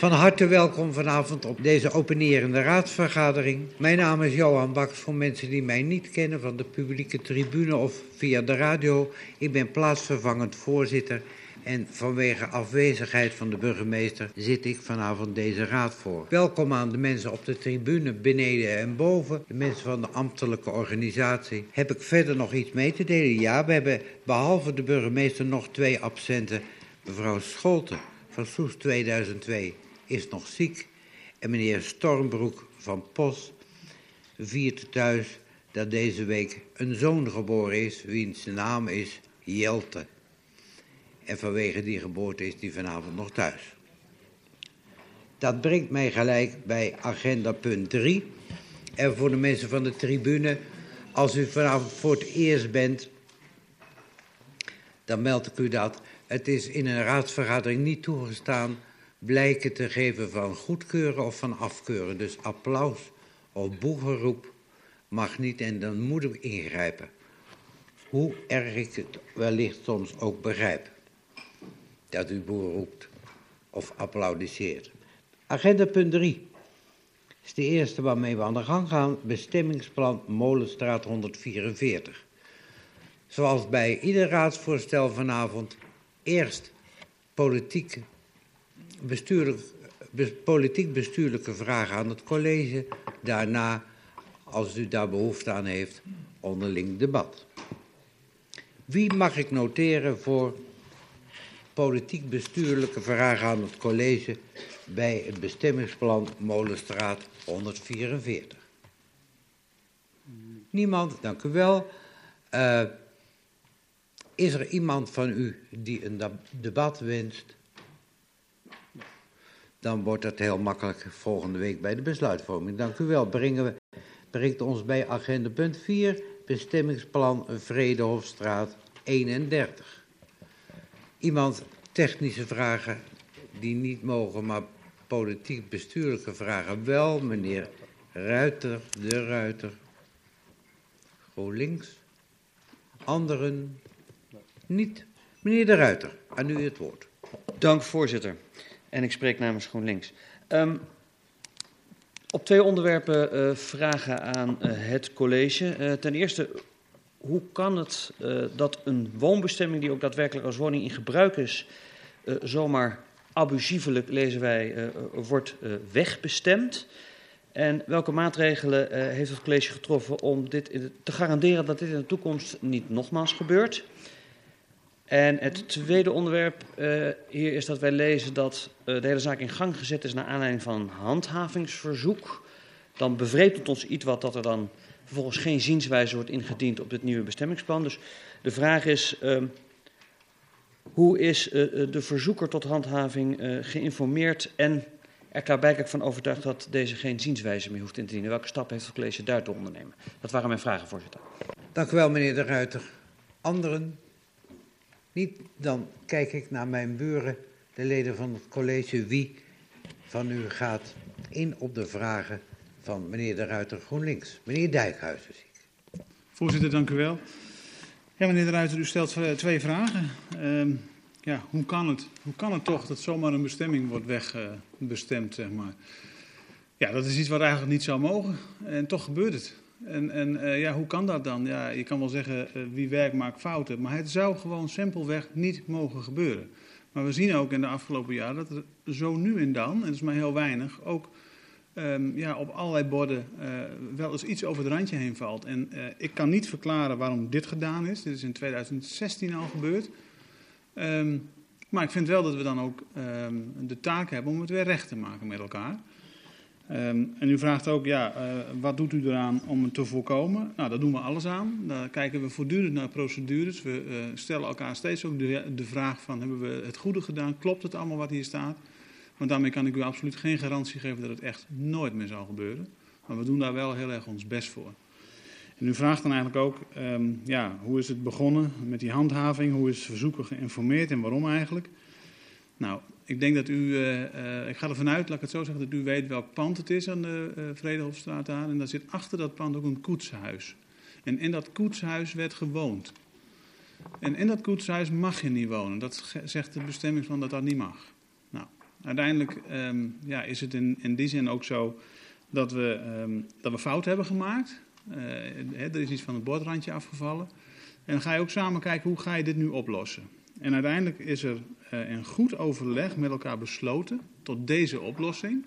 Van harte welkom vanavond op deze openerende raadsvergadering. Mijn naam is Johan Baks, voor mensen die mij niet kennen van de publieke tribune of via de radio. Ik ben plaatsvervangend voorzitter en vanwege afwezigheid van de burgemeester zit ik vanavond deze raad voor. Welkom aan de mensen op de tribune, beneden en boven, de mensen van de ambtelijke organisatie. Heb ik verder nog iets mee te delen? Ja, we hebben behalve de burgemeester nog twee absenten. Mevrouw Scholten van Soes 2002 is nog ziek. En meneer Stormbroek van Pos viert thuis dat deze week een zoon geboren is, wiens naam is Jelte. En vanwege die geboorte is die vanavond nog thuis. Dat brengt mij gelijk bij agenda punt 3. En voor de mensen van de tribune, als u vanavond voor het eerst bent, dan meld ik u dat. Het is in een raadsvergadering niet toegestaan blijken te geven van goedkeuren of van afkeuren. Dus applaus of boegeroep mag niet en dan moet ik ingrijpen. Hoe erg ik het wellicht soms ook begrijp. Dat u boer roept of applaudisseert. Agenda punt 3 is de eerste waarmee we aan de gang gaan. Bestemmingsplan Molenstraat 144. Zoals bij ieder raadsvoorstel vanavond eerst politiek bestuurlijk, politiek-bestuurlijke vragen aan het college. Daarna, als u daar behoefte aan heeft, onderling debat. Wie mag ik noteren voor politiek-bestuurlijke vragen aan het college bij het bestemmingsplan Molenstraat 144? Niemand, dank u wel. Uh, is er iemand van u die een debat wenst? Dan wordt dat heel makkelijk volgende week bij de besluitvorming. Dank u wel. Brengen we, brengt ons bij agenda punt 4, bestemmingsplan Vredehofstraat 31. Iemand technische vragen die niet mogen, maar politiek-bestuurlijke vragen wel. Meneer Ruiter, de Ruiter. GroenLinks. Anderen niet. Meneer de Ruiter, aan u het woord. Dank, voorzitter. En ik spreek namens GroenLinks. Um, op twee onderwerpen uh, vragen aan uh, het college. Uh, ten eerste, hoe kan het dat een woonbestemming die ook daadwerkelijk als woning in gebruik is, zomaar abusievelijk, lezen wij, wordt wegbestemd? En welke maatregelen heeft het college getroffen om dit te garanderen dat dit in de toekomst niet nogmaals gebeurt? En het tweede onderwerp uh, hier is dat wij lezen dat uh, de hele zaak in gang gezet is naar aanleiding van een handhavingsverzoek. Dan bevreemdt het ons iets wat dat er dan vervolgens geen zienswijze wordt ingediend op dit nieuwe bestemmingsplan. Dus de vraag is, uh, hoe is de verzoeker tot handhaving geïnformeerd en er klaarblijkelijk van overtuigd dat deze geen zienswijze meer hoeft in te dienen? Welke stap heeft het college daar te ondernemen? Dat waren mijn vragen, voorzitter. Dank u wel, meneer De Ruiter. Anderen? Niet, dan kijk ik naar mijn buren, de leden van het college. Wie van u gaat in op de vragen van meneer de Ruiter GroenLinks? Meneer Dijkhuizen, zie ik. Voorzitter, dank u wel. Ja, meneer de Ruiter, u stelt twee vragen. Uh, ja, hoe kan het? Hoe kan het toch dat zomaar een bestemming wordt wegbestemd, zeg maar? Ja, dat is iets wat eigenlijk niet zou mogen. En toch gebeurt het. En, en uh, ja, hoe kan dat dan? Ja, je kan wel zeggen, uh, wie werkt maakt fouten. Maar het zou gewoon simpelweg niet mogen gebeuren. Maar we zien ook in de afgelopen jaren dat er zo nu en dan, en dat is maar heel weinig, ook um, ja, op allerlei borden uh, wel eens iets over het randje heen valt. En ik kan niet verklaren waarom dit gedaan is. Dit is in 2016 al gebeurd. Um, maar ik vind wel dat we dan ook um, de taak hebben om het weer recht te maken met elkaar. Um, en u vraagt ook, ja, uh, wat doet u eraan om het te voorkomen? Nou, daar doen we alles aan. Daar kijken we voortdurend naar procedures. We uh, stellen elkaar steeds ook de, de, vraag van, hebben we het goede gedaan? Klopt het allemaal wat hier staat? Want daarmee kan ik u absoluut geen garantie geven dat het echt nooit meer zal gebeuren. Maar we doen daar wel heel erg ons best voor. En u vraagt dan eigenlijk ook, um, ja, hoe is het begonnen met die handhaving? Hoe is het verzoeker geïnformeerd en waarom eigenlijk? Nou, ik denk dat u, uh, uh, ik ga ervan uit, laat ik het zo zeggen, dat u weet welk pand het is aan de uh, Vredehofstraat daar. En daar zit achter dat pand ook een koetshuis. En in dat koetshuis werd gewoond. En in dat koetshuis mag je niet wonen. Dat zegt de bestemmingsplan dat dat niet mag. Nou, Uiteindelijk ehm, ja, is het in, in die zin ook zo dat we, um, dat we fouten hebben gemaakt. Uh, er is iets van het bordrandje afgevallen. En dan ga je ook samen kijken hoe ga je dit nu oplossen. En uiteindelijk is er uh, in goed overleg met elkaar besloten tot deze oplossing.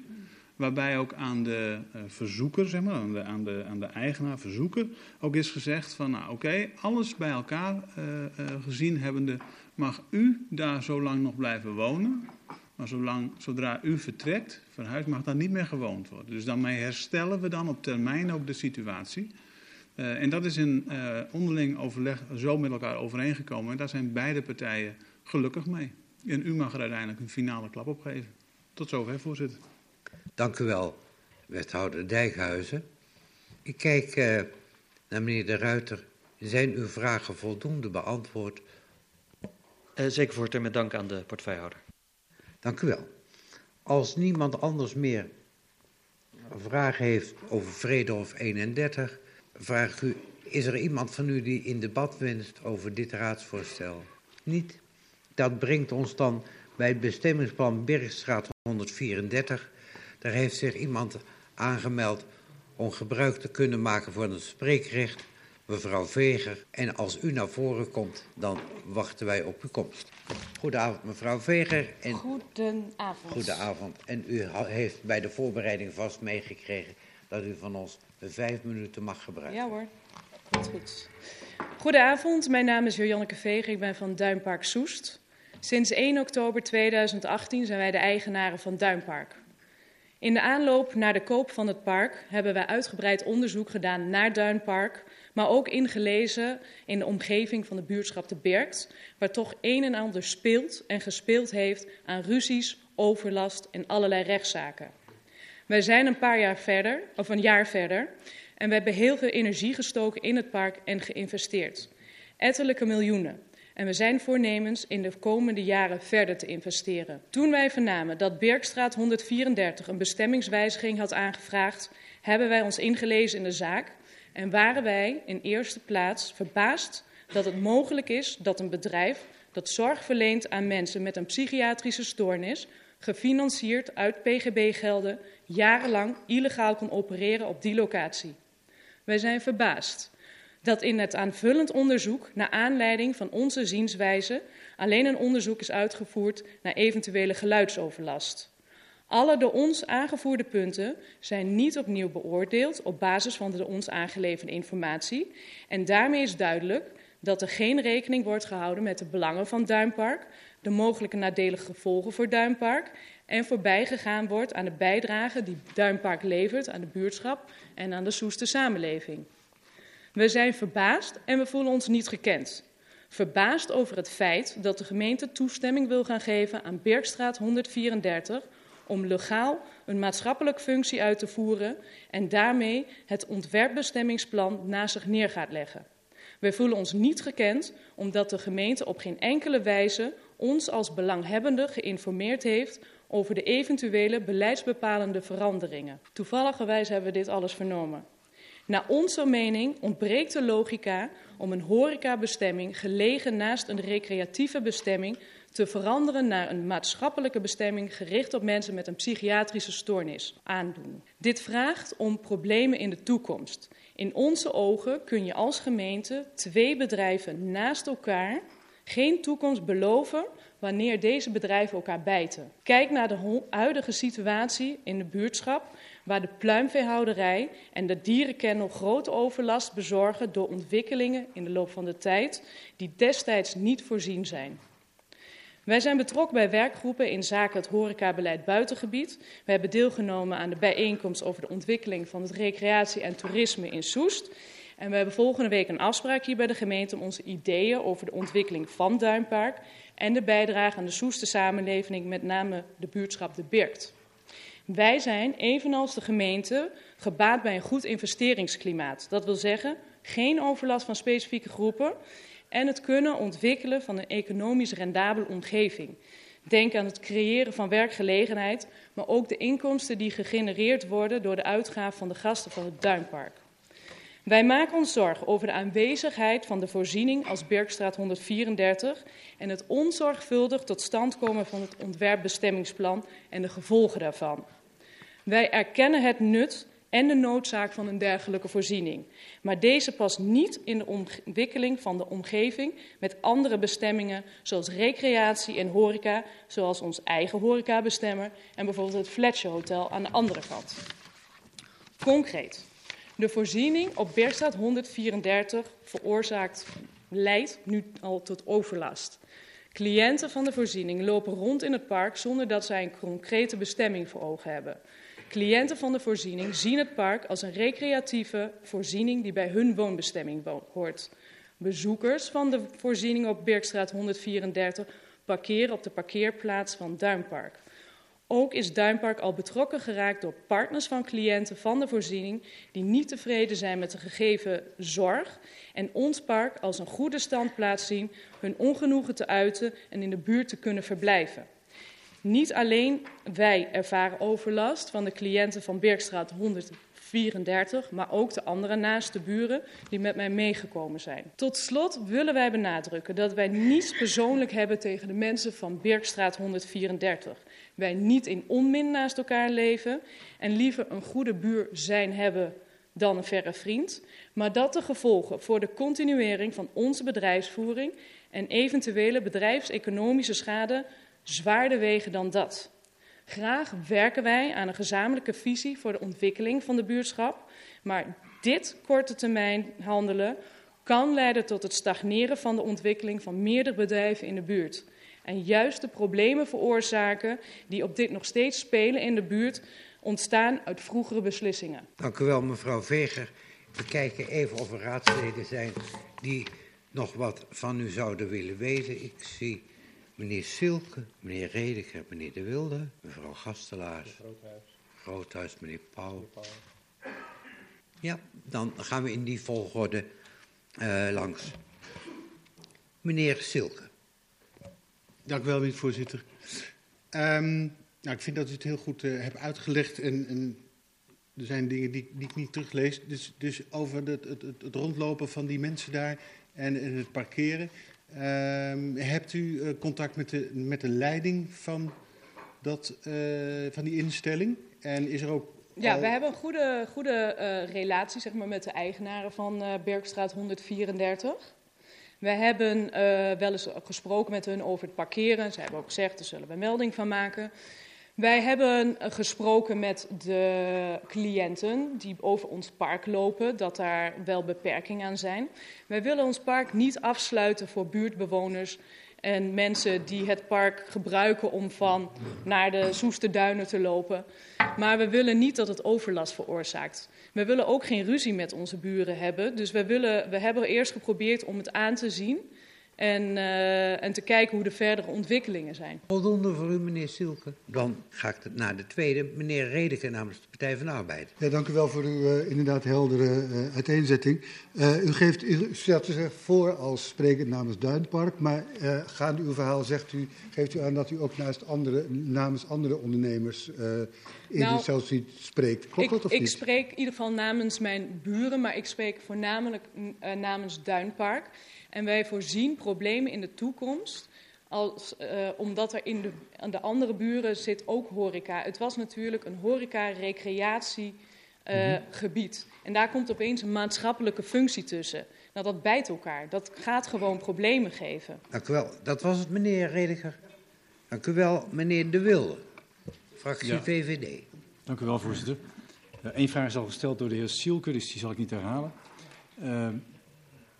Waarbij ook aan de uh, verzoeker, zeg maar, aan de, aan de, eigenaar, verzoeker, ook is gezegd van nou oké, alles bij elkaar uh, gezien hebbende, mag u daar zo lang nog blijven wonen. Maar zolang, zodra u vertrekt, verhuist, mag daar niet meer gewoond worden. Dus daarmee herstellen we dan op termijn ook de situatie. Uh, en dat is in uh, onderling overleg zo met elkaar overeengekomen. En daar zijn beide partijen gelukkig mee. En u mag er uiteindelijk een finale klap op geven. Tot zover, voorzitter. Dank u wel, wethouder Dijkhuizen. Ik kijk uh, naar meneer De Ruiter. Zijn uw vragen voldoende beantwoord? zeker, voorzitter, met dank aan de portefeuillehouder. Dank u wel. Als niemand anders meer vragen heeft over Vredehof 31, vraag ik u, is er iemand van u die in debat wenst over dit raadsvoorstel? Niet? Dat brengt ons dan bij het bestemmingsplan Bergstraat 134. Daar heeft zich iemand aangemeld om gebruik te kunnen maken van het spreekrecht, mevrouw Veger. En als u naar voren komt, dan wachten wij op uw komst. Goedenavond, mevrouw Veger. En Goedenavond. Goedenavond. En u heeft bij de voorbereiding vast meegekregen dat u van ons vijf minuten mag gebruiken. Ja hoor, dat goed. Goedenavond, mijn naam is Jojanneke Veger, ik ben van Duinpark Soest. Sinds 1 oktober 2018 zijn wij de eigenaren van Duinpark. In de aanloop naar de koop van het park hebben wij uitgebreid onderzoek gedaan naar Duinpark, maar ook ingelezen in de omgeving van de buurtschap de Berkt, waar toch een en ander speelt en gespeeld heeft aan ruzies, overlast en allerlei rechtszaken. Wij zijn een paar jaar verder, of een jaar verder, en we hebben heel veel energie gestoken in het park en geïnvesteerd. Ettelijke miljoenen. En we zijn voornemens in de komende jaren verder te investeren. Toen wij vernamen dat Bergstraat 134 een bestemmingswijziging had aangevraagd, hebben wij ons ingelezen in de zaak en waren wij in eerste plaats verbaasd dat het mogelijk is dat een bedrijf dat zorg verleent aan mensen met een psychiatrische stoornis, gefinancierd uit PGB-gelden, jarenlang illegaal kon opereren op die locatie. Wij zijn verbaasd dat in het aanvullend onderzoek naar aanleiding van onze zienswijze alleen een onderzoek is uitgevoerd naar eventuele geluidsoverlast. Alle door ons aangevoerde punten zijn niet opnieuw beoordeeld op basis van de ons aangeleverde informatie. En daarmee is duidelijk dat er geen rekening wordt gehouden met de belangen van Duinpark, de mogelijke nadelige gevolgen voor Duinpark en voorbijgegaan wordt aan de bijdrage die Duinpark levert aan de buurtschap en aan de Soeste samenleving. We zijn verbaasd en we voelen ons niet gekend. Verbaasd over het feit dat de gemeente toestemming wil gaan geven aan Bergstraat 134 om legaal een maatschappelijke functie uit te voeren en daarmee het ontwerpbestemmingsplan naast zich neer gaat leggen. Wij voelen ons niet gekend omdat de gemeente op geen enkele wijze ons als belanghebbende geïnformeerd heeft over de eventuele beleidsbepalende veranderingen. Toevalligerwijs hebben we dit alles vernomen. Naar onze mening ontbreekt de logica om een horecabestemming gelegen naast een recreatieve bestemming te veranderen naar een maatschappelijke bestemming gericht op mensen met een psychiatrische stoornis aandoen. Dit vraagt om problemen in de toekomst. In onze ogen kun je als gemeente twee bedrijven naast elkaar geen toekomst beloven wanneer deze bedrijven elkaar bijten. Kijk naar de huidige situatie in de buurtschap, waar de pluimveehouderij en de dierenkennel grote overlast bezorgen door ontwikkelingen in de loop van de tijd die destijds niet voorzien zijn. Wij zijn betrokken bij werkgroepen in zaken het horecabeleid buitengebied. We hebben deelgenomen aan de bijeenkomst over de ontwikkeling van het recreatie en toerisme in Soest. En we hebben volgende week een afspraak hier bij de gemeente om onze ideeën over de ontwikkeling van Duinpark en de bijdrage aan de Soeste samenleving, met name de buurtschap De Birkt. Wij zijn, evenals de gemeente, gebaat bij een goed investeringsklimaat. Dat wil zeggen, geen overlast van specifieke groepen en het kunnen ontwikkelen van een economisch rendabele omgeving. Denk aan het creëren van werkgelegenheid, maar ook de inkomsten die gegenereerd worden door de uitgave van de gasten van het Duinpark. Wij maken ons zorgen over de aanwezigheid van de voorziening als Birkstraat 134 en het onzorgvuldig tot stand komen van het ontwerpbestemmingsplan en de gevolgen daarvan. Wij erkennen het nut en de noodzaak van een dergelijke voorziening. Maar deze past niet in de ontwikkeling van de omgeving met andere bestemmingen zoals recreatie en horeca, zoals ons eigen horecabestemmer en bijvoorbeeld het Fletcher Hotel aan de andere kant. Concreet. De voorziening op Bergstraat 134 veroorzaakt, leidt nu al tot overlast. Cliënten van de voorziening lopen rond in het park zonder dat zij een concrete bestemming voor ogen hebben. Cliënten van de voorziening zien het park als een recreatieve voorziening die bij hun woonbestemming hoort. Bezoekers van de voorziening op Birkstraat 134 parkeren op de parkeerplaats van Duinpark. Ook is Duinpark al betrokken geraakt door partners van cliënten van de voorziening die niet tevreden zijn met de gegeven zorg en ons park als een goede standplaats zien hun ongenoegen te uiten en in de buurt te kunnen verblijven. Niet alleen wij ervaren overlast van de cliënten van Birkstraat 134, maar ook de andere naaste buren die met mij meegekomen zijn. Tot slot willen wij benadrukken dat wij niets persoonlijk hebben tegen de mensen van Birkstraat 134. Wij niet in onmin naast elkaar leven en liever een goede buur zijn hebben dan een verre vriend, maar dat de gevolgen voor de continuering van onze bedrijfsvoering en eventuele bedrijfseconomische schade zwaarder wegen dan dat. Graag werken wij aan een gezamenlijke visie voor de ontwikkeling van de buurtschap, maar dit korte termijn handelen kan leiden tot het stagneren van de ontwikkeling van meerdere bedrijven in de buurt. En juist de problemen veroorzaken die op dit nog steeds spelen in de buurt ontstaan uit vroegere beslissingen. Dank u wel, mevrouw Veger. We kijken even of er raadsleden zijn die nog wat van u zouden willen weten. Ik zie meneer Silke, meneer Redeker, meneer De Wilde, mevrouw Gastelaars, Groothuis, Groothuis meneer Pauw. Ja, dan gaan we in die volgorde uh, langs. Meneer Silke. Dank u wel, meneer voorzitter. Um, nou, ik vind dat u het heel goed uh, hebt uitgelegd en, en, er zijn dingen die, die ik niet teruglees. Dus, dus over het, het, het, rondlopen van die mensen daar en, en het parkeren. Um, hebt u uh, contact met de, met de leiding van, dat, uh, van die instelling? En is er ook. Ja, we hebben een goede, goede uh, relatie zeg maar, met de eigenaren van Bergstraat 134. We hebben wel eens gesproken met hun over het parkeren. Ze hebben ook gezegd, daar zullen we melding van maken. Wij hebben gesproken met de cliënten die over ons park lopen, dat daar wel beperkingen aan zijn. Wij willen ons park niet afsluiten voor buurtbewoners en mensen die het park gebruiken om van naar de Soesterduinen te lopen. Maar we willen niet dat het overlast veroorzaakt. We willen ook geen ruzie met onze buren hebben. Dus we, willen, we hebben eerst geprobeerd om het aan te zien. En, uh, en te kijken hoe de verdere ontwikkelingen zijn. Voldoende voor u, meneer Silke. Dan ga ik naar de tweede, meneer Redeke namens de Partij van de Arbeid. Ja, dank u wel voor uw uh, inderdaad heldere uh, uiteenzetting. u, geeft, u stelt zich voor als sprekend namens Duinpark, maar gaande uw verhaal zegt u, geeft u aan dat u ook naast andere, namens andere ondernemers in nou, zelfs spreekt. Klopt ik, dat of ik niet? spreek in ieder geval namens mijn buren, maar ik spreek voornamelijk namens Duinpark. En wij voorzien problemen in de toekomst. Als, uh, omdat er in de, aan de andere buren zit ook horeca. Het was natuurlijk een horeca-recreatiegebied. Uh, mm -hmm. En daar komt opeens een maatschappelijke functie tussen. Nou, dat bijt elkaar. Dat gaat gewoon problemen geven. Dank u wel. Dat was het, meneer Rediger. Dank u wel, meneer De Wilde, fractie ja. VVD. Dank u wel, voorzitter. Eén uh, vraag is al gesteld door de heer Sielke, dus die zal ik niet herhalen.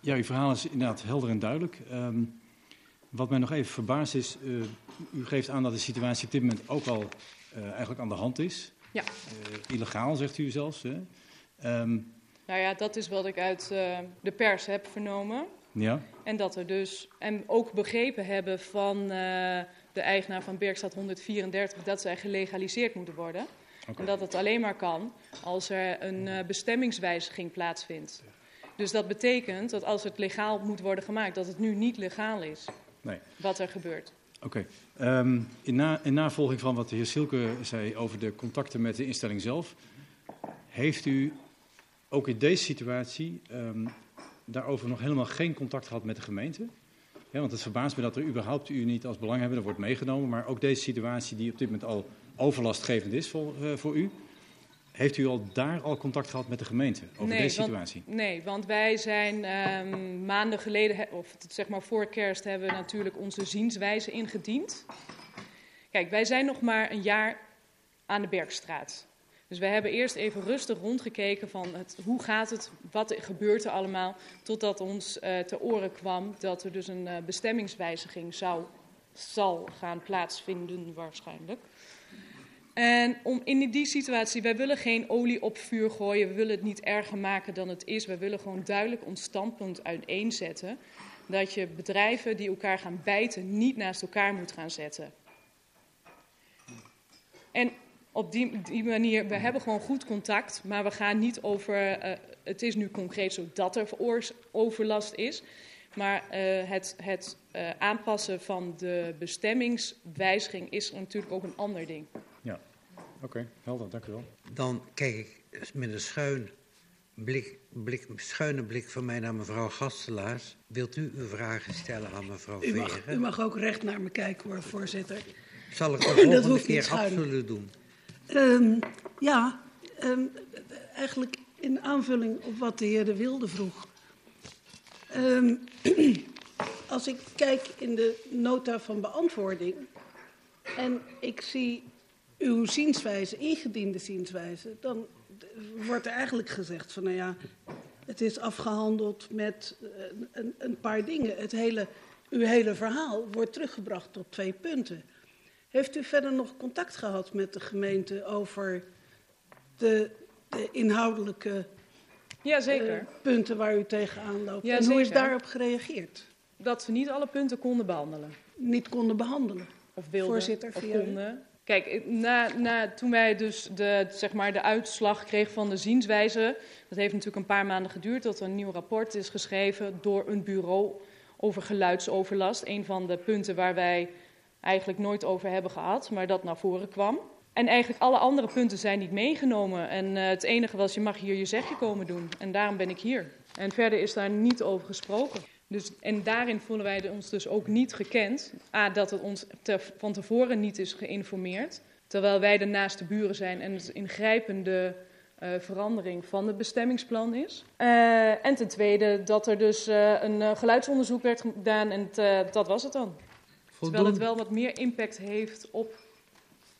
Ja, uw verhaal is inderdaad helder en duidelijk. Um, wat mij nog even verbaast is, uh, u geeft aan dat de situatie op dit moment ook al uh, eigenlijk aan de hand is. Ja. Uh, illegaal, zegt u zelfs. Hè? Um, nou ja, dat is wat ik uit de pers heb vernomen. Ja. En dat er dus, en ook begrepen hebben van de eigenaar van Bergstad 134, dat zij gelegaliseerd moeten worden. Okay. En dat het alleen maar kan als er een bestemmingswijziging plaatsvindt. Dus dat betekent dat als het legaal moet worden gemaakt, dat het nu niet legaal is. Nee. Wat er gebeurt. Oké. Okay. Um, in, na, in navolging van wat de heer Silke zei over de contacten met de instelling zelf, heeft u ook in deze situatie um, daarover nog helemaal geen contact gehad met de gemeente. Ja, want het verbaast me dat er überhaupt u niet als belanghebbende wordt meegenomen. Maar ook deze situatie die op dit moment al overlastgevend is voor, uh, voor u. Heeft u al daar al contact gehad met de gemeente over nee, deze situatie? Want, nee, want wij zijn um, maanden geleden, of zeg maar voor kerst, hebben we natuurlijk onze zienswijze ingediend. Kijk, wij zijn nog maar een jaar aan de Bergstraat. Dus we hebben eerst even rustig rondgekeken van het, hoe gaat het, wat gebeurt er allemaal, totdat ons uh, te oren kwam dat er dus een uh, bestemmingswijziging zou, zal gaan plaatsvinden waarschijnlijk. En om in die situatie, wij willen geen olie op vuur gooien, we willen het niet erger maken dan het is. We willen gewoon duidelijk ons standpunt uiteenzetten. Dat je bedrijven die elkaar gaan bijten niet naast elkaar moet gaan zetten. En op die, die manier, we hebben gewoon goed contact, maar we gaan niet over, uh, het is nu concreet zo dat er overlast is. Maar uh, het, het uh, aanpassen van de bestemmingswijziging is natuurlijk ook een ander ding. Oké, okay, helder, dank u wel. Dan kijk ik met een schuin blik, blik, schuine blik van mij naar mevrouw Gastelaars. Wilt u uw vragen stellen aan mevrouw u mag, Veren? U mag ook recht naar me kijken hoor, voorzitter. Zal ik de volgende keer absoluut doen. Um, ja, um, eigenlijk in aanvulling op wat de heer De Wilde vroeg. Um, als ik kijk in de nota van beantwoording en ik zie uw zienswijze, ingediende zienswijze, dan wordt er eigenlijk gezegd van nou ja, het is afgehandeld met een, een paar dingen. Het hele, uw hele verhaal wordt teruggebracht tot twee punten. Heeft u verder nog contact gehad met de gemeente over de, de inhoudelijke Jazeker. Uh, punten waar u tegenaan loopt? Ja, en hoe is zeker. daarop gereageerd? Dat we niet alle punten konden behandelen. Niet konden behandelen? Of wilden, Voorzitter, of via konden. Kijk, na, na, toen wij dus de, zeg maar, de uitslag kregen van de zienswijze... dat heeft natuurlijk een paar maanden geduurd... dat er een nieuw rapport is geschreven door een bureau over geluidsoverlast. Een van de punten waar wij eigenlijk nooit over hebben gehad, maar dat naar voren kwam. En eigenlijk alle andere punten zijn niet meegenomen. En uh, het enige was, je mag hier je zegje komen doen. En daarom ben ik hier. En verder is daar niet over gesproken. Dus, en daarin voelen wij ons dus ook niet gekend. A, dat het ons te, van tevoren niet is geïnformeerd. Terwijl wij de naaste buren zijn en het ingrijpende uh, verandering van het bestemmingsplan is. Uh, en ten tweede dat er dus uh, een geluidsonderzoek werd gedaan en dat was het dan. Terwijl het wel wat meer impact heeft op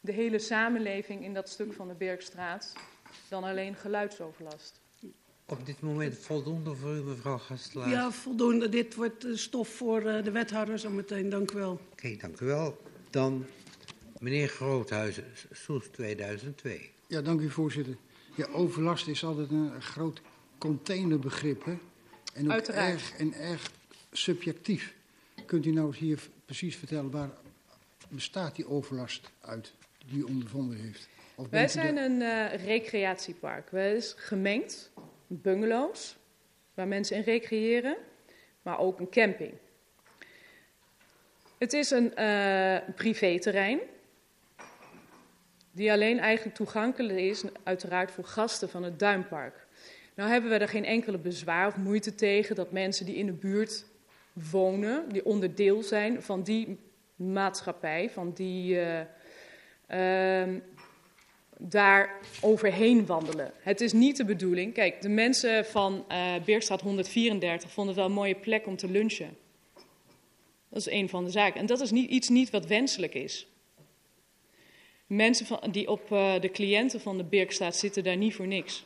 de hele samenleving in dat stuk van de Bergstraat dan alleen geluidsoverlast. Op dit moment voldoende voor u, mevrouw Gastelaar? Ja, voldoende. Dit wordt stof voor de wethouder zometeen. Dank u wel. Oké, okay, dank u wel. Dan meneer Groothuizen, Soes 2002. Ja, dank u voorzitter. Ja, overlast is altijd een groot containerbegrip. Hè? En ook Uiteraard. erg, en erg subjectief. Kunt u nou hier precies vertellen waar bestaat die overlast uit die u ondervonden heeft? Wij zijn de... een uh, recreatiepark. Wij is gemengd, bungalows, waar mensen in recreëren, maar ook een camping. Het is een uh, privéterrein, die alleen eigenlijk toegankelijk is, uiteraard voor gasten van het Duinpark. Nou hebben we er geen enkele bezwaar of moeite tegen dat mensen die in de buurt wonen, die onderdeel zijn van die maatschappij, van die uh, uh, daar overheen wandelen. Het is niet de bedoeling. Kijk, de mensen van uh, Beerstraat 134 vonden het wel een mooie plek om te lunchen. Dat is een van de zaken. En dat is niet, iets niet wat wenselijk is. Mensen van, die op uh, de cliënten van de Birkstraat zitten daar niet voor niks.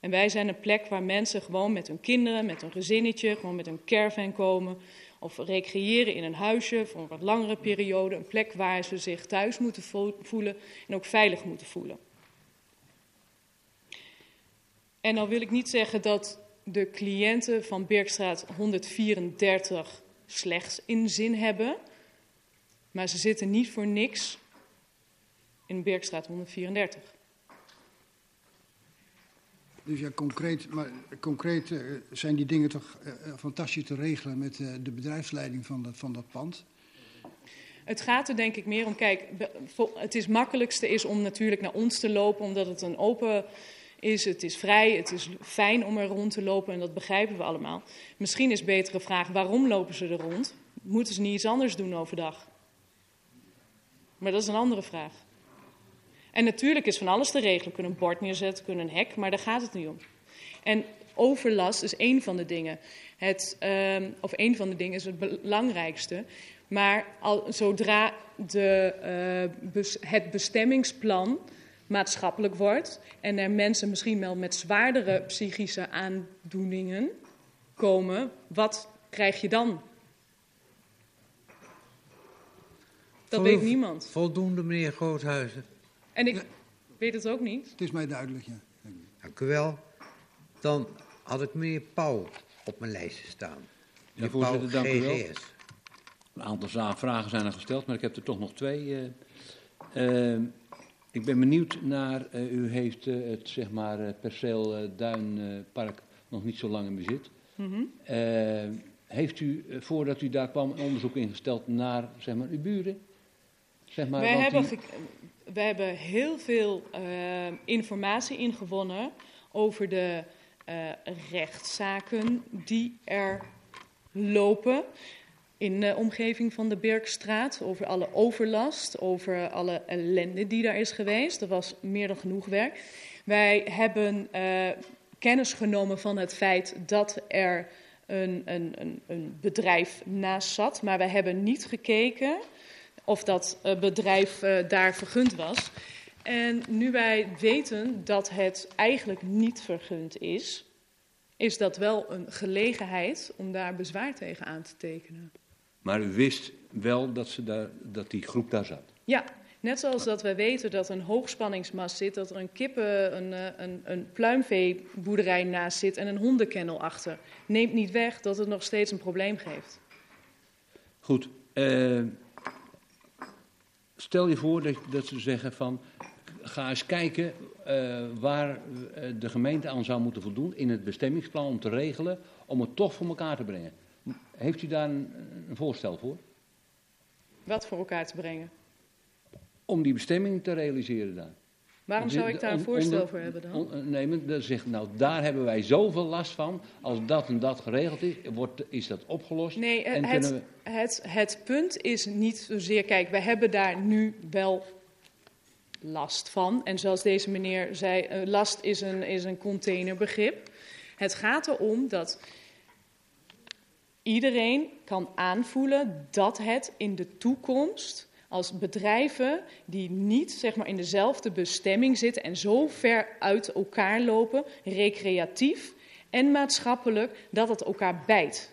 En wij zijn een plek waar mensen gewoon met hun kinderen, met hun gezinnetje, gewoon met een caravan komen. Of recreëren in een huisje voor een wat langere periode. Een plek waar ze zich thuis moeten voelen en ook veilig moeten voelen. En dan wil ik niet zeggen dat de cliënten van Birkstraat 134 slechts in zin hebben. Maar ze zitten niet voor niks in Birkstraat 134. Dus ja, concreet, maar concreet uh, zijn die dingen toch uh, fantastisch te regelen met de bedrijfsleiding van van dat pand? Het gaat er denk ik meer om, kijk, het is makkelijkste is om natuurlijk naar ons te lopen, omdat het een open is het is vrij, het is fijn om er rond te lopen en dat begrijpen we allemaal. Misschien is betere vraag waarom lopen ze er rond? Moeten ze niet iets anders doen overdag? Maar dat is een andere vraag. En natuurlijk is van alles te regelen. We kunnen een bord neerzetten, we kunnen een hek, maar daar gaat het niet om. En overlast is één van de dingen. Het, um, of één van de dingen is het belangrijkste. Maar al, zodra de, uh, bes, het bestemmingsplan maatschappelijk wordt en er mensen misschien wel met zwaardere psychische aandoeningen komen, wat krijg je dan? Dat weet niemand. Voldoende, meneer Groothuizen. En ik weet het ook niet. Het is mij duidelijk, ja. Dank u wel. Dan had ik meneer Pauw op mijn lijstje staan. Ja, voorzitter, dank u wel. Een aantal vragen zijn er gesteld, maar ik heb er toch nog twee. Uh, uh, ik ben benieuwd naar, uh, u heeft het zeg maar, perceel Duinpark nog niet zo lang in bezit. Mm -hmm. heeft u, voordat u daar kwam, een onderzoek ingesteld naar zeg maar, uw buren? Zeg maar, Wij hebben die... we hebben heel veel informatie ingewonnen over de rechtszaken die er lopen in de omgeving van de Birkstraat. Over alle overlast, over alle ellende die daar is geweest. Dat was meer dan genoeg werk. Wij hebben uh, kennis genomen van het feit dat er een, een, een, een, bedrijf naast zat. Maar wij hebben niet gekeken of dat uh, bedrijf uh, daar vergund was. En nu wij weten dat het eigenlijk niet vergund is, is dat wel een gelegenheid om daar bezwaar tegen aan te tekenen. Maar u wist wel dat, ze daar, dat die groep daar zat? Ja, net zoals dat wij weten dat een hoogspanningsmast zit, dat er een kippen, een, eh, een, een pluimveeboerderij naast zit en een hondenkennel achter. Neemt niet weg dat het nog steeds een probleem geeft. Goed. Uh, stel je voor dat, dat ze zeggen van, ga eens kijken uh, waar de gemeente aan zou moeten voldoen in het bestemmingsplan om te regelen, om het toch voor elkaar te brengen. Heeft u daar een, een voorstel voor? Wat voor elkaar te brengen? Om die bestemming te realiseren daar. Waarom zou ik daar een voorstel voor hebben dan? Nee, maar zegt, nou, daar hebben wij zoveel last van. Als dat en dat geregeld is, wordt, is dat opgelost. Nee, en het, we... het, het punt is niet zozeer... Kijk, wij hebben daar nu wel last van. En zoals deze meneer zei, uh, last is een, is een containerbegrip. Het gaat erom dat iedereen kan aanvoelen dat het in de toekomst als bedrijven die niet zeg maar, in dezelfde bestemming zitten en zo ver uit elkaar lopen, recreatief en maatschappelijk, dat het elkaar bijt.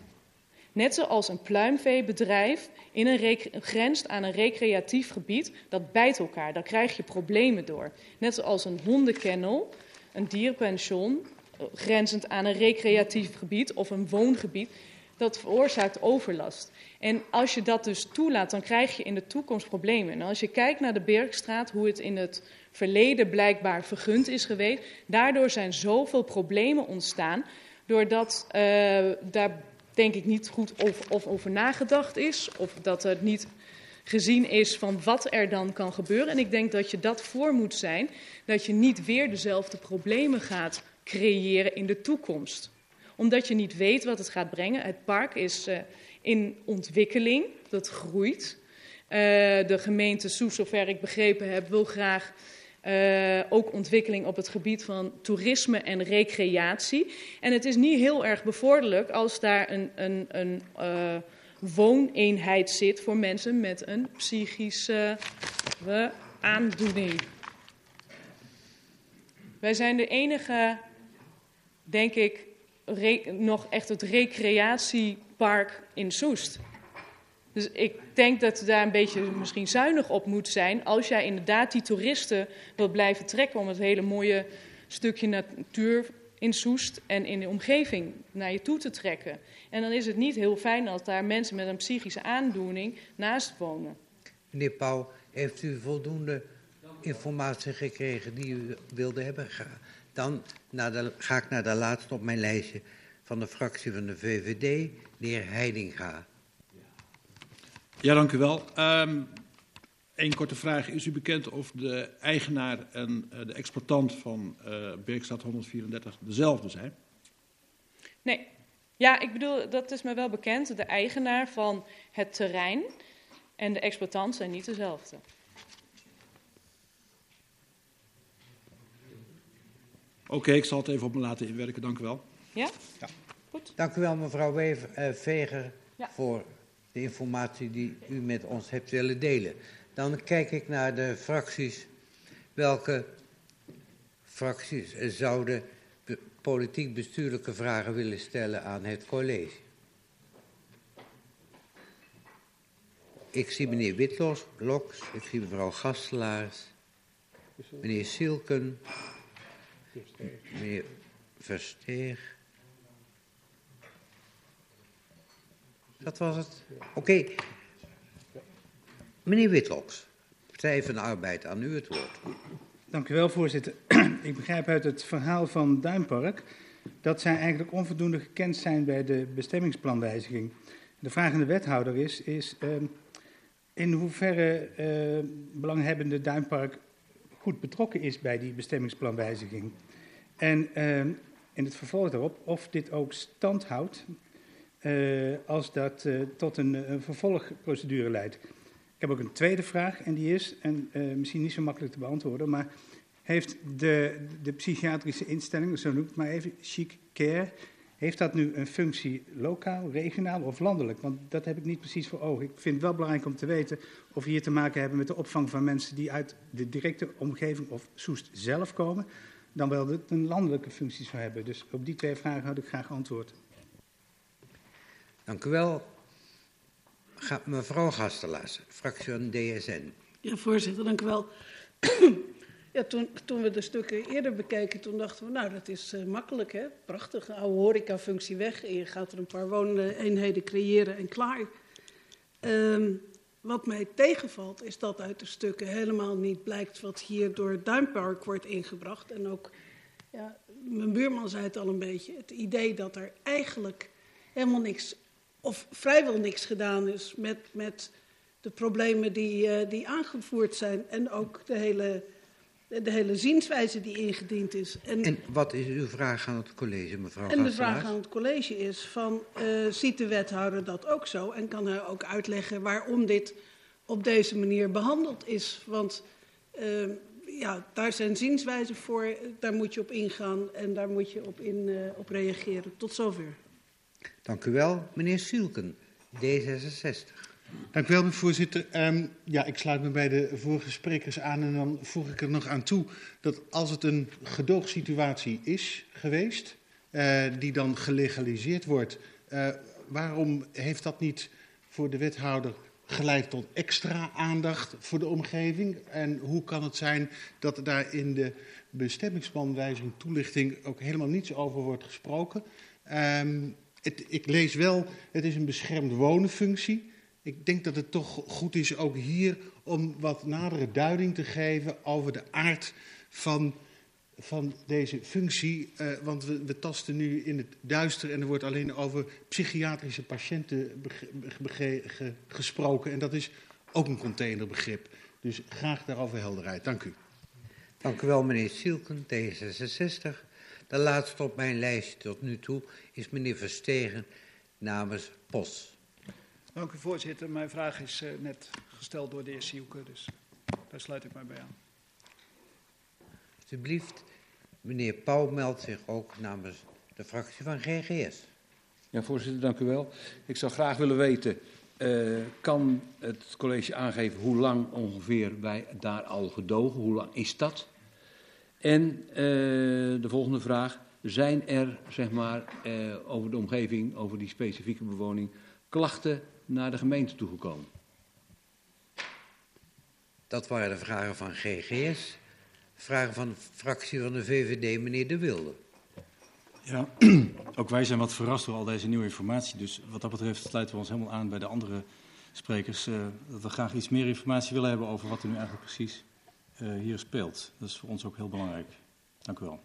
Net zoals een pluimveebedrijf in een grenst aan een recreatief gebied, dat bijt elkaar. Daar krijg je problemen door. Net zoals een hondenkennel, een dierpension, grenzend aan een recreatief gebied of een woongebied dat veroorzaakt overlast. En als je dat dus toelaat, dan krijg je in de toekomst problemen. En als je kijkt naar de Bergstraat, hoe het in het verleden blijkbaar vergund is geweest, daardoor zijn zoveel problemen ontstaan, doordat uh, daar denk ik niet goed of, of over nagedacht is, of dat er niet gezien is van wat er dan kan gebeuren. En ik denk dat je dat voor moet zijn, dat je niet weer dezelfde problemen gaat creëren in de toekomst omdat je niet weet wat het gaat brengen. Het park is uh, in ontwikkeling, dat groeit. Uh, de gemeente Soes, zover ik begrepen heb, wil graag uh, ook ontwikkeling op het gebied van toerisme en recreatie. En het is niet heel erg bevorderlijk als daar een, een, een wooneenheid zit voor mensen met een psychische aandoening. Wij zijn de enige, denk ik, nog echt het recreatiepark in Soest. Dus ik denk dat je daar een beetje misschien zuinig op moet zijn als jij inderdaad die toeristen wilt blijven trekken om het hele mooie stukje natuur in Soest en in de omgeving naar je toe te trekken. En dan is het niet heel fijn als daar mensen met een psychische aandoening naast wonen. Meneer Pauw, heeft u voldoende informatie gekregen die u wilde hebben? Dan de, ga ik naar de laatste op mijn lijstje van de fractie van de VVD, de heer Heidinga. Ja, dank u wel. Um, Eén korte vraag. Is u bekend of de eigenaar en uh, de exploitant van uh, Beekstad 134 dezelfde zijn? Nee. Ja, ik bedoel, dat is me wel bekend. De eigenaar van het terrein en de exploitant zijn niet dezelfde. Okay, ik zal het even op me laten inwerken. Dank u wel. Ja? Ja. Goed. Dank u wel, mevrouw Wever, uh, Veger, ja. voor de informatie die u met ons hebt willen delen. Dan kijk ik naar de fracties. Welke fracties zouden politiek-bestuurlijke vragen willen stellen aan het college? Ik zie meneer Witloks, Loks, ik zie mevrouw Gastelaars, meneer Sielken, meneer Versteeg. Dat was het. Oké. Meneer Witloks, Partij van de Arbeid, aan u het woord. Dank u wel, voorzitter. Ik begrijp uit het verhaal van Duinpark dat zij eigenlijk onvoldoende gekend zijn bij de bestemmingsplanwijziging. De vraag aan de wethouder is, is uh, in hoeverre uh, belanghebbende Duinpark goed betrokken is bij die bestemmingsplanwijziging. En in het vervolg daarop of dit ook stand houdt uh, als dat uh, tot een, vervolgprocedure leidt. Ik heb ook een tweede vraag en die is, en uh, misschien niet zo makkelijk te beantwoorden, maar heeft de, de psychiatrische instelling, zo noem ik maar even, chic care, heeft dat nu een functie lokaal, regionaal of landelijk? Want dat heb ik niet precies voor ogen. Ik vind het wel belangrijk om te weten of we hier te maken hebben met de opvang van mensen die uit de directe omgeving of Soest zelf komen, dan wel een landelijke functie zou hebben. Dus op die twee vragen had ik graag antwoord. Dank u wel. Ga, mevrouw Gastelaars, fractie DSN. Ja, voorzitter, dank u wel. ja, toen, toen we de stukken eerder bekeken, toen dachten we, nou, dat is uh, makkelijk, hè? Prachtig, oude horecafunctie weg en je gaat er een paar wooneenheden creëren en klaar. Um, wat mij tegenvalt, is dat uit de stukken helemaal niet blijkt wat hier door het Duinpark wordt ingebracht. En ook, ja, mijn buurman zei het al een beetje, het idee dat er eigenlijk helemaal niks of vrijwel niks gedaan is met, met de problemen die, uh, die aangevoerd zijn. En ook de hele, de hele zienswijze die ingediend is. En, en wat is uw vraag aan het college, mevrouw En de vraag aan het college is van, uh, ziet de wethouder dat ook zo? En kan hij ook uitleggen waarom dit op deze manier behandeld is? Want uh, ja, daar zijn zienswijzen voor, daar moet je op ingaan en daar moet je op, in, op reageren. Tot zover. Dank u wel. Meneer Sielken, D66. Dank u wel, voorzitter. Um, ja, ik sluit me bij de vorige sprekers aan en dan voeg ik er nog aan toe dat als het een gedoogsituatie is geweest, uh, die dan gelegaliseerd wordt, uh, waarom heeft dat niet voor de wethouder geleid tot extra aandacht voor de omgeving? En hoe kan het zijn dat daar in de bestemmingsplanwijziging toelichting ook helemaal niets over wordt gesproken? Um, het, ik lees wel, het is een beschermd wonenfunctie. Ik denk dat het toch goed is ook hier om wat nadere duiding te geven over de aard van, van deze functie. Uh, want we, we, tasten nu in het duister en er wordt alleen over psychiatrische patiënten gesproken. En dat is ook een containerbegrip. Dus graag daarover helderheid. Dank u. Dank u wel, meneer Sielken, D66. De laatste op mijn lijst tot nu toe is meneer Verstegen namens POS. Dank u voorzitter. Mijn vraag is uh, net gesteld door de heer Sielke, dus daar sluit ik mij bij aan. Alsjeblieft. Meneer Pauw meldt zich ook namens de fractie van GGS. Ja, voorzitter, dank u wel. Ik zou graag willen weten, uh, kan het college aangeven hoe lang ongeveer wij daar al gedogen? Hoe lang is dat? En uh, de volgende vraag. Zijn er, zeg maar, uh, over de omgeving, over die specifieke bewoning, klachten naar de gemeente toegekomen? Dat waren de vragen van GGS. Vragen van de fractie van de VVD, meneer De Wilde. Ja, ook wij zijn wat verrast door al deze nieuwe informatie. Dus wat dat betreft sluiten we ons helemaal aan bij de andere sprekers. Uh, dat we graag iets meer informatie willen hebben over wat er nu eigenlijk precies uh, hier speelt. Dat is voor ons ook heel belangrijk. Dank u wel.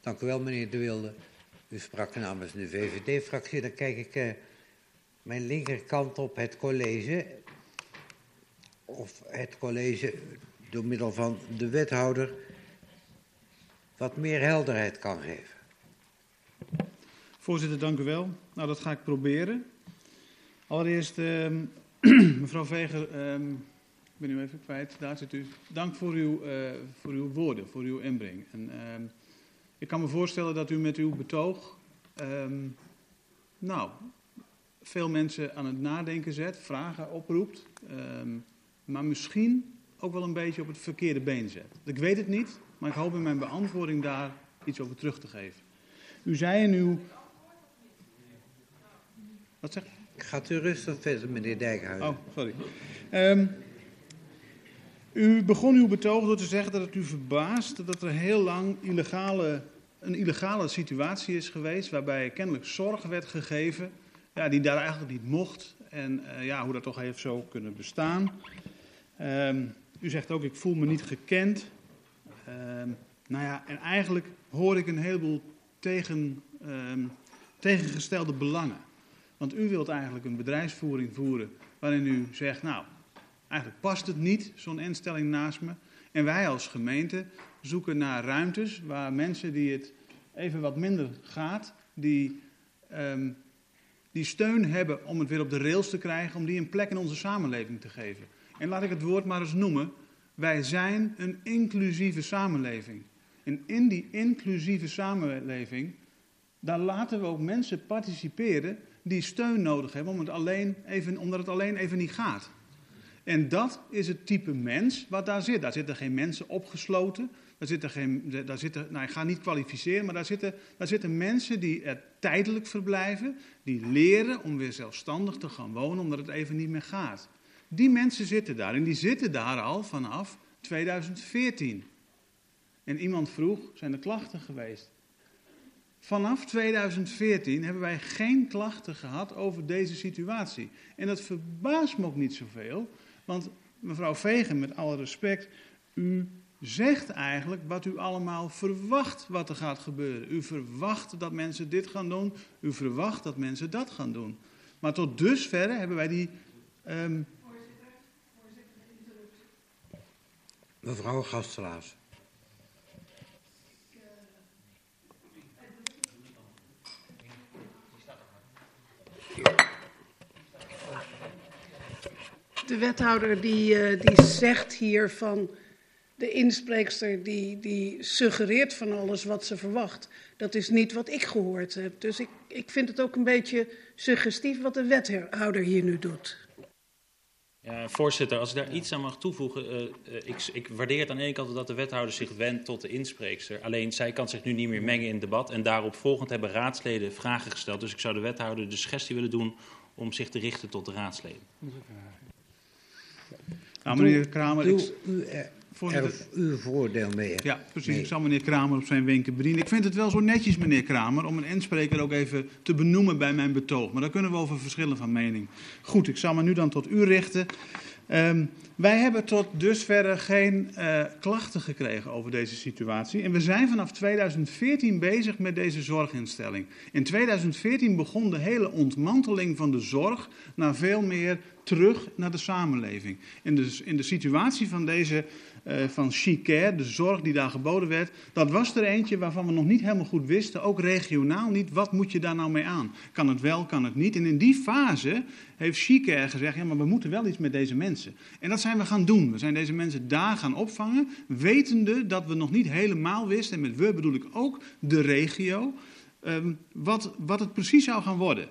Dank u wel, meneer De Wilde. U sprak namens de VVD-fractie. Dan kijk ik uh, mijn linkerkant op het college. of het college door middel van de wethouder wat meer helderheid kan geven. Voorzitter, dank u wel. Nou, dat ga ik proberen. Allereerst, uh, mevrouw Veger, uh, ik ben u even kwijt, daar zit u. Dank voor uw, uh, voor uw woorden, voor uw inbreng. En, ehm, ik kan me voorstellen dat u met uw betoog, ehm, nou, veel mensen aan het nadenken zet, vragen oproept, maar misschien ook wel een beetje op het verkeerde been zet. Ik weet het niet, maar ik hoop in mijn beantwoording daar iets over terug te geven. U zei in uw. Wat zegt Gaat u rustig verder, meneer Dijkhuizen. Oh, sorry. Um, u begon uw betoog door te zeggen dat het u verbaast dat er heel lang illegale, een illegale situatie is geweest. waarbij kennelijk zorg werd gegeven. Ja, die daar eigenlijk niet mocht. En uh, ja, hoe dat toch heeft zo kunnen bestaan. Um, u zegt ook: ik voel me niet gekend. Um, nou ja, en eigenlijk hoor ik een heleboel tegen, tegengestelde belangen. Want u wilt eigenlijk een bedrijfsvoering voeren waarin u zegt, nou, eigenlijk past het niet, zo'n instelling naast me. En wij als gemeente zoeken naar ruimtes waar mensen die het even wat minder gaat, die, die steun hebben om het weer op de rails te krijgen, om die een plek in onze samenleving te geven. En laat ik het woord maar eens noemen. Wij zijn een inclusieve samenleving. En in die inclusieve samenleving, daar laten we ook mensen participeren die steun nodig hebben, om het alleen even, omdat het alleen even niet gaat. En dat is het type mens wat daar zit. Daar zitten geen mensen opgesloten. Daar zitten geen, daar zitten, nou, ik ga niet kwalificeren, maar daar zitten, daar zitten mensen die er tijdelijk verblijven, die leren om weer zelfstandig te gaan wonen, omdat het even niet meer gaat. Die mensen zitten daar en die zitten daar al vanaf 2014. En iemand vroeg, zijn er klachten geweest? Vanaf 2014 hebben wij geen klachten gehad over deze situatie. En dat verbaast me ook niet zoveel, want mevrouw Vegen, met alle respect, u zegt eigenlijk wat u allemaal verwacht wat er gaat gebeuren. U verwacht dat mensen dit gaan doen, u verwacht dat mensen dat gaan doen. Maar tot dusver hebben wij die. Um... Mevrouw Gastelaars. De wethouder die, uh, die zegt hier van de inspreekster die, die suggereert van alles wat ze verwacht. Dat is niet wat ik gehoord heb. Dus ik, ik vind het ook een beetje suggestief wat de wethouder hier nu doet. Ja, voorzitter, als ik daar iets aan mag toevoegen. Uh, ik, ik, waardeer het aan de ene kant dat de wethouder zich wendt tot de inspreekster. Alleen zij kan zich nu niet meer mengen in het debat. En daarop volgend hebben raadsleden vragen gesteld. Dus ik zou de wethouder de suggestie willen doen om zich te richten tot de raadsleden. Nou, meneer Kramer, doe, ik, u er, uw voordeel mee. Ja, precies. Ik zal meneer Kramer op zijn wenken bedienen. Ik vind het wel zo netjes, meneer Kramer, om een inspreker ook even te benoemen bij mijn betoog. Maar daar kunnen we over verschillen van mening. Goed, ik zal me nu dan tot u richten. Um, wij hebben tot dusver geen uh, klachten gekregen over deze situatie. En we zijn vanaf 2014 bezig met deze zorginstelling. In 2014 begon de hele ontmanteling van de zorg naar veel meer terug naar de samenleving. In de, in de situatie van deze uh, van Chicare, de zorg die daar geboden werd, dat was er eentje waarvan we nog niet helemaal goed wisten, ook regionaal niet, wat moet je daar nou mee aan? Kan het wel, kan het niet? En in die fase heeft Chicare gezegd, ja, maar we moeten wel iets met deze mensen. En dat zijn we gaan doen. We zijn deze mensen daar gaan opvangen, wetende dat we nog niet helemaal wisten, en met we bedoel ik ook de regio, um, wat, wat het precies zou gaan worden.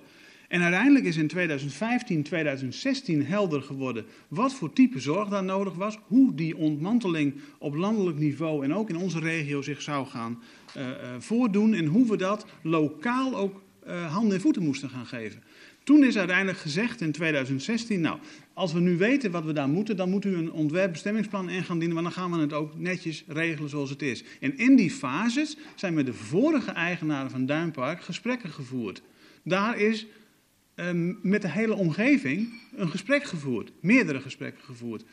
En uiteindelijk is in 2015, 2016 helder geworden wat voor type zorg daar nodig was, hoe die ontmanteling op landelijk niveau en ook in onze regio zich zou gaan uh, uh, voordoen en hoe we dat lokaal ook uh, handen en voeten moesten gaan geven. Toen is uiteindelijk gezegd in 2016, nou, als we nu weten wat we daar moeten, dan moet u een ontwerpbestemmingsplan in gaan dienen, want dan gaan we het ook netjes regelen zoals het is. En in die fases zijn met de vorige eigenaren van Duinpark gesprekken gevoerd. Daar is um, met de hele omgeving een gesprek gevoerd, meerdere gesprekken gevoerd.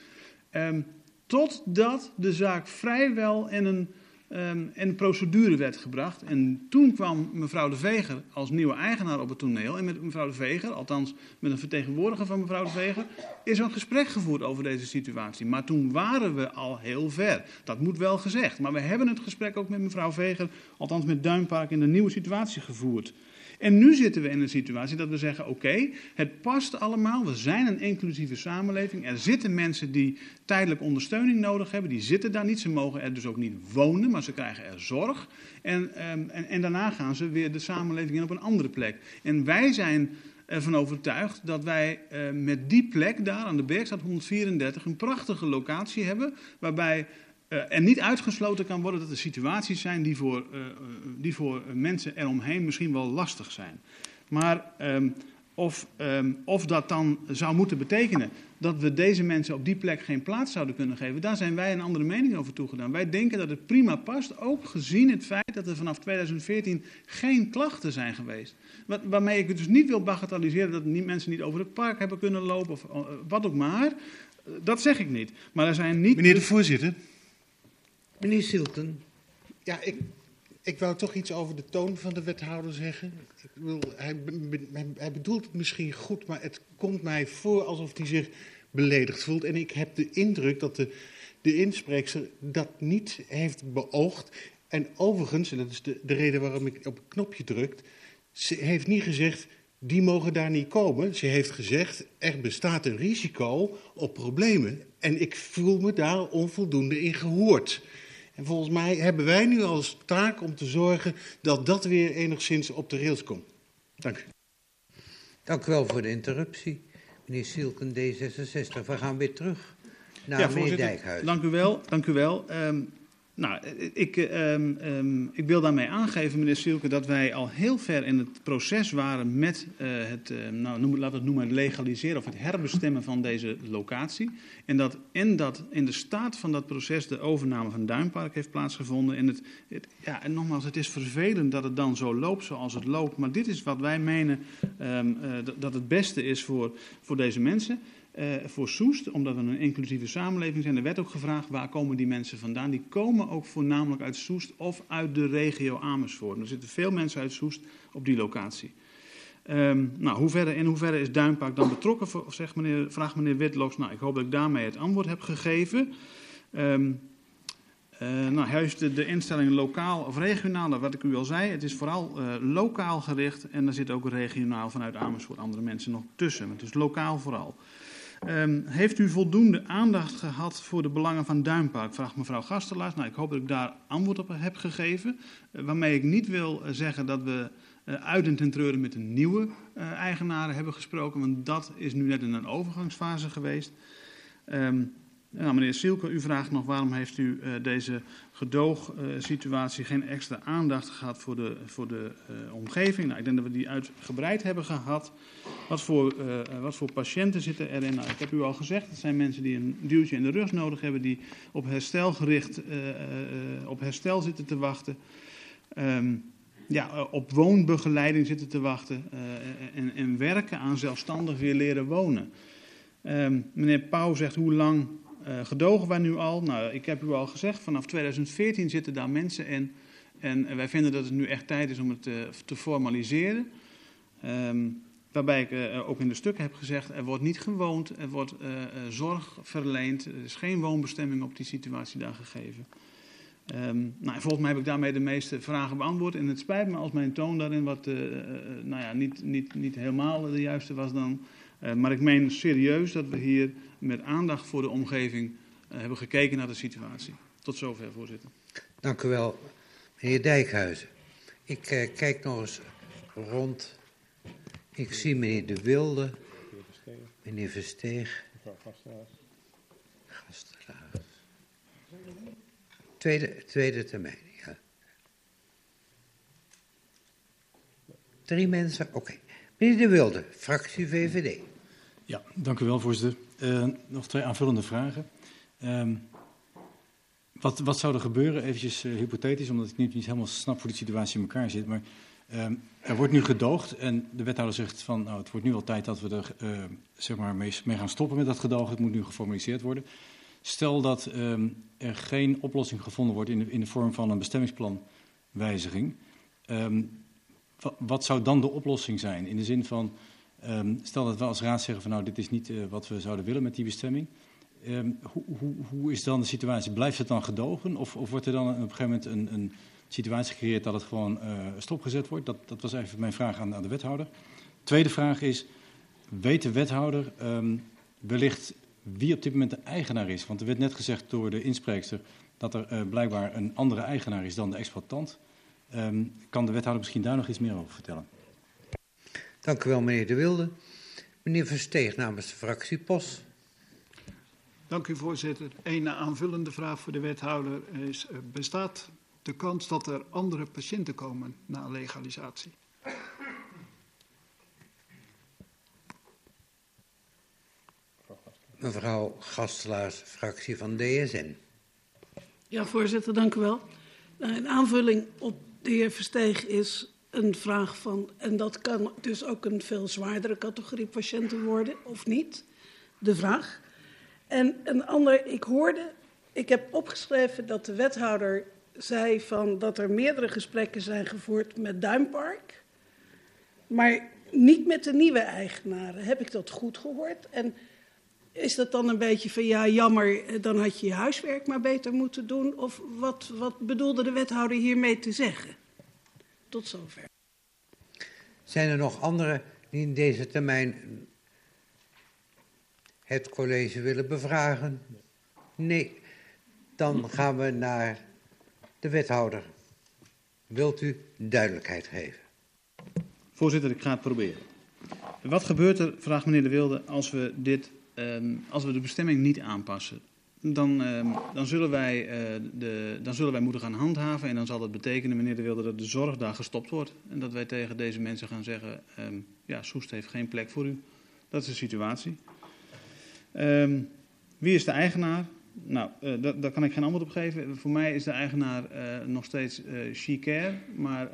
Um, totdat de zaak vrijwel in een en de procedure werd gebracht. En toen kwam mevrouw De Veger als nieuwe eigenaar op het toneel. En met mevrouw De Veger, althans met een vertegenwoordiger van mevrouw De Veger, is een gesprek gevoerd over deze situatie. Maar toen waren we al heel ver. Dat moet wel gezegd. Maar we hebben het gesprek ook met mevrouw Veger, althans met Duinpark, in de nieuwe situatie gevoerd. En nu zitten we in een situatie dat we zeggen: oké, het past allemaal. We zijn een inclusieve samenleving. Er zitten mensen die tijdelijk ondersteuning nodig hebben. Die zitten daar niet. Ze mogen er dus ook niet wonen, maar ze krijgen er zorg. En, um, en, en daarna gaan ze weer de samenleving in op een andere plek. En wij zijn ervan overtuigd dat wij uh, met die plek daar aan de Bergstad 134 een prachtige locatie hebben. Waarbij uh, er niet uitgesloten kan worden dat er situaties zijn die voor, uh, die voor mensen eromheen misschien wel lastig zijn. Maar um, of, um, of dat dan zou moeten betekenen dat we deze mensen op die plek geen plaats zouden kunnen geven, daar zijn wij een andere mening over toegedaan. Wij denken dat het prima past, ook gezien het feit dat er vanaf 2014 geen klachten zijn geweest. Wat, waarmee ik dus niet wil bagatelliseren dat niet, mensen niet over het park hebben kunnen lopen of uh, wat ook maar. Dat zeg ik niet. Maar er zijn niet. Meneer de voorzitter. Meneer Silten. Ja, ik, ik wou toch iets over de toon van de wethouder zeggen. Ik hij, hij bedoelt het misschien goed, maar het komt mij voor alsof hij zich beledigd voelt. En ik heb de indruk dat de, de inspreekster dat niet heeft beoogd. En overigens, en dat is de, de reden waarom ik op het knopje druk, ze heeft niet gezegd, die mogen daar niet komen. Ze heeft gezegd, er bestaat een risico op problemen. En ik voel me daar onvoldoende in gehoord. En volgens mij hebben wij nu als taak om te zorgen dat dat weer enigszins op de rails komt. Dank u. Dank u wel voor de interruptie. Meneer Sielken, D66. We gaan weer terug naar ja, meneer Dijkhuis. Dank u wel. Dank u wel. Um, nou, ik, um, um, ik, wil daarmee aangeven, meneer Sielke, dat wij al heel ver in het proces waren met uh, het, nou, noem, laten we het noemen, legaliseren of het herbestemmen van deze locatie. En dat in, dat in de staat van dat proces de overname van Duinpark heeft plaatsgevonden. En, het, ja, en nogmaals, het is vervelend dat het dan zo loopt zoals het loopt. Maar dit is wat wij menen uh, dat het beste is voor, voor deze mensen. Uh, voor Soest, omdat we een inclusieve samenleving zijn. Er werd ook gevraagd waar komen die mensen vandaan. Die komen ook voornamelijk uit Soest of uit de regio Amersfoort. Er zitten veel mensen uit Soest op die locatie. Um, nou, hoe in hoeverre is Duinpark dan betrokken, voor, zegt meneer, vraagt meneer Witloks. Nou, ik hoop dat ik daarmee het antwoord heb gegeven. Um, nou, heeft de, de instelling lokaal of regionaal, wat ik u al zei. Het is vooral uh, lokaal gericht en er zit ook regionaal vanuit Amersfoort andere mensen nog tussen. Het is lokaal vooral. Um, heeft u voldoende aandacht gehad voor de belangen van Duinpark? Vraagt mevrouw Gastelaars. Nou, ik hoop dat ik daar antwoord op heb gegeven. Uh, waarmee ik niet wil zeggen dat we uh, uit en ten treuren met een nieuwe eigenaren hebben gesproken. Want dat is nu net in een overgangsfase geweest. Um, nou, meneer Sielke, u vraagt nog waarom heeft u uh, deze gedoogsituatie uh, geen extra aandacht gehad voor de, voor de uh, omgeving. Nou, ik denk dat we die uitgebreid hebben gehad. Wat voor, wat voor patiënten zitten erin? Nou, ik heb u al gezegd, het zijn mensen die een duwtje in de rug nodig hebben, die op herstel gericht op herstel zitten te wachten. Um, ja, op woonbegeleiding zitten te wachten en, en werken aan zelfstandig weer leren wonen. Um, meneer Pauw zegt hoe lang gedogen wij nu al? Nou, ik heb u al gezegd, vanaf 2014 zitten daar mensen in. En, wij vinden dat het nu echt tijd is om het uh, te formaliseren. Um, waarbij ik uh, ook in de stukken heb gezegd, er wordt niet gewoond, er wordt zorg verleend. Er is geen woonbestemming op die situatie daar gegeven. Um, nou, volgens mij heb ik daarmee de meeste vragen beantwoord. En het spijt me als mijn toon daarin wat, nou ja, niet, niet, niet helemaal de juiste was dan... Uh, maar ik meen serieus dat we hier met aandacht voor de omgeving uh, hebben gekeken naar de situatie. Tot zover, voorzitter. Dank u wel, meneer Dijkhuizen. Ik uh, kijk nog eens rond. Ik zie meneer De Wilde, meneer Versteeg. Gastelaars. Tweede, tweede termijn, ja. Drie mensen, oké. Meneer De Wilde, fractie VVD. Ja, dank u wel, voorzitter. Uh, nog twee aanvullende vragen. Um, wat, wat zou er gebeuren, eventjes uh, hypothetisch, omdat ik niet, niet helemaal snap hoe die situatie in elkaar zit, maar um, er wordt nu gedoogd en de wethouder zegt van, nou, het wordt nu al tijd dat we er uh, zeg maar mee, mee gaan stoppen met dat gedoog, het moet nu geformaliseerd worden. Stel dat ehm, er geen oplossing gevonden wordt in de, in de vorm van een bestemmingsplanwijziging. Ehm, wat zou dan de oplossing zijn? In de zin van, ehm, stel dat we als raad zeggen van nou dit is niet uh, wat we zouden willen met die bestemming. Hoe, hoe, hoe, is dan de situatie? Blijft het dan gedogen? Of, of wordt er dan op een gegeven moment een, een situatie gecreëerd dat het gewoon uh, stopgezet wordt? Dat, dat was even mijn vraag aan, aan de wethouder. Tweede vraag is, weet de wethouder um, wellicht wie op dit moment de eigenaar is? Want er werd net gezegd door de inspreekster dat er uh, blijkbaar een andere eigenaar is dan de exploitant. Kan de wethouder misschien daar nog iets meer over vertellen? Dank u wel, meneer De Wilde. Meneer Versteeg namens de fractie POS. Dank u, voorzitter. Een aanvullende vraag voor de wethouder is: eh, bestaat de kans dat er andere patiënten komen na legalisatie? Mevrouw Gastelaars, fractie van DSN. Ja, voorzitter, dank u wel. Een aanvulling op de heer Versteeg is een vraag van, en dat kan dus ook een veel zwaardere categorie patiënten worden, of niet? De vraag. En een ander, ik hoorde, ik heb opgeschreven dat de wethouder zei van dat er meerdere gesprekken zijn gevoerd met Duinpark, maar niet met de nieuwe eigenaren. Heb ik dat goed gehoord? En is dat dan een beetje van ja, jammer, dan had je je huiswerk maar beter moeten doen? Of wat, wat bedoelde de wethouder hiermee te zeggen? Tot zover. Zijn er nog anderen die in deze termijn het college willen bevragen? Nee. Dan gaan we naar de wethouder. Wilt u duidelijkheid geven? Voorzitter, ik ga het proberen. Wat gebeurt er, vraagt meneer De Wilde, als we dit Um, als we de bestemming niet aanpassen, dan, um, dan, zullen wij, uh, de, dan zullen wij moeten gaan handhaven. En dan zal dat betekenen, meneer De Wilde, dat de zorg daar gestopt wordt. En dat wij tegen deze mensen gaan zeggen, um, ja, Soest heeft geen plek voor u. Dat is de situatie. wie is de eigenaar? Nou, uh, daar kan ik geen antwoord op geven. Voor mij is de eigenaar uh, nog steeds Chicare, maar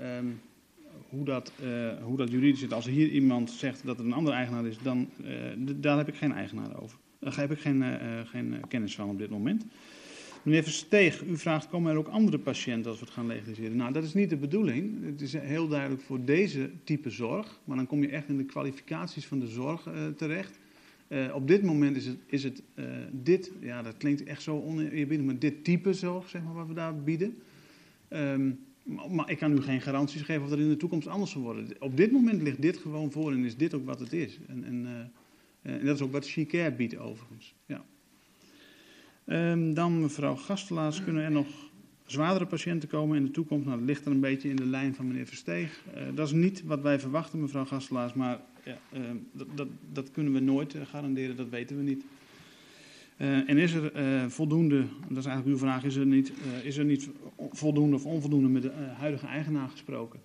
hoe dat, hoe dat juridisch zit. Als er hier iemand zegt dat er een andere eigenaar is, dan daar heb ik geen eigenaar over. Daar heb ik geen, uh, geen kennis van op dit moment. Meneer Versteeg, u vraagt, komen er ook andere patiënten als we het gaan legaliseren? Nou, dat is niet de bedoeling. Het is heel duidelijk voor deze type zorg. Maar dan kom je echt in de kwalificaties van de zorg terecht. op dit moment is het, is het dit, ja dat klinkt echt zo oneerbiedig, maar dit type zorg, zeg maar, wat we daar bieden. Um, maar ik kan u geen garanties geven of dat in de toekomst anders zal worden. Op dit moment ligt dit gewoon voor en is dit ook wat het is. En, en, en dat is ook wat Chicare biedt overigens. Ja. Um, dan mevrouw Gastelaars, kunnen er nog zwaardere patiënten komen in de toekomst? Nou, dat ligt er een beetje in de lijn van meneer Versteeg. Uh, dat is niet wat wij verwachten, mevrouw Gastelaars, maar ja, uh, dat, dat, dat, kunnen we nooit garanderen, dat weten we niet. En is er voldoende, dat is eigenlijk uw vraag, is er niet, is er niet voldoende of onvoldoende met de huidige eigenaar gesproken?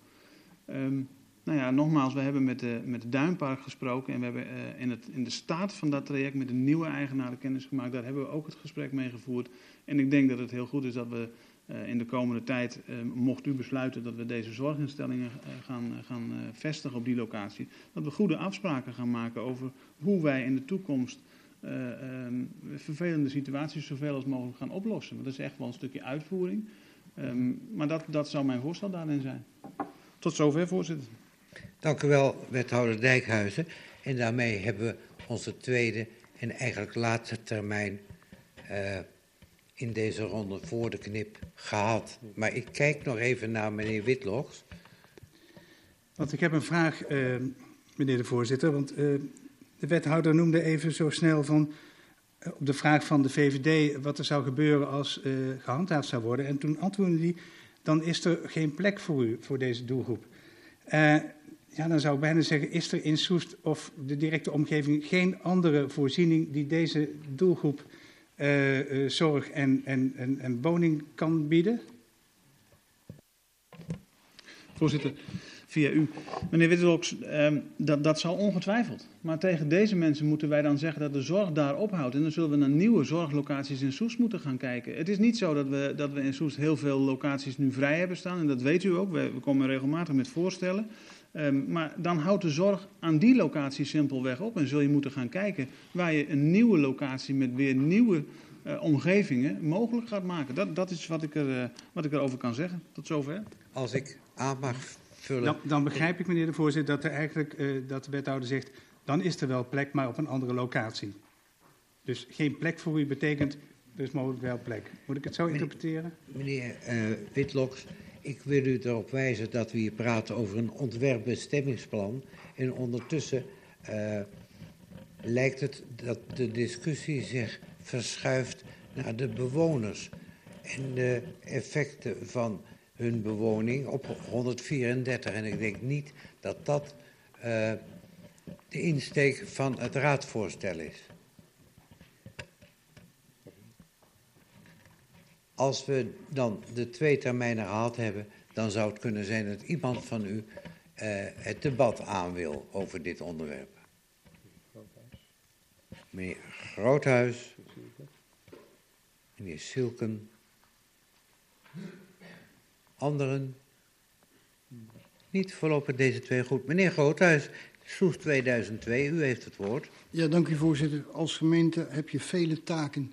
Um, nou ja, nogmaals, we hebben met de, met de Duinpark gesproken en we hebben in, het, in de staat van dat traject met de nieuwe eigenaren kennis gemaakt. Daar hebben we ook het gesprek mee gevoerd. En ik denk dat het heel goed is dat we in de komende tijd, mocht u besluiten dat we deze zorginstellingen gaan, gaan vestigen op die locatie, dat we goede afspraken gaan maken over hoe wij in de toekomst um, vervelende situaties zoveel als mogelijk gaan oplossen. Dat is echt wel een stukje uitvoering. Um, maar dat, dat zou mijn voorstel daarin zijn. Tot zover, voorzitter. Dank u wel, wethouder Dijkhuizen. En daarmee hebben we onze tweede en eigenlijk laatste termijn uh, in deze ronde voor de knip gehad. Maar ik kijk nog even naar meneer Witlogs. Want ik heb een vraag, uh, meneer de voorzitter. Want uh, de wethouder noemde even zo snel van, op de vraag van de VVD wat er zou gebeuren als gehandhaafd zou worden. En toen antwoordde hij, dan is er geen plek voor u, voor deze doelgroep. Ja, dan zou ik bijna zeggen, is er in Soest of de directe omgeving geen andere voorziening die deze doelgroep zorg en, en, en, en woning kan bieden? Voorzitter, via u. Meneer Witteloks, eh, dat, dat zal ongetwijfeld. Maar tegen deze mensen moeten wij dan zeggen dat de zorg daar ophoudt. En dan zullen we naar nieuwe zorglocaties in Soest moeten gaan kijken. Het is niet zo dat we, dat we in Soest heel veel locaties nu vrij hebben staan. En dat weet u ook. We komen regelmatig met voorstellen. Um, maar dan houdt de zorg aan die locatie simpelweg op. En zul je moeten gaan kijken waar je een nieuwe locatie met weer nieuwe uh, omgevingen mogelijk gaat maken. Dat, dat is wat ik, er, uh, wat ik erover kan zeggen. Tot zover. Als ik aan mag vullen. Dan, dan begrijp ik, meneer de voorzitter, dat, er eigenlijk, uh, dat de wethouder zegt... dan is er wel plek, maar op een andere locatie. Dus geen plek voor u betekent, er is mogelijk wel plek. Moet ik het zo meneer, interpreteren? Meneer Witloks, ik wil u erop wijzen dat we hier praten over een ontwerpbestemmingsplan. En ondertussen lijkt het dat de discussie zich verschuift naar de bewoners en de effecten van hun bewoning op 134. En ik denk niet dat dat uh, de insteek van het raadvoorstel is. Als we dan de twee termijnen gehad hebben, dan zou het kunnen zijn dat iemand van u uh, het debat aan wil over dit onderwerp. Meneer Groothuis. Meneer Silken. Anderen? Niet voorlopig deze twee goed. Meneer Groothuis, Soes 2002, u heeft het woord. Ja, dank u voorzitter. Als gemeente heb je vele taken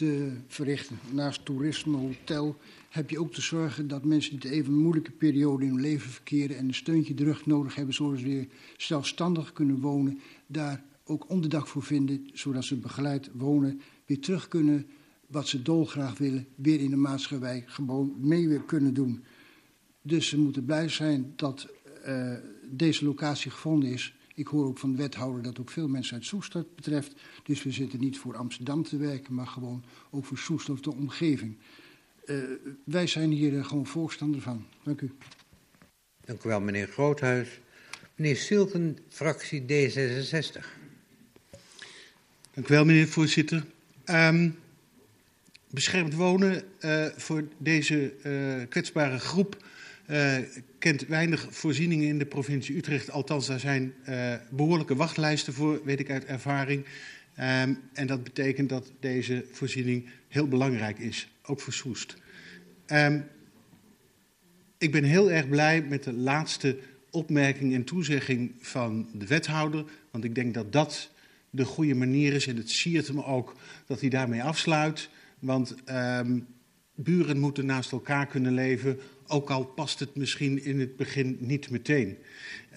te verrichten. Naast toerisme, hotel, heb je ook te zorgen dat mensen die even een moeilijke periode in hun leven verkeren en een steuntje terug nodig hebben, zodat ze weer zelfstandig kunnen wonen, daar ook onderdak voor vinden, zodat ze begeleid wonen, weer terug kunnen wat ze dolgraag willen, weer in de maatschappij gewoon mee weer kunnen doen. Dus ze moeten blij zijn dat uh, deze locatie gevonden is. Ik hoor ook van de wethouder dat ook veel mensen uit Soest dat betreft. Dus we zitten niet voor Amsterdam te werken, maar gewoon ook voor Soest of de omgeving. Uh, wij zijn hier uh, gewoon voorstander van. Dank u. Dank u wel, meneer Groothuis. Meneer Silken, fractie D66. Dank u wel, meneer voorzitter. Um, beschermd wonen uh, voor deze uh, kwetsbare groep uh, kent weinig voorzieningen in de provincie Utrecht. Althans, daar zijn behoorlijke wachtlijsten voor, weet ik uit ervaring. Um, en dat betekent dat deze voorziening heel belangrijk is, ook voor Soest. Um, ik ben heel erg blij met de laatste opmerking en toezegging van de wethouder. Want ik denk dat dat de goede manier is. En het siert me ook dat hij daarmee afsluit. Want um, buren moeten naast elkaar kunnen leven, ook al past het misschien in het begin niet meteen.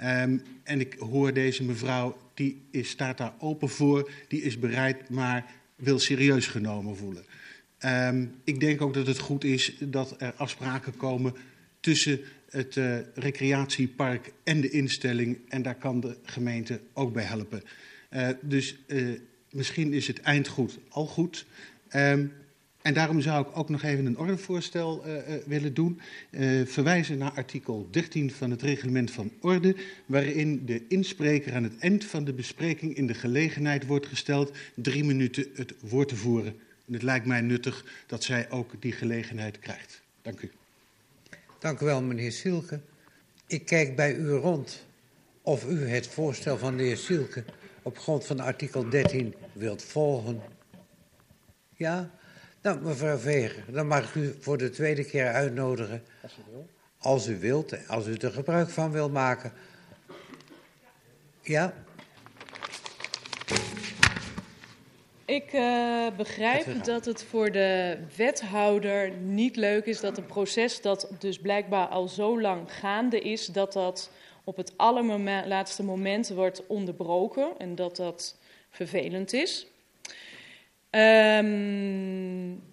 Um, en ik hoor deze mevrouw, die is, staat daar open voor, die is bereid, maar wil serieus genomen voelen. Um, ik denk ook dat het goed is dat er afspraken komen tussen het uh, recreatiepark en de instelling. En daar kan de gemeente ook bij helpen. Uh, dus uh, misschien is het eindgoed al goed. Um, en daarom zou ik ook nog even een ordevoorstel uh, uh, willen doen. Uh, verwijzen naar artikel 13 van het reglement van orde, waarin de inspreker aan het eind van de bespreking in de gelegenheid wordt gesteld drie minuten het woord te voeren. En het lijkt mij nuttig dat zij ook die gelegenheid krijgt. Dank u. Dank u wel, meneer Silke. Ik kijk bij u rond of u het voorstel van de heer Silke op grond van artikel 13 wilt volgen. Ja? Nou, mevrouw Veger, dan mag ik u voor de tweede keer uitnodigen. Als u, wil. als u wilt, als u er gebruik van wilt maken. Ja? Ik uh, begrijp dat het voor de wethouder niet leuk is dat een proces dat dus blijkbaar al zo lang gaande is, dat dat op het allerlaatste moment wordt onderbroken en dat dat vervelend is. Um,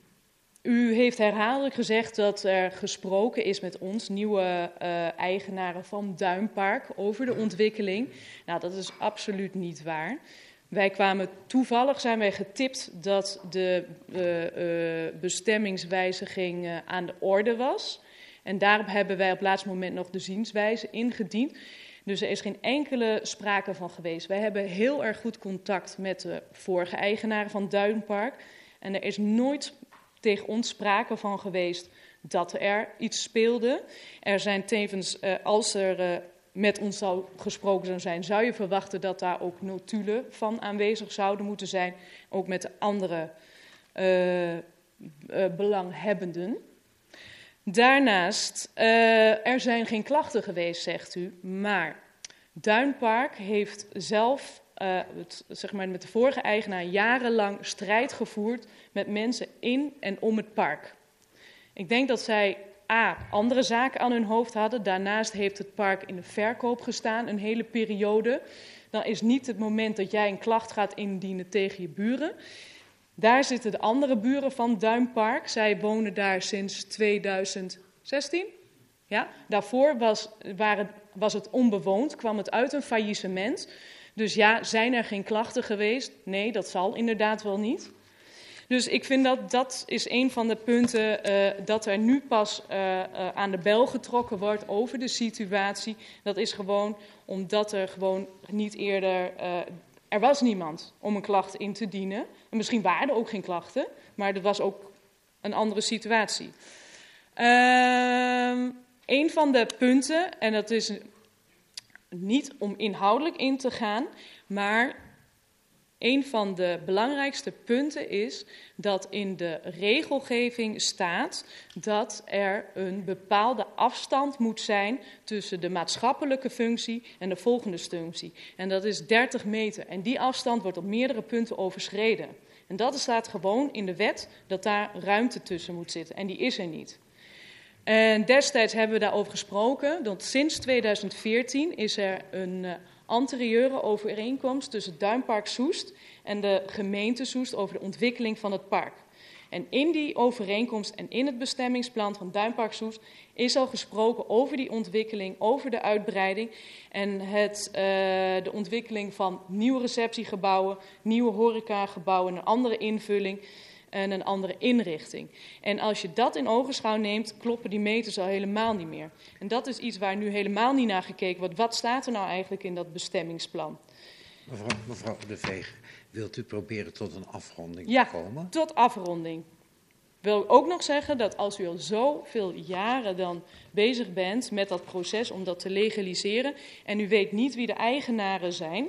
u heeft herhaaldelijk gezegd dat er gesproken is met ons, nieuwe uh, eigenaren van Duinpark, over de ontwikkeling. Nou, dat is absoluut niet waar. Wij kwamen toevallig, zijn wij getipt dat de uh, uh, bestemmingswijziging aan de orde was. En daarop hebben wij op het laatste moment nog de zienswijze ingediend. Dus er is geen enkele sprake van geweest. Wij hebben heel erg goed contact met de vorige eigenaren van Duinpark. En er is nooit tegen ons sprake van geweest dat er iets speelde. Er zijn tevens, uh, als er uh, met ons zou gesproken zou zijn, zou je verwachten dat daar ook notulen van aanwezig zouden moeten zijn. Ook met de andere uh, belanghebbenden. Daarnaast, uh, er zijn geen klachten geweest, zegt u, maar Duinpark heeft zelf het, zeg maar met de vorige eigenaar jarenlang strijd gevoerd met mensen in en om het park. Ik denk dat zij A, andere zaken aan hun hoofd hadden. Daarnaast heeft het park in de verkoop gestaan een hele periode. Dan is niet het moment dat jij een klacht gaat indienen tegen je buren. Daar zitten de andere buren van Duinpark. Zij wonen daar sinds 2016. Ja? Daarvoor was, waren, was het onbewoond, kwam het uit een faillissement. Dus ja, zijn er geen klachten geweest? Nee, dat zal inderdaad wel niet. Dus ik vind dat dat is een van de punten uh, dat er nu pas uh, uh, aan de bel getrokken wordt over de situatie. Dat is gewoon omdat er gewoon niet eerder. Er was niemand om een klacht in te dienen. En misschien waren er ook geen klachten, maar er was ook een andere situatie. Ehm, een van de punten, en dat is niet om inhoudelijk in te gaan, maar een van de belangrijkste punten is dat in de regelgeving staat dat er een bepaalde afstand moet zijn tussen de maatschappelijke functie en de volgende functie. En dat is 30 meter. En die afstand wordt op meerdere punten overschreden. En dat staat gewoon in de wet dat daar ruimte tussen moet zitten. En die is er niet. En destijds hebben we daarover gesproken, dat sinds 2014 is er een uh, anterieure overeenkomst tussen Duinpark Soest en de gemeente Soest over de ontwikkeling van het park. En in die overeenkomst en in het bestemmingsplan van Duinpark Soest is al gesproken over die ontwikkeling, over de uitbreiding en het, uh, de ontwikkeling van nieuwe receptiegebouwen, nieuwe horecagebouwen, een andere invulling en een andere inrichting. En als je dat in ogenschouw neemt, kloppen die meters al helemaal niet meer. En dat is iets waar nu helemaal niet naar gekeken wordt. Wat staat er nou eigenlijk in dat bestemmingsplan? Mevrouw, mevrouw De Veeg, wilt u proberen tot een afronding ja, te komen? tot afronding. Wil ook nog zeggen dat als u al zoveel jaren dan bezig bent met dat proces om dat te legaliseren en u weet niet wie de eigenaren zijn,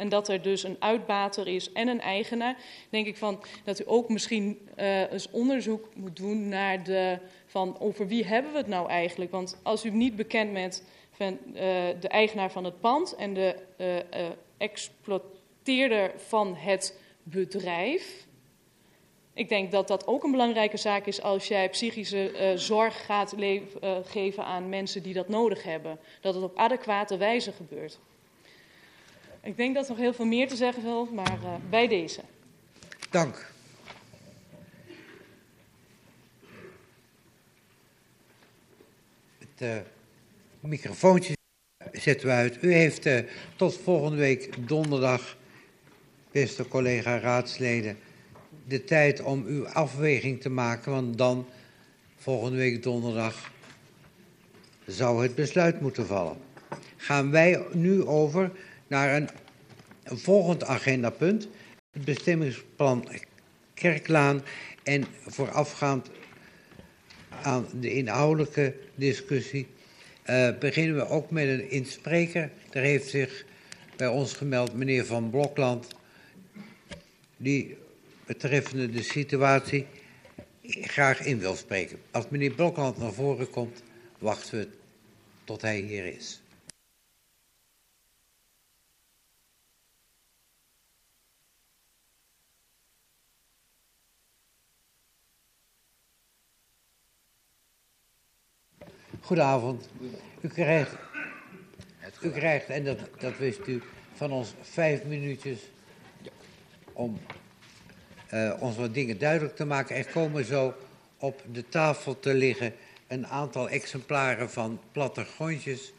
en dat er dus een uitbater is en een eigenaar, denk ik van dat u ook misschien uh, eens onderzoek moet doen naar de, van over wie hebben we het nou eigenlijk. Want als u niet bekend bent van uh, de eigenaar van het pand en de uh, exploiteerder van het bedrijf. Ik denk dat dat ook een belangrijke zaak is als jij psychische zorg gaat geven aan mensen die dat nodig hebben. Dat het op adequate wijze gebeurt. Ik denk dat er nog heel veel meer te zeggen wil, maar uh, bij deze. Dank. Het uh, microfoontje zetten we uit. U heeft uh, tot volgende week donderdag, beste collega raadsleden, de tijd om uw afweging te maken, want dan, volgende week donderdag, zou het besluit moeten vallen. Gaan wij nu over naar een, volgend agendapunt. Het bestemmingsplan Kerklaan en voorafgaand aan de inhoudelijke discussie uh, beginnen we ook met een inspreker. Er heeft zich bij ons gemeld meneer Van Blokland, die betreffende de situatie graag in wil spreken. Als meneer Blokland naar voren komt, wachten we tot hij hier is. Goedenavond. U krijgt, u krijgt en dat, dat wist u, van ons vijf minuutjes om uh, ons wat dingen duidelijk te maken. Er komen zo op de tafel te liggen een aantal exemplaren van plattegrondjes.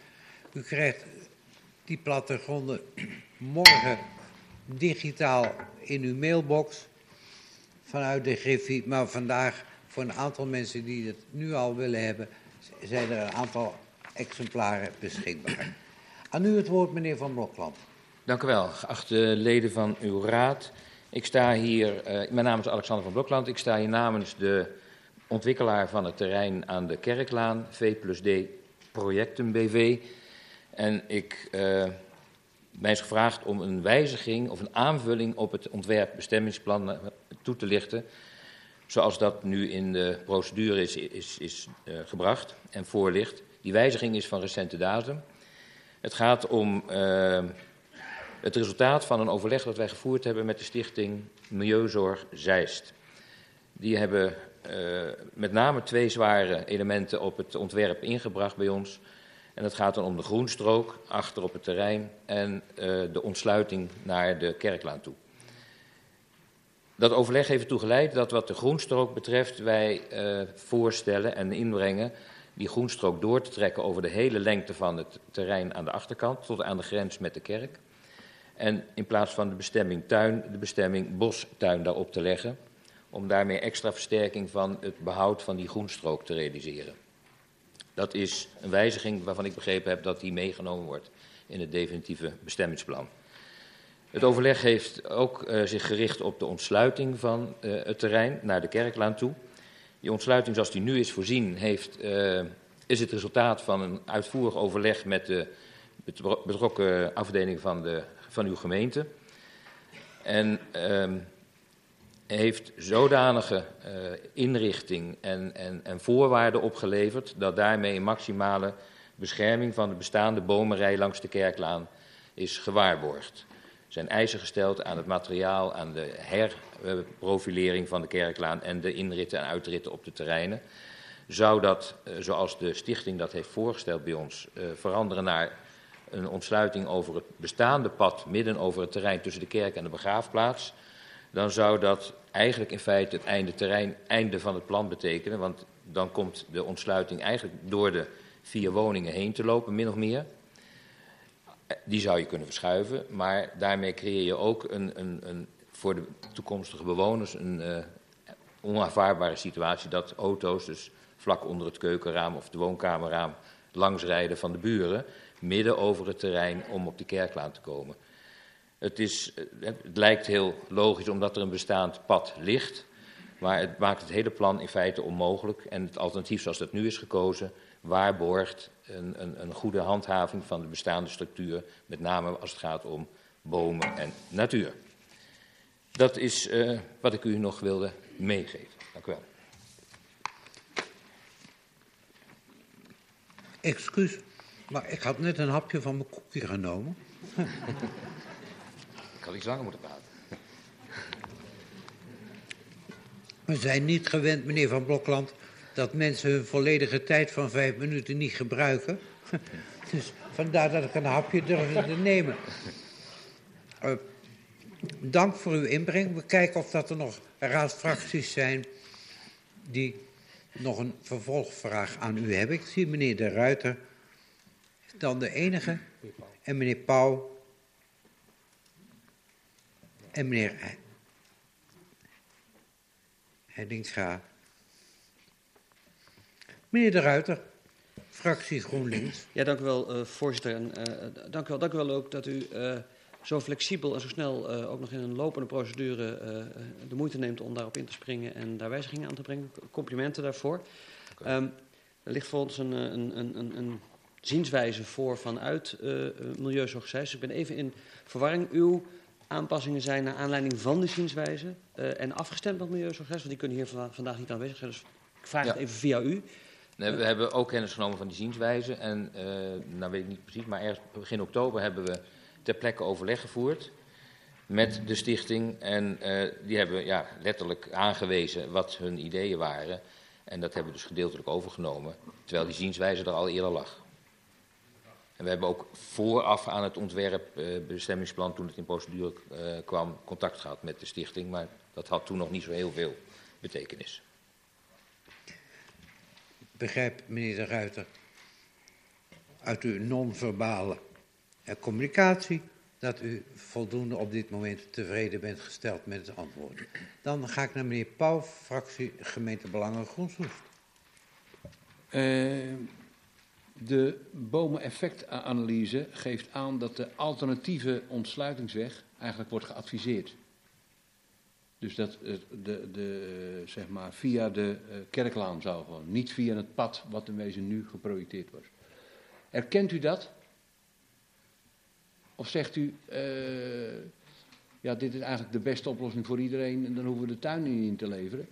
U krijgt die plattegronden morgen digitaal in uw mailbox vanuit de Griffie, maar vandaag voor een aantal mensen die het nu al willen hebben, zijn er een aantal exemplaren beschikbaar. Aan u het woord, meneer Van Blokland. Dank u wel, geachte leden van uw raad. Ik sta hier, uh, mijn naam is Alexander van Blokland. Ik sta hier namens de ontwikkelaar van het terrein aan de Kerklaan, V plus D Projecten BV. En ik, uh, mij is gevraagd om een wijziging of een aanvulling op het ontwerpbestemmingsplan toe te lichten zoals dat nu in de procedure is, is, is uh, gebracht en voorligt. Die wijziging is van recente datum. Het gaat om uh, het resultaat van een overleg dat wij gevoerd hebben met de stichting Milieuzorg Zeist. Die hebben uh, met name twee zware elementen op het ontwerp ingebracht bij ons. En dat gaat dan om de groenstrook achter op het terrein en de ontsluiting naar de kerklaan toe. Dat overleg heeft ertoe geleid dat wat de groenstrook betreft wij uh, voorstellen en inbrengen die groenstrook door te trekken over de hele lengte van het terrein aan de achterkant tot aan de grens met de kerk. En in plaats van de bestemming tuin, de bestemming bostuin daarop te leggen. Om daarmee extra versterking van het behoud van die groenstrook te realiseren. Dat is een wijziging waarvan ik begrepen heb dat die meegenomen wordt in het definitieve bestemmingsplan. Het overleg heeft ook uh, zich gericht op de ontsluiting van uh, het terrein naar de kerklaan toe. Die ontsluiting zoals die nu is voorzien heeft, uh, is het resultaat van een uitvoerig overleg met de betrokken afdeling van, de, van uw gemeente. En um, heeft zodanige inrichting en, en, en voorwaarden opgeleverd dat daarmee een maximale bescherming van de bestaande bomenrij langs de kerklaan is gewaarborgd. Zijn eisen gesteld aan het materiaal, aan de herprofilering van de kerklaan en de inritten en uitritten op de terreinen. Zou dat, uh, zoals de stichting dat heeft voorgesteld bij ons, uh, veranderen naar een ontsluiting over het bestaande pad midden over het terrein tussen de kerk en de begraafplaats, dan zou dat eigenlijk in feite het einde terrein, einde van het plan betekenen. Want dan komt de ontsluiting eigenlijk door de vier woningen heen te lopen, min of meer. Die zou je kunnen verschuiven, maar daarmee creëer je ook een, een, een voor de toekomstige bewoners een uh, onaanvaardbare situatie dat auto's dus vlak onder het keukenraam of het woonkamerraam langsrijden van de buren, midden over het terrein om op de kerklaan te komen. Het, is, het lijkt heel logisch omdat er een bestaand pad ligt, maar het maakt het hele plan in feite onmogelijk. En het alternatief zoals dat nu is gekozen, waarborgt een, een, een goede handhaving van de bestaande structuur, met name als het gaat om bomen en natuur. Dat is uh, wat ik u nog wilde meegeven. Dank u wel. Excuus, maar ik had net een hapje van mijn koekje genomen. Ik had iets langer moeten praten. We zijn niet gewend, meneer Van Blokland, dat mensen hun volledige tijd van vijf minuten niet gebruiken. Dus vandaar dat ik een hapje durfde te nemen. Uh, dank voor uw inbreng. We kijken of dat er nog raadsfracties zijn die nog een vervolgvraag aan u hebben. Ik zie meneer De Ruiter, dan de enige, en meneer Pauw en meneer Heidinga. Meneer De Ruiter, fractie GroenLinks. Ja, dank u wel, uh, voorzitter. En uh, dank, u wel, dank u wel ook dat u uh, zo flexibel en zo snel ook nog in een lopende procedure de moeite neemt om daarop in te springen en daar wijzigingen aan te brengen. Complimenten daarvoor. Um, er ligt voor ons een, een, een, een zienswijze voor vanuit Milieuzorg Zeist. Dus ik ben even in verwarring. Uw aanpassingen zijn naar aanleiding van de zienswijze uh, en afgestemd met Milieuzorgres, want die kunnen hier vanda vandaag niet aanwezig zijn. Dus ik vraag ja. het even via u. We hebben ook kennis genomen van die zienswijze en, uh, nou weet ik niet precies, maar ergens begin oktober hebben we ter plekke overleg gevoerd met de stichting en uh, die hebben ja, letterlijk aangewezen wat hun ideeën waren. En dat hebben we dus gedeeltelijk overgenomen, terwijl die zienswijze er al eerder lag. En we hebben ook vooraf aan het ontwerp, uh, bestemmingsplan, toen het in procedure kwam, contact gehad met de stichting. Maar dat had toen nog niet zo heel veel betekenis. Begrijp, meneer de Ruiter, uit uw non-verbale communicatie dat u voldoende op dit moment tevreden bent gesteld met het antwoord. Dan ga ik naar meneer Pauw, fractie gemeente Belangen Groensoest. Uh, de bomeneffectanalyse geeft aan dat de alternatieve ontsluitingsweg eigenlijk wordt geadviseerd. Dus dat de, de, zeg maar via de kerklaan zou gewoon, niet via het pad wat in wezen nu geprojecteerd wordt. Erkent u dat? Of zegt u, uh, ja, dit is eigenlijk de beste oplossing voor iedereen en dan hoeven we de tuin niet in te leveren?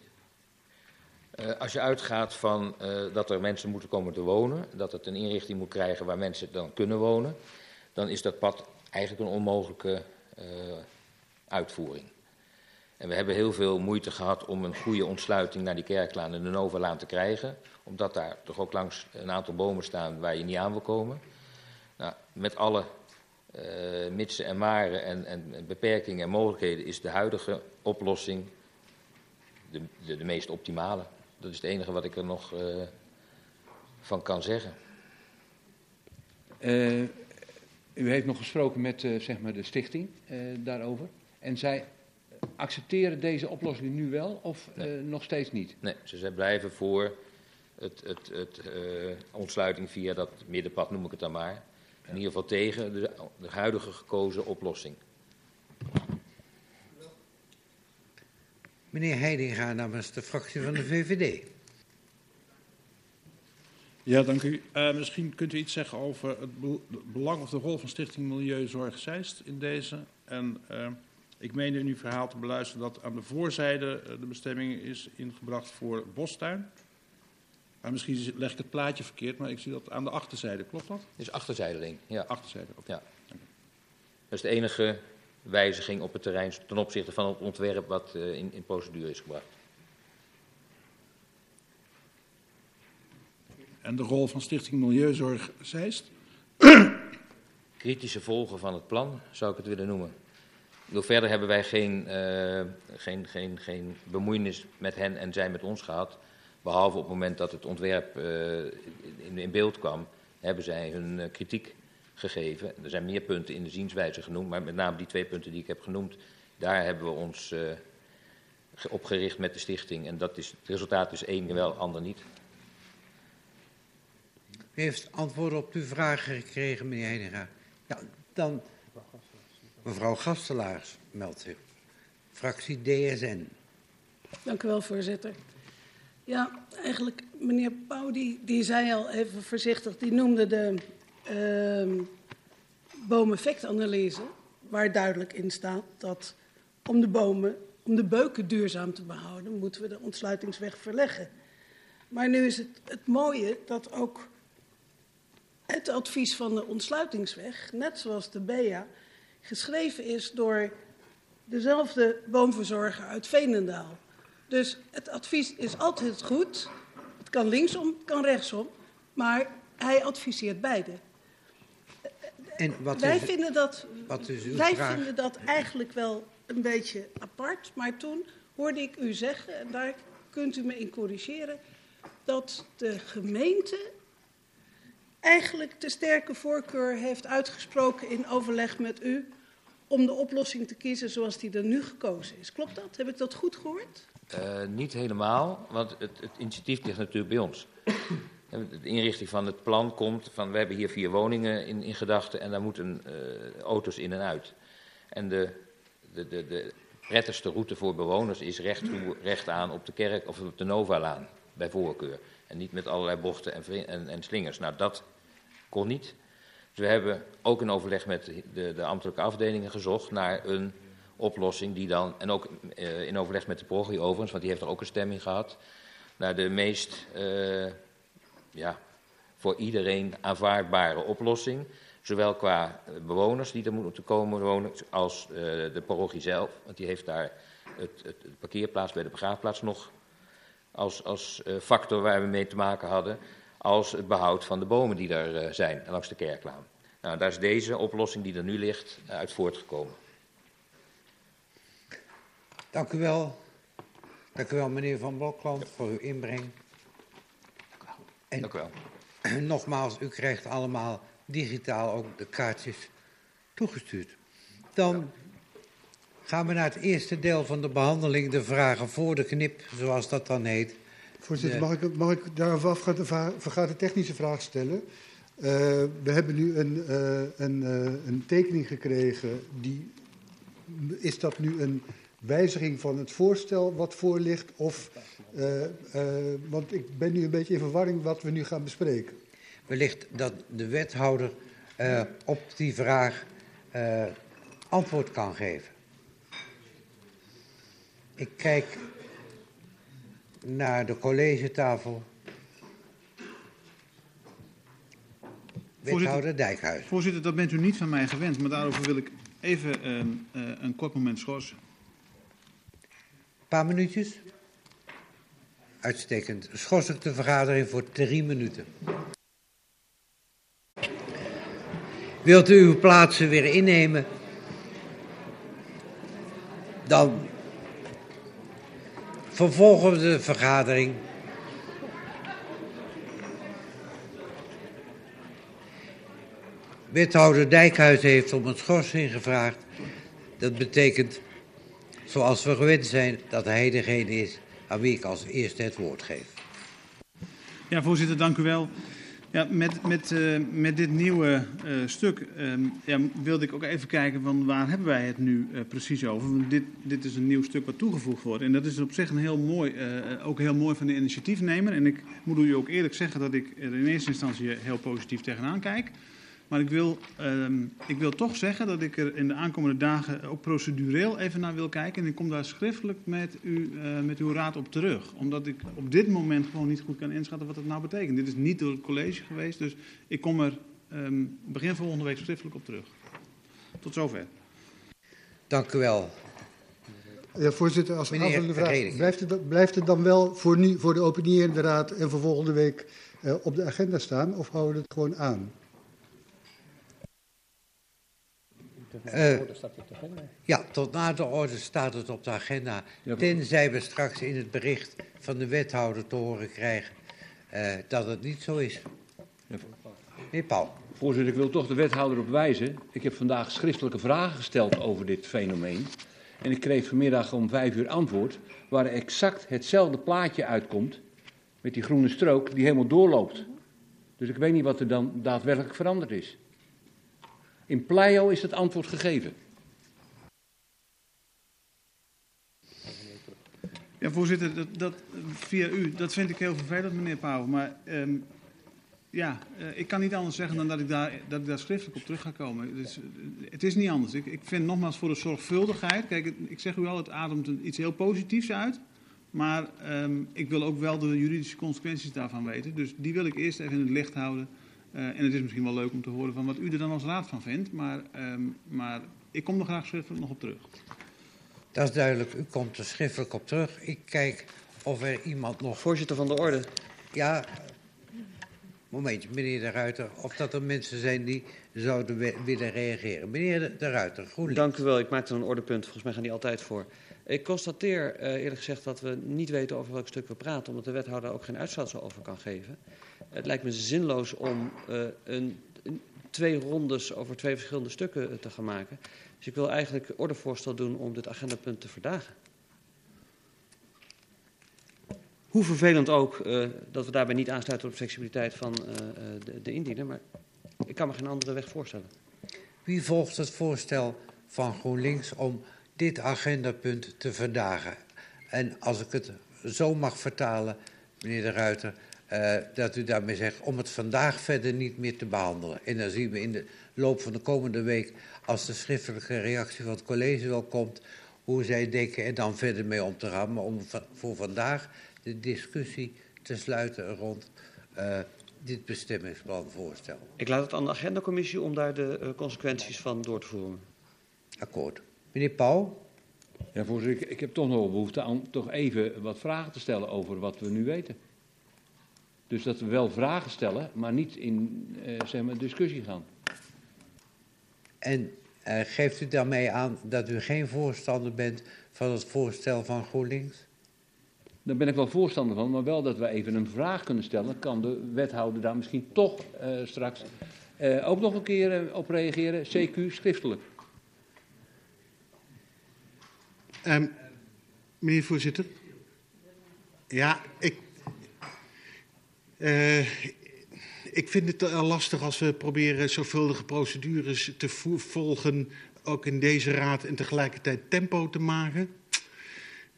Als je uitgaat van dat er mensen moeten komen te wonen, dat het een inrichting moet krijgen waar mensen dan kunnen wonen, dan is dat pad eigenlijk een onmogelijke uitvoering. En we hebben heel veel moeite gehad om een goede ontsluiting naar die kerklaan en de Novalaan te krijgen. Omdat daar toch ook langs een aantal bomen staan waar je niet aan wil komen. Nou, met alle uh, mitsen en maren en, en, beperkingen en mogelijkheden is de huidige oplossing de, de, meest optimale. Dat is het enige wat ik er nog uh, van kan zeggen. Uh, u heeft nog gesproken met zeg maar de stichting daarover. En zij accepteren deze oplossing nu wel of nee. nog steeds niet? Nee, ze blijven voor het, het, het ontsluiting via dat middenpad, noem ik het dan maar in ieder geval tegen de, de huidige gekozen oplossing. Meneer Heidinga namens de fractie van de VVD. Ja, dank u. Uh, misschien kunt u iets zeggen over het belang of de rol van Stichting Milieuzorg Zeist in deze. En uh, ik meende in uw verhaal te beluisteren dat aan de voorzijde uh, de bestemming is ingebracht voor bostuin. Maar misschien leg ik het plaatje verkeerd, maar ik zie dat aan de achterzijde. Klopt dat? Het is achterzijdeling, ja. Achterzijde, oké. Ja. Dat is de enige wijziging op het terrein ten opzichte van het ontwerp wat uh, in, in procedure is gebracht. En de rol van Stichting Milieuzorg Zeist? Kritische volgen van het plan, zou ik het willen noemen. Door verder hebben wij geen, uh, geen, geen, geen bemoeienis met hen en zij met ons gehad. Behalve op het moment dat het ontwerp uh, in, beeld kwam, hebben zij hun uh, kritiek gegeven. Er zijn meer punten in de zienswijze genoemd, maar met name die twee punten die ik heb genoemd, daar hebben we ons op gericht met de stichting. En dat is, het resultaat is één wel, ander niet. U heeft antwoorden op uw vragen gekregen, meneer Heinega. Ja, dan mevrouw Gastelaars meldt zich. Fractie DSN. Dank u wel, voorzitter. Ja, eigenlijk, meneer Pauw, die, die zei al even voorzichtig, die noemde de uh, waar duidelijk in staat dat om de bomen, om de beuken duurzaam te behouden, moeten we de ontsluitingsweg verleggen. Maar nu is het, het mooie dat ook het advies van de ontsluitingsweg, net zoals de BEA, geschreven is door dezelfde boomverzorger uit Veenendaal. Dus het advies is altijd goed. Het kan linksom, het kan rechtsom. Maar hij adviseert beide. En wat wij is, vinden dat, wat is uw wij vraag? vinden dat eigenlijk wel een beetje apart. Maar toen hoorde ik u zeggen, en daar kunt u me in corrigeren, dat de gemeente eigenlijk de sterke voorkeur heeft uitgesproken in overleg met u om de oplossing te kiezen zoals die er nu gekozen is. Klopt dat? Heb ik dat goed gehoord? Uh, niet helemaal, want het, het, initiatief ligt natuurlijk bij ons. De inrichting van het plan komt van we hebben hier vier woningen in, in gedachten en daar moeten uh, auto's in en uit. En de, de, de, de prettigste route voor bewoners is recht, toe, recht aan op de kerk of op de Novalaan bij voorkeur. En niet met allerlei bochten en, en, en slingers. Nou, dat kon niet. Dus we hebben ook in overleg met de, de ambtelijke afdelingen gezocht naar een oplossing die dan, en ook uh, in overleg met de proggie overigens, want die heeft er ook een stemming gehad, naar de meest uh, ja, voor iedereen aanvaardbare oplossing. Zowel qua bewoners die er moeten komen wonen, als de parochie zelf. Want die heeft daar het, het, het parkeerplaats bij de begraafplaats nog als, als factor waar we mee te maken hadden. Als het behoud van de bomen die daar zijn langs de kerklaan. Nou, daar is deze oplossing die er nu ligt uit voortgekomen. Dank u wel. Dank u wel, meneer Van Blokland, voor uw inbreng. En Dank u wel. Nogmaals, u krijgt allemaal digitaal ook de kaartjes toegestuurd. Dan gaan we naar het eerste deel van de behandeling, de vragen voor de knip, zoals dat dan heet. Voorzitter, mag ik, mag ik daarof vergaat de technische vraag stellen? Uh, we hebben nu een, uh, een, uh, een tekening gekregen. Die, is dat nu een wijziging van het voorstel wat voor ligt? Of, want ik ben nu een beetje in verwarring wat we nu gaan bespreken. Wellicht dat de wethouder op die vraag antwoord kan geven. Ik kijk naar de collegetafel. Wethouder Dijkhuis. Voorzitter, dat bent u niet van mij gewend, maar daarover wil ik even uh, uh, een kort moment schorsen. Een paar minuutjes? Uitstekend. Schors ik de vergadering voor drie minuten. Wilt u uw plaatsen weer innemen? Dan vervolgen we de vergadering. Wethouder Dijkhuis heeft om een schorsing gevraagd. Dat betekent, zoals we gewend zijn, dat hij degene is aan wie ik als eerste het woord geef. Ja, voorzitter, dank u wel. Ja, met, met, uh, met dit nieuwe uh, stuk uh, ja, wilde ik ook even kijken van waar hebben wij het nu uh, precies over. Want dit, dit is een nieuw stuk wat toegevoegd wordt. En dat is op zich een heel mooi, ook heel mooi van de initiatiefnemer. En ik moet u ook eerlijk zeggen dat ik er in eerste instantie heel positief tegenaan kijk. Maar ik wil, um, ik wil toch zeggen dat ik er in de aankomende dagen ook procedureel even naar wil kijken. En ik kom daar schriftelijk met, u, uh, met uw raad op terug. Omdat ik op dit moment gewoon niet goed kan inschatten wat dat nou betekent. Dit is niet door het college geweest, dus ik kom er um, begin volgende week schriftelijk op terug. Tot zover. Dank u wel. Ja, voorzitter, als aanvullende vraag, blijft het, blijft het dan wel voor, nu, voor de opinierende raad en voor volgende week uh, op de agenda staan of houden we het gewoon aan? Uh, ja, tot na de orde staat het op de agenda. Tenzij we straks in het bericht van de wethouder te horen krijgen uh, dat het niet zo is. Meneer Paul. Voorzitter, ik wil toch de wethouder op wijzen. Ik heb vandaag schriftelijke vragen gesteld over dit fenomeen. En ik kreeg vanmiddag om vijf uur antwoord, waar exact hetzelfde plaatje uitkomt. Met die groene strook die helemaal doorloopt. Dus ik weet niet wat er dan daadwerkelijk veranderd is. In Pleio is het antwoord gegeven. Ja, voorzitter, dat, dat, via u, dat vind ik heel vervelend, meneer Pauw. Maar um, ja, uh, ik kan niet anders zeggen dan dat ik daar, dat ik daar schriftelijk op terug ga komen. Dus, uh, het is niet anders. Ik, ik vind nogmaals voor de zorgvuldigheid, kijk, ik zeg u al, het ademt iets heel positiefs uit. Maar um, ik wil ook wel de juridische consequenties daarvan weten. Dus die wil ik eerst even in het licht houden. Uh, en het is misschien wel leuk om te horen van wat u er dan als raad van vindt. Maar, um, maar ik kom er graag schriftelijk nog op terug. Dat is duidelijk. U komt er schriftelijk op terug. Ik kijk of er iemand nog... Voorzitter van de orde. Ja, momentje, meneer De Ruiter. Of dat er mensen zijn die zouden willen reageren. Meneer De Ruiter, GroenLinks. Dank u wel. Ik maakte een ordepunt. Volgens mij gaan die altijd voor. Ik constateer uh, eerlijk gezegd dat we niet weten over welk stuk we praten... omdat de wethouder ook geen uitsluitsel over kan geven. Het lijkt me zinloos om uh, een, twee rondes over twee verschillende stukken te gaan maken. Dus ik wil eigenlijk ordevoorstel doen om dit agendapunt te verdagen. Hoe vervelend ook uh, dat we daarbij niet aansluiten op de flexibiliteit van uh, de, de indiener, maar ik kan me geen andere weg voorstellen. Wie volgt het voorstel van GroenLinks om dit agendapunt te verdagen? En als ik het zo mag vertalen, meneer De Ruiter, uh, dat u daarmee zegt om het vandaag verder niet meer te behandelen. En dan zien we in de loop van de komende week, als de schriftelijke reactie van het college wel komt, hoe zij denken er dan verder mee om te gaan. Maar om voor vandaag de discussie te sluiten rond uh, dit bestemmingsplanvoorstel. Ik laat het aan de agendacommissie om daar de uh, consequenties van door te voeren. Akkoord. Meneer Pauw? Ja, voorzitter, ik, ik heb toch nog behoefte aan toch even wat vragen te stellen over wat we nu weten. Dus dat we wel vragen stellen, maar niet in uh, zeg maar discussie gaan. En uh, geeft u daarmee aan dat u geen voorstander bent van het voorstel van GroenLinks? Daar ben ik wel voorstander van, maar wel dat we even een vraag kunnen stellen. Kan de wethouder daar misschien toch uh, straks ook nog een keer op reageren, CQ schriftelijk? Um, meneer voorzitter. Ja, ik Uh, ik vind het lastig als we proberen zorgvuldige procedures te volgen, ook in deze raad, en tegelijkertijd tempo te maken.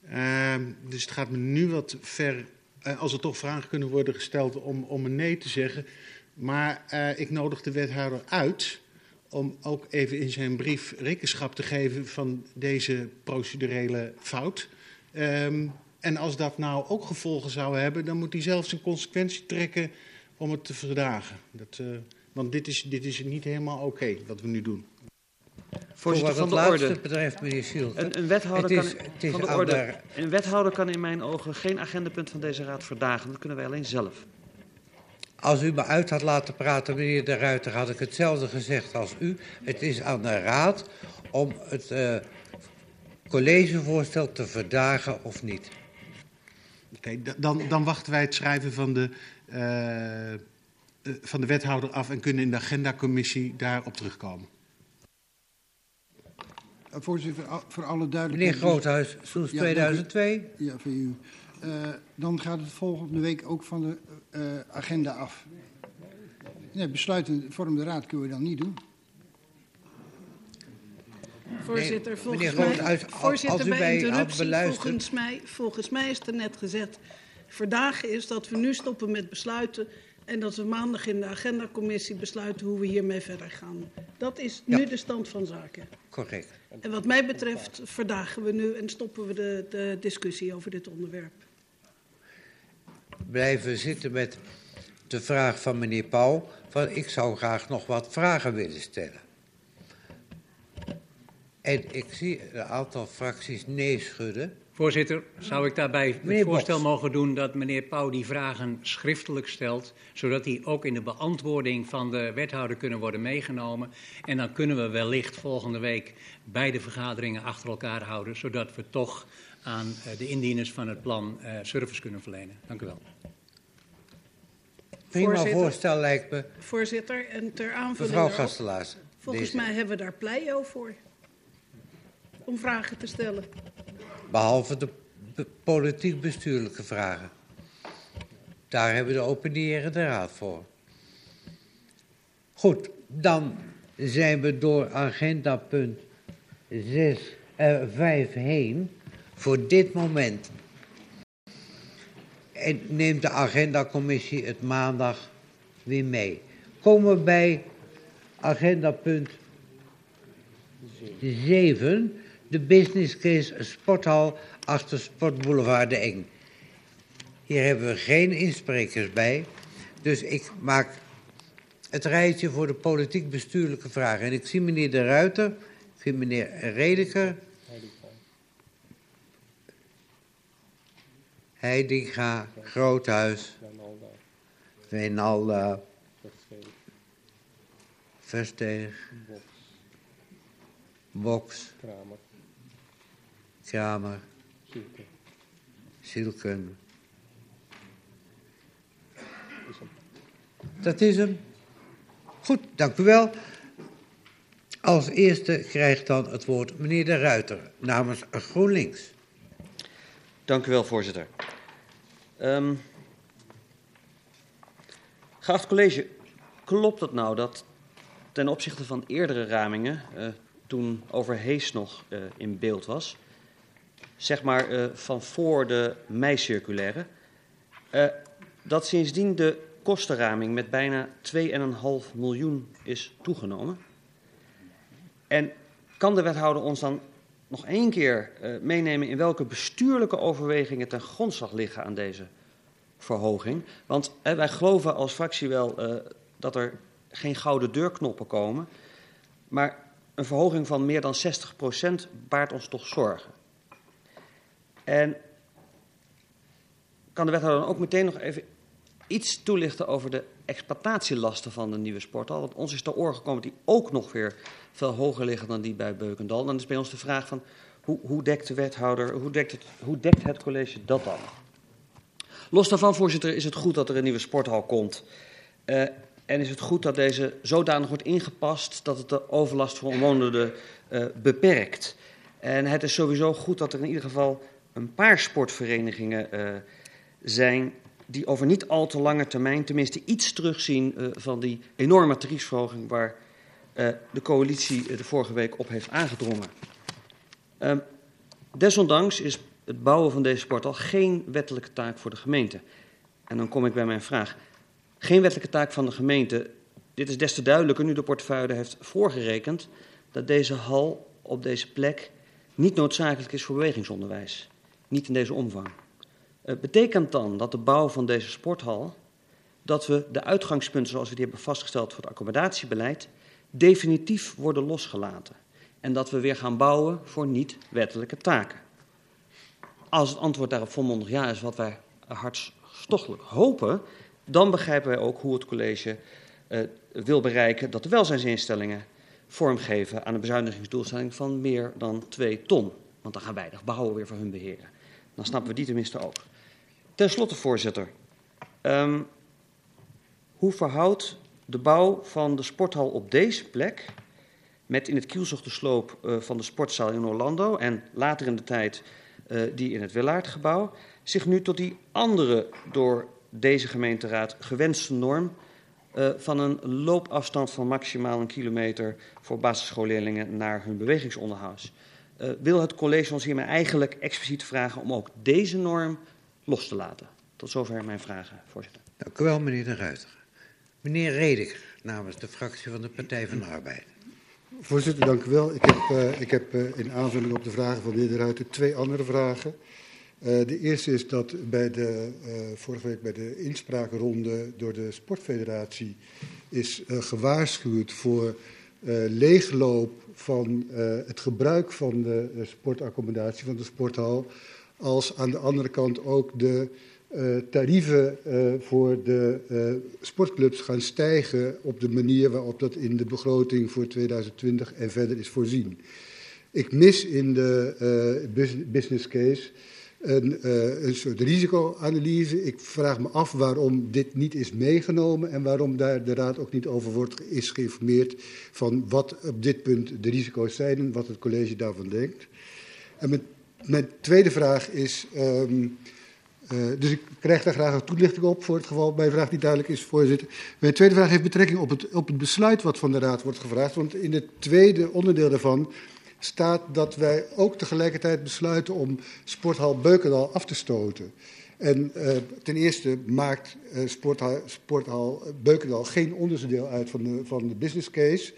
Uh, dus het gaat me nu wat ver, uh, als er toch vragen kunnen worden gesteld, om, om een nee te zeggen. Maar uh, ik nodig de wethouder uit om ook even in zijn brief rekenschap te geven van deze procedurele fout. Um, En als dat nou ook gevolgen zou hebben, dan moet hij zelf zijn consequentie trekken om het te verdragen. Dat uh, Want dit is, dit is niet helemaal oké wat we nu doen. Voorzitter Voor van wat de het orde. laatste betreft, meneer. Een, een, wethouder kan, is- het is van de orde, de- een wethouder kan in mijn ogen geen agendapunt van deze raad verdagen. Dat kunnen wij alleen zelf. Als u me uit had laten praten, meneer De Ruiter, had ik hetzelfde gezegd als u. Het is aan de Raad om het eh, collegevoorstel te verdagen of niet. Oké, da- dan, dan wachten wij het schrijven van de, eh, eh, van de wethouder af en kunnen in de agendacommissie daarop terugkomen. Eh, Voorzitter, voor alle duidelijkheid... Meneer Groothuis, Ja, 2002. dank u. Ja, voor u. Eh, dan gaat het volgende week ook van de eh, agenda af. Nee, besluiten vormende raad kunnen we dan niet doen. Voorzitter, Nee, volgens mij, Groothuis, als- voorzitter als u bij mij had interruptie, beluisterd- volgens mij, volgens mij is er net gezet... verdagen is dat we nu stoppen met besluiten... en dat we maandag in de agendacommissie besluiten hoe we hiermee verder gaan. Dat is nu Ja. de stand van zaken. Correct. En wat mij betreft verdagen we nu en stoppen we de, de discussie over dit onderwerp. Blijven zitten met de vraag van meneer Pauw. Van ik zou graag nog wat vragen willen stellen. En ik zie een aantal fracties nee schudden. Voorzitter, zou ik daarbij Meneer het voorstel mogen doen dat meneer Pauw die vragen schriftelijk stelt, zodat die ook in de beantwoording van de wethouder kunnen worden meegenomen. En dan kunnen we wellicht volgende week beide vergaderingen achter elkaar houden, zodat we toch aan eh, de indieners van het plan eh, service kunnen verlenen. Dank u wel. Prima Voorzitter. voorstel lijkt me. Voorzitter, en ter aanvulling Mevrouw Gastelaars. Volgens deze. mij hebben we daar pleio voor. Om vragen te stellen. Behalve de be- politiek-bestuurlijke vragen. Daar hebben we de opinierende raad voor. Goed, dan zijn we door agenda punt 6, eh, 5 heen voor dit moment. En neemt de agendacommissie het maandag weer mee. Komen we bij agenda punt 7, de business case sporthal achter Sportboulevard de Eng. Hier hebben we geen insprekers bij, dus ik maak het rijtje voor de politiek-bestuurlijke vragen. En ik zie meneer De Ruiter, ik zie meneer Redeker, Heidinga, Groothuis, Wijnalda, Versteeg, Boks, Kramer. Kramer, Zielke. Zielken. Dat is hem. Goed, dank u wel. Als eerste krijgt dan het woord meneer De Ruiter namens GroenLinks. Dank u wel, voorzitter. Ehm geacht college, klopt het nou dat ten opzichte van eerdere ramingen, eh, toen Overhees nog eh, in beeld was, zeg maar eh, van voor de mei-circulaire, eh, dat sindsdien de kostenraming met bijna 2,5 miljoen is toegenomen? En kan de wethouder ons dan nog één keer eh, meenemen in welke bestuurlijke overwegingen ten grondslag liggen aan deze verhoging? Want wij geloven als fractie wel dat er geen gouden deurknoppen komen, maar een verhoging van meer dan 60% baart ons toch zorgen. En kan de wethouder dan ook meteen nog even iets toelichten over de exploitatielasten van de nieuwe sporthal? Want ons is ter oor gekomen die ook nog weer veel hoger liggen dan die bij Beukendal. Dan is bij ons de vraag van hoe, hoe dekt de wethouder, hoe dekt, het, hoe dekt het college dat dan? Los daarvan, voorzitter, is het goed dat er een nieuwe sporthal komt. Uh, en is het goed dat deze zodanig wordt ingepast dat het de overlast voor omwonenden uh, beperkt. En het is sowieso goed dat er in ieder geval een paar sportverenigingen uh, zijn die over niet al te lange termijn tenminste iets terugzien uh, van die enorme tariefsverhoging waar uh, de coalitie de vorige week op heeft aangedrongen. Uh, desondanks is het bouwen van deze sporthal geen wettelijke taak voor de gemeente. En dan kom ik bij mijn vraag. Geen wettelijke taak van de gemeente. Dit is des te duidelijker nu de portefeuille heeft voorgerekend dat deze hal op deze plek niet noodzakelijk is voor bewegingsonderwijs. Niet in deze omvang. Het betekent dan dat de bouw van deze sporthal dat we de uitgangspunten zoals we die hebben vastgesteld voor het accommodatiebeleid definitief worden losgelaten. En dat we weer gaan bouwen voor niet-wettelijke taken. Als het antwoord daarop volmondig ja is, wat wij hartstochtelijk hopen, dan begrijpen wij ook hoe het college uh, wil bereiken dat de welzijnsinstellingen vormgeven aan een bezuinigingsdoelstelling van meer dan 2 ton. Want dan gaan wij de weer voor hun beheren. Dan snappen we die tenminste ook. Ten slotte, voorzitter. Um, hoe verhoudt de bouw van de sporthal op deze plek met in het kielzog de sloop uh, van de sportzaal in Orlando en later in de tijd uh, die in het Willaardgebouw zich nu tot die andere door deze gemeenteraad gewenste norm uh, van een loopafstand van maximaal een kilometer voor basisschoolleerlingen naar hun bewegingsonderhoud. Uh, wil het college ons hiermee eigenlijk expliciet vragen om ook deze norm los te laten? Tot zover mijn vragen, voorzitter. Dank u wel, meneer de Ruiter. Meneer Rediger, namens de fractie van de Partij van de Arbeid. Voorzitter, dank u wel. Ik heb, uh, ik heb uh, in aanvulling op de vragen van de heer De Ruiter twee andere vragen. Uh, de eerste is dat bij de, vorige week bij de inspraakronde door de Sportfederatie is gewaarschuwd voor leegloop van het gebruik van de sportaccommodatie, van de sporthal, als aan de andere kant ook de uh, tarieven voor de sportclubs gaan stijgen op de manier waarop dat in de begroting voor 2020 en verder is voorzien. Ik mis in de business case een, een soort risicoanalyse. Ik vraag me af waarom dit niet is meegenomen en waarom daar de Raad ook niet over wordt, is geïnformeerd van wat op dit punt de risico's zijn en wat het college daarvan denkt. En mijn, tweede vraag is. Um, uh, dus ik krijg daar graag een toelichting op voor het geval mijn vraag niet duidelijk is, voorzitter. Mijn tweede vraag heeft betrekking op het, op het besluit wat van de Raad wordt gevraagd. Want in het tweede onderdeel daarvan staat dat wij ook tegelijkertijd besluiten om sporthal Beukendal af te stoten. En uh, ten eerste maakt uh, sporthal, sporthal Beukendal geen onderdeel uit van de, van de business case.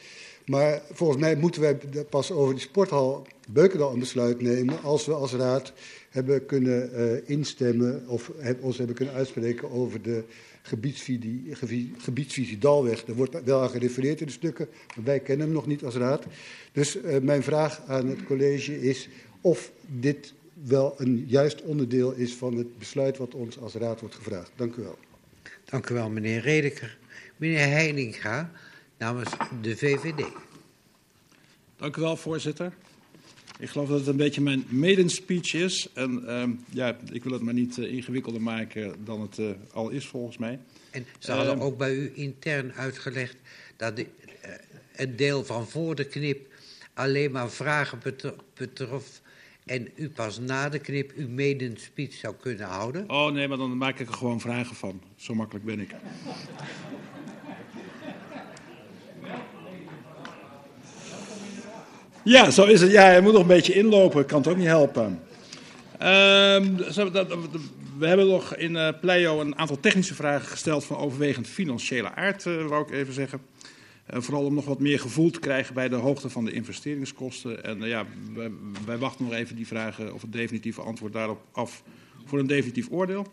Maar volgens mij moeten wij pas over die sporthal Beukendal een besluit nemen als we als raad hebben kunnen uh, instemmen of ons hebben kunnen uitspreken over de gebiedsvisie, gebiedsvisie Dalweg. Er wordt wel aan gerefereerd in de stukken, maar wij kennen hem nog niet als raad. Dus uh, mijn vraag aan het college is of dit wel een juist onderdeel is van het besluit wat ons als raad wordt gevraagd. Dank u wel. Dank u wel, meneer Redeker. Meneer Heininga, namens de VVD. Dank u wel, voorzitter. Ik geloof dat het een beetje mijn maiden speech is. En uh, ja, ik wil het maar niet uh, ingewikkelder maken dan het uh, al is volgens mij. En ze hadden ook bij u intern uitgelegd dat de, uh, het deel van voor de knip alleen maar vragen betrof en u pas na de knip uw maiden speech zou kunnen houden? Oh nee, maar dan maak ik er gewoon vragen van. Zo makkelijk ben ik. Ja, zo is het. Ja, hij moet nog een beetje inlopen. Kan het ook niet helpen. Uh, we hebben nog in uh, Pleio een aantal technische vragen gesteld van overwegend financiële aard, uh, wou ik even zeggen. Uh, vooral om nog wat meer gevoel te krijgen bij de hoogte van de investeringskosten. En ja, wij, wij, wachten nog even die vragen of het definitieve antwoord daarop af voor een definitief oordeel.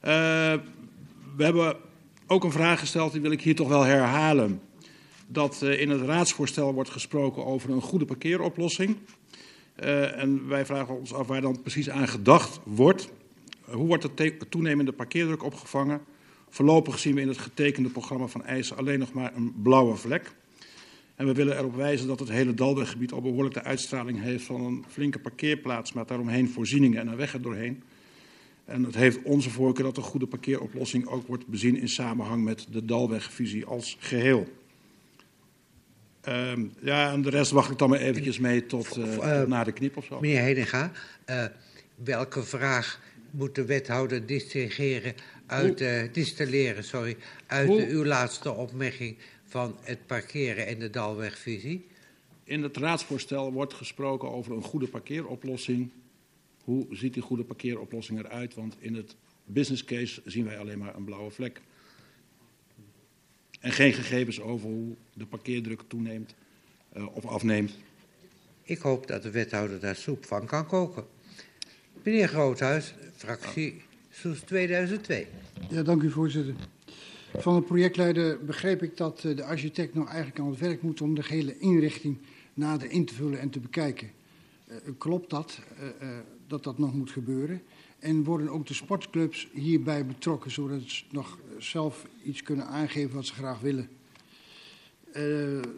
we hebben ook een vraag gesteld, die wil ik hier toch wel herhalen dat uh, in het raadsvoorstel wordt gesproken over een goede parkeeroplossing. Uh, en wij vragen ons af waar dan precies aan gedacht wordt. Uh, hoe wordt de toenemende parkeerdruk opgevangen? Voorlopig zien we in het getekende programma van eisen alleen nog maar een blauwe vlek. En we willen erop wijzen dat het hele Dalweggebied al behoorlijk de uitstraling heeft van een flinke parkeerplaats met daaromheen voorzieningen en een weg erdoorheen. En het heeft onze voorkeur dat een goede parkeeroplossing ook wordt bezien in samenhang met de Dalwegvisie als geheel. Um, ja, en de rest wacht ik dan maar eventjes mee tot, uh, tot na de knip of zo. Meneer Hedinga, uh, welke vraag moet de wethouder distilleren uit, distilleren, sorry, uit de, uw laatste opmerking van het parkeren en de Dalwegvisie? In het raadsvoorstel wordt gesproken over een goede parkeeroplossing. Hoe ziet die goede parkeeroplossing eruit? Want in het business case zien wij alleen maar een blauwe vlek. En geen gegevens over hoe de parkeerdruk toeneemt uh, of afneemt. Ik hoop dat de wethouder daar soep van kan koken. Meneer Groothuis, fractie Soes 2002. Ja, dank u voorzitter. Van de projectleider begreep ik dat de architect nou eigenlijk aan het werk moet om de hele inrichting nader in te vullen en te bekijken. Uh, klopt dat, uh, uh, dat dat nog moet gebeuren? En worden ook de sportclubs hierbij betrokken, zodat ze nog zelf iets kunnen aangeven wat ze graag willen?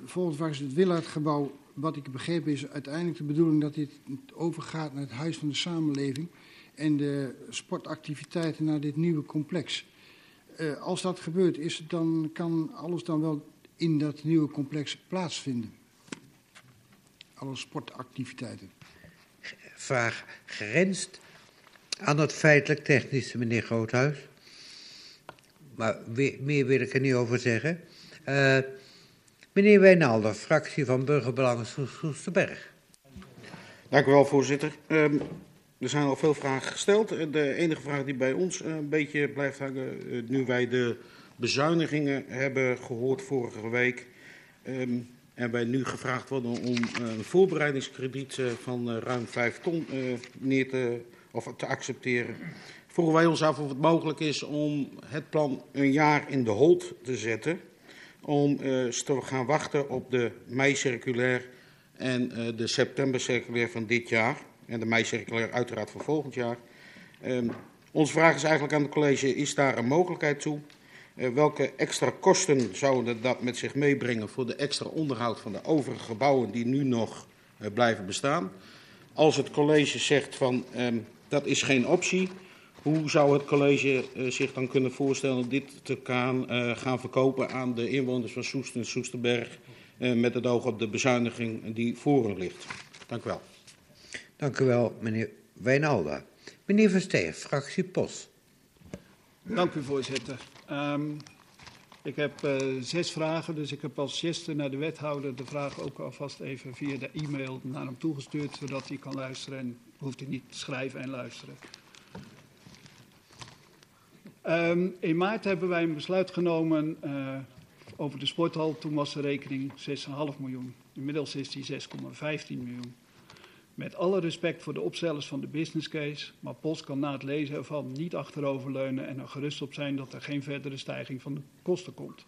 volgens was het Willardgebouw, wat ik begreep is uiteindelijk de bedoeling dat dit overgaat naar het Huis van de Samenleving en de sportactiviteiten naar dit nieuwe complex. als dat gebeurt, is het dan, kan alles dan wel in dat nieuwe complex plaatsvinden? alle sportactiviteiten. Vraag grenst aan het feitelijk technische, meneer Groothuis. Maar meer wil ik er niet over zeggen. Uh, meneer Wijnalder, fractie van Burgerbelangen Soesterberg. Dank u wel, voorzitter. Um, er zijn al veel vragen gesteld. De enige vraag die bij ons een beetje blijft hangen, nu wij de bezuinigingen hebben gehoord vorige week. Um, en wij nu gevraagd worden om een voorbereidingskrediet van ruim 5 ton neer te, of te accepteren. Vroegen wij ons af of het mogelijk is om het plan een jaar in de hold te zetten. Om te gaan wachten op de mei-circulair en de september-circulair van dit jaar. En de mei-circulair uiteraard van volgend jaar. Um, onze vraag is eigenlijk aan het college, is daar een mogelijkheid toe? Uh, welke extra kosten zouden dat met zich meebrengen voor de extra onderhoud van de overige gebouwen die nu nog uh, blijven bestaan? Als het college zegt van um, dat is geen optie, hoe zou het college uh, zich dan kunnen voorstellen dit te gaan, gaan verkopen aan de inwoners van Soest en Soesterberg met het oog op de bezuiniging die voor hen ligt? Dank u wel. Dank u wel, meneer Wijnalda. Meneer Versteeg, fractie POS. Dank u, voorzitter. Um, ik heb uh, zes vragen, dus ik heb als geste naar de wethouder de vraag ook alvast even via de e-mail naar hem toegestuurd, zodat hij kan luisteren en hoeft hij niet te schrijven en luisteren. Um, in maart hebben wij een besluit genomen uh, over de sporthal. Toen was de rekening 6,5 miljoen. Inmiddels is die 6,15 miljoen. Met alle respect voor de opstellers van de business case, maar POS kan na het lezen ervan niet achteroverleunen en er gerust op zijn dat er geen verdere stijging van de kosten komt.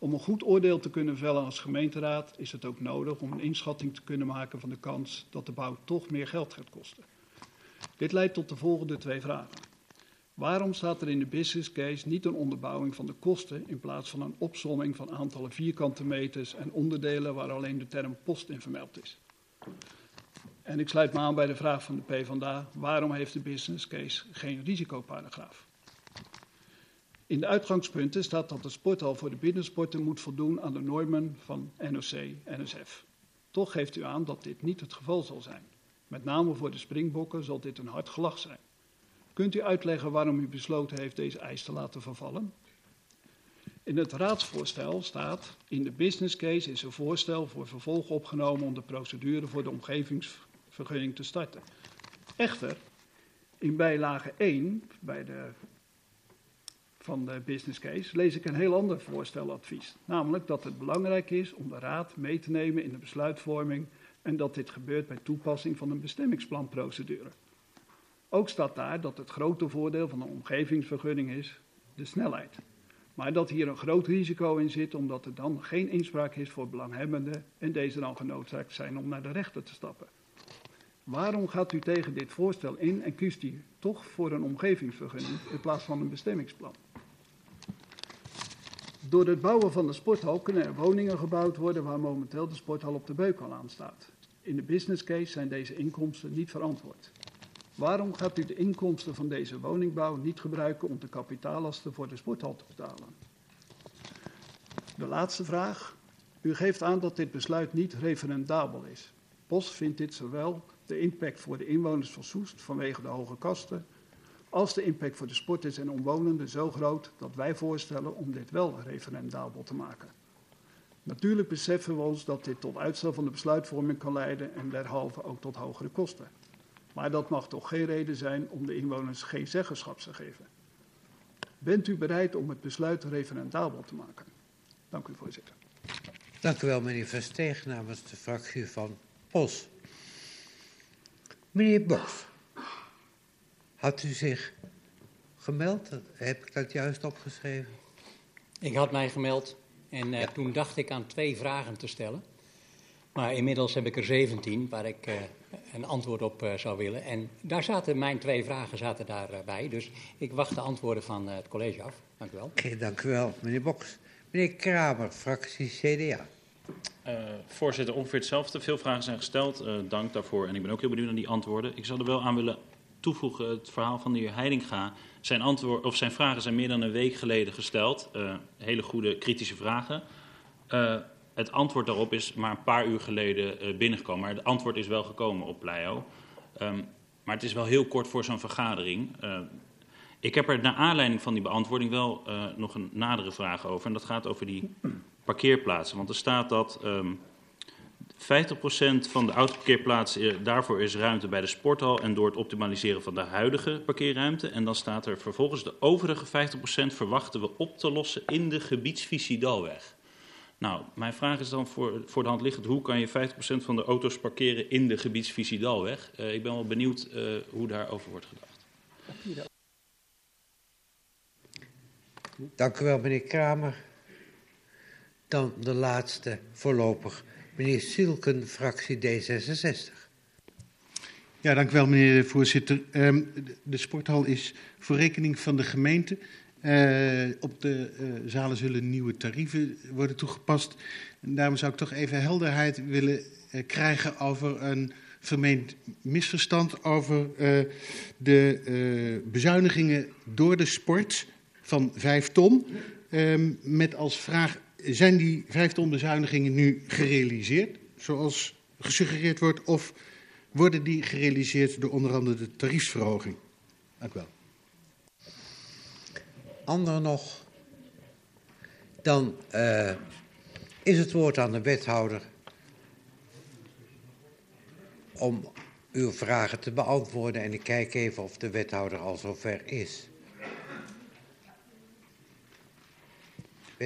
Om een goed oordeel te kunnen vellen als gemeenteraad is het ook nodig om een inschatting te kunnen maken van de kans dat de bouw toch meer geld gaat kosten. Dit leidt tot de volgende twee vragen. Waarom staat er in de business case niet een onderbouwing van de kosten in plaats van een opsomming van aantallen vierkante meters en onderdelen waar alleen de term post in vermeld is? En ik sluit me aan bij de vraag van de PvdA: waarom heeft de business case geen risicoparagraaf? In de uitgangspunten staat dat de sporthal voor de binnensporten moet voldoen aan de normen van NOC-NSF. Toch geeft u aan dat dit niet het geval zal zijn. Met name voor de springbokken zal dit een hard gelach zijn. Kunt u uitleggen waarom u besloten heeft deze eis te laten vervallen? In het raadsvoorstel staat: in de business case is een voorstel voor vervolg opgenomen om de procedure voor de omgevings vergunning te starten. Echter, in bijlage 1 bij de, van de business case lees ik een heel ander voorsteladvies. Namelijk dat het belangrijk is om de raad mee te nemen in de besluitvorming en dat dit gebeurt bij toepassing van een bestemmingsplanprocedure. Ook staat daar dat het grote voordeel van een omgevingsvergunning is de snelheid. Maar dat hier een groot risico in zit, omdat er dan geen inspraak is voor belanghebbenden en deze dan genoodzaakt zijn om naar de rechter te stappen. Waarom gaat u tegen dit voorstel in en kiest u toch voor een omgevingsvergunning in plaats van een bestemmingsplan? Door het bouwen van de sporthal kunnen er woningen gebouwd worden waar momenteel de sporthal op de beukel aan staat. In de business case zijn deze inkomsten niet verantwoord. Waarom gaat u de inkomsten van deze woningbouw niet gebruiken om de kapitaallasten voor de sporthal te betalen? De laatste vraag. U geeft aan dat dit besluit niet referendabel is. POS vindt dit zowel de impact voor de inwoners van Soest vanwege de hoge kosten, als de impact voor de sporters en omwonenden zo groot dat wij voorstellen om dit wel referendabel te maken. Natuurlijk beseffen we ons dat dit tot uitstel van de besluitvorming kan leiden en derhalve ook tot hogere kosten. Maar dat mag toch geen reden zijn om de inwoners geen zeggenschap te geven. Bent u bereid om het besluit referendabel te maken? Dank u, voorzitter. Dank u wel, meneer Versteeg, namens de fractie van POS. Meneer Bos, had u zich gemeld? Heb ik dat juist opgeschreven? Ik had mij gemeld en uh, toen dacht ik aan twee vragen te stellen. Maar inmiddels heb ik er 17 waar ik uh, een antwoord op uh, zou willen. En daar zaten mijn twee vragen zaten daarbij. dus ik wacht de antwoorden van het college af. Dank u wel. Oké, okay, dank u wel, meneer Boks. Meneer Kramer, fractie CDA. Voorzitter, ongeveer hetzelfde. Veel vragen zijn gesteld. dank daarvoor. En ik ben ook heel benieuwd naar die antwoorden. Ik zou er wel aan willen toevoegen het verhaal van de heer Heidinga. Zijn, antwoord, of zijn vragen zijn meer dan een week geleden gesteld. Uh, hele goede kritische vragen. Het antwoord daarop is maar een paar uur geleden binnengekomen. Maar het antwoord is wel gekomen op Pleio. Um, maar het is wel heel kort voor zo'n vergadering. ik heb er naar aanleiding van die beantwoording wel nog een nadere vraag over. En dat gaat over die parkeerplaatsen. Want er staat dat... Um, 50% van de autoparkeerplaatsen, daarvoor is ruimte bij de sporthal en door het optimaliseren van de huidige parkeerruimte. En dan staat er vervolgens de overige 50% verwachten we op te lossen in de gebiedsvisie Dalweg. Nou, mijn vraag is dan voor, voor de hand liggend, hoe kan je 50% van de auto's parkeren in de gebiedsvisie Dalweg? Uh, ik ben wel benieuwd uh, hoe daarover wordt gedacht. Dank u wel, meneer Kramer. Dan de laatste voorlopig. Meneer Silken, fractie D66. Ja, dank u wel, meneer de voorzitter. Um, de, sporthal is voor rekening van de gemeente. Uh, op de uh, zalen zullen nieuwe tarieven worden toegepast. Daarom zou ik toch even helderheid willen uh, krijgen over een vermeend misverstand over de bezuinigingen door de sport van vijf ton. Um, met als vraag zijn die vijf ton bezuinigingen nu gerealiseerd, zoals gesuggereerd wordt, of worden die gerealiseerd door onder andere de tariefsverhoging? Dank u wel. Anderen nog? Dan uh, is het woord aan de wethouder om uw vragen te beantwoorden. En ik kijk even of de wethouder al zover is.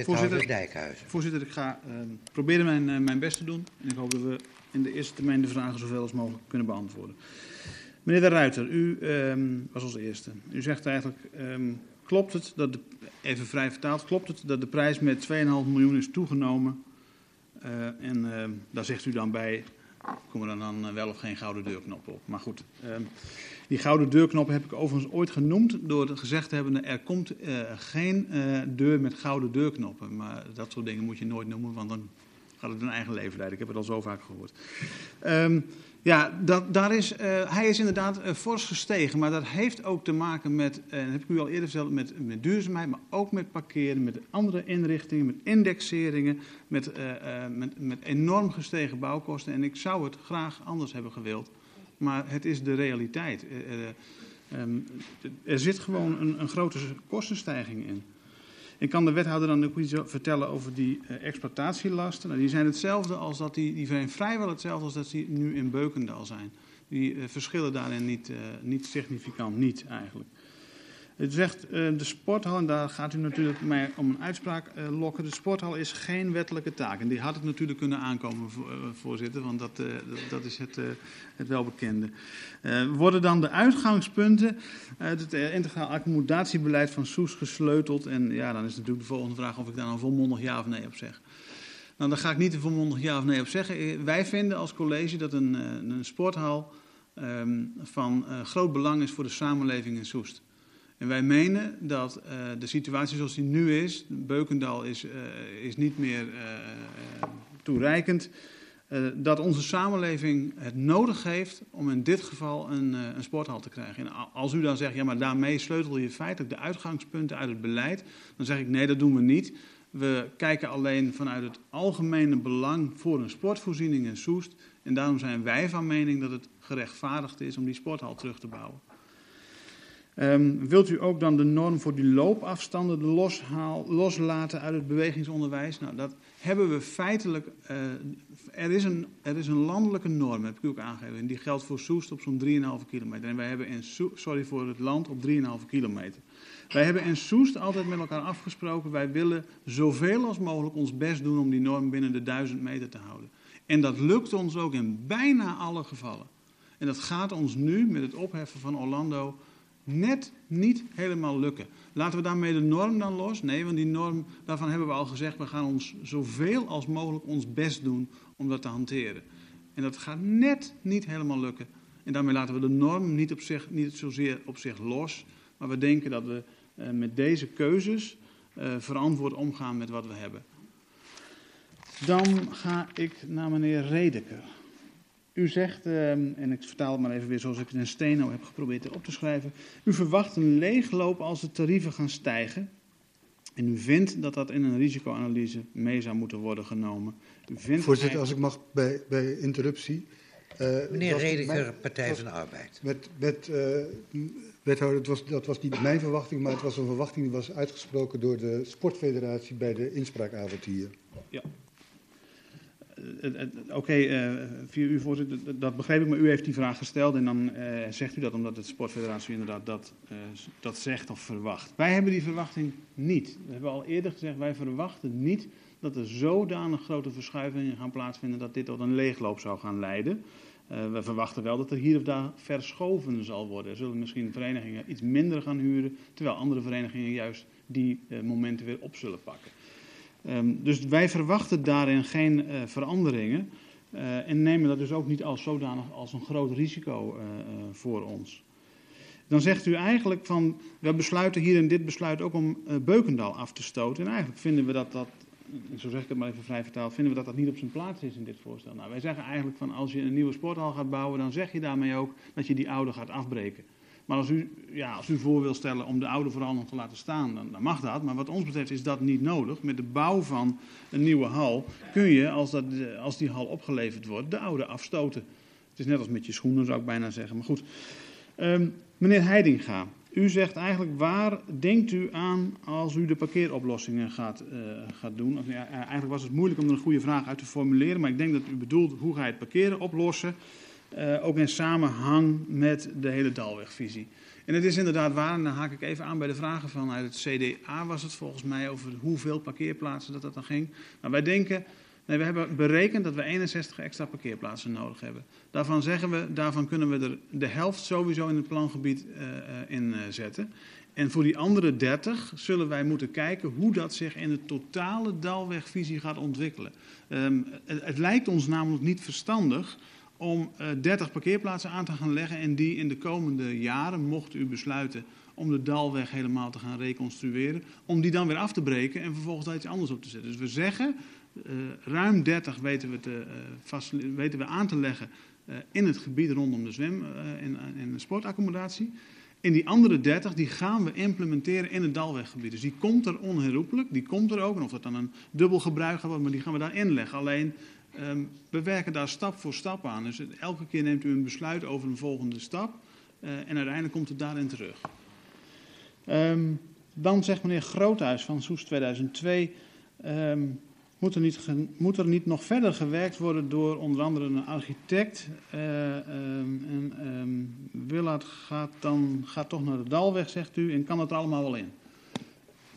Voorzitter, Dijkhuizen. Voorzitter, ik ga uh, proberen mijn, uh, mijn best te doen. En ik hoop dat we in de eerste termijn de vragen zoveel als mogelijk kunnen beantwoorden. Meneer De Ruiter, u um, was als eerste. U zegt eigenlijk, um, klopt het dat, de, even vrij vertaald, klopt het dat de prijs met 2,5 miljoen is toegenomen? Uh, en daar zegt u dan bij, komen er dan wel of geen gouden deurknop op. Maar goed, um, die gouden deurknop heb ik overigens ooit genoemd door gezegd te hebben, er komt uh, geen uh, deur met gouden deurknoppen. Maar dat soort dingen moet je nooit noemen, want dan gaat het een eigen leven leiden. Ik heb het al zo vaak gehoord. Um, ja, dat, daar is, uh, hij is inderdaad fors gestegen, maar dat heeft ook te maken met, dat heb ik u al eerder verteld, met, met duurzaamheid, maar ook met parkeren, met andere inrichtingen, met indexeringen, met, met, met enorm gestegen bouwkosten. En ik zou het graag anders hebben gewild maar het is de realiteit. Uh, um, er zit gewoon een, een, grote kostenstijging in. Ik kan de wethouder dan ook iets vertellen over die uh, exploitatielasten. Nou, die zijn hetzelfde als dat die, die vrijwel hetzelfde als dat die nu in Beukendal zijn. Die verschillen daarin niet, niet significant, niet eigenlijk. Het zegt uh, de sporthal, en daar gaat u natuurlijk mij om een uitspraak uh, lokken. De sporthal is geen wettelijke taak. En die had het natuurlijk kunnen aankomen, uh, voorzitter, want dat, dat, is het, het welbekende. worden dan de uitgangspunten uit het integraal accommodatiebeleid van Soes gesleuteld? En ja, dan is natuurlijk de volgende vraag of ik daar een volmondig ja of nee op zeg. Nou, daar ga ik niet een volmondig ja of nee op zeggen. Wij vinden als college dat een, een sporthal um, van groot belang is voor de samenleving in Soest. En wij menen dat uh, de situatie zoals die nu is, Beukendal is, uh, is niet meer uh, toereikend, dat onze samenleving het nodig heeft om in dit geval een, een sporthal te krijgen. En als u dan zegt, ja maar daarmee sleutel je feitelijk de uitgangspunten uit het beleid, dan zeg ik nee, dat doen we niet. We kijken alleen vanuit het algemene belang voor een sportvoorziening in Soest. En daarom zijn wij van mening dat het gerechtvaardigd is om die sporthal terug te bouwen. Um, wilt u ook dan de norm voor die loopafstanden loshaal, loslaten uit het bewegingsonderwijs? Nou, dat hebben we feitelijk. Uh, er, is een, er is een landelijke norm, heb ik u ook aangegeven. En die geldt voor Soest op zo'n 3,5 kilometer. En wij hebben in sorry voor het land op 3,5 kilometer. Wij hebben in Soest altijd met elkaar afgesproken. Wij willen zoveel als mogelijk ons best doen om die norm binnen de 1000 meter te houden. En dat lukt ons ook in bijna alle gevallen. En dat gaat ons nu met het opheffen van Orlando net niet helemaal lukken. Laten we daarmee de norm dan los? Nee, want die norm, daarvan hebben we al gezegd, we gaan ons zoveel als mogelijk ons best doen om dat te hanteren. En dat gaat net niet helemaal lukken. En daarmee laten we de norm niet, op zich, niet zozeer op zich los, maar we denken dat we uh, met deze keuzes uh, verantwoord omgaan met wat we hebben. Dan ga ik naar meneer Redeker. U zegt, uh, en ik vertaal het maar even weer zoals ik het in steno heb geprobeerd op te schrijven. U verwacht een leegloop als de tarieven gaan stijgen. En u vindt dat dat in een risicoanalyse mee zou moeten worden genomen. U vindt Voorzitter, als ik mag bij, bij interruptie. Uh, Meneer Redeker, Partij van de Arbeid. Met, met uh, wethouder, het was, dat was niet mijn verwachting, maar het was een verwachting die was uitgesproken door de Sportfederatie bij de inspraakavond hier. Ja. Oké, okay, uh, via u voorzitter, dat begreep ik, maar u heeft die vraag gesteld en dan zegt u dat omdat de Sportfederatie inderdaad dat, dat zegt of verwacht. Wij hebben die verwachting niet. We hebben al eerder gezegd, wij verwachten niet dat er zodanig grote verschuivingen gaan plaatsvinden dat dit tot een leegloop zou gaan leiden. we verwachten wel dat er hier of daar verschoven zal worden. Er zullen misschien verenigingen iets minder gaan huren, terwijl andere verenigingen juist die momenten weer op zullen pakken. Um, dus wij verwachten daarin geen uh, veranderingen uh, en nemen dat dus ook niet als zodanig als een groot risico uh, voor ons. Dan zegt u eigenlijk van, we besluiten hier in dit besluit ook om Beukendal af te stoten. En eigenlijk vinden we dat dat, zo zeg ik het maar even vrij vertaald, vinden we dat dat niet op zijn plaats is in dit voorstel. Nou, wij zeggen eigenlijk van, als je een nieuwe sporthal gaat bouwen, dan zeg je daarmee ook dat je die oude gaat afbreken. Maar als u, ja, als u voor wil stellen om de oude vooral nog te laten staan, dan, dan, mag dat. Maar wat ons betreft is dat niet nodig. Met de bouw van een nieuwe hal kun je, als, dat, als die hal opgeleverd wordt, de oude afstoten. Het is net als met je schoenen, zou ik bijna zeggen. Maar goed. Um, meneer Heidinga, u zegt eigenlijk waar denkt u aan als u de parkeeroplossingen gaat, uh, gaat doen? Ja, eigenlijk was het moeilijk om er een goede vraag uit te formuleren, maar ik denk dat u bedoelt hoe ga je het parkeren oplossen? Uh, ook in samenhang met de hele Dalwegvisie. En het is inderdaad waar, en dan haak ik even aan bij de vragen vanuit het CDA was het volgens mij over hoeveel parkeerplaatsen dat dat dan ging. Nou, wij denken, nee, we hebben berekend dat we 61 extra parkeerplaatsen nodig hebben. Daarvan zeggen we, daarvan kunnen we er de helft sowieso in het plangebied uh, in zetten. En voor die andere 30 zullen wij moeten kijken hoe dat zich in de totale Dalwegvisie gaat ontwikkelen. Het, het lijkt ons namelijk niet verstandig om uh, 30 parkeerplaatsen aan te gaan leggen en die in de komende jaren, mocht u besluiten om de Dalweg helemaal te gaan reconstrueren, om die dan weer af te breken en vervolgens daar iets anders op te zetten. Dus we zeggen, uh, ruim 30 weten we, te, vast, weten we aan te leggen in het gebied rondom de zwem- en, sportaccommodatie. En die andere 30 die gaan we implementeren in het Dalweggebied. Dus die komt er onherroepelijk, die komt er ook. En of dat dan een dubbel gebruik gaat worden, maar die gaan we daar inleggen. Alleen Um, we werken daar stap voor stap aan. Dus elke keer neemt u een besluit over een volgende stap. Uh, en uiteindelijk komt het daarin terug. Um, dan zegt meneer Groothuis van Soes 2002. Um, moet, er niet, moet er niet nog verder gewerkt worden door onder andere een architect? Uh, en Willard gaat, dan, gaat toch naar de Dalweg, zegt u. En kan het allemaal wel in?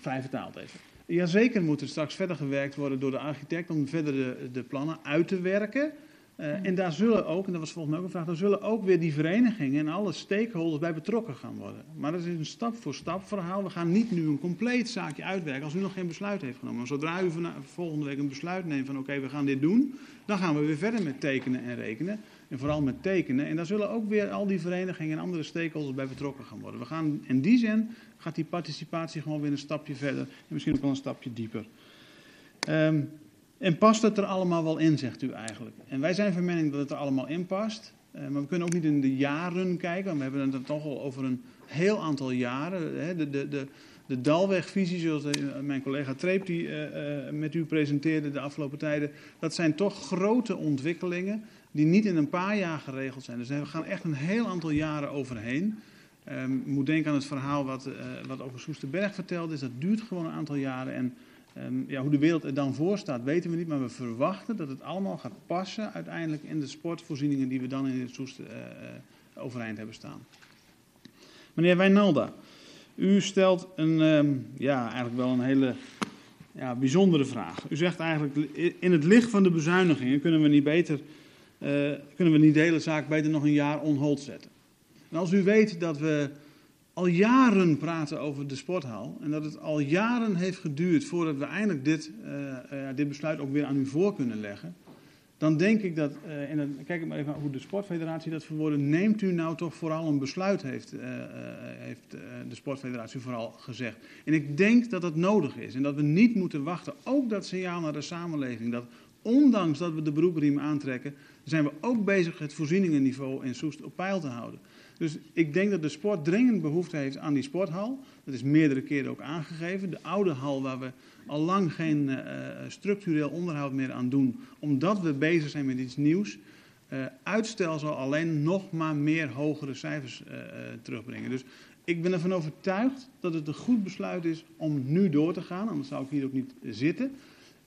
Vrij vertaald even. Jazeker moet er straks verder gewerkt worden door de architect om verder de, de plannen uit te werken. Uh, en daar zullen ook, en dat was volgens mij ook een vraag, daar zullen ook weer die verenigingen en alle stakeholders bij betrokken gaan worden. Maar dat is een stap voor stap verhaal. We gaan niet nu een compleet zaakje uitwerken als u nog geen besluit heeft genomen. Zodra u volgende week een besluit neemt van oké, we gaan dit doen, dan gaan we weer verder met tekenen en rekenen. En vooral met tekenen. En daar zullen ook weer al die verenigingen en andere stakeholders bij betrokken gaan worden. We gaan in die zin gaat die participatie gewoon weer een stapje verder en misschien ook wel een stapje dieper. Um, en past het er allemaal wel in, zegt u eigenlijk? En wij zijn van mening dat het er allemaal in past. Uh, maar we kunnen ook niet in de jaren kijken, want we hebben het dan toch al over een heel aantal jaren. Hè. De, de, de, de Dalwegvisie, zoals de, mijn collega Treep die uh, met u presenteerde de afgelopen tijden, dat zijn toch grote ontwikkelingen die niet in een paar jaar geregeld zijn. Dus we gaan echt een heel aantal jaren overheen. Um, moet denken aan het verhaal wat, uh, wat over Soesterberg vertelde. Is dat duurt gewoon een aantal jaren. En um, ja, hoe de wereld er dan voor staat, weten we niet. Maar we verwachten dat het allemaal gaat passen uiteindelijk in de sportvoorzieningen die we dan in het Soester uh, uh, overeind hebben staan. Meneer Wijnalda, u stelt een, um, ja, eigenlijk wel een hele ja, bijzondere vraag. U zegt eigenlijk, in het licht van de bezuinigingen kunnen we niet beter, kunnen we niet de hele zaak beter nog een jaar on hold zetten. Als u weet dat we al jaren praten over de sporthal. En dat het al jaren heeft geduurd voordat we eindelijk dit, uh, dit besluit ook weer aan u voor kunnen leggen. Dan denk ik dat, uh, en dan kijk ik maar even hoe de sportfederatie dat verwoordt. Neemt u nou toch vooral een besluit, heeft, heeft de sportfederatie vooral gezegd. En ik denk dat dat nodig is. En dat we niet moeten wachten. Ook dat signaal naar de samenleving. Dat ondanks dat we de broekriem aantrekken, zijn we ook bezig het voorzieningenniveau in Soest op peil te houden. Dus ik denk dat de sport dringend behoefte heeft aan die sporthal. Dat is meerdere keren ook aangegeven. De oude hal waar we al lang geen uh, structureel onderhoud meer aan doen, omdat we bezig zijn met iets nieuws. Uh, uitstel zal alleen nog maar meer hogere cijfers terugbrengen. Dus ik ben ervan overtuigd dat het een goed besluit is om nu door te gaan, anders zou ik hier ook niet zitten.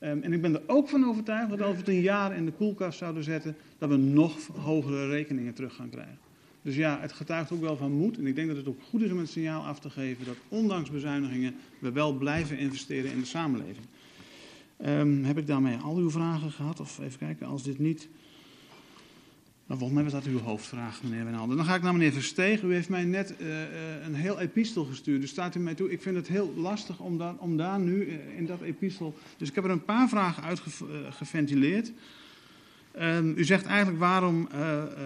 Um, en ik ben er ook van overtuigd dat als we het een jaar in de koelkast zouden zetten, dat we nog hogere rekeningen terug gaan krijgen. Dus ja, het getuigt ook wel van moed. En ik denk dat het ook goed is om het signaal af te geven dat ondanks bezuinigingen we wel blijven investeren in de samenleving. Um, heb ik daarmee al uw vragen gehad? Of even kijken, als dit niet. Nou, volgens mij was dat uw hoofdvraag, meneer Wijnalden. Dan ga ik naar meneer Versteeg. U heeft mij net uh, uh, een heel epistel gestuurd. Dus staat u mij toe. Ik vind het heel lastig om, daar, om daar nu uh, in dat epistel. Dus ik heb er een paar vragen uitgeventileerd. Uit Um, u zegt eigenlijk waarom,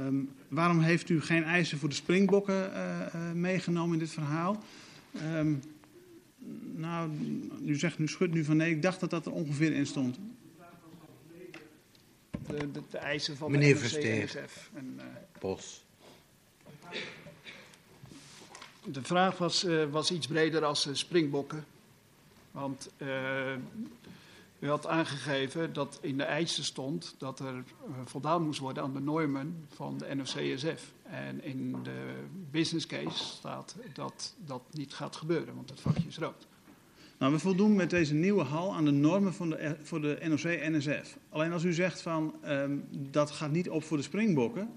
um, waarom heeft u geen eisen voor de springbokken uh, uh, meegenomen in dit verhaal? Um, nou, u zegt nu schudt nu van nee, ik dacht dat dat er ongeveer in stond. De, de, de eisen van Meneer de Versteeg, En, Bos. De vraag was, was iets breder als springbokken. Want u had aangegeven dat in de eisen stond dat er voldaan moest worden aan de normen van de NOC-SF. En in de business case staat dat dat niet gaat gebeuren, want het vakje is rood. Nou, we voldoen met deze nieuwe hal aan de normen van de, voor de NOC-NSF. Alleen als u zegt van um, dat gaat niet op voor de springbokken,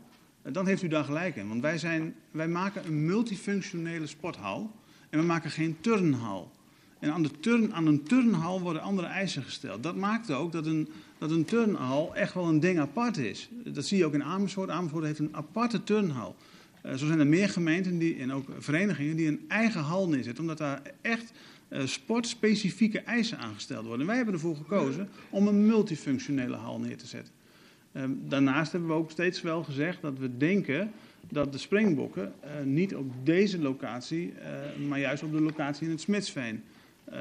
dan heeft u daar gelijk in. Want wij, zijn, wij maken een multifunctionele sporthal en we maken geen turnhal. En aan, de turn, aan een turnhal worden andere eisen gesteld. Dat maakt ook dat een, dat een turnhal echt wel een ding apart is. Dat zie je ook in Amersfoort. Amersfoort heeft een aparte turnhal. Uh, zo zijn er meer gemeenten die, en ook verenigingen die een eigen hal neerzetten. Omdat daar echt uh, sportspecifieke eisen aangesteld worden. En wij hebben ervoor gekozen om een multifunctionele hal neer te zetten. Uh, daarnaast hebben we ook steeds wel gezegd dat we denken dat de springbokken uh, niet op deze locatie, maar juist op de locatie in het Smitsveen uh,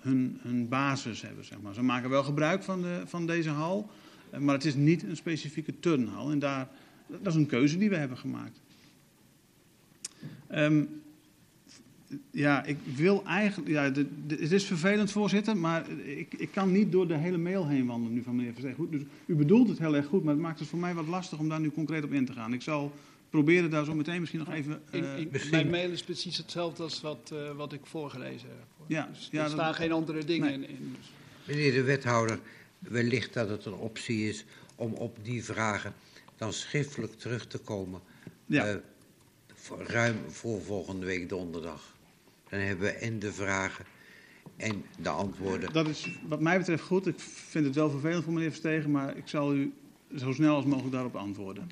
hun, hun basis hebben. Zeg maar. Ze maken wel gebruik van, de, van deze hal, maar het is niet een specifieke turnhal. En daar, dat is een keuze die we hebben gemaakt. Um, ja, ik wil eigenlijk. Ja, het is vervelend, voorzitter, maar ik, ik kan niet door de hele mail heen wandelen nu van meneer Versteeg. Dus u bedoelt het heel erg goed, maar het maakt het voor mij wat lastig om daar nu concreet op in te gaan. Ik zal proberen daar zo meteen misschien nog even. Uh, ik, misschien... Mijn mail is precies hetzelfde als wat, uh, wat ik voorgelezen heb. Ja, dus ja, er staan dat... geen andere dingen nee. in. Dus. Meneer de wethouder, wellicht dat het een optie is om op die vragen dan schriftelijk terug te komen. Ja. Uh, voor, ruim voor volgende week donderdag. Dan hebben we en de vragen en de antwoorden. Dat is wat mij betreft goed. Ik vind het wel vervelend voor meneer Verstegen, maar ik zal u zo snel als mogelijk daarop antwoorden.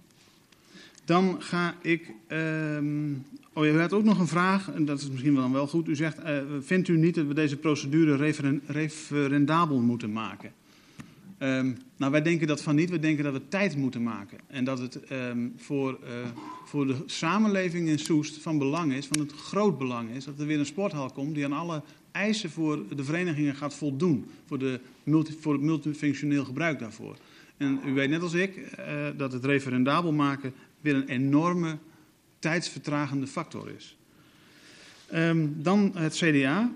Dan ga ik. Um, oh, u had ook nog een vraag, en dat is misschien wel dan wel goed. U zegt: uh, Vindt u niet dat we deze procedure referen referendabel moeten maken? Um, nou, wij denken dat van niet. We denken dat we tijd moeten maken. En dat het um, voor, uh, voor de samenleving in Soest van belang is, van het groot belang is, dat er weer een sporthal komt die aan alle eisen voor de verenigingen gaat voldoen. Voor, de voor het multifunctioneel gebruik daarvoor. En u weet net als ik uh, dat het referendabel maken weer een enorme tijdsvertragende factor is. Um, dan het CDA.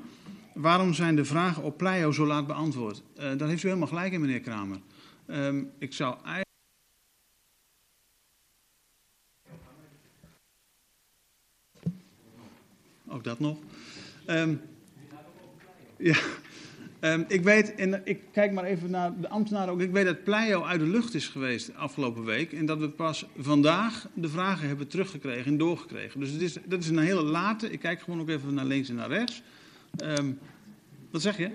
Waarom zijn de vragen op Pleio zo laat beantwoord? Uh, daar heeft u helemaal gelijk in, meneer Kramer. Um, ik zou eigenlijk. Ook dat nog. Um, ja. Um, ik weet, en ik kijk maar even naar de ambtenaren ook. Ik weet dat Pleio uit de lucht is geweest afgelopen week. En dat we pas vandaag de vragen hebben teruggekregen en doorgekregen. Dus het is, dat is een hele late. Ik kijk gewoon ook even naar links en naar rechts. Um, wat zeg je?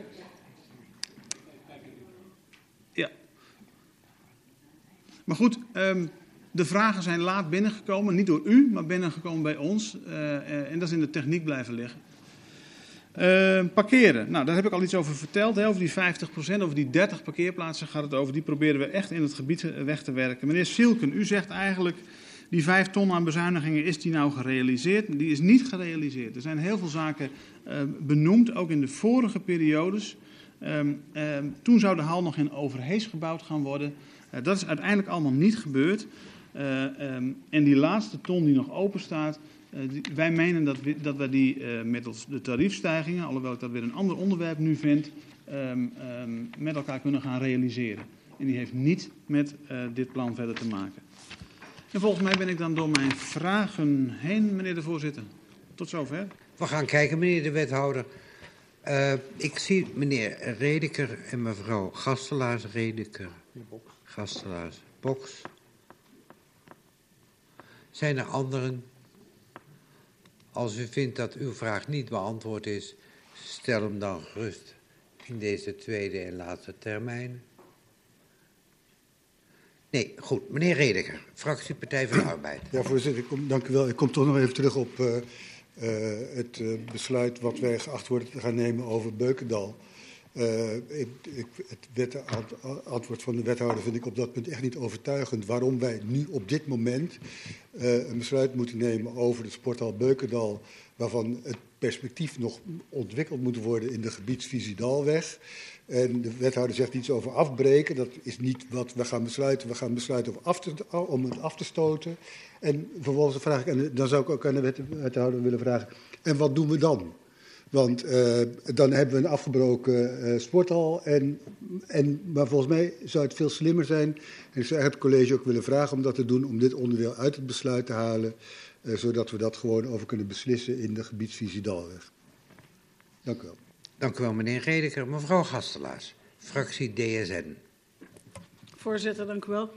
Ja. Maar goed, um, de vragen zijn laat binnengekomen, niet door u, maar binnengekomen bij ons. Uh, en dat is in de techniek blijven liggen. Uh, parkeren. Nou, daar heb ik al iets over verteld. Hè, over die 50%, over die 30 parkeerplaatsen gaat het over. Die proberen we echt in het gebied weg te werken. Meneer Silken, u zegt eigenlijk die 5 ton aan bezuinigingen, is die nou gerealiseerd? Die is niet gerealiseerd. Er zijn heel veel zaken uh, benoemd, ook in de vorige periodes. Um, um, toen zou de hal nog in Overhees gebouwd gaan worden. Uh, dat is uiteindelijk allemaal niet gebeurd. Um, en die laatste ton die nog open staat, wij menen dat we, dat die uh, middels de tariefstijgingen, alhoewel ik dat weer een ander onderwerp nu vind, um, um, met elkaar kunnen gaan realiseren. En die heeft niet met uh, dit plan verder te maken. En volgens mij ben ik dan door mijn vragen heen, meneer de voorzitter. Tot zover. We gaan kijken, meneer de wethouder. Ik zie meneer Redeker en mevrouw Gastelaars Redeker. Gastelaars Boks. Zijn er anderen? Als u vindt dat uw vraag niet beantwoord is, stel hem dan gerust in deze tweede en laatste termijn. Nee, goed. Meneer Redeker, fractie Partij van de Arbeid. Ja, voorzitter, ik kom, dank u wel. Ik kom toch nog even terug op uh, uh, het uh, besluit wat wij geacht worden te gaan nemen over Beukendal. Uh, ik, het antwoord van de wethouder vind ik op dat punt echt niet overtuigend. Waarom wij nu op dit moment uh, een besluit moeten nemen over de sporthal Beukendal, waarvan het perspectief nog ontwikkeld moet worden in de gebiedsvisie Dalweg. En de wethouder zegt iets over afbreken. Dat is niet wat we gaan besluiten. We gaan besluiten om, af om het af te stoten. En vervolgens vraag ik, en dan zou ik ook aan de wethouder willen vragen: en wat doen we dan? Want uh, dan hebben we een afgebroken uh, sporthal. En, en, maar volgens mij zou het veel slimmer zijn. En ik zou het college ook willen vragen om dat te doen. Om dit onderdeel uit het besluit te halen. Uh, zodat we dat gewoon over kunnen beslissen in de gebiedsvisie Dalweg. Dank u wel. Dank u wel, meneer Redeker. Mevrouw Gastelaars, fractie DSN. Voorzitter, dank u wel.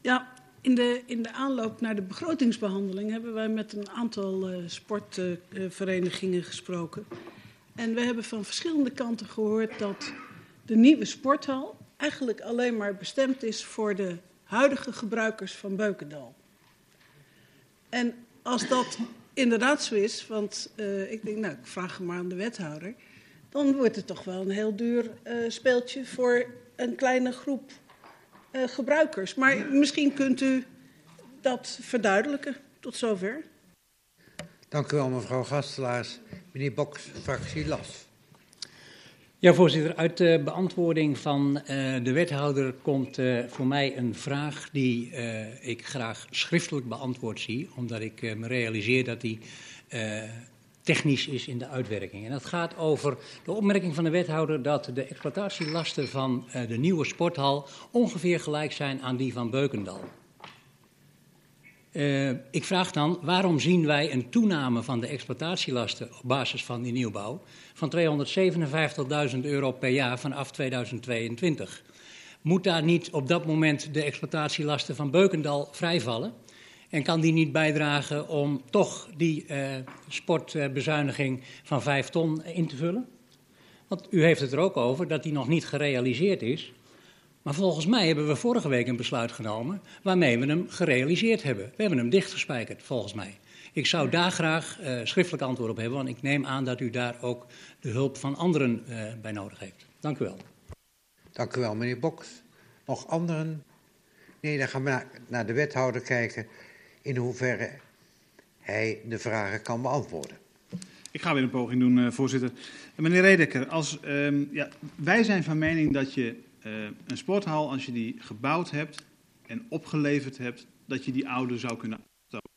Ja, in de, in de aanloop naar de begrotingsbehandeling hebben wij met een aantal uh, sportverenigingen gesproken. En we hebben van verschillende kanten gehoord dat de nieuwe sporthal eigenlijk alleen maar bestemd is voor de huidige gebruikers van Beukendal. En als dat inderdaad zo is, want uh, ik denk, nou, ik vraag hem maar aan de wethouder, dan wordt het toch wel een heel duur uh, speeltje voor een kleine groep uh, gebruikers. Maar misschien kunt u dat verduidelijken. Tot zover. Dank u wel, mevrouw Gastelaars. Meneer Boks, fractie LAS. Ja, voorzitter. Uit de beantwoording van uh, de wethouder komt uh, voor mij een vraag die uh, ik graag schriftelijk beantwoord zie, omdat ik me realiseer dat die technisch is in de uitwerking. En dat gaat over de opmerking van de wethouder dat de exploitatielasten van de nieuwe sporthal ongeveer gelijk zijn aan die van Beukendal. Uh, ik vraag dan, waarom zien wij een toename van de exploitatielasten op basis van die nieuwbouw van 257.000 euro per jaar vanaf 2022? Moet daar niet op dat moment de exploitatielasten van Beukendal vrijvallen? En kan die niet bijdragen om toch die uh, sportbezuiniging van 5 ton in te vullen? Want u heeft het er ook over dat die nog niet gerealiseerd is. Maar volgens mij hebben we vorige week een besluit genomen waarmee we hem gerealiseerd hebben. We hebben hem dichtgespijkerd, volgens mij. Ik zou daar graag uh, schriftelijk antwoord op hebben, want ik neem aan dat u daar ook de hulp van anderen uh, bij nodig heeft. Dank u wel. Dank u wel, meneer Boks. Nog anderen? Nee, dan gaan we naar, naar de wethouder kijken in hoeverre hij de vragen kan beantwoorden. Ik ga weer een poging doen, uh, voorzitter. Meneer Redeker, als, um, ja, wij zijn van mening dat je uh, een sporthal, als je die gebouwd hebt en opgeleverd hebt, dat je die oude zou kunnen afstoten.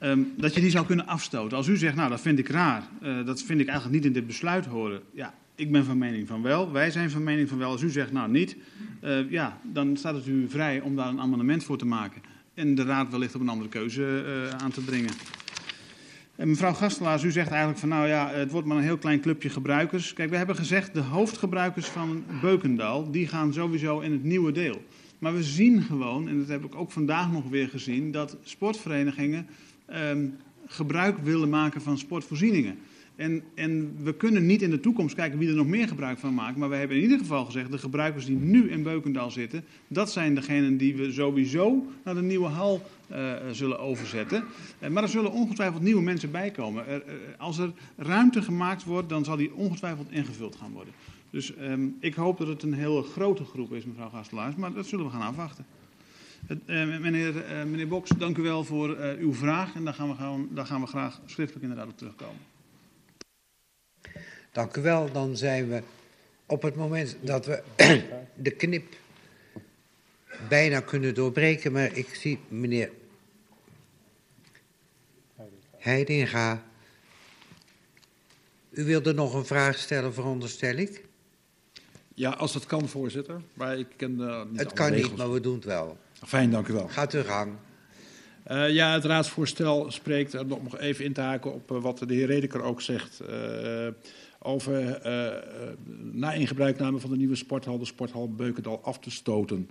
Um, dat je die zou kunnen afstoten. Als u zegt, nou dat vind ik raar, dat vind ik eigenlijk niet in dit besluit horen. Ja, ik ben van mening van wel, wij zijn van mening van wel. Als u zegt, nou niet, uh, ja, dan staat het u vrij om daar een amendement voor te maken. En de raad wellicht op een andere keuze uh, aan te dringen. En mevrouw Gastelaars, u zegt eigenlijk van nou ja, het wordt maar een heel klein clubje gebruikers. Kijk, we hebben gezegd de hoofdgebruikers van Beukendal, die gaan sowieso in het nieuwe deel. Maar we zien gewoon, en dat heb ik ook vandaag nog weer gezien, dat sportverenigingen um, gebruik willen maken van sportvoorzieningen. En, en we kunnen niet in de toekomst kijken wie er nog meer gebruik van maakt. Maar we hebben in ieder geval gezegd, de gebruikers die nu in Beukendaal zitten, dat zijn degenen die we sowieso naar de nieuwe hal uh, zullen overzetten. Uh, maar er zullen ongetwijfeld nieuwe mensen bij komen. Uh, als er ruimte gemaakt wordt, dan zal die ongetwijfeld ingevuld gaan worden. Dus um, ik hoop dat het een hele grote groep is, mevrouw Gastelaars, maar dat zullen we gaan afwachten. meneer, meneer Boks, dank u wel voor uw vraag en daar gaan, we gaan, daar gaan we graag schriftelijk inderdaad op terugkomen. Dank u wel. Dan zijn we op het moment dat we de knip bijna kunnen doorbreken. Maar ik zie meneer Heidinga. U wilde nog een vraag stellen, veronderstel ik? Ja, als het kan, voorzitter. Maar ik ken uh, niet Het kan niet, maar we doen het wel. Fijn, dank u wel. Gaat uw gang. Uh, ja, het raadsvoorstel spreekt, uh, nog even in te haken op wat de heer Redeker ook zegt, over na ingebruikname van de nieuwe sporthal, de sporthal Beukendal af te stoten.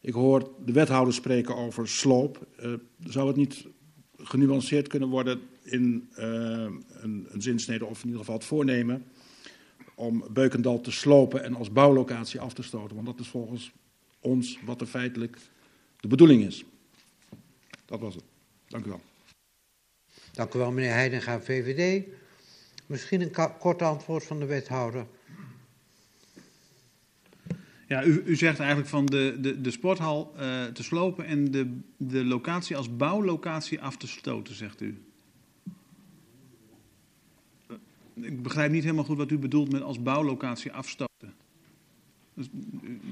Ik hoor de wethouder spreken over sloop. zou het niet genuanceerd kunnen worden in een, een zinsnede of in ieder geval het voornemen om Beukendal te slopen en als bouwlocatie af te stoten? Want dat is volgens ons wat er feitelijk de bedoeling is. Dat was het. Dank u wel. Dank u wel, meneer Heidenga, VVD. Misschien een kort antwoord van de wethouder. Ja, u, u zegt eigenlijk van de, de, de sporthal uh, te slopen en de, de locatie als bouwlocatie af te stoten, zegt u. Ik begrijp niet helemaal goed wat u bedoelt met als bouwlocatie afstoten. Dat is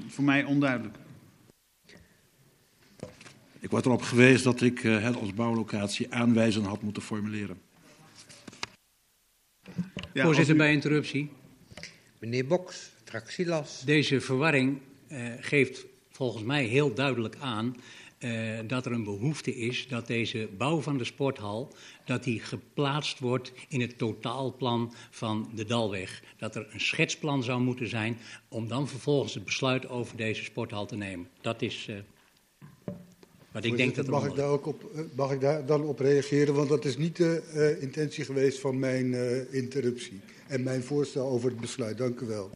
voor mij onduidelijk. Ik word erop gewezen dat ik uh, het als bouwlocatie aanwijzen had moeten formuleren. Ja, Voorzitter, u... bij interruptie. Meneer Boks, fractielas. Deze verwarring uh, geeft volgens mij heel duidelijk aan uh, dat er een behoefte is dat deze bouw van de sporthal dat die geplaatst wordt in het totaalplan van de Dalweg. Dat er een schetsplan zou moeten zijn om dan vervolgens het besluit over deze sporthal te nemen. Dat is uh, ik denk dat mag, ik daar ook op, mag ik daar dan op reageren? Want dat is niet de uh, intentie geweest van mijn uh, interruptie en mijn voorstel over het besluit. Dank u wel.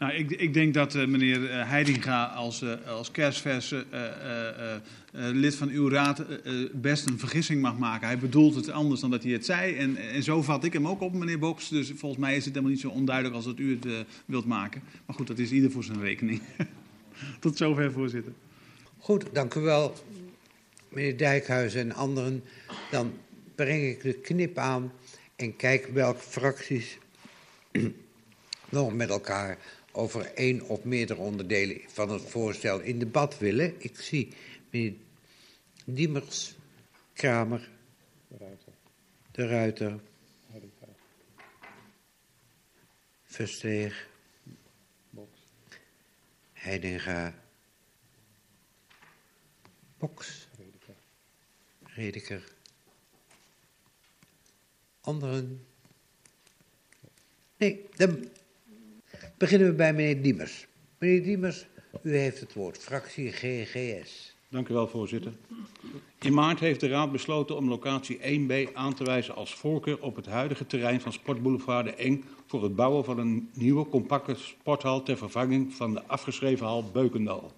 Nou, ik, ik, denk dat uh, meneer Heidinga als, uh, als kerstverse uh, lid van uw raad best een vergissing mag maken. Hij bedoelt het anders dan dat hij het zei. En, en zo vat ik hem ook op, meneer Boks. Dus volgens mij is het helemaal niet zo onduidelijk als dat u het wilt maken. Maar goed, dat is ieder voor zijn rekening. Tot zover, voorzitter. Goed, dank u wel, meneer Dijkhuizen en anderen. Dan breng ik de knip aan en kijk welke fracties nog met elkaar over één of meerdere onderdelen van het voorstel in debat willen. Ik zie meneer Diemers, Kramer, de Ruiter, de Ruiter Versteeg, Heidinga, Boks, Redeker. Redeker. Anderen? Nee, dan beginnen we bij meneer Diemers. Meneer Diemers, u heeft het woord, fractie GGS. Dank u wel, voorzitter. In maart heeft de Raad besloten om locatie 1B aan te wijzen als voorkeur op het huidige terrein van Sportboulevard de Eng voor het bouwen van een nieuwe compacte sporthal ter vervanging van de afgeschreven hal Beukendal.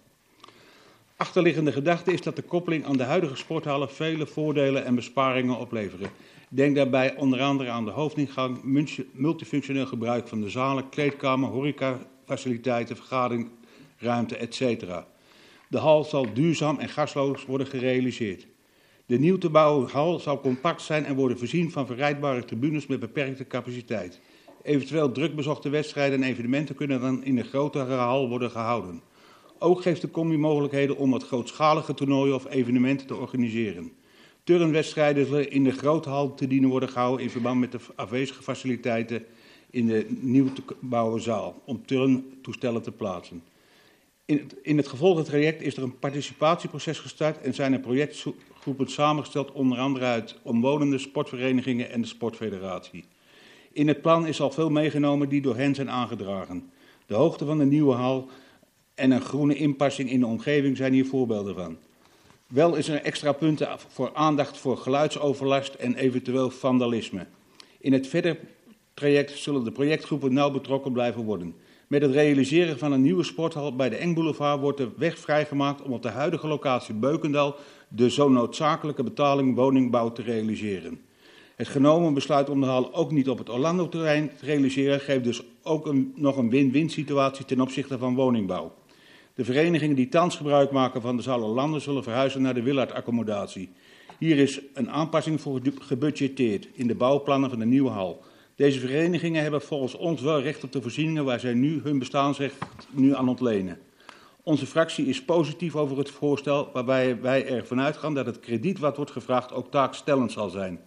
Achterliggende gedachte is dat de koppeling aan de huidige sporthallen vele voordelen en besparingen opleveren. Denk daarbij onder andere aan de hoofdingang, multifunctioneel gebruik van de zalen, kleedkamer, horecafaciliteiten, vergaderingruimte, etc. De hal zal duurzaam en gasloos worden gerealiseerd. De nieuw te bouwen hal zal compact zijn en worden voorzien van verrijdbare tribunes met beperkte capaciteit. Eventueel drukbezochte wedstrijden en evenementen kunnen dan in een grotere hal worden gehouden. Ook geeft de combi mogelijkheden om wat grootschalige toernooien of evenementen te organiseren. Turnwedstrijden in de grote hal te dienen worden gehouden in verband met de afwezige faciliteiten in de nieuw te bouwen zaal om turntoestellen te plaatsen. In het, in het gevolgtraject is er een participatieproces gestart en zijn er projectgroepen samengesteld, onder andere uit omwonende sportverenigingen en de sportfederatie. In het plan is al veel meegenomen die door hen zijn aangedragen. De hoogte van de nieuwe hal en een groene inpassing in de omgeving zijn hier voorbeelden van. Wel is er extra punten voor aandacht voor geluidsoverlast en eventueel vandalisme. In het verder traject zullen de projectgroepen nauw betrokken blijven worden. Met het realiseren van een nieuwe sporthal bij de Engboulevard wordt de weg vrijgemaakt om op de huidige locatie Beukendal de zo noodzakelijke betaling woningbouw te realiseren. Het genomen besluit om de hal ook niet op het Orlando-terrein te realiseren geeft dus ook een, nog een win-win situatie ten opzichte van woningbouw. De verenigingen die thans gebruik maken van de zaal Orlando zullen verhuizen naar de Willard-accommodatie. Hier is een aanpassing voor gebudgeteerd in de bouwplannen van de nieuwe hal. Deze verenigingen hebben volgens ons wel recht op de voorzieningen waar zij nu hun bestaansrecht nu aan ontlenen. Onze fractie is positief over het voorstel, waarbij wij ervan uitgaan dat het krediet wat wordt gevraagd ook taakstellend zal zijn.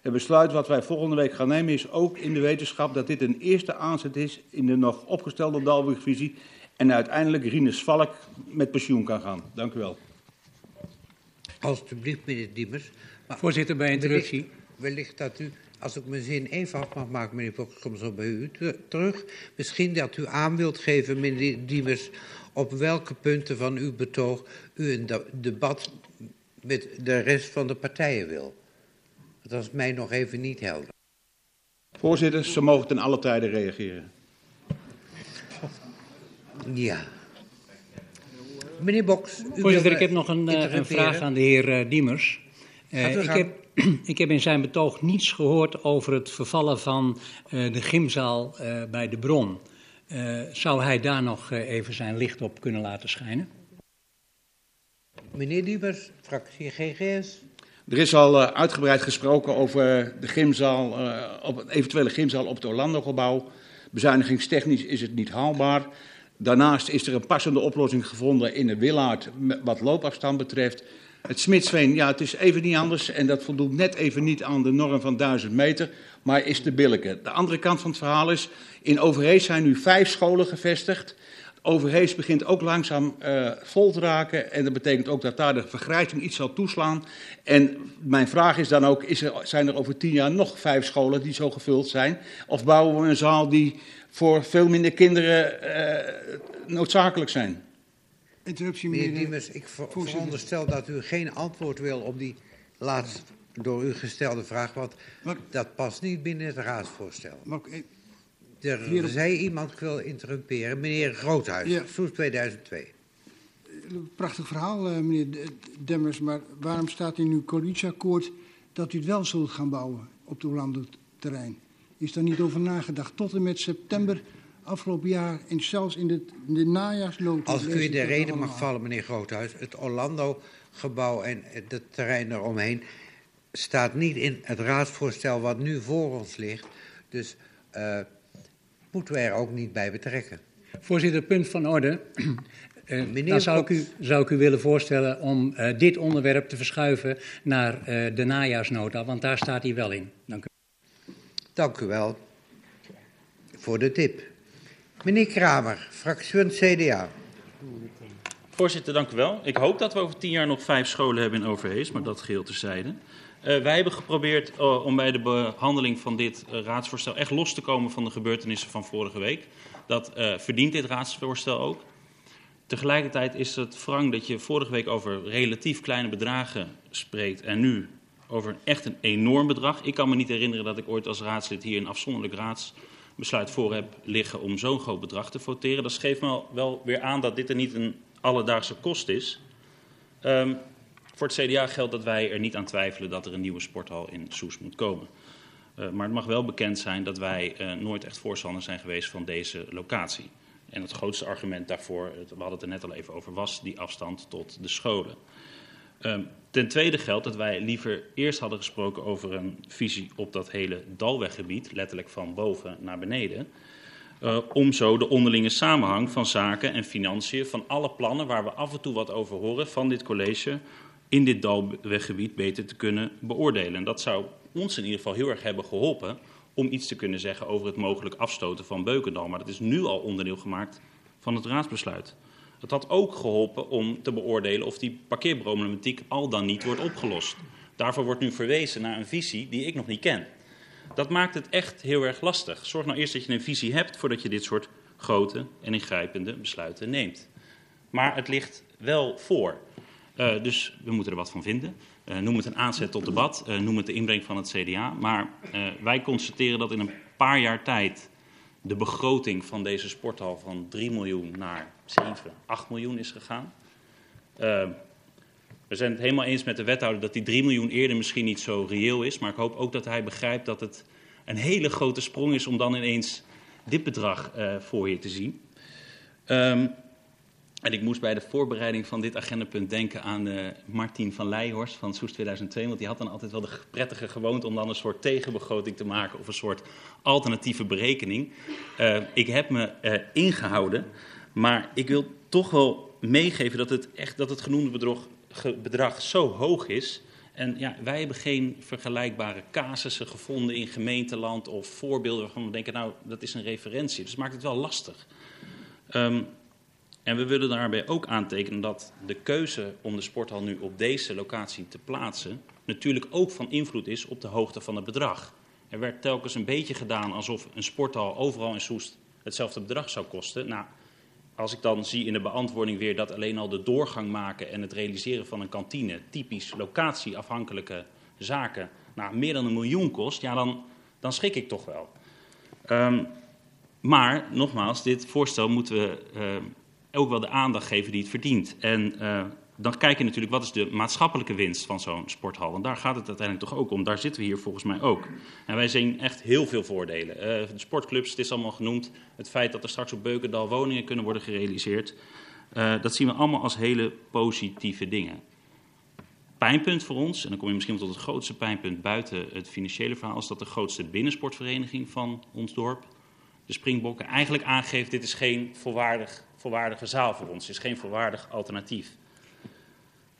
Het besluit wat wij volgende week gaan nemen is ook in de wetenschap dat dit een eerste aanzet is in de nog opgestelde Dalburgvisie en uiteindelijk Rinus Valk met pensioen kan gaan. Dank u wel. Alsjeblieft, meneer Diemers. Maar Voorzitter, bij interruptie. Wellicht, wellicht dat u als ik mijn zin even af mag maken, meneer Fox, kom zo bij u terug. Misschien dat u aan wilt geven, meneer Diemers, op welke punten van uw betoog u een debat met de rest van de partijen wil. Dat is mij nog even niet helder. Voorzitter, ze mogen ten alle tijden reageren. Ja. Meneer Boks. Voorzitter, ik heb nog een, eh, een vraag aan de heer uh, Diemers. Uh, ik heb ik heb in zijn betoog niets gehoord over het vervallen van uh, de gymzaal uh, bij de bron. Uh, zou hij daar nog even zijn licht op kunnen laten schijnen? Meneer Diebers, fractie GGS. Er is al uitgebreid gesproken over de gymzaal, op eventuele gymzaal op het Orlando-gebouw. Bezuinigingstechnisch is het niet haalbaar. Daarnaast is er een passende oplossing gevonden in de Willaard wat loopafstand betreft. Het Smitsveen, ja, het is even niet anders en dat voldoet net even niet aan de norm van 1000 meter, maar is de billijke. De andere kant van het verhaal is, in Overhees zijn nu vijf scholen gevestigd. Overhees begint ook langzaam uh, vol te raken en dat betekent ook dat daar de vergrijzing iets zal toeslaan. En mijn vraag is dan ook, is er, zijn er over tien jaar nog vijf scholen die zo gevuld zijn? Of bouwen we een zaal die voor veel minder kinderen uh, noodzakelijk zijn? Interruptie, meneer Diemers. Ik veronderstel dat u geen antwoord wil op die laatst door u gestelde vraag, want dat past niet binnen het raadsvoorstel. er zei iemand, ik wil interrumperen, meneer Groothuis, ja. 2002. Prachtig verhaal, uh, meneer Demmers, maar waarom staat in uw coalitieakkoord dat u het wel zult gaan bouwen op het Orlando-terrein? Is daar niet over nagedacht? Tot en met september afgelopen jaar en zelfs in de, in de najaarsloop. Als ik u de reden mag vallen, meneer Groothuis, het Orlando-gebouw en het terrein eromheen staat niet in het raadsvoorstel wat nu voor ons ligt. Dus uh, moeten we er ook niet bij betrekken. Voorzitter, punt van orde. Uh, dan zou ik, u, zou ik u willen voorstellen om uh, dit onderwerp te verschuiven naar uh, de najaarsnota, want daar staat hij wel in. Dank u. Dank u wel voor de tip. Meneer Kramer, fractie CDA. Voorzitter, dank u wel. Ik hoop dat we over tien jaar nog vijf scholen hebben in Overhees, maar dat geheel terzijde. Uh, wij hebben geprobeerd uh, om bij de behandeling van dit uh, raadsvoorstel echt los te komen van de gebeurtenissen van vorige week. Dat verdient dit raadsvoorstel ook. Tegelijkertijd is het wrang dat je vorige week over relatief kleine bedragen spreekt en nu over echt een enorm bedrag. Ik kan me niet herinneren dat ik ooit als raadslid hier een afzonderlijk raads besluit voor heb liggen om zo'n groot bedrag te voteren. Dat geeft me wel weer aan dat dit er niet een alledaagse kost is. Um, voor het CDA geldt dat wij er niet aan twijfelen dat er een nieuwe sporthal in Soes moet komen. Uh, maar het mag wel bekend zijn dat wij uh, nooit echt voorstander zijn geweest van deze locatie. En het grootste argument daarvoor, we hadden het er net al even over, was die afstand tot de scholen. Um, ten tweede geldt dat wij liever eerst hadden gesproken over een visie op dat hele dalweggebied, letterlijk van boven naar beneden. Uh, om zo de onderlinge samenhang van zaken en financiën van alle plannen waar we af en toe wat over horen van dit college in dit dalweggebied beter te kunnen beoordelen. En dat zou ons in ieder geval heel erg hebben geholpen om iets te kunnen zeggen over het mogelijk afstoten van Beukendal. Maar dat is nu al onderdeel gemaakt van het raadsbesluit. Het had ook geholpen om te beoordelen of die parkeerproblematiek al dan niet wordt opgelost. Daarvoor wordt nu verwezen naar een visie die ik nog niet ken. Dat maakt het echt heel erg lastig. Zorg nou eerst dat je een visie hebt voordat je dit soort grote en ingrijpende besluiten neemt. Maar het ligt wel voor. Uh, dus we moeten er wat van vinden. Uh, noem het een aanzet tot debat, uh, noem het de inbreng van het CDA. Maar wij constateren dat in een paar jaar tijd de begroting van deze sporthal van 3 miljoen naar 7, 8 miljoen is gegaan. we zijn het helemaal eens met de wethouder dat die 3 miljoen eerder misschien niet zo reëel is. Maar ik hoop ook dat hij begrijpt dat het een hele grote sprong is om dan ineens dit bedrag voor je te zien. Um, en ik moest bij de voorbereiding van dit agendapunt denken aan uh, Martin van Leijhorst van Soes 2002. Want die had dan altijd wel de prettige gewoonte om dan een soort tegenbegroting te maken of een soort alternatieve berekening. Uh, ik heb me uh, ingehouden, maar ik wil toch wel meegeven dat het, echt, dat het genoemde bedrag zo hoog is. En ja, wij hebben geen vergelijkbare casussen gevonden in gemeenteland of voorbeelden waarvan we denken, nou, dat is een referentie. Dus maakt het wel lastig. Um, en we willen daarbij ook aantekenen dat de keuze om de sporthal nu op deze locatie te plaatsen natuurlijk ook van invloed is op de hoogte van het bedrag. Er werd telkens een beetje gedaan alsof een sporthal overal in Soest hetzelfde bedrag zou kosten. Nou, als ik dan zie in de beantwoording weer dat alleen al de doorgang maken en het realiseren van een kantine, typisch locatieafhankelijke zaken, nou, meer dan een miljoen kost, ja, dan, dan schrik ik toch wel. Um, maar nogmaals, dit voorstel moeten we uh, ook wel de aandacht geven die het verdient. En uh, dan kijk je natuurlijk wat is de maatschappelijke winst van zo'n sporthal. Want daar gaat het uiteindelijk toch ook om. Daar zitten we hier volgens mij ook. En wij zien echt heel veel voordelen. Uh, de sportclubs, het is allemaal genoemd. Het feit dat er straks op Beukendal woningen kunnen worden gerealiseerd. Uh, dat zien we allemaal als hele positieve dingen. Pijnpunt voor ons, en dan kom je misschien tot het grootste pijnpunt buiten het financiële verhaal, is dat de grootste binnensportvereniging van ons dorp, de Springbokken, eigenlijk aangeeft: dit is geen volwaardig volwaardige zaal voor ons. Het is geen volwaardig alternatief.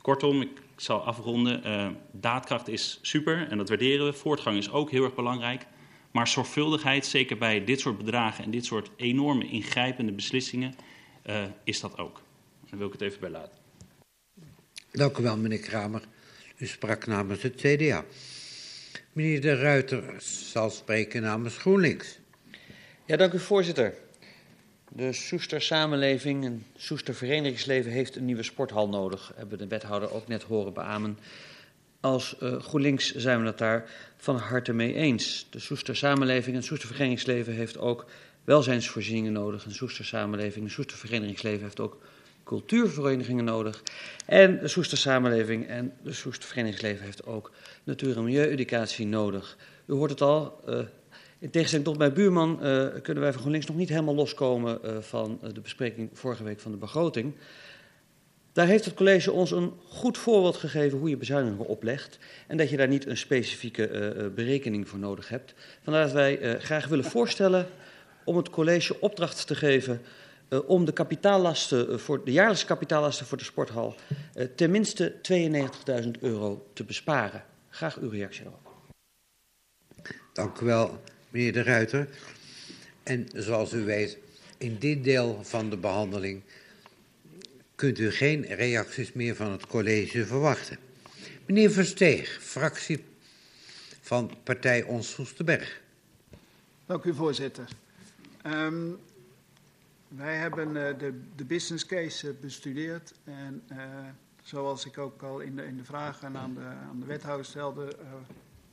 Kortom, ik zal afronden. Uh, daadkracht is super en dat waarderen we. Voortgang is ook heel erg belangrijk. Maar zorgvuldigheid, zeker bij dit soort bedragen en dit soort enorme ingrijpende beslissingen, uh, is dat ook. Daar wil ik het even bij laten. Dank u wel, meneer Kramer. U sprak namens het CDA. Meneer De Ruiter zal spreken namens GroenLinks. Ja, dank u, voorzitter. De Soester samenleving en Soester verenigingsleven heeft een nieuwe sporthal nodig. Hebben de wethouder ook net horen beamen. Als uh, GroenLinks zijn we het daar van harte mee eens. De Soester samenleving en Soester verenigingsleven heeft ook welzijnsvoorzieningen nodig. En Soester samenleving en Soester verenigingsleven heeft ook cultuurverenigingen nodig. En de Soester samenleving en de Soester verenigingsleven heeft ook natuur- en milieueducatie nodig. U hoort het al, uh, in tegenstelling tot mijn buurman uh, kunnen wij van GroenLinks nog niet helemaal loskomen uh, van uh, de bespreking vorige week van de begroting. Daar heeft het college ons een goed voorbeeld gegeven hoe je bezuinigingen oplegt. En dat je daar niet een specifieke berekening voor nodig hebt. Vandaar dat wij graag willen voorstellen om het college opdracht te geven om de kapitaallasten voor de jaarlijkse kapitaallasten voor de sporthal tenminste 92.000 euro te besparen. Graag uw reactie daarop. Dank u wel, meneer De Ruiter. En zoals u weet, in dit deel van de behandeling kunt u geen reacties meer van het college verwachten. Meneer Versteeg, fractie van partij Ons Soesterberg. Dank u, voorzitter. Um, wij hebben uh, de, de business case uh, bestudeerd en uh, zoals ik ook al in de, in de vragen aan de, aan de wethouder stelde,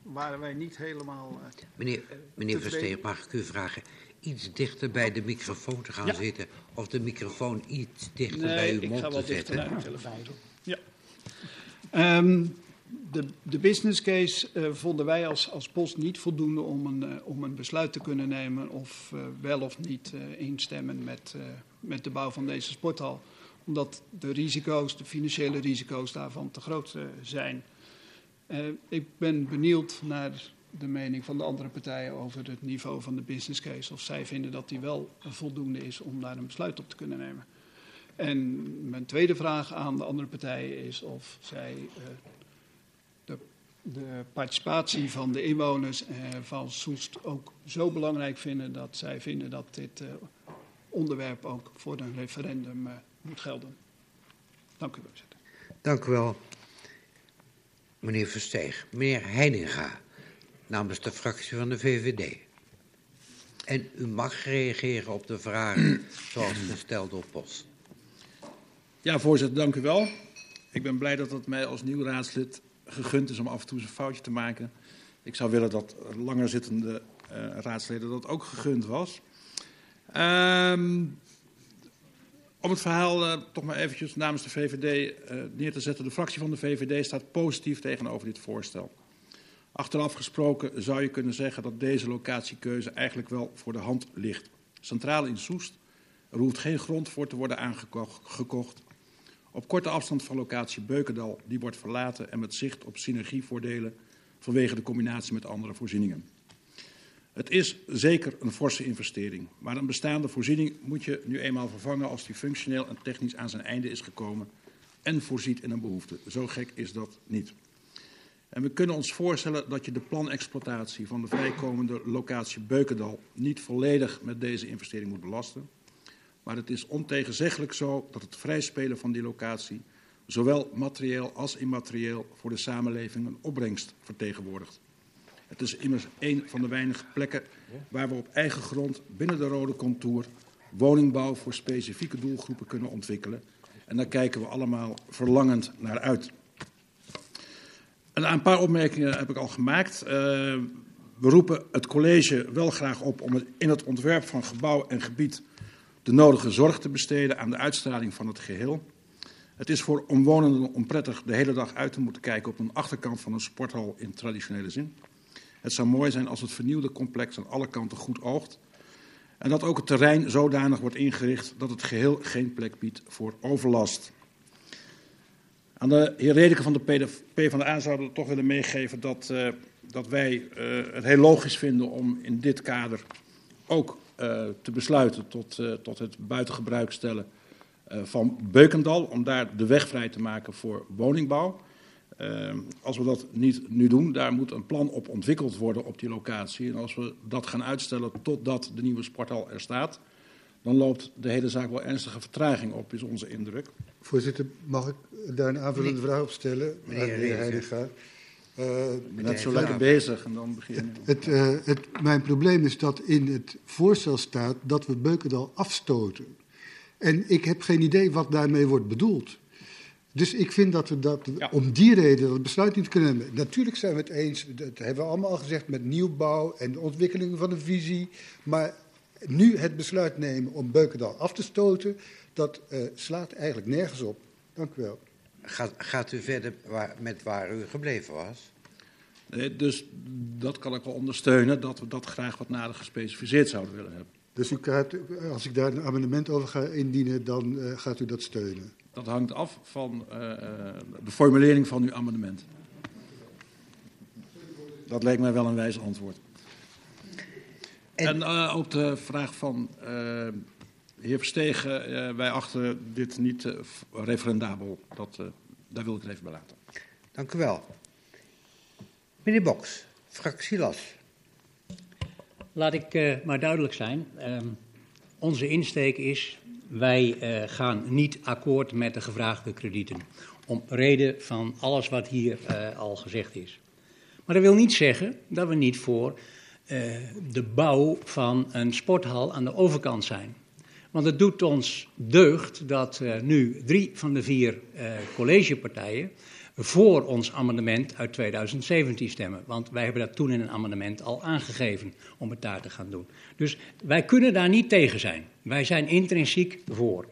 waren wij niet helemaal. Uh, meneer meneer Versteeg, mag ik u vragen iets dichter bij de microfoon te gaan ja. zitten? Of de microfoon iets dichter nee, bij uw mond te zetten? Ik ga wat dichter naar de telefoon. Ja. Um, de, de business case uh, vonden wij als, als post niet voldoende om een, uh, om een besluit te kunnen nemen of uh, wel of niet instemmen met, met de bouw van deze sporthal. Omdat de risico's, de financiële risico's daarvan te groot zijn. Uh, ik ben benieuwd naar de mening van de andere partijen over het niveau van de business case. Of zij vinden dat die wel voldoende is om daar een besluit op te kunnen nemen. En mijn tweede vraag aan de andere partijen is of zij uh, de, de, participatie van de inwoners uh, van Soest ook zo belangrijk vinden dat zij vinden dat dit onderwerp ook voor een referendum moet gelden. Dank u, voorzitter. Dank u wel meneer Versteeg. Meneer Heininga, namens de fractie van de VVD. En u mag reageren op de vragen zoals gesteld door Post. Ja, voorzitter, dank u wel. Ik ben blij dat het mij als nieuw raadslid gegund is om af en toe eens een foutje te maken. Ik zou willen dat langer zittende uh, raadsleden dat ook gegund was. Um, om het verhaal uh, toch maar eventjes namens de VVD uh, neer te zetten. De fractie van de VVD staat positief tegenover dit voorstel. Achteraf gesproken zou je kunnen zeggen dat deze locatiekeuze eigenlijk wel voor de hand ligt. Centraal in Soest, er hoeft geen grond voor te worden aangekocht. Op korte afstand van locatie Beukendal, die wordt verlaten en met zicht op synergievoordelen vanwege de combinatie met andere voorzieningen. Het is zeker een forse investering, maar een bestaande voorziening moet je nu eenmaal vervangen als die functioneel en technisch aan zijn einde is gekomen en voorziet in een behoefte. Zo gek is dat niet. En we kunnen ons voorstellen dat je de planexploitatie van de vrijkomende locatie Beukendal niet volledig met deze investering moet belasten. Maar het is ontegenzeggelijk zo dat het vrijspelen van die locatie zowel materieel als immaterieel voor de samenleving een opbrengst vertegenwoordigt. Het is immers een van de weinige plekken waar we op eigen grond binnen de rode contour woningbouw voor specifieke doelgroepen kunnen ontwikkelen. En daar kijken we allemaal verlangend naar uit. Een paar opmerkingen heb ik al gemaakt. Uh, we roepen het college wel graag op om in het ontwerp van gebouw en gebied de nodige zorg te besteden aan de uitstraling van het geheel. Het is voor omwonenden onprettig de hele dag uit te moeten kijken op een achterkant van een sporthal in traditionele zin. Het zou mooi zijn als het vernieuwde complex aan alle kanten goed oogt. En dat ook het terrein zodanig wordt ingericht dat het geheel geen plek biedt voor overlast. Aan de heer Redeke van de PvdA zouden we toch willen meegeven dat, uh, dat wij uh, het heel logisch vinden om in dit kader ook uh, te besluiten tot, tot het buitengebruik stellen van Beukendal. Om daar de weg vrij te maken voor woningbouw. Uh, als we dat niet nu doen, daar moet een plan op ontwikkeld worden op die locatie. En als we dat gaan uitstellen totdat de nieuwe sporthal er staat, dan loopt de hele zaak wel ernstige vertraging op, is onze indruk. Voorzitter, mag ik daar een aanvullende vraag op stellen? Meneer, meneer Heidegaard. Uh, ik ben net zo lekker bezig en dan begin je. Het, uh, het, mijn probleem is dat in het voorstel staat dat we Beukendal afstoten. En ik heb geen idee wat daarmee wordt bedoeld. Dus ik vind dat we dat ja. om die reden dat besluit niet kunnen nemen. Natuurlijk zijn we het eens, dat hebben we allemaal al gezegd, met nieuwbouw en de ontwikkeling van een visie. Maar nu het besluit nemen om Beukendal af te stoten, dat uh, slaat eigenlijk nergens op. Dank u wel. Gaat, gaat u verder waar, met waar u gebleven was? Nee, dus dat kan ik wel ondersteunen, dat we dat graag wat nader gespecificeerd zouden willen hebben. Dus u gaat, als ik daar een amendement over ga indienen, dan uh, gaat u dat steunen? Dat hangt af van uh, de formulering van uw amendement. Dat leek mij wel een wijs antwoord. En, en uh, op de vraag van uh, heer Verstegen, uh, wij achten dit niet referendabel. Dat, daar wil ik het even bij laten. Dank u wel. Meneer Boks, fractie LAS. Laat ik maar duidelijk zijn. Um, onze insteek is wij uh, gaan niet akkoord met de gevraagde kredieten. Om reden van alles wat hier uh, al gezegd is. Maar dat wil niet zeggen dat we niet voor uh, de bouw van een sporthal aan de overkant zijn. Want het doet ons deugd dat nu drie van de vier collegepartijen voor ons amendement uit 2017 stemmen. Want wij hebben dat toen in een amendement al aangegeven om het daar te gaan doen. Dus wij kunnen daar niet tegen zijn. Wij zijn intrinsiek voor.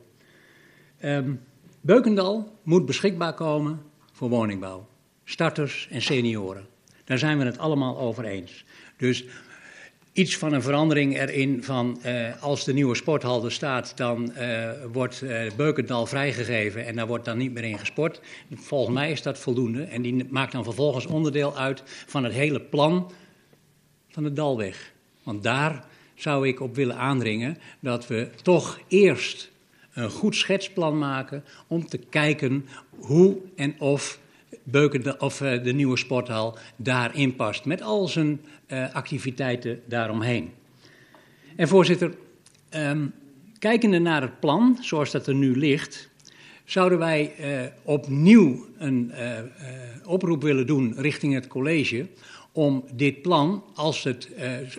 Um, Beukendal moet beschikbaar komen voor woningbouw. Starters en senioren. Daar zijn we het allemaal over eens. Dus iets van een verandering erin van uh, als de nieuwe sporthal er staat, dan uh, wordt uh, Beukendal vrijgegeven en daar wordt dan niet meer in gesport. Volgens mij is dat voldoende en die maakt dan vervolgens onderdeel uit van het hele plan van de Dalweg. Want daar zou ik op willen aandringen dat we toch eerst een goed schetsplan maken om te kijken hoe en of Beukendal, of uh, de nieuwe sporthal daarin past. Met al zijn uh, activiteiten daaromheen. En voorzitter, um, kijkende naar het plan zoals dat er nu ligt, zouden wij uh, opnieuw een oproep willen doen richting het college om dit plan, als het,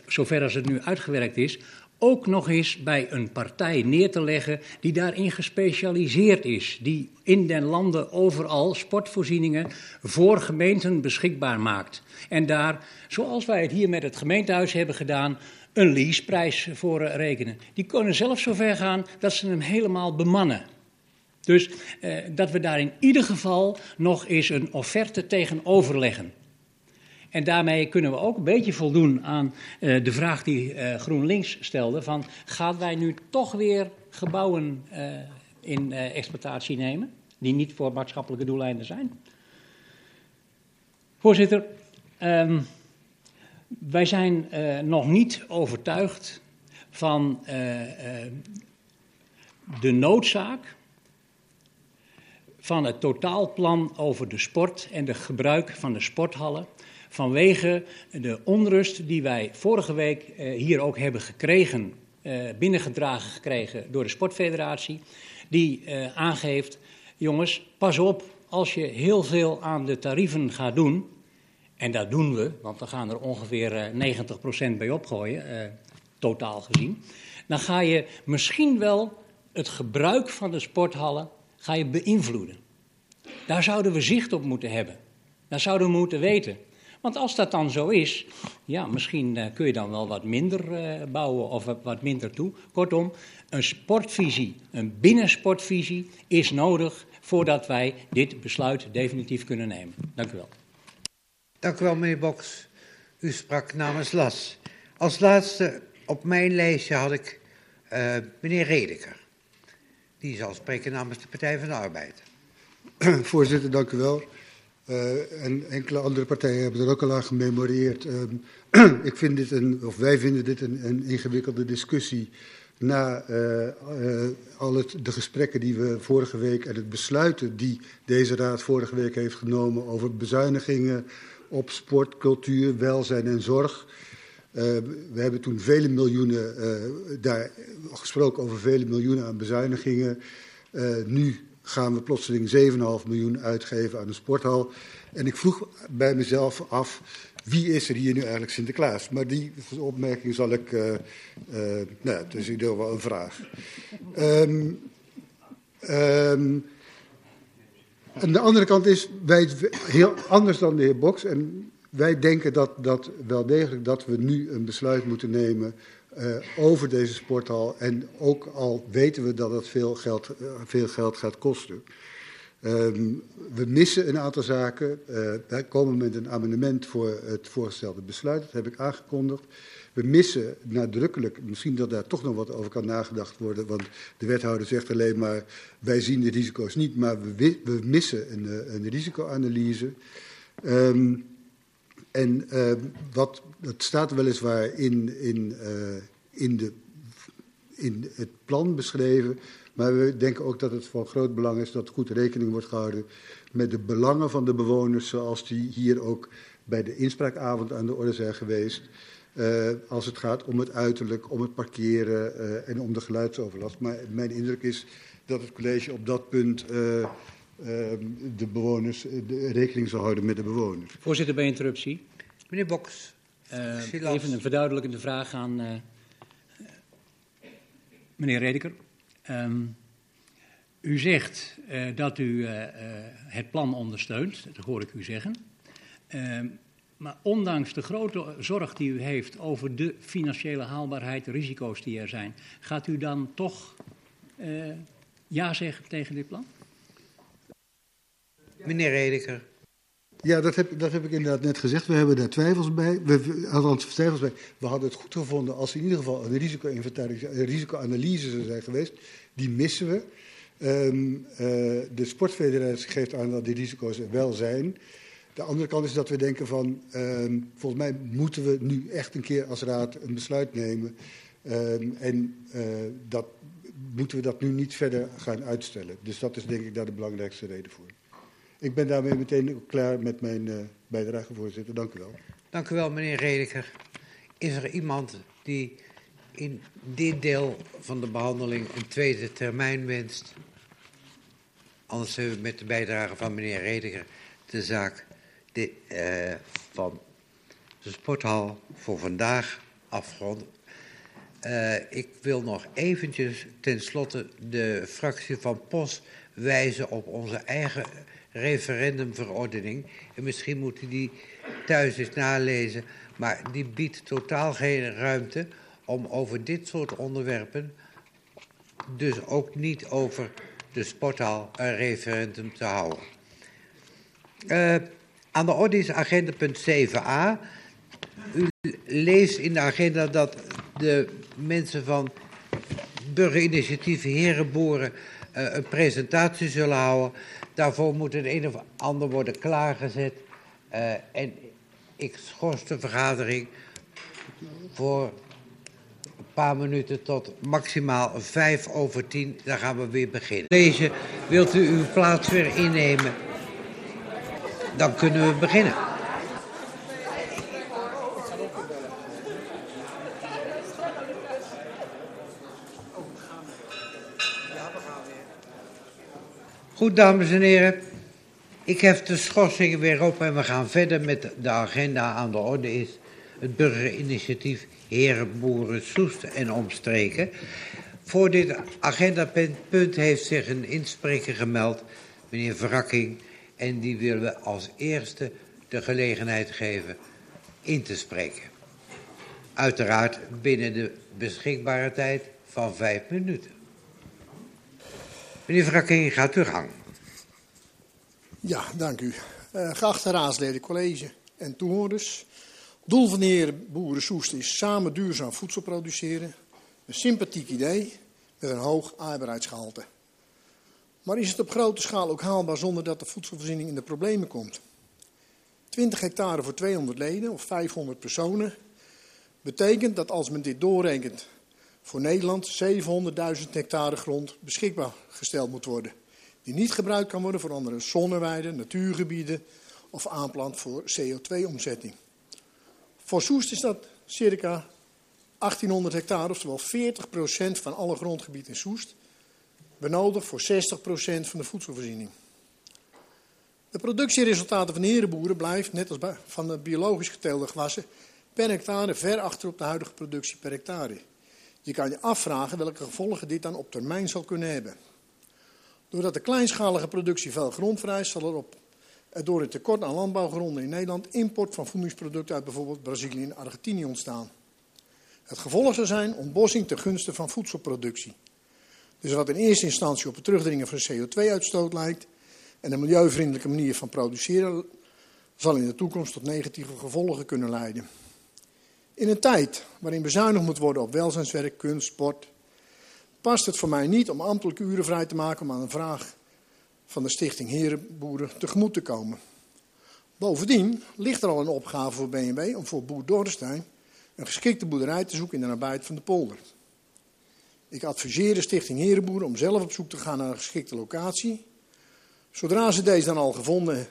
zover als het nu uitgewerkt is, ook nog eens bij een partij neer te leggen die daarin gespecialiseerd is, die in den landen overal sportvoorzieningen voor gemeenten beschikbaar maakt. En daar, zoals wij het hier met het gemeentehuis hebben gedaan, een leaseprijs voor rekenen. Die kunnen zelfs zover gaan dat ze hem helemaal bemannen. Dus eh, dat we daar in ieder geval nog eens een offerte tegenover leggen. En daarmee kunnen we ook een beetje voldoen aan uh, de vraag die uh, GroenLinks stelde: van gaan wij nu toch weer gebouwen uh, in exploitatie nemen die niet voor maatschappelijke doeleinden zijn? Voorzitter, um, wij zijn nog niet overtuigd van de noodzaak van het totaalplan over de sport en de gebruik van de sporthallen vanwege de onrust die wij vorige week eh, hier ook hebben gekregen, eh, binnengedragen gekregen door de Sportfederatie, die eh, aangeeft, jongens, pas op als je heel veel aan de tarieven gaat doen, en dat doen we, want we gaan er ongeveer 90% bij opgooien, totaal gezien, dan ga je misschien wel het gebruik van de sporthallen ga je beïnvloeden. Daar zouden we zicht op moeten hebben. Daar zouden we moeten weten. Want als dat dan zo is, ja, misschien uh, kun je dan wel wat minder uh, bouwen of wat minder toe. Kortom, een sportvisie, een binnensportvisie is nodig voordat wij dit besluit definitief kunnen nemen. Dank u wel. Dank u wel, meneer Boks. U sprak namens LAS. Als laatste op mijn lijstje had ik uh, meneer Redeker. Die zal spreken namens de Partij van de Arbeid. Voorzitter, dank u wel. Uh, en enkele andere partijen hebben er ook al aan gememoreerd. Uh, ik vind dit een, of wij vinden dit een, een ingewikkelde discussie na uh, al het, de gesprekken die we vorige week en het besluiten die deze raad vorige week heeft genomen over bezuinigingen op sport, cultuur, welzijn en zorg. we hebben toen vele miljoenen, daar gesproken over vele miljoenen aan bezuinigingen. nu gaan we plotseling 7,5 miljoen uitgeven aan een sporthal. En ik vroeg bij mezelf af, wie is er hier nu eigenlijk Sinterklaas? Maar die opmerking zal ik, uh, nou, het is in ieder geval een vraag. Um, um, aan de andere kant is, wij heel anders dan de heer Boks, en wij denken dat, dat wel degelijk dat we nu een besluit moeten nemen uh, over deze sporthal. En ook al weten we dat het veel geld, uh, veel geld gaat kosten. Um, we missen een aantal zaken. Uh, wij komen met een amendement voor het voorgestelde besluit. Dat heb ik aangekondigd. We missen nadrukkelijk, misschien dat daar toch nog wat over kan nagedacht worden, want de wethouder zegt alleen maar, wij zien de risico's niet, maar we, we missen een, een risicoanalyse. Um, en uh, wat, dat staat weliswaar in, in, uh, in, de, in het plan beschreven. Maar we denken ook dat het van groot belang is dat goed rekening wordt gehouden met de belangen van de bewoners, zoals die hier ook bij de inspraakavond aan de orde zijn geweest. Uh, als het gaat om het uiterlijk, om het parkeren uh, en om de geluidsoverlast. Maar mijn indruk is dat het college op dat punt uh, de bewoners de rekening zal houden met de bewoners. Voorzitter, bij interruptie. Meneer Boks. Uh, even een verduidelijkende vraag aan uh, meneer Redeker. Um, u zegt uh, dat u het plan ondersteunt, dat hoor ik u zeggen. Um, maar ondanks de grote zorg die u heeft over de financiële haalbaarheid, de risico's die er zijn, gaat u dan toch ja zeggen tegen dit plan? Meneer Redeker. Ja, dat heb, dat heb ik inderdaad net gezegd. We hebben daar twijfels bij. We, althans, twijfels bij. We hadden het goed gevonden als in ieder geval een risico-inventaris, een risicoanalyse zou zijn geweest. Die missen we. Um, uh, de sportfederatie geeft aan dat die risico's er wel zijn. De andere kant is dat we denken van, um, volgens mij moeten we nu echt een keer als raad een besluit nemen. Um, en uh, dat, moeten we dat nu niet verder gaan uitstellen. Dus dat is denk ik daar de belangrijkste reden voor. Ik ben daarmee meteen klaar met mijn uh, bijdrage, voorzitter. Dank u wel. Dank u wel, meneer Redeker. Is er iemand die in dit deel van de behandeling een tweede termijn wenst? Anders hebben we met de bijdrage van meneer Redeker de zaak de, uh, van de sporthal voor vandaag afgerond. Uh, ik wil nog eventjes tenslotte de fractie van POS wijzen op onze eigen referendumverordening. En misschien moet u die thuis eens nalezen. Maar die biedt totaal geen ruimte om over dit soort onderwerpen, dus ook niet over de sporthal, een referendum te houden. Uh, aan de orde is agenda punt 7a. U leest in de agenda dat de mensen van burgerinitiatief Herenboeren uh, een presentatie zullen houden. Daarvoor moet het een of ander worden klaargezet. Uh, en ik schors de vergadering voor een paar minuten tot maximaal vijf over tien. Dan gaan we weer beginnen. Deze, wilt u uw plaats weer innemen? Dan kunnen we beginnen. Goed, dames en heren. Ik heb de schorsing weer op en we gaan verder met de agenda. Aan de orde is het burgerinitiatief Herenboeren Soest en omstreken. Voor dit agendapunt heeft zich een inspreker gemeld, meneer Wrakking. En die willen we als eerste de gelegenheid geven in te spreken. Uiteraard binnen de beschikbare tijd van vijf minuten. Meneer Wrakking, gaat uw gang. Ja, dank u. Uh, geachte raadsleden, college en toehoorders. Doel van de heer Boeren Soest is samen duurzaam voedsel produceren. Een sympathiek idee met een hoog arbeidsgehalte. Maar is het op grote schaal ook haalbaar zonder dat de voedselvoorziening in de problemen komt? 20 hectare voor 200 leden of 500 personen betekent dat als men dit doorrekent voor Nederland 700.000 hectare grond beschikbaar gesteld moet worden die niet gebruikt kan worden voor andere zonneweiden, natuurgebieden of aanplant voor CO2-omzetting. Voor Soest is dat circa 1800 hectare, oftewel 40% van alle grondgebied in Soest, benodigd voor 60% van de voedselvoorziening. De productieresultaten van de herenboeren blijft, net als van de biologisch geteelde gewassen, per hectare ver achter op de huidige productie per hectare. Je kan je afvragen welke gevolgen dit dan op termijn zal kunnen hebben. Doordat de kleinschalige productie veel grond vereist, zal er op, door het tekort aan landbouwgronden in Nederland import van voedingsproducten uit bijvoorbeeld Brazilië en Argentinië ontstaan. Het gevolg zou zijn ontbossing ten gunste van voedselproductie. Dus wat in eerste instantie op het terugdringen van CO2-uitstoot lijkt en een milieuvriendelijke manier van produceren, zal in de toekomst tot negatieve gevolgen kunnen leiden. In een tijd waarin bezuinigd moet worden op welzijnswerk, kunst, sport, past het voor mij niet om ambtelijke uren vrij te maken om aan een vraag van de stichting Herenboeren tegemoet te komen. Bovendien ligt er al een opgave voor BNB om voor boer Dorrestein een geschikte boerderij te zoeken in de nabijheid van de polder. Ik adviseer de stichting Herenboeren om zelf op zoek te gaan naar een geschikte locatie. Zodra ze deze dan al gevonden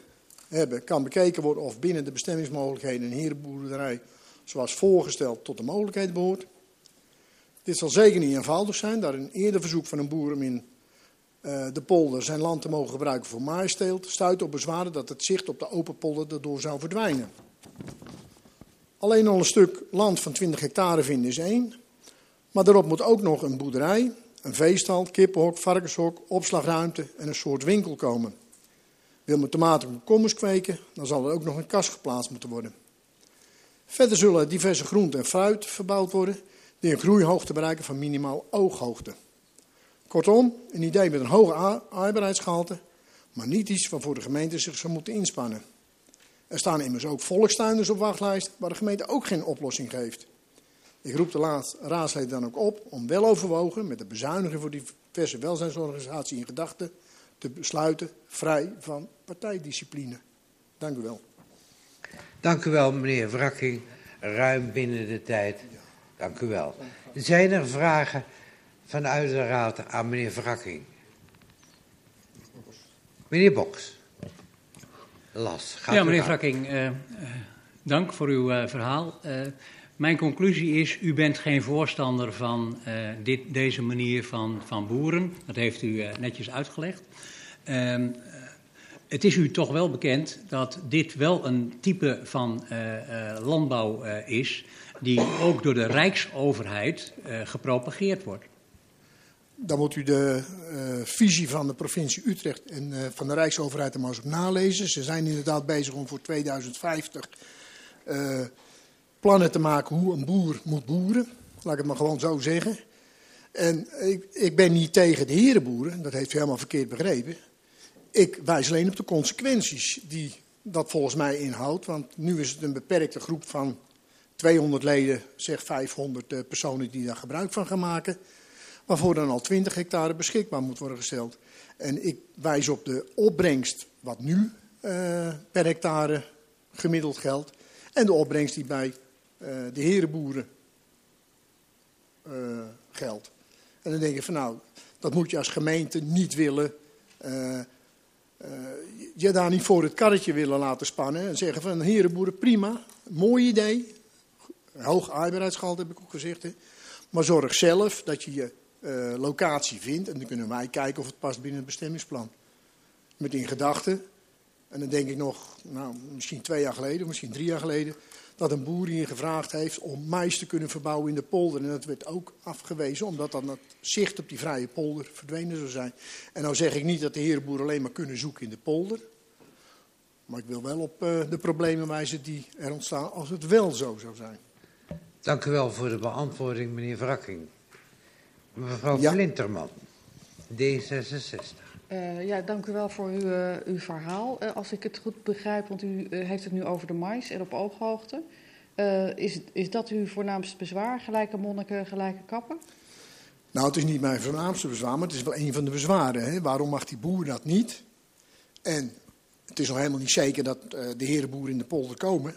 hebben, kan bekeken worden of binnen de bestemmingsmogelijkheden een herenboerderij zoals voorgesteld tot de mogelijkheid behoort. Dit zal zeker niet eenvoudig zijn, daar een eerder verzoek van een boer om in uh, de polder zijn land te mogen gebruiken voor maaisteelt, stuit op bezwaren dat het zicht op de open polder daardoor zou verdwijnen. Alleen al een stuk land van 20 hectare vinden is één, maar daarop moet ook nog een boerderij, een veestal, kippenhok, varkenshok, opslagruimte en een soort winkel komen. Wil men tomaten en komkommers kweken, dan zal er ook nog een kast geplaatst moeten worden. Verder zullen diverse groenten en fruit verbouwd worden die een groeihoogte bereiken van minimaal ooghoogte. Kortom, een idee met een hoge arbeidsgehalte, maar niet iets waarvoor de gemeente zich zou moeten inspannen. Er staan immers ook volkstuinders op wachtlijst waar de gemeente ook geen oplossing geeft. Ik roep de raadsleden dan ook op om wel overwogen met de bezuiniging voor diverse welzijnsorganisatie in gedachten te besluiten vrij van partijdiscipline. Dank u wel. Dank u wel, meneer Wrakking. Ruim binnen de tijd. Dank u wel. Zijn er vragen vanuit de raad aan meneer Wrakking? Meneer Boks. Las. Gaat ja, meneer Wrakking, uh, uh, dank voor uw uh, verhaal. mijn conclusie is, u bent geen voorstander van dit, deze manier van, van boeren. Dat heeft u netjes uitgelegd. Het is u toch wel bekend dat dit wel een type van landbouw is die ook door de Rijksoverheid gepropageerd wordt. Dan moet u de visie van de provincie Utrecht en van de Rijksoverheid er maar eens op nalezen. Ze zijn inderdaad bezig om voor 2050 plannen te maken hoe een boer moet boeren. Laat ik het maar gewoon zo zeggen. En ik, ik ben niet tegen de herenboeren, dat heeft u helemaal verkeerd begrepen. Ik wijs alleen op de consequenties die dat volgens mij inhoudt. Want nu is het een beperkte groep van 200 leden, zeg 500 uh, personen die daar gebruik van gaan maken. Waarvoor dan al 20 hectare beschikbaar moet worden gesteld. En ik wijs op de opbrengst wat nu uh, per hectare gemiddeld geldt. En de opbrengst die bij uh, de herenboeren geldt. En dan denk je van nou, dat moet je als gemeente niet willen. Uh, je daar niet voor het karretje willen laten spannen. En zeggen van herenboeren, prima, mooi idee. Hoog arbeidsgehalte heb ik ook gezegd. Maar zorg zelf dat je je uh, locatie vindt. En dan kunnen wij kijken of het past binnen het bestemmingsplan. Met in gedachten. En dan denk ik nog, nou, misschien twee jaar geleden, misschien drie jaar geleden dat een boer hier gevraagd heeft om mais te kunnen verbouwen in de polder. En dat werd ook afgewezen, omdat dan het zicht op die vrije polder verdwenen zou zijn. En nou zeg ik niet dat de herenboeren alleen maar kunnen zoeken in de polder. Maar ik wil wel op uh, de problemen wijzen die er ontstaan als het wel zo zou zijn. Dank u wel voor de beantwoording, meneer Wrakking. Mevrouw ja. Flinterman, D66. Uh, ja, dank u wel voor uw, uh, uw verhaal. Uh, als ik het goed begrijp, want u heeft het nu over de mais en op ooghoogte. is, is dat uw voornaamste bezwaar, gelijke monniken, gelijke kappen? Nou, het is niet mijn voornaamste bezwaar, maar het is wel een van de bezwaren. Hè? Waarom mag die boer dat niet? En het is nog helemaal niet zeker dat de herenboeren in de polder komen.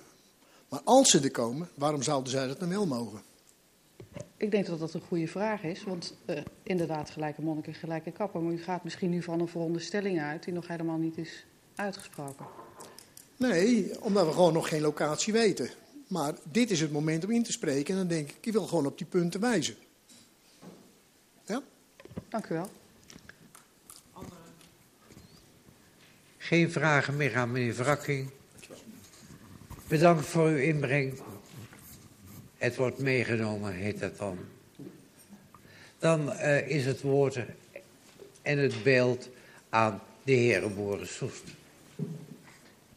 Maar als ze er komen, waarom zouden zij dat dan wel mogen? Ik denk dat dat een goede vraag is, want uh, inderdaad gelijke monniken, gelijke kappen. Maar u gaat misschien nu van een veronderstelling uit die nog helemaal niet is uitgesproken. Nee, omdat we gewoon nog geen locatie weten. Maar dit is het moment om in te spreken en dan denk ik, ik wil gewoon op die punten wijzen. Ja? Dank u wel. Geen vragen meer aan meneer Wrakking. Bedankt voor uw inbreng. Het wordt meegenomen, heet dat dan. Dan uh, is het woord en het beeld aan de heer Boris Soest.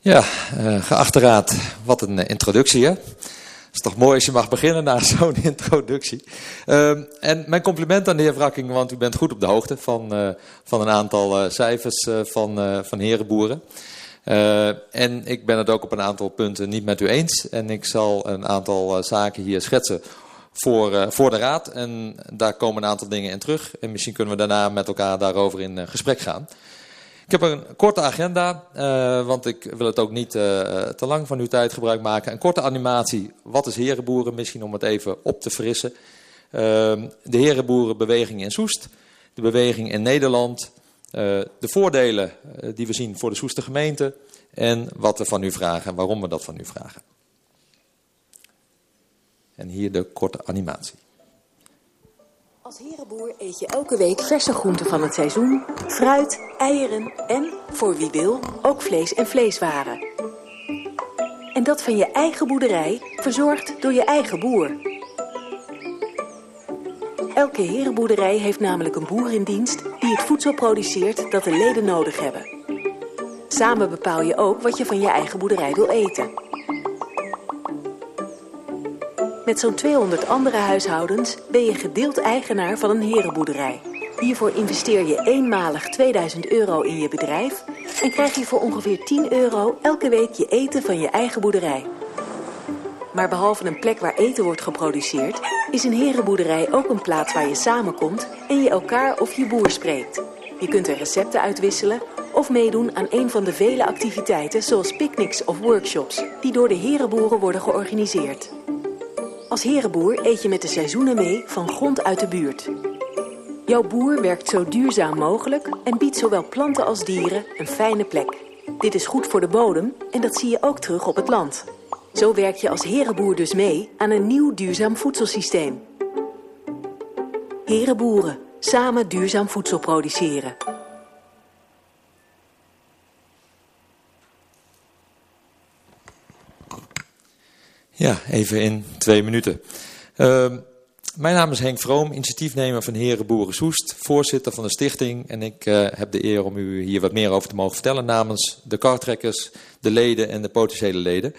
Ja, uh, geachte raad, wat een uh, introductie hè. Het is toch mooi als je mag beginnen na zo'n introductie. Uh, en mijn compliment aan de heer Wrakking, want u bent goed op de hoogte van, van een aantal cijfers van, van herenboeren. Uh, en ik ben het ook op een aantal punten niet met u eens. En ik zal een aantal uh, zaken hier schetsen voor, uh, voor de raad. En daar komen een aantal dingen in terug. En misschien kunnen we daarna met elkaar daarover in gesprek gaan. Ik heb een korte agenda, want ik wil het ook niet te lang van uw tijd gebruik maken. Een korte animatie, wat is herenboeren? Misschien om het even op te frissen. Ehm, de herenboerenbeweging in Soest, de beweging in Nederland... Uh, de voordelen uh, die we zien voor de Soester gemeente en wat we van u vragen en waarom we dat van u vragen. En hier de korte animatie. Als herenboer eet je elke week verse groenten van het seizoen, fruit, eieren en, voor wie wil, ook vlees en vleeswaren. En dat van je eigen boerderij, verzorgd door je eigen boer. Elke herenboerderij heeft namelijk een boer in dienst die het voedsel produceert dat de leden nodig hebben. Samen bepaal je ook wat je van je eigen boerderij wil eten. Met zo'n 200 andere huishoudens ben je gedeeld eigenaar van een herenboerderij. Hiervoor investeer je eenmalig 2000 euro in je bedrijf en krijg je voor ongeveer 10 euro elke week je eten van je eigen boerderij. Maar behalve een plek waar eten wordt geproduceerd, is een herenboerderij ook een plaats waar je samenkomt en je elkaar of je boer spreekt. Je kunt er recepten uitwisselen of meedoen aan een van de vele activiteiten zoals picknicks of workshops die door de herenboeren worden georganiseerd. Als herenboer eet je met de seizoenen mee van grond uit de buurt. Jouw boer werkt zo duurzaam mogelijk en biedt zowel planten als dieren een fijne plek. Dit is goed voor de bodem en dat zie je ook terug op het land. Zo werk je als herenboer dus mee aan een nieuw duurzaam voedselsysteem. Herenboeren, samen duurzaam voedsel produceren. Ja, even in twee minuten. Uh, mijn naam is Henk Vroom, initiatiefnemer van Heren Boeren Soest, voorzitter van de stichting. En ik uh, heb de eer om u hier wat meer over te mogen vertellen namens de kartrekkers, de leden en de potentiële leden.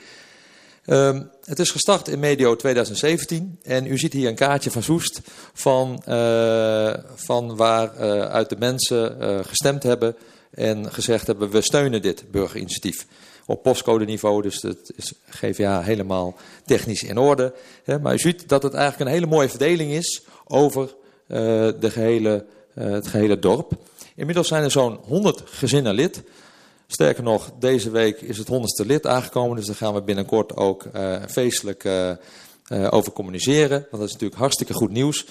Uh, het is gestart in medio 2017 en u ziet hier een kaartje van Soest van, uh, van waaruit de mensen gestemd hebben en gezegd hebben we steunen dit burgerinitiatief op postcode niveau. Dus dat is GVA helemaal technisch in orde. Maar u ziet dat het eigenlijk een hele mooie verdeling is over de gehele, het gehele dorp. Inmiddels zijn er zo'n 100 gezinnen lid. Sterker nog, deze week is het honderdste lid aangekomen. Dus daar gaan we binnenkort ook uh, feestelijk over communiceren. Want dat is natuurlijk hartstikke goed nieuws.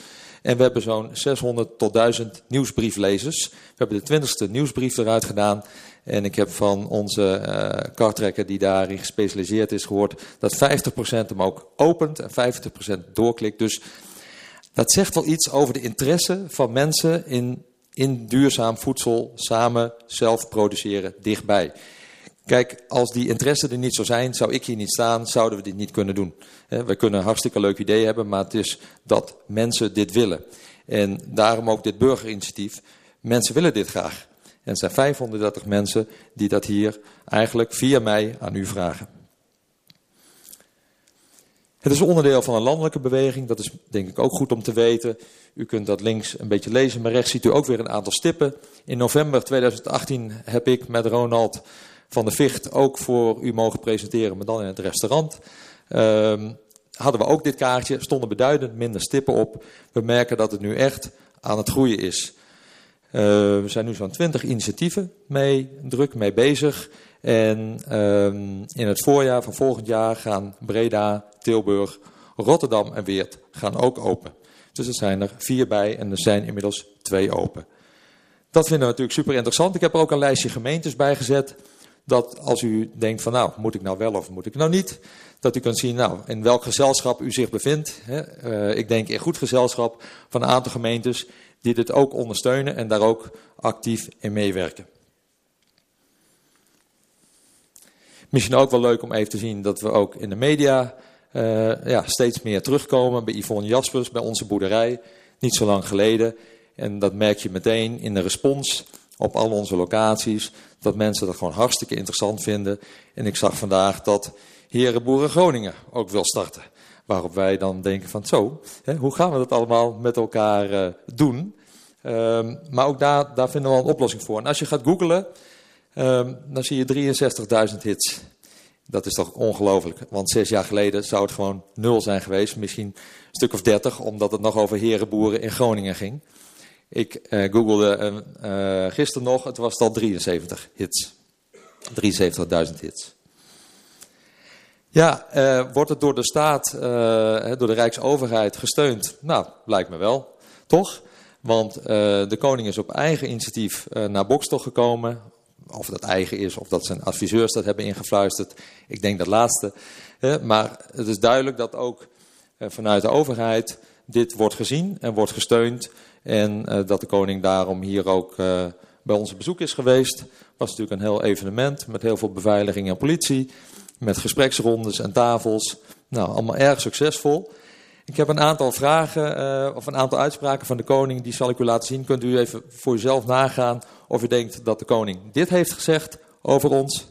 En we hebben zo'n 600 tot 1000 nieuwsbrieflezers. We hebben de twintigste nieuwsbrief eruit gedaan. En ik heb van onze uh, kartrekker die daarin gespecialiseerd is gehoord dat 50% hem ook opent en 50% doorklikt. Dus dat zegt wel iets over de interesse van mensen in, in duurzaam voedsel samen zelf produceren dichtbij. Kijk, als die interesse er niet zou zijn, zou ik hier niet staan, zouden we dit niet kunnen doen. We kunnen een hartstikke leuk idee hebben, maar het is dat mensen dit willen. En daarom ook dit burgerinitiatief. Mensen willen dit graag. En er zijn 530 mensen die dat hier eigenlijk via mij aan u vragen. Het is onderdeel van een landelijke beweging, dat is denk ik ook goed om te weten. U kunt dat links een beetje lezen, maar rechts ziet u ook weer een aantal stippen. In november 2018 heb ik met Ronald van de Vicht ook voor u mogen presenteren, maar dan in het restaurant. Uh, hadden we ook dit kaartje, stonden beduidend minder stippen op. We merken dat het nu echt aan het groeien is. We zijn nu zo'n twintig initiatieven mee, druk mee bezig. En uh, in het voorjaar van volgend jaar gaan Breda, Tilburg, Rotterdam en Weert gaan ook open. Dus er zijn er vier bij en er zijn inmiddels twee open. Dat vinden we natuurlijk super interessant. Ik heb er ook een lijstje gemeentes bij gezet. Dat als u denkt van nou, moet ik nou wel of moet ik nou niet? Dat u kunt zien nou, in welk gezelschap u zich bevindt. Hè. Uh, ik denk in goed gezelschap van een aantal gemeentes die dit ook ondersteunen en daar ook actief in meewerken. Misschien ook wel leuk om even te zien dat we ook in de media uh, ja, steeds meer terugkomen. Bij Yvonne Jaspers, bij onze boerderij, niet zo lang geleden. En dat merk je meteen in de respons op al onze locaties. Dat mensen dat gewoon hartstikke interessant vinden. En ik zag vandaag dat Herenboeren Groningen ook wil starten. Waarop wij dan denken van zo, hè, hoe gaan we dat allemaal met elkaar uh, doen? Um, maar ook daar, daar vinden we wel een oplossing voor. En als je gaat googlen, um, dan zie je 63.000 hits. Dat is toch ongelooflijk. Want zes jaar geleden zou het gewoon nul zijn geweest. Misschien een stuk of dertig, omdat het nog over herenboeren in Groningen ging. Ik uh, googelde uh, gisteren nog, het was al 73 hits. 73.000 hits. Ja, uh, wordt het door de staat, door de Rijksoverheid gesteund? Nou, lijkt me wel, toch? Want de koning is op eigen initiatief naar Bokstok gekomen. Of dat eigen is, of dat zijn adviseurs dat hebben ingefluisterd. Ik denk dat laatste. maar het is duidelijk dat ook vanuit de overheid dit wordt gezien en wordt gesteund. En uh, dat de koning daarom hier ook uh, bij ons bezoek is geweest. was natuurlijk een heel evenement met heel veel beveiliging en politie. Met gespreksrondes en tafels. Nou, allemaal erg succesvol. Ik heb een aantal vragen uh, of een aantal uitspraken van de koning. Die zal ik u laten zien. Kunt u even voor uzelf nagaan of u denkt dat de koning dit heeft gezegd over ons.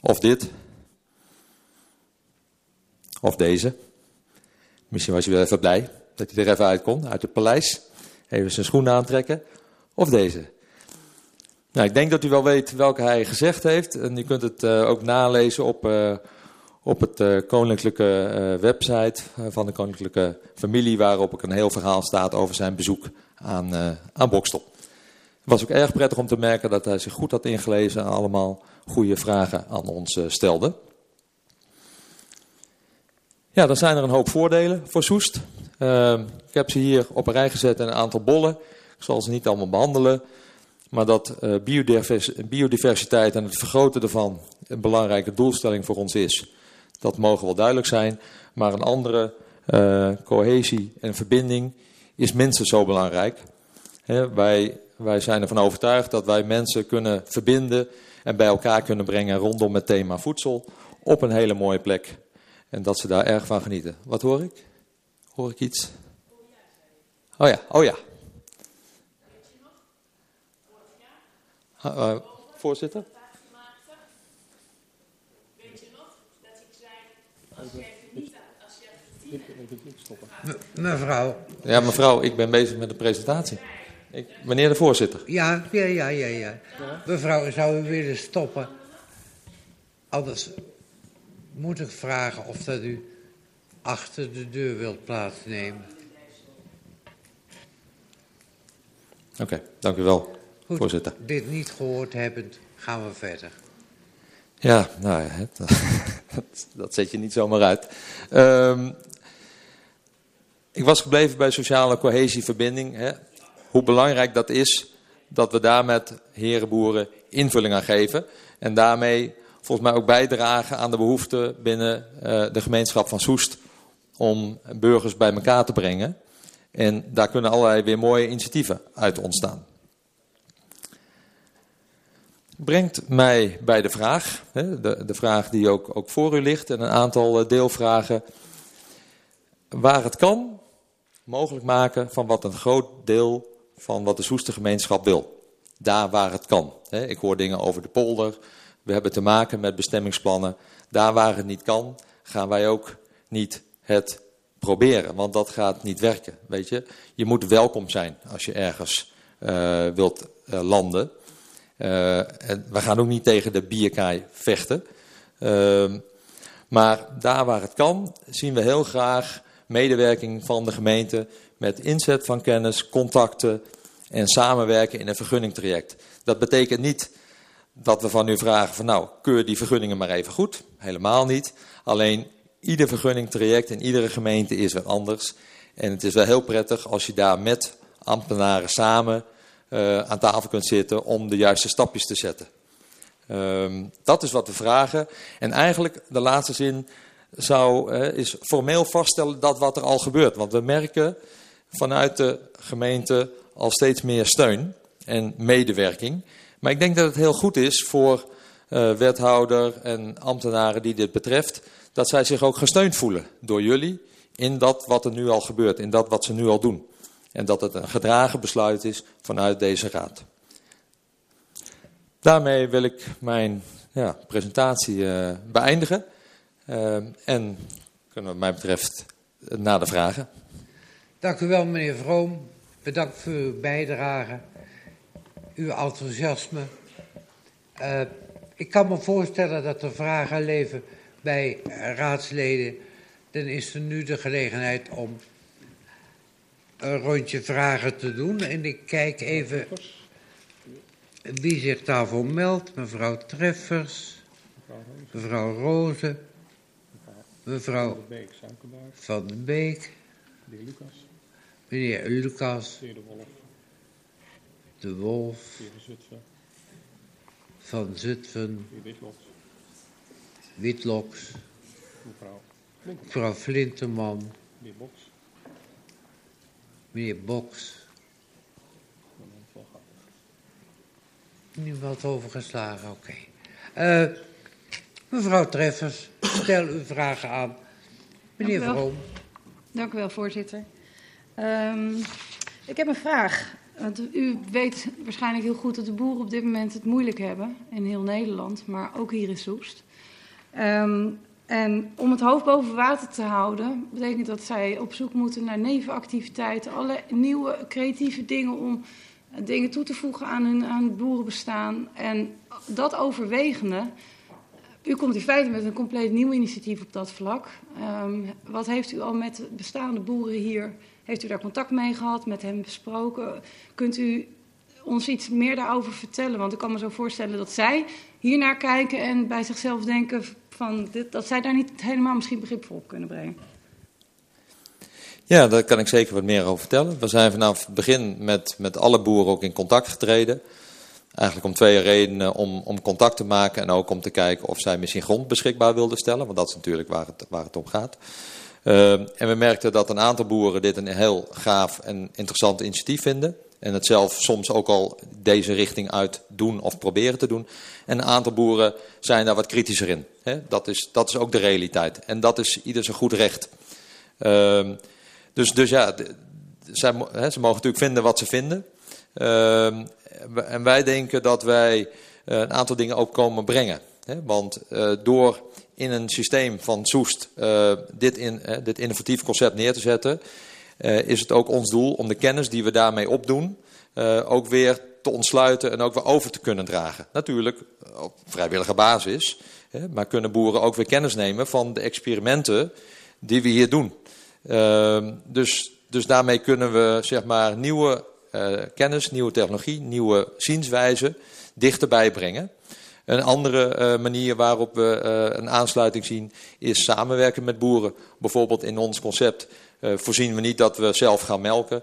Of dit. Of deze. Misschien was u wel even blij dat hij er even uit kon, uit het paleis. Even zijn schoenen aantrekken. Of deze. Nou, ik denk dat u wel weet welke hij gezegd heeft. En u kunt het uh, ook nalezen op, uh, op het uh, koninklijke website van de koninklijke familie, waarop ook een heel verhaal staat over zijn bezoek aan, aan Bokstel. Het was ook erg prettig om te merken dat hij zich goed had ingelezen en allemaal goede vragen aan ons stelde. Ja, dan zijn er een hoop voordelen voor Soest. Uh, ik heb ze hier op een rij gezet en een aantal bollen. Ik zal ze niet allemaal behandelen. Maar dat biodiversiteit en het vergroten ervan een belangrijke doelstelling voor ons is. Dat mogen wel duidelijk zijn. Maar een andere uh, cohesie en verbinding is minstens zo belangrijk. Wij, wij zijn ervan overtuigd dat wij mensen kunnen verbinden en bij elkaar kunnen brengen rondom het thema voedsel op een hele mooie plek. En dat ze daar erg van genieten. Wat hoor ik? Hoor ik iets? Oh ja, oh ja. Uh, voorzitter? Mevrouw. Ja, mevrouw, ik ben bezig met de presentatie. Ik, meneer de voorzitter. Ja, ja, ja, ja, ja. Mevrouw, zou u willen stoppen? Anders moet ik vragen of dat u achter de deur wilt plaatsnemen. Oké, okay, dank u wel, Goed, voorzitter. Dit niet gehoord hebbend, gaan we verder. Ja, nou ja, dat, zet je niet zomaar uit. Um, ik was gebleven bij sociale cohesie, verbinding. Hè. Hoe belangrijk dat is dat we daar met herenboeren invulling aan geven. En daarmee volgens mij ook bijdragen aan de behoefte binnen uh, de gemeenschap van Soest om burgers bij elkaar te brengen. En daar kunnen allerlei weer mooie initiatieven uit ontstaan. Brengt mij bij de vraag, de, vraag die ook, ook voor u ligt en een aantal deelvragen. Waar het kan, mogelijk maken van wat een groot deel van wat de Soester gemeenschap wil. Daar waar het kan. Ik hoor dingen over de polder. We hebben te maken met bestemmingsplannen. Daar waar het niet kan, gaan wij ook niet het proberen. Want dat gaat niet werken. Weet je? je moet welkom zijn als je ergens uh, wilt uh, landen. Uh, en we gaan ook niet tegen de bierkaai vechten. Ehm, maar daar waar het kan, zien we heel graag medewerking van de gemeente met inzet van kennis, contacten en samenwerken in een vergunningtraject. Dat betekent niet dat we van u vragen van nou, keur die vergunningen maar even goed. Helemaal niet. Alleen ieder vergunningtraject in iedere gemeente is weer anders. En het is wel heel prettig als je daar met ambtenaren samen uh, aan tafel kunt zitten om de juiste stapjes te zetten. Um, dat is wat we vragen. En eigenlijk de laatste zin zou, uh, is formeel vaststellen dat wat er al gebeurt. Want we merken vanuit de gemeente al steeds meer steun en medewerking. Maar ik denk dat het heel goed is voor uh, wethouder en ambtenaren die dit betreft, dat zij zich ook gesteund voelen door jullie in dat wat er nu al gebeurt, in dat wat ze nu al doen. En dat het een gedragen besluit is vanuit deze raad. Daarmee wil ik mijn ja, presentatie uh, beëindigen. Uh, en kunnen wat mij betreft naar de vragen. Dank u wel, meneer Vroom. Bedankt voor uw bijdrage, uw enthousiasme. Uh, ik kan me voorstellen dat er vragen leven bij raadsleden. Dan is er nu de gelegenheid om een rondje vragen te doen. En ik kijk even wie zich daarvoor meldt. Mevrouw Treffers, mevrouw Rozen, mevrouw Van den Beek, meneer Lucas, de Wolf, van Zutphen, Witloks, mevrouw Flinterman, meneer Boks, Boks. Niemand overgeslagen, oké. Okay. Uh, mevrouw Treffers, stel uw vragen aan. Meneer Dank Vroom. Dank u wel, voorzitter. Um, ik heb een vraag. Want u weet waarschijnlijk heel goed dat de boeren op dit moment het moeilijk hebben. In heel Nederland, maar ook hier in Soest. Um, en om het hoofd boven water te houden, betekent dat zij op zoek moeten naar nevenactiviteiten, alle nieuwe creatieve dingen om dingen toe te voegen aan hun aan het boerenbestaan. En dat overwegende, u komt in feite met een compleet nieuw initiatief op dat vlak. Um, wat heeft u al met bestaande boeren hier, heeft u daar contact mee gehad, met hen besproken? Kunt u ons iets meer daarover vertellen? Want ik kan me zo voorstellen dat zij hiernaar kijken en bij zichzelf denken van dit, dat zij daar niet helemaal misschien begrip voor op kunnen brengen. Ja, daar kan ik zeker wat meer over vertellen. We zijn vanaf het begin met, met alle boeren ook in contact getreden. Eigenlijk om twee redenen. Om, om contact te maken en ook om te kijken of zij misschien grond beschikbaar wilden stellen. Want dat is natuurlijk waar het, waar het om gaat. Uh, en we merkten dat een aantal boeren dit een heel gaaf en interessant initiatief vinden. En het zelf soms ook al deze richting uit doen of proberen te doen. En een aantal boeren zijn daar wat kritischer in. Dat, is, dat is ook de realiteit. En dat is ieder zijn goed recht. Ehm, dus, dus ja, ze mogen natuurlijk vinden wat ze vinden. Ehm, en wij denken dat wij eh, een aantal dingen ook komen brengen. Want uh, door in een systeem van Soest uh, dit, in, dit innovatief concept neer te zetten, is het ook ons doel om de kennis die we daarmee opdoen, ook weer te ontsluiten en ook weer over te kunnen dragen. Natuurlijk op vrijwillige basis, maar kunnen boeren ook weer kennis nemen van de experimenten die we hier doen. Ehm, dus, dus daarmee kunnen we zeg maar nieuwe kennis, nieuwe technologie, nieuwe zienswijzen dichterbij brengen. Een andere manier waarop we een aansluiting zien is samenwerken met boeren. Bijvoorbeeld in ons concept voorzien we niet dat we zelf gaan melken.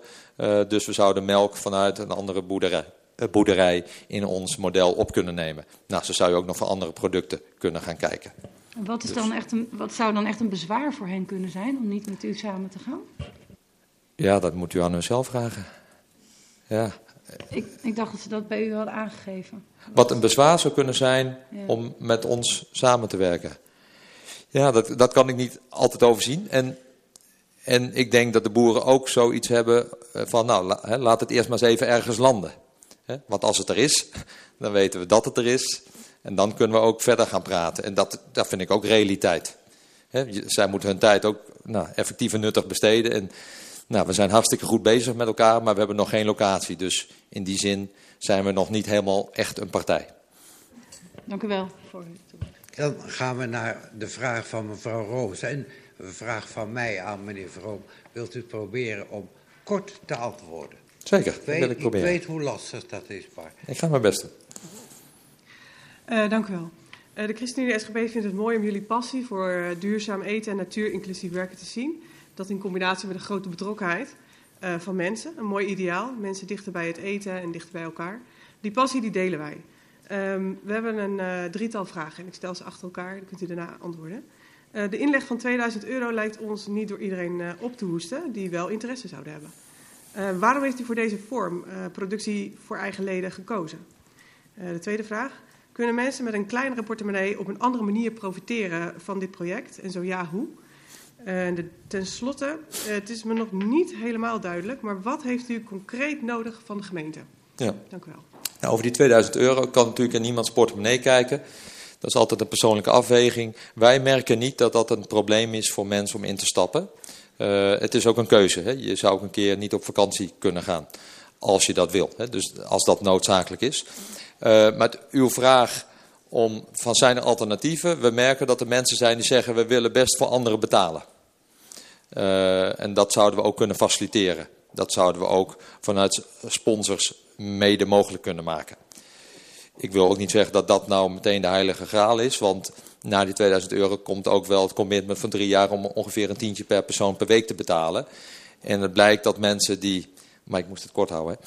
dus we zouden melk vanuit een andere boerderij, boerderij in ons model op kunnen nemen. Nou, zo zou je ook nog voor andere producten kunnen gaan kijken. Wat, is dus. dan echt een, wat zou dan echt een bezwaar voor hen kunnen zijn om niet met u samen te gaan? Ja, dat moet u aan hunzelf vragen. Ja. Ik, ik dacht dat ze dat bij u hadden aangegeven. Wat een bezwaar zou kunnen zijn ja. om met ons samen te werken. Ja, dat, dat kan ik niet altijd overzien. En, en ik denk dat de boeren ook zoiets hebben van, nou, laat het eerst maar eens even ergens landen. Want als het er is, dan weten we dat het er is. En dan kunnen we ook verder gaan praten. En dat, dat vind ik ook realiteit. zij moeten hun tijd ook nou, effectief en nuttig besteden. En nou, we zijn hartstikke goed bezig met elkaar, maar we hebben nog geen locatie. Dus in die zin zijn we nog niet helemaal echt een partij. Dank u wel. Dan gaan we naar de vraag van mevrouw Roos. En een vraag van mij aan meneer Vroom. Wilt u proberen om kort te antwoorden? Zeker, dat wil ik proberen. Ik weet hoe lastig dat is, maar... Ik ga mijn best doen. Uh, dank u wel. Uh, de ChristenUnie SGB vindt het mooi om jullie passie voor uh, duurzaam eten en natuur-inclusief werken te zien. Dat in combinatie met een grote betrokkenheid van mensen. Een mooi ideaal. Mensen dichter bij het eten en dichter bij elkaar. Die passie die delen wij. Um, we hebben een drietal vragen en ik stel ze achter elkaar. Dan kunt u daarna antwoorden. Uh, de inleg van 2000 euro lijkt ons niet door iedereen op te hoesten die wel interesse zouden hebben. waarom heeft u voor deze vorm, productie voor eigen leden, gekozen? de tweede vraag. Kunnen mensen met een kleinere portemonnee op een andere manier profiteren van dit project? En zo ja, hoe? En ten slotte, het is me nog niet helemaal duidelijk, maar wat heeft u concreet nodig van de gemeente? Ja. Dank u wel. Nou, over die 2000 euro kan natuurlijk in niemands portemonnee kijken. Dat is altijd een persoonlijke afweging. Wij merken niet dat dat een probleem is voor mensen om in te stappen. Uh, het is ook een keuze. Hè. Je zou ook een keer niet op vakantie kunnen gaan, als je dat wil. Hè. Dus als dat noodzakelijk is. Uh, maar uw vraag om van zijn er alternatieven? We merken dat er mensen zijn die zeggen we willen best voor anderen betalen. Uh, en dat zouden we ook kunnen faciliteren. Dat zouden we ook vanuit sponsors mede mogelijk kunnen maken. Ik wil ook niet zeggen dat dat nou meteen de heilige graal is, want na die 2000 euro komt ook wel het commitment van drie jaar om ongeveer een tientje per persoon per week te betalen. En het blijkt dat mensen die maar ik moest het kort houden.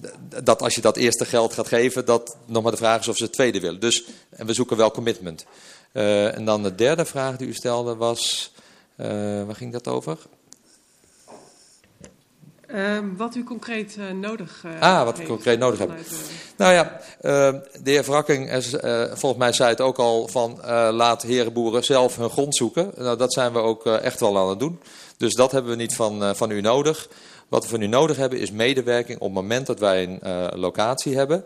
Hè. Dat als je dat eerste geld gaat geven, dat nog maar de vraag is of ze het tweede willen. Dus en we zoeken wel commitment. Uh, en dan de derde vraag die u stelde was, uh, waar ging dat over? Uh, wat u concreet uh, nodig uh, Ah, wat we concreet nodig hebben. Nou ja, de heer Wrakking, volgens mij zei het ook al van laat herenboeren zelf hun grond zoeken. Nou, dat zijn we ook echt wel aan het doen. Dus dat hebben we niet van, van u nodig. Wat we nu nodig hebben is medewerking op het moment dat wij een locatie hebben.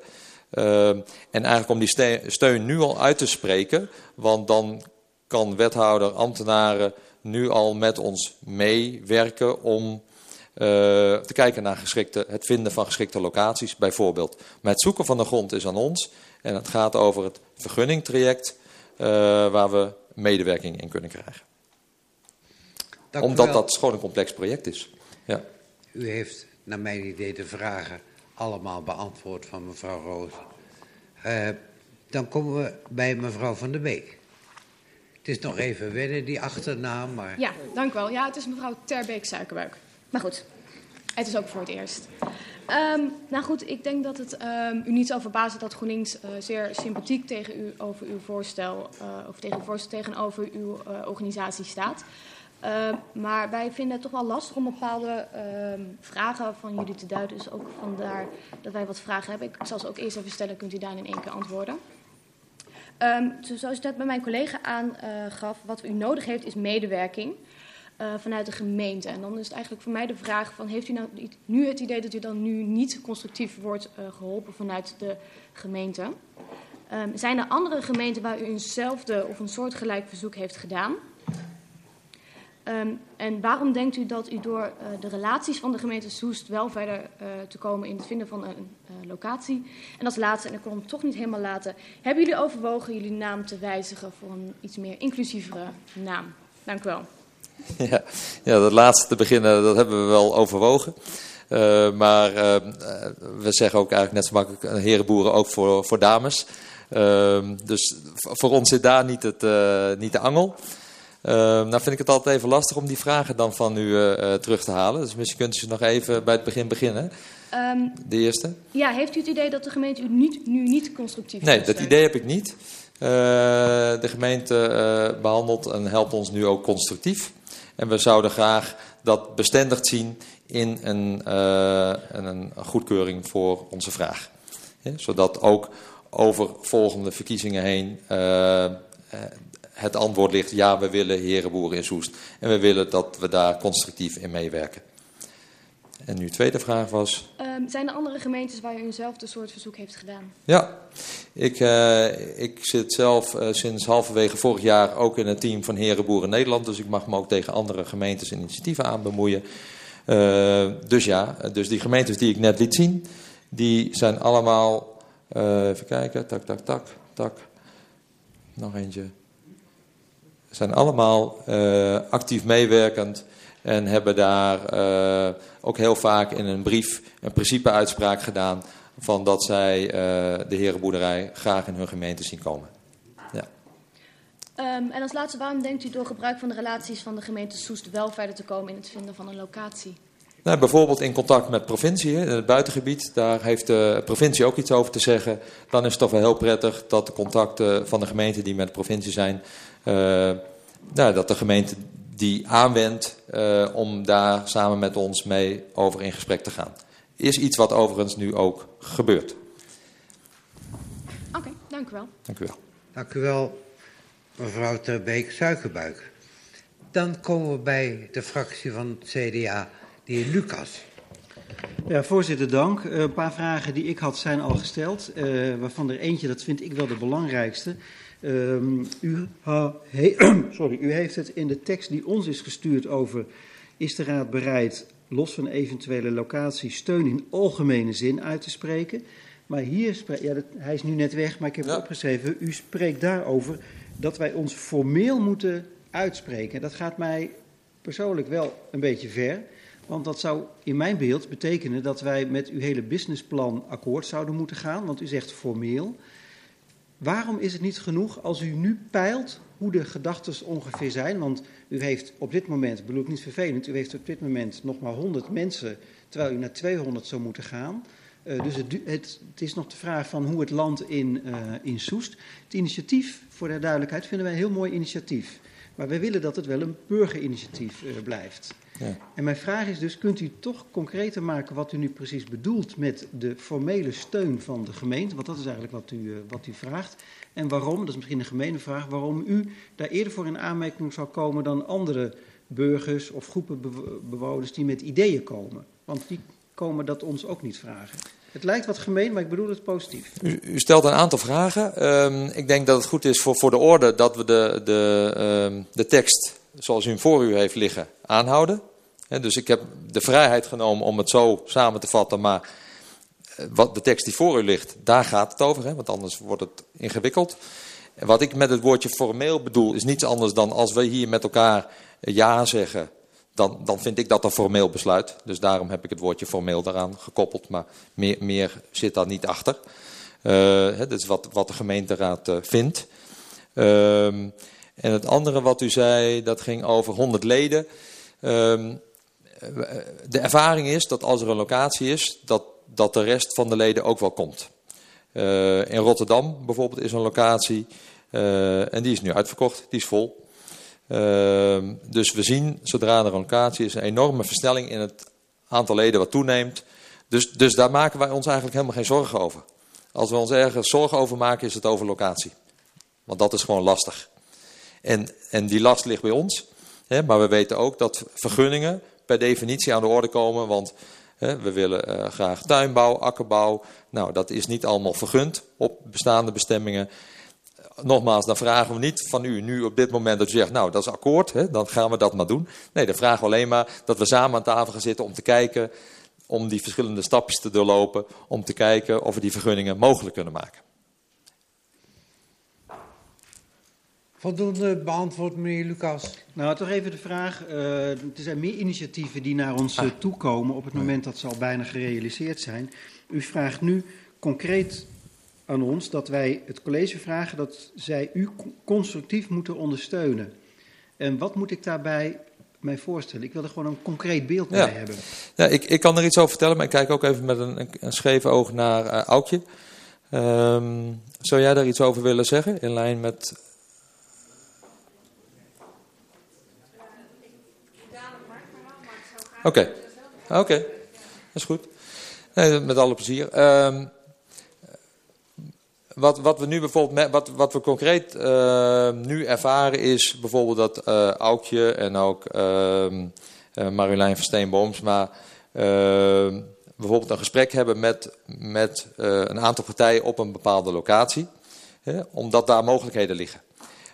Uh, en eigenlijk om die steun nu al uit te spreken, want dan kan wethouder, ambtenaren nu al met ons meewerken om te kijken naar geschikte, het vinden van geschikte locaties bijvoorbeeld. Maar het zoeken van de grond is aan ons en het gaat over het vergunningtraject waar we medewerking in kunnen krijgen. Dank Omdat dat gewoon een complex project is. Ja. U heeft naar mijn idee de vragen allemaal beantwoord van mevrouw Roos. Uh, dan komen we bij mevrouw Van der Beek. Het is nog even wennen, die achternaam, maar... Ja, dank u wel. Ja, het is mevrouw Terbeek Suikerbuik. Maar goed, het is ook voor het eerst. Um, nou goed, ik denk dat het um, u niet zal verbazen dat GroenLinks uh, zeer sympathiek tegen u over uw voorstel, uh, of tegen uw voorstel tegenover uw uh, organisatie staat. Uh, maar wij vinden het toch wel lastig om bepaalde vragen van jullie te duiden. Dus ook vandaar dat wij wat vragen hebben. Ik zal ze ook eerst even stellen, kunt u daar in één keer antwoorden. Zoals ik net bij mijn collega aangaf, wat u nodig heeft is medewerking uh, vanuit de gemeente. En dan is het eigenlijk voor mij de vraag van, heeft u nou nu het idee dat u dan nu niet constructief wordt uh, geholpen vanuit de gemeente? Um, zijn er andere gemeenten waar u eenzelfde of een soortgelijk verzoek heeft gedaan? Um, en waarom denkt u dat u door uh, de relaties van de gemeente Soest wel verder te komen in het vinden van een locatie? En als laatste, en ik kon hem toch niet helemaal laten, hebben jullie overwogen jullie naam te wijzigen voor een iets meer inclusievere naam? Dank u wel. Ja, ja dat laatste te beginnen, dat hebben we wel overwogen. Uh, maar uh, we zeggen ook eigenlijk net zo makkelijk herenboeren ook voor, voor dames. Uh, dus voor ons zit daar niet, het, niet de angel. Uh, nou vind ik het altijd even lastig om die vragen dan van u terug te halen. Dus misschien kunt u nog even bij het begin beginnen. Um, de eerste. Ja, heeft u het idee dat de gemeente u niet, nu niet constructief Nee, dat idee heb ik niet. De gemeente behandelt en helpt ons nu ook constructief. En we zouden graag dat bestendigd zien in een, een goedkeuring voor onze vraag. Zodat ook over volgende verkiezingen heen het antwoord ligt, ja, we willen herenboeren in Soest. En we willen dat we daar constructief in meewerken. En nu tweede vraag was... Um, zijn er andere gemeentes waar u eenzelfde soort verzoek heeft gedaan? Ja, ik, uh, ik zit zelf uh, sinds halverwege vorig jaar ook in het team van Herenboeren Nederland. Dus ik mag me ook tegen andere gemeentes initiatieven aan bemoeien. Uh, dus ja, dus die gemeentes die ik net liet zien, die zijn allemaal... even kijken, tak, tak, tak, tak. Nog eentje zijn allemaal actief meewerkend en hebben daar ook heel vaak in een brief een principeuitspraak gedaan van dat zij uh, de herenboerderij graag in hun gemeente zien komen. Ja. Um, en als laatste, waarom denkt u door gebruik van de relaties van de gemeente Soest wel verder te komen in het vinden van een locatie? Nou, bijvoorbeeld in contact met provincie, in het buitengebied, daar heeft de provincie ook iets over te zeggen. Dan is het toch wel heel prettig dat de contacten van de gemeenten die met de provincie zijn, uh, nou, dat de gemeente die aanwendt uh, om daar samen met ons mee over in gesprek te gaan. Is iets wat overigens nu ook gebeurt. Oké, okay, dank u wel. Dank u wel. Dank u wel, mevrouw Terbeek Suikerbuik. Dan komen we bij de fractie van het CDA, de heer Lucas. Ja, voorzitter, dank. Uh, een paar vragen die ik had zijn al gesteld, uh, waarvan er eentje, dat vind ik wel de belangrijkste. Um, u, ha, he, sorry, u heeft het in de tekst die ons is gestuurd over is de Raad bereid los van eventuele locatie steun in algemene zin uit te spreken. Maar hier, ja, dat, hij is nu net weg, maar ik heb ja. het opgeschreven. U spreekt daarover dat wij ons formeel moeten uitspreken. Dat gaat mij persoonlijk wel een beetje ver. Want dat zou in mijn beeld betekenen dat wij met uw hele businessplan akkoord zouden moeten gaan. Want u zegt formeel. Waarom is het niet genoeg als u nu peilt hoe de gedachten ongeveer zijn? Want u heeft op dit moment, bedoel ik niet vervelend, u heeft op dit moment nog maar 100 mensen, terwijl u naar 200 zou moeten gaan. Uh, dus het, het, is nog de vraag van hoe het land in, uh, Soest. Het initiatief, voor de duidelijkheid, vinden wij een heel mooi initiatief. Maar wij willen dat het wel een burgerinitiatief uh, blijft. Ja. En mijn vraag is dus, kunt u toch concreter maken wat u nu precies bedoelt met de formele steun van de gemeente? Want dat is eigenlijk wat u, uh, wat u vraagt. En waarom, dat is misschien een gemene vraag, waarom u daar eerder voor in aanmerking zou komen dan andere burgers of groepen bewoners die met ideeën komen. Want die komen dat ons ook niet vragen. Het lijkt wat gemeen, maar ik bedoel het positief. U, u stelt een aantal vragen. Um, ik denk dat het goed is voor, voor de orde dat we de, de, um, de tekst zoals u hem voor u heeft liggen aanhouden. Dus ik heb de vrijheid genomen om het zo samen te vatten, maar wat de tekst die voor u ligt, daar gaat het over, want anders wordt het ingewikkeld. Wat ik met het woordje formeel bedoel, is niets anders dan als we hier met elkaar ja zeggen, dan, dan vind ik dat een formeel besluit. Dus daarom heb ik het woordje formeel daaraan gekoppeld, maar meer, meer zit daar niet achter. Uh, dat is wat, wat de gemeenteraad vindt. Uh, en het andere wat u zei, dat ging over 100 leden. Um, de ervaring is dat als er een locatie is, dat, dat de rest van de leden ook wel komt. Uh, in Rotterdam bijvoorbeeld is een locatie uh, en die is nu uitverkocht, die is vol. Ehm, dus we zien, zodra er een locatie is, een enorme versnelling in het aantal leden wat toeneemt. Dus, dus daar maken wij ons eigenlijk helemaal geen zorgen over. Als we ons ergens zorgen over maken, is het over locatie. Want dat is gewoon lastig. En, en die last ligt bij ons. Hè, maar we weten ook dat vergunningen per definitie aan de orde komen. Want hè, we willen uh, graag tuinbouw, akkerbouw. Nou, dat is niet allemaal vergund op bestaande bestemmingen. Nogmaals, dan vragen we niet van u nu op dit moment dat u zegt, nou dat is akkoord, hè, dan gaan we dat maar doen. Nee, dan vragen we alleen maar dat we samen aan tafel gaan zitten om te kijken, om die verschillende stapjes te doorlopen, om te kijken of we die vergunningen mogelijk kunnen maken. Voldoende beantwoord, meneer Lucas. Nou, toch even de vraag. Uh, er zijn meer initiatieven die naar ons uh, toekomen op het moment dat ze al bijna gerealiseerd zijn. U vraagt nu concreet aan ons dat wij het college vragen dat zij u constructief moeten ondersteunen. En wat moet ik daarbij mij voorstellen? Ik wil er gewoon een concreet beeld bij hebben. Ja, ik, ik kan er iets over vertellen, maar ik kijk ook even met een, een scheef oog naar uh, Aukje. Um, zou jij daar iets over willen zeggen, in lijn met Oké, oké, dat is goed. Met alle plezier. Um, wat, wat we nu bijvoorbeeld, wat, wat we concreet uh, nu ervaren is bijvoorbeeld dat uh, Aukje en ook uh, Marjolein van Steenbooms, maar ehm, bijvoorbeeld een gesprek hebben met, met een aantal partijen op een bepaalde locatie, hè, omdat daar mogelijkheden liggen.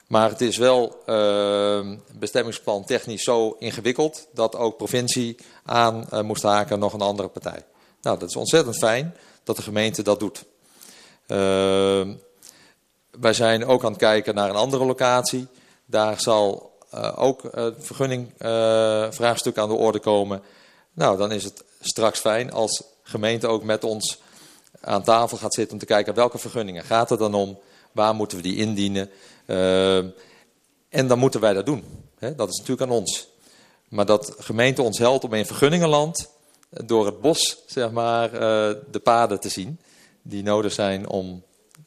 Maar het is wel uh, bestemmingsplan technisch zo ingewikkeld dat ook provincie aan uh, moest haken nog een andere partij. Nou, dat is ontzettend fijn dat de gemeente dat doet. Uh, wij zijn ook aan het kijken naar een andere locatie. Daar zal uh, ook het vergunningvraagstuk aan de orde komen. Nou, dan is het straks fijn als gemeente ook met ons aan tafel gaat zitten om te kijken welke vergunningen gaat het dan om, waar moeten we die indienen. Uh, en dan moeten wij dat doen. He, dat is natuurlijk aan ons. Maar dat gemeente ons helpt om in vergunningenland door het bos zeg maar, uh, de paden te zien die nodig zijn om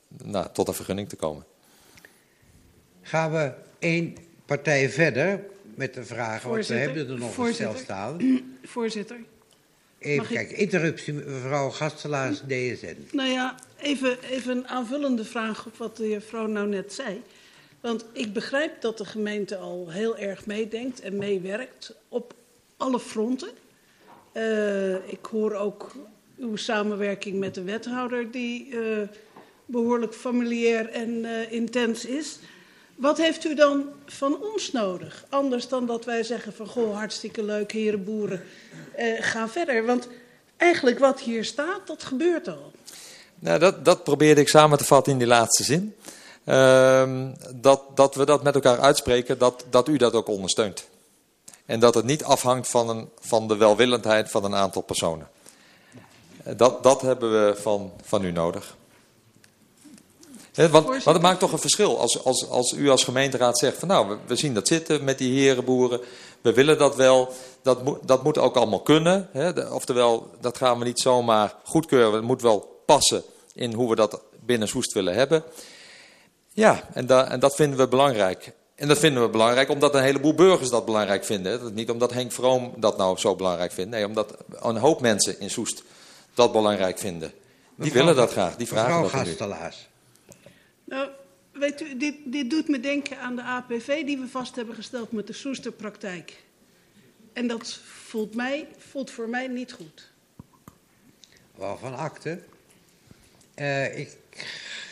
nou, tot een vergunning te komen. Gaan we één partij verder met de vragen, want we hebben er nog een stel staan. Voorzitter. Even kijken, interruptie, mevrouw Gastelaars, DSN. Nou ja, even, even een aanvullende vraag op wat de heer Vrouw nou net zei. Want ik begrijp dat de gemeente al heel erg meedenkt en meewerkt op alle fronten. Uh, ik hoor ook uw samenwerking met de wethouder, die uh, behoorlijk familiair en uh, intens is. Wat heeft u dan van ons nodig? Anders dan dat wij zeggen van, goh, hartstikke leuk, heren boeren, ga verder. Want eigenlijk wat hier staat, dat gebeurt al. Nou, dat, dat probeerde ik samen te vatten in die laatste zin. Uh, dat, dat we dat met elkaar uitspreken, dat, dat u dat ook ondersteunt. En dat het niet afhangt van, een, van de welwillendheid van een aantal personen. Dat, dat hebben we van, van u nodig. He, want, want het maakt toch een verschil als, als, als u als gemeenteraad zegt van nou, we, we zien dat zitten met die herenboeren. We willen dat wel, dat, moet, dat moet ook allemaal kunnen. He, oftewel, dat gaan we niet zomaar goedkeuren, het moet wel passen in hoe we dat binnen Soest willen hebben. Ja, en, da, en dat vinden we belangrijk. En dat vinden we belangrijk omdat een heleboel burgers dat belangrijk vinden. Niet omdat Henk Vroom dat nou zo belangrijk vindt. Nee, omdat een hoop mensen in Soest dat belangrijk vinden. Die mevrouw, willen dat graag, die vragen dat Gastelaars. Nou, weet u, dit, dit doet me denken aan de APV die we vast hebben gesteld met de Soesterpraktijk. En dat voelt, mij, voelt voor mij niet goed. Waarvan akte? Uh, ik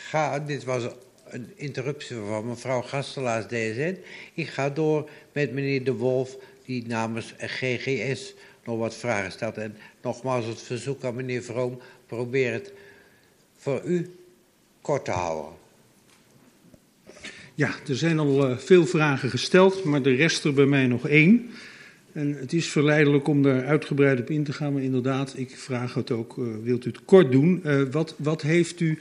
ga, dit was een interruptie van mevrouw Gastelaars DSN. Ik ga door met meneer De Wolf, die namens GGS nog wat vragen stelt. En nogmaals het verzoek aan meneer Vroom, probeer het voor u kort te houden. Ja, er zijn al uh, veel vragen gesteld, maar er rest er bij mij nog één. En het is verleidelijk om daar uitgebreid op in te gaan, maar inderdaad, ik vraag het ook, uh, wilt u het kort doen? Uh, wat, wat heeft u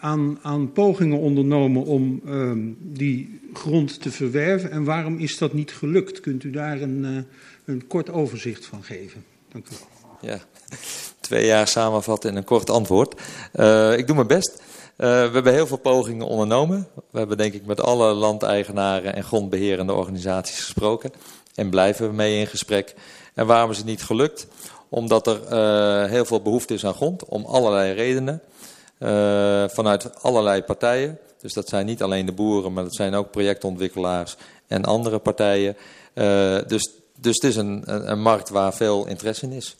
aan, aan pogingen ondernomen om um, die grond te verwerven. En waarom is dat niet gelukt? Kunt u daar een, een kort overzicht van geven? Dank u wel. Ja, twee jaar samenvatten in een kort antwoord. Ik doe mijn best. We hebben heel veel pogingen ondernomen. We hebben denk ik met alle landeigenaren en grondbeherende organisaties gesproken. En blijven we mee in gesprek. En waarom is het niet gelukt? Omdat er uh, heel veel behoefte is aan grond, om allerlei redenen. Uh, vanuit allerlei partijen. Dus dat zijn niet alleen de boeren, maar dat zijn ook projectontwikkelaars en andere partijen. Dus, dus het is een, een, markt waar veel interesse in is.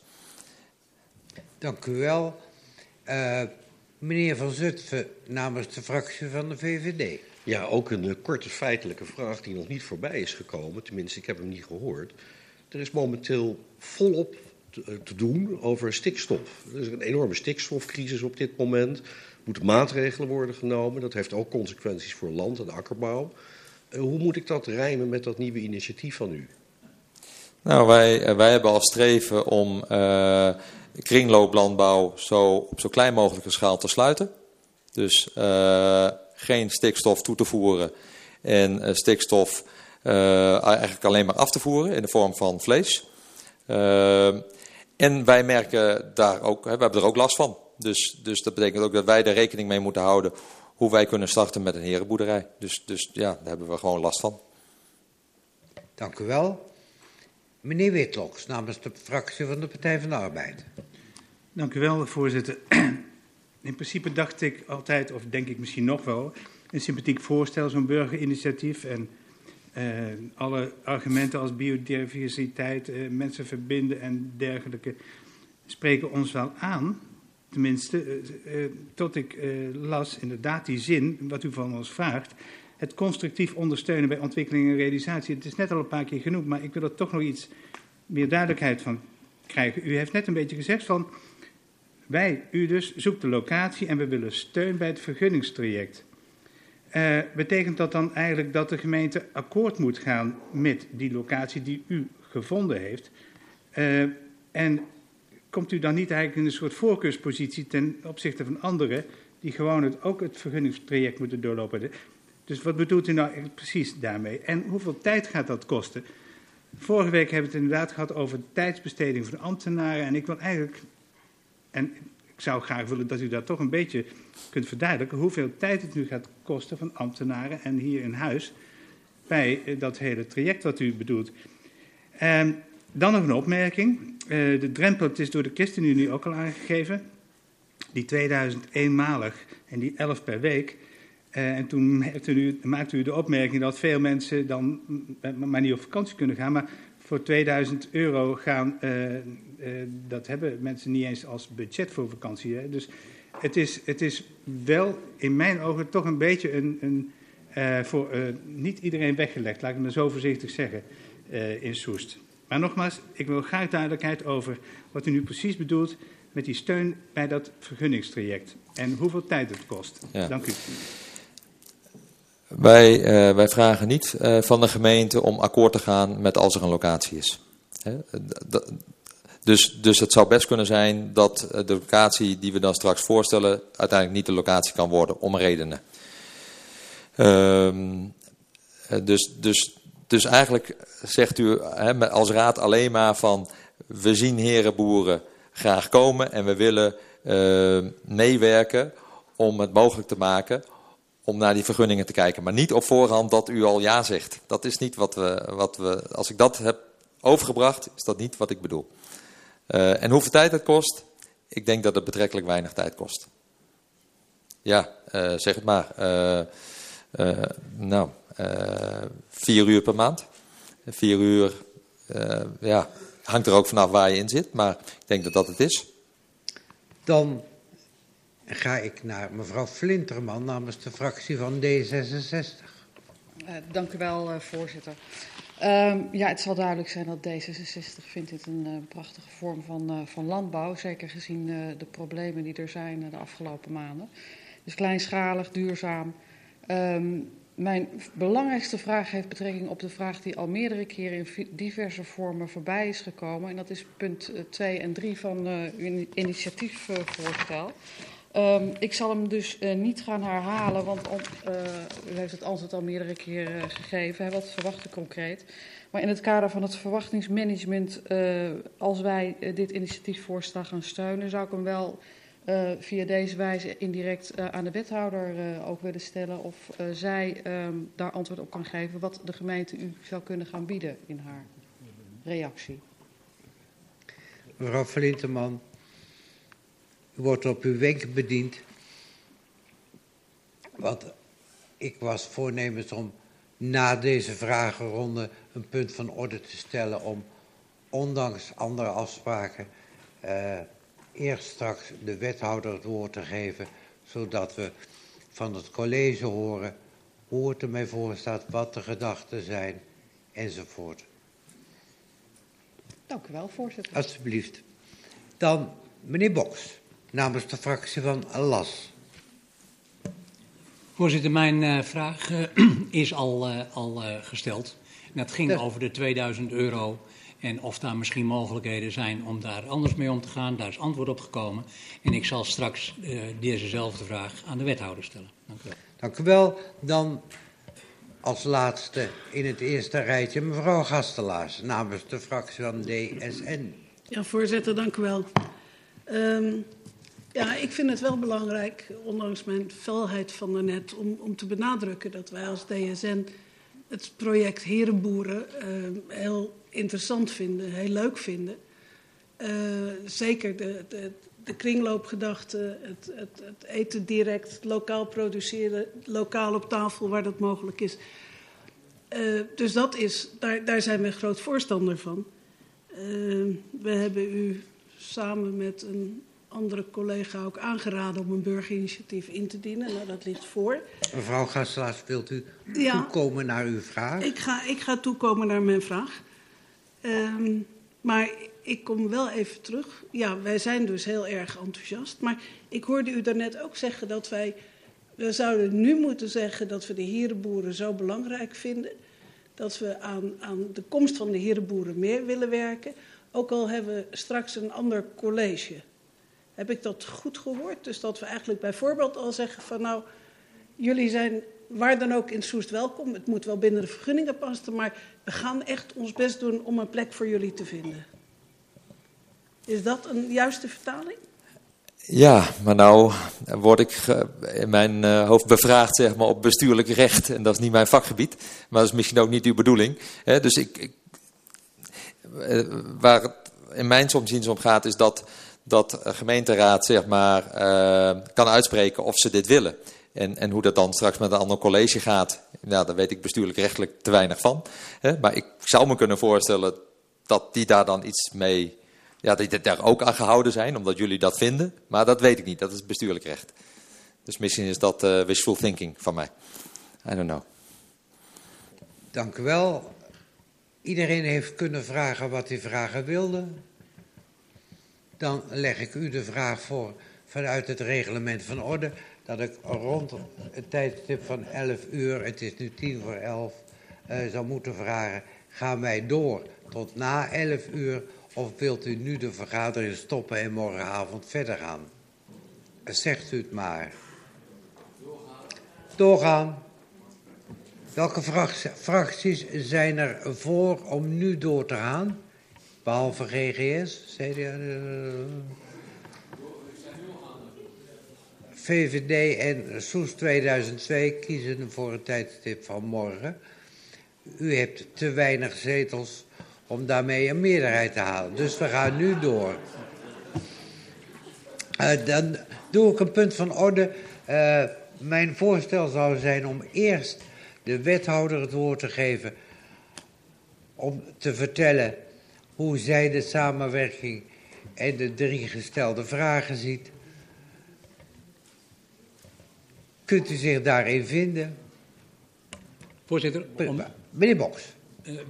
Dank u wel. Meneer Van Zutphen namens de fractie van de VVD. Ja, ook een korte feitelijke vraag die nog niet voorbij is gekomen. Tenminste, ik heb hem niet gehoord. Er is momenteel volop te, te doen over stikstof. Er is een enorme stikstofcrisis op dit moment. Er moeten maatregelen worden genomen. Dat heeft ook consequenties voor land- en akkerbouw. Uh, hoe moet ik dat rijmen met dat nieuwe initiatief van u? Nou, wij, wij hebben als streven om uh, kringlooplandbouw zo, op zo klein mogelijke schaal te sluiten. Dus uh, geen stikstof toe te voeren en stikstof eigenlijk alleen maar af te voeren in de vorm van vlees. En wij merken daar ook, we hebben er ook last van. Dus, dus dat betekent ook dat wij er rekening mee moeten houden hoe wij kunnen starten met een herenboerderij. Dus, dus ja, daar hebben we gewoon last van. Dank u wel. Meneer Witloks, namens de fractie van de Partij van de Arbeid. Dank u wel, voorzitter. In principe dacht ik altijd, of denk ik misschien nog wel, een sympathiek voorstel, zo'n burgerinitiatief. En uh, alle argumenten als biodiversiteit, uh, mensen verbinden en dergelijke spreken ons wel aan. Tenminste, uh, tot ik las inderdaad die zin, wat u van ons vraagt. Het constructief ondersteunen bij ontwikkeling en realisatie. Het is net al een paar keer genoemd, maar ik wil er toch nog iets meer duidelijkheid van krijgen. U heeft net een beetje gezegd van, wij, u dus, zoekt de locatie en we willen steun bij het vergunningstraject. Uh, betekent dat dan eigenlijk dat de gemeente akkoord moet gaan met die locatie die u gevonden heeft? Uh, en komt u dan niet eigenlijk in een soort voorkeurspositie ten opzichte van anderen die gewoon ook het vergunningstraject moeten doorlopen? Dus wat bedoelt u nou precies daarmee? En hoeveel tijd gaat dat kosten? Vorige week hebben we het inderdaad gehad over de tijdsbesteding van ambtenaren. En ik wil eigenlijk, en ik zou graag willen dat u dat toch een beetje kunt verduidelijken hoeveel tijd het nu gaat kosten van ambtenaren en hier in huis bij dat hele traject wat u bedoelt. En dan nog een opmerking. Uh, de drempel, het is door de ChristenUnie ook al aangegeven. Die 2000 eenmalig en die 11 per week. Uh, en toen u, maakte u de opmerking dat veel mensen dan maar niet op vakantie kunnen gaan. Maar voor 2000 euro gaan, uh, dat hebben mensen niet eens als budget voor vakantie. Hè? Dus het is, het is wel in mijn ogen toch een beetje een, een uh, voor uh, niet iedereen weggelegd, laat ik het maar zo voorzichtig zeggen, uh, in Soest. Maar nogmaals, ik wil graag duidelijkheid over wat u nu precies bedoelt met die steun bij dat vergunningstraject en hoeveel tijd het kost. Ja. Dank u. Wij, uh, wij vragen niet uh, van de gemeente om akkoord te gaan met als er een locatie is. He, dus, dus het zou best kunnen zijn dat de locatie die we dan straks voorstellen uiteindelijk niet de locatie kan worden, om redenen. Um, dus, dus, dus eigenlijk zegt u als raad alleen maar van we zien herenboeren graag komen en we willen meewerken om het mogelijk te maken om naar die vergunningen te kijken. Maar niet op voorhand dat u al ja zegt. Dat is niet wat we, wat we als ik dat heb overgebracht, is dat niet wat ik bedoel. Uh, en hoeveel tijd het kost? Ik denk dat het betrekkelijk weinig tijd kost. Ja, uh, zeg het maar. Uh, nou, vier uur per maand. Vier uur, ja, hangt er ook vanaf waar je in zit, maar ik denk dat dat het is. Dan ga ik naar mevrouw Flinterman namens de fractie van D66. dank u wel, voorzitter. Um, ja, het zal duidelijk zijn dat D66 vindt dit een uh, prachtige vorm van, van landbouw. Zeker gezien de problemen die er zijn de afgelopen maanden. Dus kleinschalig, duurzaam. Um, mijn belangrijkste vraag heeft betrekking op de vraag die al meerdere keren in diverse vormen voorbij is gekomen. En dat is punt 2 en 3 van uw initiatiefvoorstel. Um, ik zal hem dus uh, niet gaan herhalen, want uh, u heeft het antwoord al meerdere keren uh, gegeven. Hè, wat verwacht u concreet? Maar in het kader van het verwachtingsmanagement, als wij dit initiatiefvoorstel gaan steunen, zou ik hem wel via deze wijze indirect aan de wethouder ook willen stellen of zij um, daar antwoord op kan geven wat de gemeente u zou kunnen gaan bieden in haar reactie. Mevrouw Flinteman, u wordt op uw wenk bediend. Want ik was voornemens om na deze vragenronde een punt van orde te stellen om, ondanks andere afspraken, uh, eerst straks de wethouder het woord te geven, zodat we van het college horen hoe het ermee voor staat, wat de gedachten zijn, enzovoort. Dank u wel, voorzitter. Alsjeblieft. Dan meneer Boks, namens de fractie van LAS. Voorzitter, mijn uh, vraag uh, is al, uh, al gesteld. En dat ging over de 2000 euro en of daar misschien mogelijkheden zijn om daar anders mee om te gaan. Daar is antwoord op gekomen. En ik zal straks dezezelfde vraag aan de wethouder stellen. Dank u wel. Dank u wel. Dan als laatste in het eerste rijtje mevrouw Gastelaars namens de fractie van DSN. Ja, voorzitter, dank u wel. Um, ja, ik vind het wel belangrijk, ondanks mijn felheid van daarnet, om, om te benadrukken dat wij als DSN het project Herenboeren uh, heel interessant vinden, heel leuk vinden. Uh, zeker de, de, de kringloopgedachte, het, het, het, eten direct, lokaal produceren, lokaal op tafel waar dat mogelijk is. Uh, dus dat is, daar, daar zijn we groot voorstander van. we hebben u samen met een andere collega ook aangeraden om een burgerinitiatief in te dienen. Nou, dat ligt voor. Mevrouw Gastelaars, wilt u ja, toekomen naar uw vraag? Ik ga, ik ga toekomen naar mijn vraag. Um, maar ik kom wel even terug. Ja, wij zijn dus heel erg enthousiast. Maar ik hoorde u daarnet ook zeggen dat wij... We zouden nu moeten zeggen dat we de herenboeren zo belangrijk vinden... dat we aan, aan de komst van de herenboeren meer willen werken... Ook al hebben we straks een ander college. Heb ik dat goed gehoord? Dus dat we eigenlijk bijvoorbeeld al zeggen van nou, jullie zijn waar dan ook in Soest welkom. Het moet wel binnen de vergunningen passen, maar we gaan echt ons best doen om een plek voor jullie te vinden. Is dat een juiste vertaling? Ja, maar nou word ik in mijn uh, hoofd bevraagd zeg maar, op bestuurlijk recht. En dat is niet mijn vakgebied. Maar dat is misschien ook niet uw bedoeling. Dus ik, uh, waar het in mijn soms om gaat, is dat dat de gemeenteraad zeg maar, uh, kan uitspreken of ze dit willen. En, en hoe dat dan straks met een ander college gaat, nou, daar weet ik bestuurlijk rechtelijk te weinig van. Hè? Maar ik zou me kunnen voorstellen dat die daar dan iets mee, ja, die daar ook aan gehouden zijn, omdat jullie dat vinden. Maar dat weet ik niet, dat is bestuurlijk recht. Dus misschien is dat uh, wishful thinking van mij. I don't know. Dank u wel. Iedereen heeft kunnen vragen wat hij vragen wilde dan leg ik u de vraag voor vanuit het reglement van orde dat ik rond het tijdstip van 11 uur, het is nu tien voor 11, uh, zou moeten vragen, gaan wij door tot na 11 uur of wilt u nu de vergadering stoppen en morgenavond verder gaan? Zegt u het maar. Doorgaan. Welke fracties zijn er voor om nu door te gaan? Behalve GGS, CDA, VVD en Soes 2002 kiezen voor het tijdstip van morgen. U hebt te weinig zetels om daarmee een meerderheid te halen. Dus we gaan nu door. Uh, dan doe ik een punt van orde. Uh, mijn voorstel zou zijn om eerst de wethouder het woord te geven... om te vertellen hoe zij de samenwerking en de drie gestelde vragen ziet. Kunt u zich daarin vinden? Voorzitter, om, meneer Boks. Uh,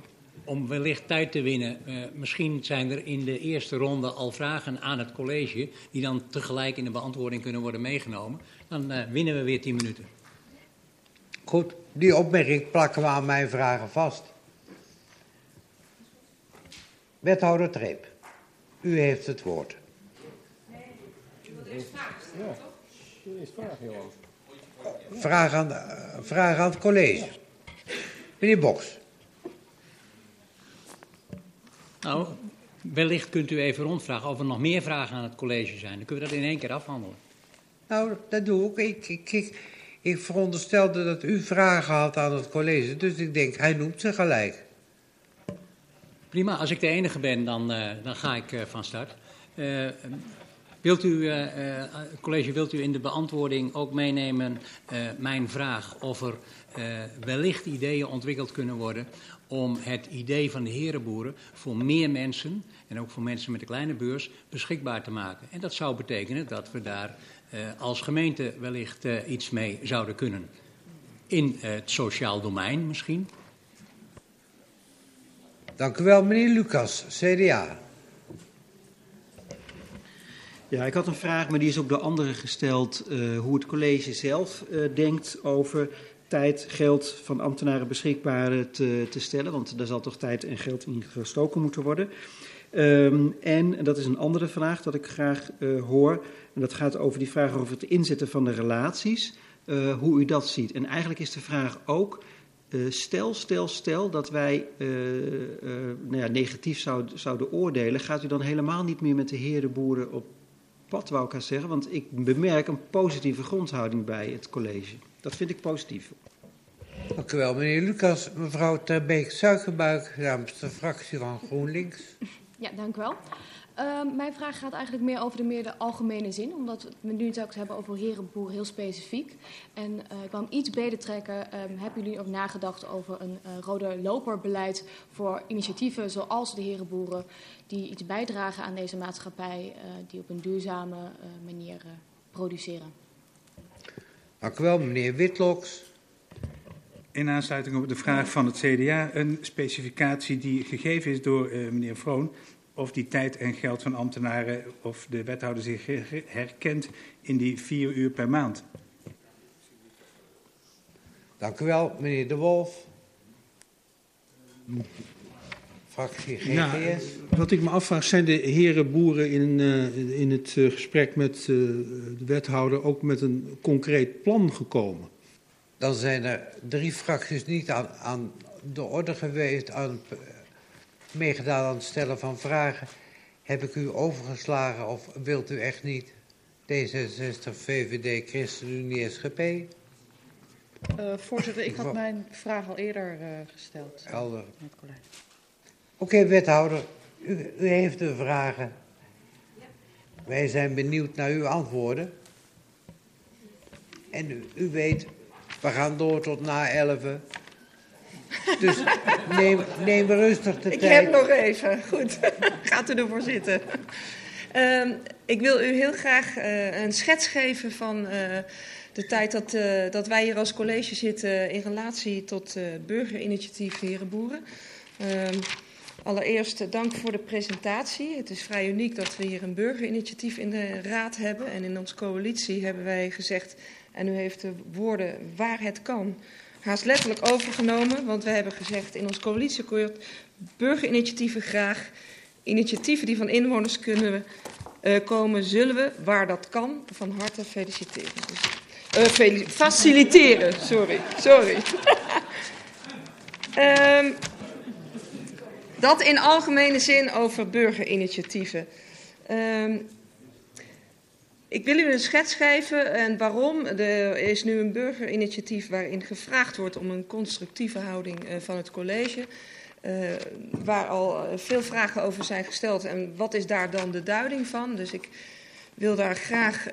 om wellicht tijd te winnen, uh, misschien zijn er in de eerste ronde al vragen aan het college die dan tegelijk in de beantwoording kunnen worden meegenomen. Dan uh, winnen we weer tien minuten. Goed, die opmerking plakken we aan mijn vragen vast. Wethouder Treep, u heeft het woord. Nee, u wilt eerst vragen stellen, ja. toch? Eerst vragen, Johan. Vraag aan, vraag aan het college. Meneer Boks. Nou, wellicht kunt u even rondvragen of er nog meer vragen aan het college zijn. Dan kunnen we dat in één keer afhandelen. Nou, dat doe ik. Ik, ik, ik, ik veronderstelde dat u vragen had aan het college, dus ik denk, hij noemt ze gelijk. Prima, als ik de enige ben, dan, uh, dan ga ik uh, van start. Uh, wilt u, college, wilt u in de beantwoording ook meenemen mijn vraag of er wellicht ideeën ontwikkeld kunnen worden om het idee van de herenboeren voor meer mensen en ook voor mensen met een kleine beurs beschikbaar te maken. En dat zou betekenen dat we daar als gemeente wellicht iets mee zouden kunnen. In het sociaal domein misschien. Dank u wel, meneer Lucas, CDA. Ja, ik had een vraag, maar die is ook door anderen gesteld. Uh, hoe het college zelf uh, denkt over tijd, geld van ambtenaren beschikbaar te, te, stellen. Want daar zal toch tijd en geld in gestoken moeten worden. Um, en dat is een andere vraag dat ik graag hoor. En dat gaat over die vraag over het inzetten van de relaties. hoe u dat ziet. En eigenlijk is de vraag ook uh, stel, stel, stel dat wij uh, uh, nou ja, negatief zouden, zouden oordelen, gaat u dan helemaal niet meer met de herenboeren op pad, wou ik haar zeggen? Want ik bemerk een positieve grondhouding bij het college. Dat vind ik positief. Dank u wel, meneer Lucas. Mevrouw Terbeek-Suikerbuik namens de fractie van GroenLinks. Ja, dank u wel. Uh, mijn vraag gaat eigenlijk meer over de meer de algemene zin, omdat we nu het hebben over herenboer heel specifiek. En uh, ik wil hem iets breder trekken. Um, hebben jullie ook nagedacht over een uh, rode loperbeleid voor initiatieven zoals de herenboeren, die iets bijdragen aan deze maatschappij, die op een duurzame manier produceren? Dank u wel, meneer Witloks. In aansluiting op de vraag van het CDA, een specificatie die gegeven is door meneer Vroon of die tijd en geld van ambtenaren of de wethouder zich herkent in die vier uur per maand. Dank u wel, meneer De Wolf. Fractie GGS. Ja, wat ik me afvraag, zijn de heren boeren in, uh, in het uh, gesprek met uh, de wethouder ook met een concreet plan gekomen? Dan zijn er drie fracties niet aan, aan de orde geweest, aan meegedaan aan het stellen van vragen. Heb ik u overgeslagen of wilt u echt niet? D66, VVD, ChristenUnie, SGP? Uh, voorzitter, ik had mijn vraag al eerder uh, gesteld. Helder. Oké, okay, wethouder, u, u, heeft de vragen. Wij zijn benieuwd naar uw antwoorden. En u, u weet, we gaan door tot na 11. Dus neem, neem rustig de ik tijd. Ik heb nog even. Goed, gaat u ervoor zitten. Uh, ik wil u heel graag uh, een schets geven van uh, de tijd dat, uh, dat wij hier als college zitten in relatie tot burgerinitiatief Herenboeren. Ehm, allereerst dank voor de presentatie. Het is vrij uniek dat we hier een burgerinitiatief in de raad hebben. En in onze coalitie hebben wij gezegd, en u heeft de woorden waar het kan haast letterlijk overgenomen. Want we hebben gezegd in ons coalitieakkoord burgerinitiatieven graag. Initiatieven die van inwoners kunnen uh, komen, zullen we, waar dat kan, van harte feliciteren. Dus, uh, faciliteren, sorry. sorry. um, dat in algemene zin over burgerinitiatieven. Um, ik wil u een schets geven en waarom. Er is nu een burgerinitiatief waarin gevraagd wordt om een constructieve houding uh, van het college. Uh, waar al veel vragen over zijn gesteld. En wat is daar dan de duiding van? Dus ik wil daar graag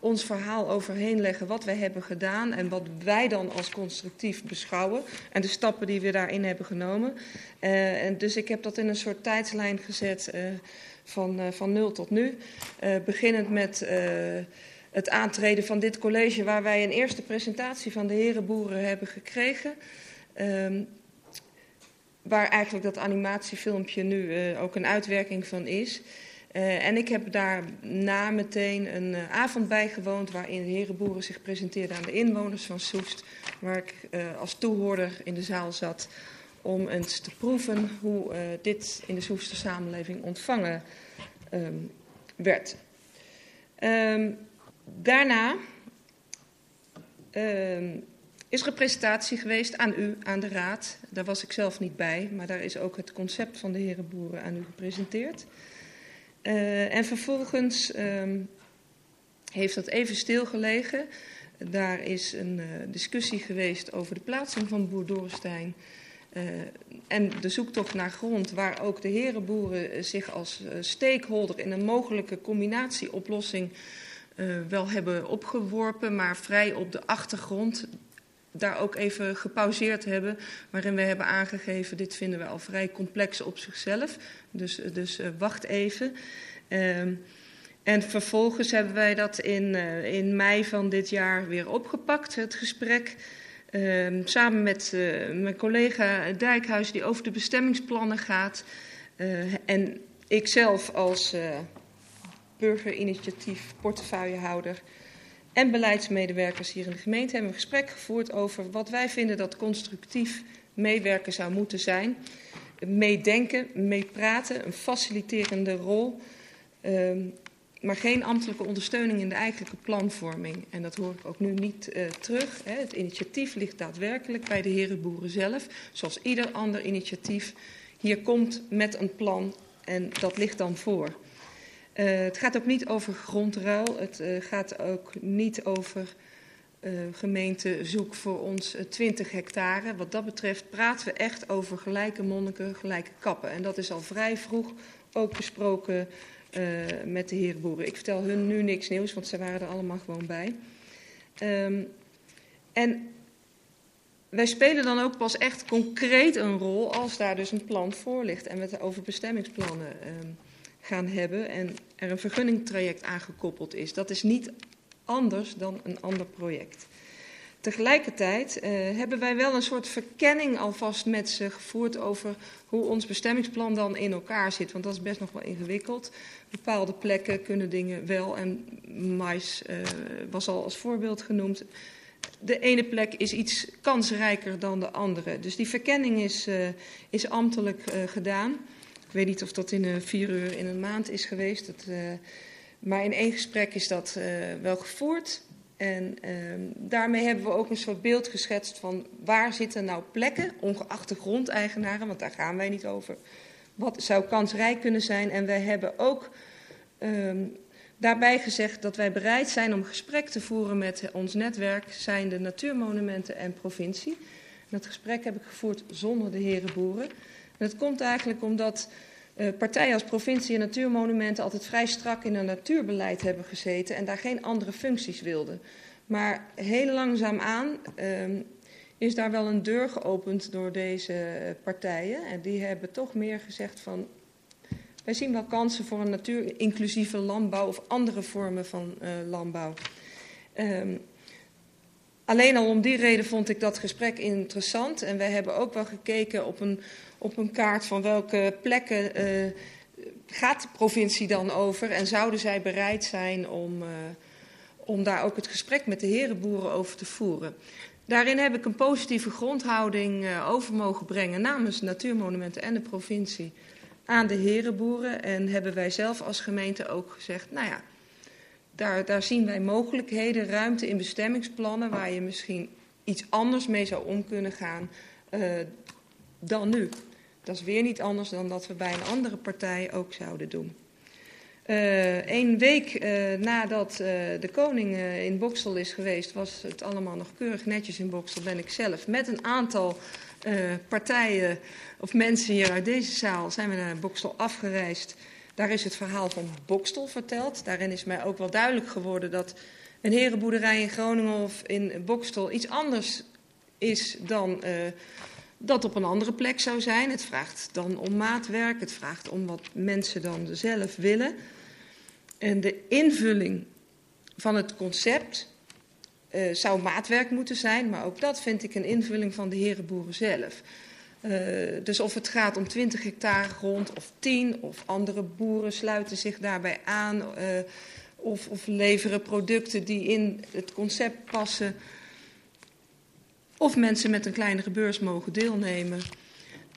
ons verhaal overheen leggen. Wat wij hebben gedaan en wat wij dan als constructief beschouwen. En de stappen die we daarin hebben genomen. en dus ik heb dat in een soort tijdslijn gezet van, uh, van nul tot nu. Uh, beginnend met uh, het aantreden van dit college, waar wij een eerste presentatie van de herenboeren hebben gekregen. Um, waar eigenlijk dat animatiefilmpje nu ook een uitwerking van is. en ik heb daarna meteen een avond bijgewoond waarin de herenboeren zich presenteerden aan de inwoners van Soest. Waar ik als toehoorder in de zaal zat om eens te proeven hoe uh, dit in de Soester samenleving ontvangen um, werd. Um, daarna um, is er een presentatie geweest aan u, aan de raad. Daar was ik zelf niet bij, maar daar is ook het concept van de herenboeren aan u gepresenteerd. Uh, en vervolgens heeft dat even stilgelegen. Daar is een uh, discussie geweest over de plaatsing van boer Dorrestein. Uh, en de zoektocht naar grond, waar ook de herenboeren zich als stakeholder in een mogelijke combinatieoplossing wel hebben opgeworpen, maar vrij op de achtergrond daar ook even gepauzeerd hebben. Waarin we hebben aangegeven, dit vinden we al vrij complex op zichzelf. Dus, dus uh, wacht even. Uh, en vervolgens hebben wij dat in, uh, in mei van dit jaar weer opgepakt, het gesprek. Ehm, samen met uh, mijn collega Dijkhuis, die over de bestemmingsplannen gaat. en ikzelf als burgerinitiatief portefeuillehouder en beleidsmedewerkers hier in de gemeente hebben een gesprek gevoerd over wat wij vinden dat constructief meewerken zou moeten zijn. Meedenken, meepraten, een faciliterende rol, um, maar geen ambtelijke ondersteuning in de eigenlijke planvorming. En dat hoor ik ook nu niet uh, terug. Hè. Het initiatief ligt daadwerkelijk bij de herenboeren zelf, zoals ieder ander initiatief hier komt met een plan en dat ligt dan voor. Uh, het gaat ook niet over grondruil. Het uh, gaat ook niet over gemeente zoek voor ons 20 hectare. Wat dat betreft praten we echt over gelijke monniken, gelijke kappen. En dat is al vrij vroeg ook besproken met de herenboeren. Ik vertel hun nu niks nieuws, want ze waren er allemaal gewoon bij. Um, en wij spelen dan ook pas echt concreet een rol als daar dus een plan voor ligt en we het over bestemmingsplannen um, gaan hebben en er een vergunningtraject aangekoppeld is. Dat is niet anders dan een ander project. Tegelijkertijd uh, hebben wij wel een soort verkenning alvast met ze gevoerd over hoe ons bestemmingsplan dan in elkaar zit. Want dat is best nog wel ingewikkeld. Bepaalde plekken kunnen dingen wel en mais uh, was al als voorbeeld genoemd. De ene plek is iets kansrijker dan de andere. Dus die verkenning is, uh, is ambtelijk gedaan. Ik weet niet of dat in uh, vier uur in een maand is geweest. Dat, uh, maar in één gesprek is dat wel gevoerd. En daarmee hebben we ook een soort beeld geschetst van waar zitten nou plekken, ongeacht de grondeigenaren, want daar gaan wij niet over. Wat zou kansrijk kunnen zijn? En wij hebben ook um, daarbij gezegd dat wij bereid zijn om gesprek te voeren met ons netwerk, zijn de natuurmonumenten en provincie. En dat gesprek heb ik gevoerd zonder de heren boeren. En dat komt eigenlijk omdat partijen als provincie en natuurmonumenten altijd vrij strak in een natuurbeleid hebben gezeten en daar geen andere functies wilden. Maar heel langzaamaan uh, is daar wel een deur geopend door deze partijen. En die hebben toch meer gezegd van. Wij zien wel kansen voor een natuurinclusieve landbouw of andere vormen van uh, landbouw. Um, alleen al om die reden vond ik dat gesprek interessant. En wij hebben ook wel gekeken op een op een kaart van welke plekken uh, gaat de provincie dan over en zouden zij bereid zijn om, uh, om daar ook het gesprek met de herenboeren over te voeren. Daarin heb ik een positieve grondhouding uh, over mogen brengen namens Natuurmonumenten en de provincie aan de herenboeren. En hebben wij zelf als gemeente ook gezegd, nou ja, daar, daar zien wij mogelijkheden, ruimte in bestemmingsplannen waar je misschien iets anders mee zou om kunnen gaan dan nu. Dat is weer niet anders dan dat we bij een andere partij ook zouden doen. Een week uh, nadat uh, de koning in Boksel is geweest, was het allemaal nog keurig netjes in Boksel. Ben ik zelf met een aantal partijen of mensen hier uit deze zaal zijn we naar Boksel afgereisd. Daar is het verhaal van Bokstel verteld. Daarin is mij ook wel duidelijk geworden dat een herenboerderij in Groningen of in Bokstel iets anders is dan dat op een andere plek zou zijn. Het vraagt dan om maatwerk, het vraagt om wat mensen dan zelf willen. En de invulling van het concept uh, zou maatwerk moeten zijn, maar ook dat vind ik een invulling van de herenboeren zelf. Uh, dus of het gaat om 20 hectare grond of 10, of andere boeren sluiten zich daarbij aan, uh, of, of leveren producten die in het concept passen. Of mensen met een kleinere beurs mogen deelnemen.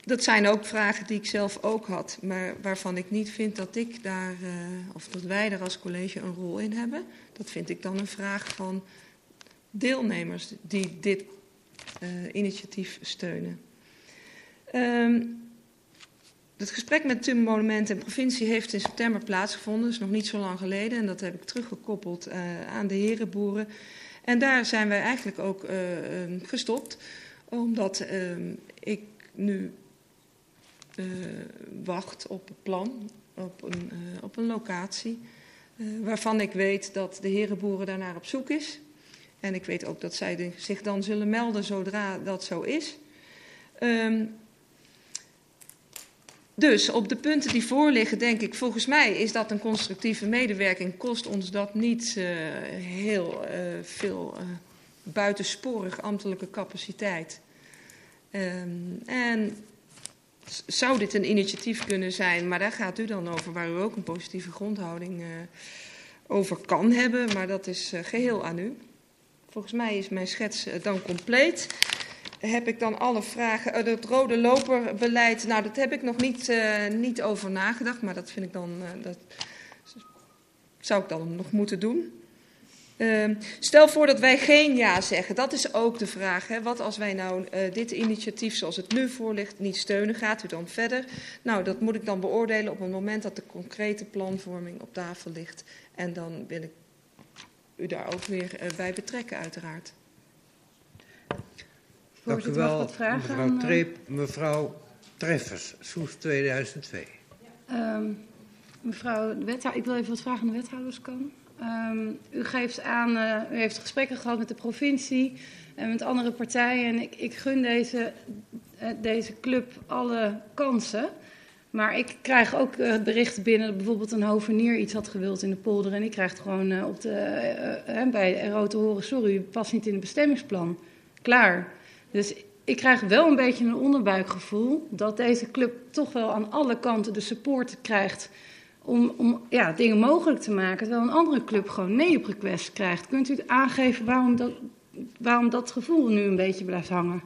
Dat zijn ook vragen die ik zelf ook had, maar waarvan ik niet vind dat ik daar, uh, of dat wij er als college een rol in hebben. Dat vind ik dan een vraag van deelnemers die dit uh, initiatief steunen. Um, het gesprek met Tim Monument en provincie heeft in september plaatsgevonden, dat is nog niet zo lang geleden. En dat heb ik teruggekoppeld uh, aan de herenboeren. En daar zijn wij eigenlijk ook uh, gestopt, omdat ik nu wacht op een plan, op een, op een locatie, waarvan ik weet dat de herenboeren daarnaar op zoek is. En ik weet ook dat zij zich dan zullen melden zodra dat zo is. Um, dus op de punten die voorliggen, denk ik, volgens mij is dat een constructieve medewerking. Kost ons dat niet uh, heel uh, veel uh, buitensporig ambtelijke capaciteit. Um, en zou dit een initiatief kunnen zijn, maar daar gaat u dan over, waar u ook een positieve grondhouding over kan hebben. Maar dat is geheel aan u. Volgens mij is mijn schets dan compleet heb ik dan alle vragen. Het rode loperbeleid, nou, dat heb ik nog niet, uh, niet over nagedacht, maar dat vind ik dan. Uh, dat zou ik dan nog moeten doen. Ehm, stel voor dat wij geen ja zeggen. Dat is ook de vraag. Hè. Wat als wij nou dit initiatief zoals het nu voor ligt niet steunen? Gaat u dan verder? Nou, dat moet ik dan beoordelen op het moment dat de concrete planvorming op tafel ligt. En dan wil ik u daar ook weer bij betrekken, uiteraard. Dank u wel, mevrouw eh, Treep. Mevrouw Treffers, Soes 2002. Um, mevrouw de wethouder, ik wil even wat vragen aan de wethouders kan. Um, u geeft aan, uh, u heeft gesprekken gehad met de provincie en met andere partijen. En ik, ik gun deze, uh, deze club alle kansen. Maar ik krijg ook uh, berichten binnen dat bijvoorbeeld een hovenier iets had gewild in de polder. En ik krijg het gewoon op de, bij RO te horen, sorry, u past niet in het bestemmingsplan. Klaar. Dus ik krijg wel een beetje een onderbuikgevoel dat deze club toch wel aan alle kanten de support krijgt om, om ja, dingen mogelijk te maken. Terwijl een andere club gewoon nee op request krijgt. Kunt u aangeven waarom dat, waarom dat gevoel nu een beetje blijft hangen?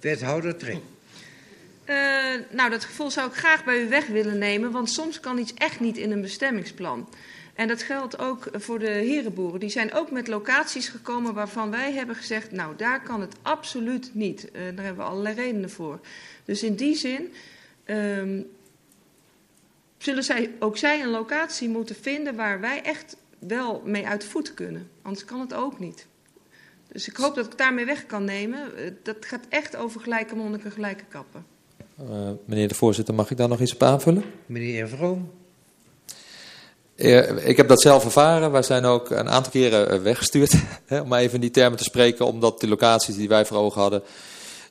Wethouder Trink. Uh, nou, dat gevoel zou ik graag bij u weg willen nemen, want soms kan iets echt niet in een bestemmingsplan. En dat geldt ook voor de herenboeren. Die zijn ook met locaties gekomen waarvan wij hebben gezegd, nou daar kan het absoluut niet. Uh, daar hebben we allerlei redenen voor. Dus in die zin um, zullen zij, ook zij een locatie moeten vinden waar wij echt wel mee uit voet kunnen. Anders kan het ook niet. Dus ik hoop dat ik daarmee weg kan nemen. Uh, dat gaat echt over gelijke monniken, gelijke kappen. Uh, meneer de voorzitter, mag ik daar nog iets op aanvullen? Meneer Vroom. Ik heb dat zelf ervaren. Wij zijn ook een aantal keren eh, weggestuurd, om even in die termen te spreken, omdat de locaties die wij voor ogen hadden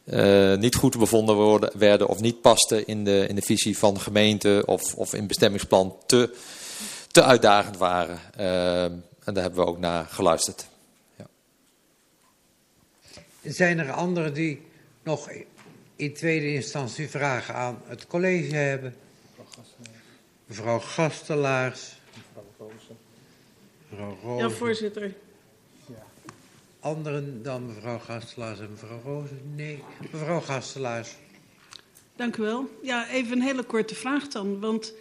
uh, niet goed bevonden werden of niet pasten in de, in de visie van de gemeente of, of in bestemmingsplan te, te uitdagend waren. Uh, en daar hebben we ook naar geluisterd. Ja. Zijn er anderen die nog in tweede instantie vragen aan het college hebben? Mevrouw Gastelaars. Mevrouw Roos. Ja, voorzitter. Ja. Anderen dan mevrouw Gastelaars en mevrouw Roos? Nee, mevrouw Gastelaars. Dank u wel. Ja, even een hele korte vraag dan. Want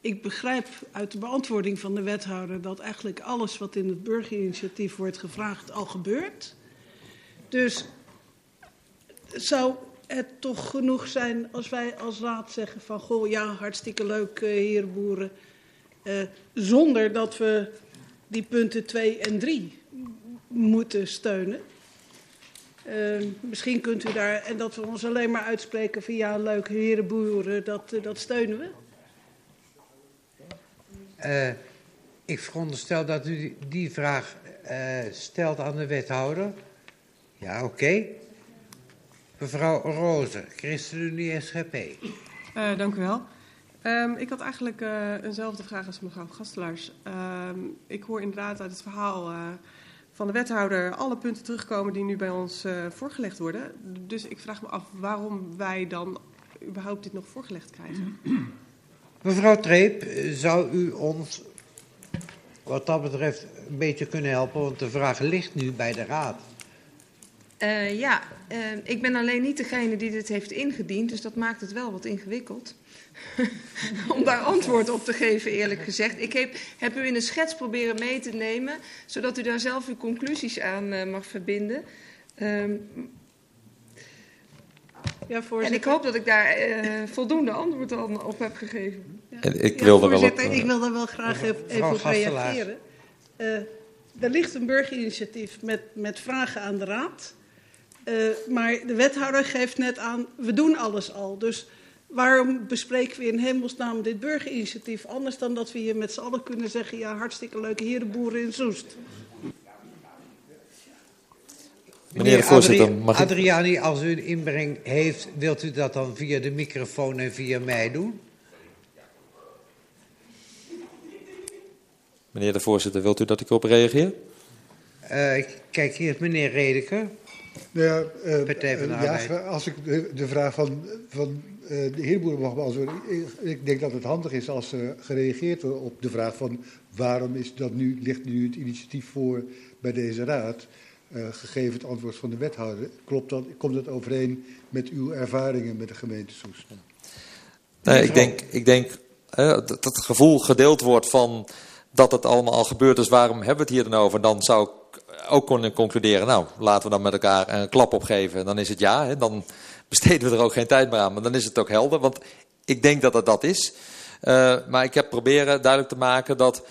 ik begrijp uit de beantwoording van de wethouder dat eigenlijk alles wat in het burgerinitiatief wordt gevraagd al gebeurt. Dus zou het toch genoeg zijn als wij als raad zeggen van goh ja, hartstikke leuk uh, herenboeren. Uh, zonder dat we die punten 2 en 3 moeten steunen. Uh, misschien kunt u daar, en dat we ons alleen maar uitspreken van ja, leuk, herenboeren, dat, uh, dat steunen we. Uh, ik veronderstel dat u die, vraag stelt aan de wethouder. Ja, oké. Okay. Mevrouw Roze, ChristenUnie SGP. dank u wel. Um, ik had eigenlijk uh, eenzelfde vraag als mevrouw Gastelaars. Um, ik hoor inderdaad uit het verhaal uh, van de wethouder alle punten terugkomen die nu bij ons uh, voorgelegd worden. Dus ik vraag me af waarom wij dan überhaupt dit nog voorgelegd krijgen. Mevrouw Treep, zou u ons wat dat betreft een beetje kunnen helpen? Want de vraag ligt nu bij de raad. Uh, ja, uh, ik ben alleen niet degene die dit heeft ingediend, dus dat maakt het wel wat ingewikkeld. Om daar antwoord op te geven, eerlijk gezegd. Ik heb, heb, u in een schets proberen mee te nemen, zodat u daar zelf uw conclusies aan uh, mag verbinden. Um, ja, en ik hoop dat ik daar uh, voldoende antwoord op heb gegeven. Ja. ik wil ja, er wel op, uh, ik wil daar wel graag even, even op reageren. Uh, er ligt een burgerinitiatief met, met vragen aan de raad. maar de wethouder geeft net aan, we doen alles al. Dus waarom bespreken we in hemelsnaam dit burgerinitiatief? Anders dan dat we hier met z'n allen kunnen zeggen, ja hartstikke leuke herenboeren in Soest. Meneer de voorzitter, mag ik... Adriani, als u een inbreng heeft, wilt u dat dan via de microfoon en via mij doen? Meneer de voorzitter, wilt u dat ik erop reageer? Uh, kijk, hier is meneer Redeker. Nou ja, uh, Partij van de uh, ja, als ik de, de vraag van, van de heer Boer mag beantwoorden. Ik, ik denk dat het handig is als er gereageerd wordt op de vraag van waarom is dat nu, ligt nu het initiatief voor bij deze raad. Uh, gegeven het antwoord van de wethouder. Klopt dat, komt dat overeen met uw ervaringen met de gemeente Soest? Nee, ik denk, ik denk uh, dat het gevoel gedeeld wordt van dat het allemaal al gebeurd is. Waarom hebben we het hier dan over? Dan zou ik ook kunnen concluderen, nou, laten we dan met elkaar een klap opgeven. Dan is het ja, hè, dan besteden we er ook geen tijd meer aan. Maar dan is het ook helder, want ik denk dat het dat is. Uh, maar ik heb proberen duidelijk te maken dat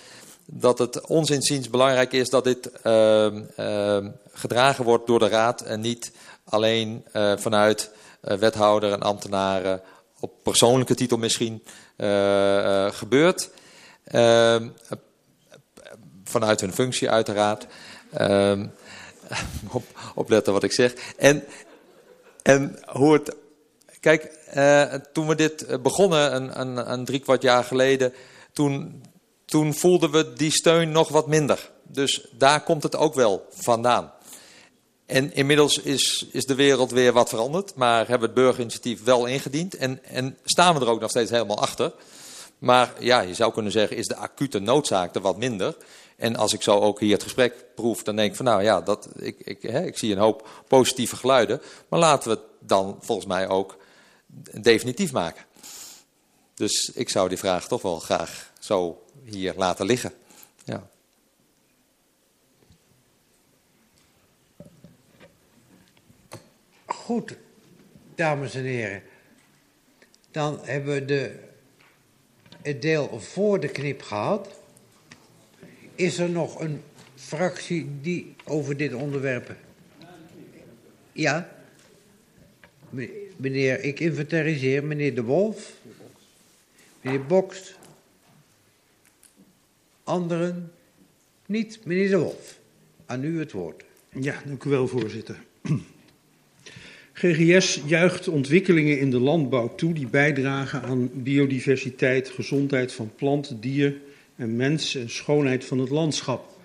dat het ons inziens belangrijk is dat dit uh, uh, gedragen wordt door de Raad en niet alleen uh, vanuit wethouder en ambtenaren op persoonlijke titel misschien gebeurt. Ehm, vanuit hun functie uiteraard. Ehm, op, opletten wat ik zeg. En, en hoe het... Kijk, toen we dit begonnen, een, een, een drie kwart jaar geleden... Toen, toen voelden we die steun nog wat minder. Dus daar komt het ook wel vandaan. En inmiddels is, is de wereld weer wat veranderd, maar hebben we het burgerinitiatief wel ingediend en, en staan we er ook nog steeds helemaal achter. Maar ja, je zou kunnen zeggen, is de acute noodzaak er wat minder. En als ik zo ook hier het gesprek proef, dan denk ik van nou ja, dat, ik, ik, hè, ik zie een hoop positieve geluiden. Maar laten we het dan volgens mij ook definitief maken. Dus ik zou die vraag toch wel graag zo hier laten liggen. Ja. Goed, dames en heren. Dan hebben we de, het deel voor de knip gehad. Is er nog een fractie die over dit onderwerp... Ja? Meneer, ik inventariseer meneer De Wolf, meneer Bokst, Anderen niet. Meneer De Wolf, aan u het woord. Ja, dank u wel, voorzitter. GGS juicht ontwikkelingen in de landbouw toe die bijdragen aan biodiversiteit, gezondheid van plant, dier en mens en schoonheid van het landschap.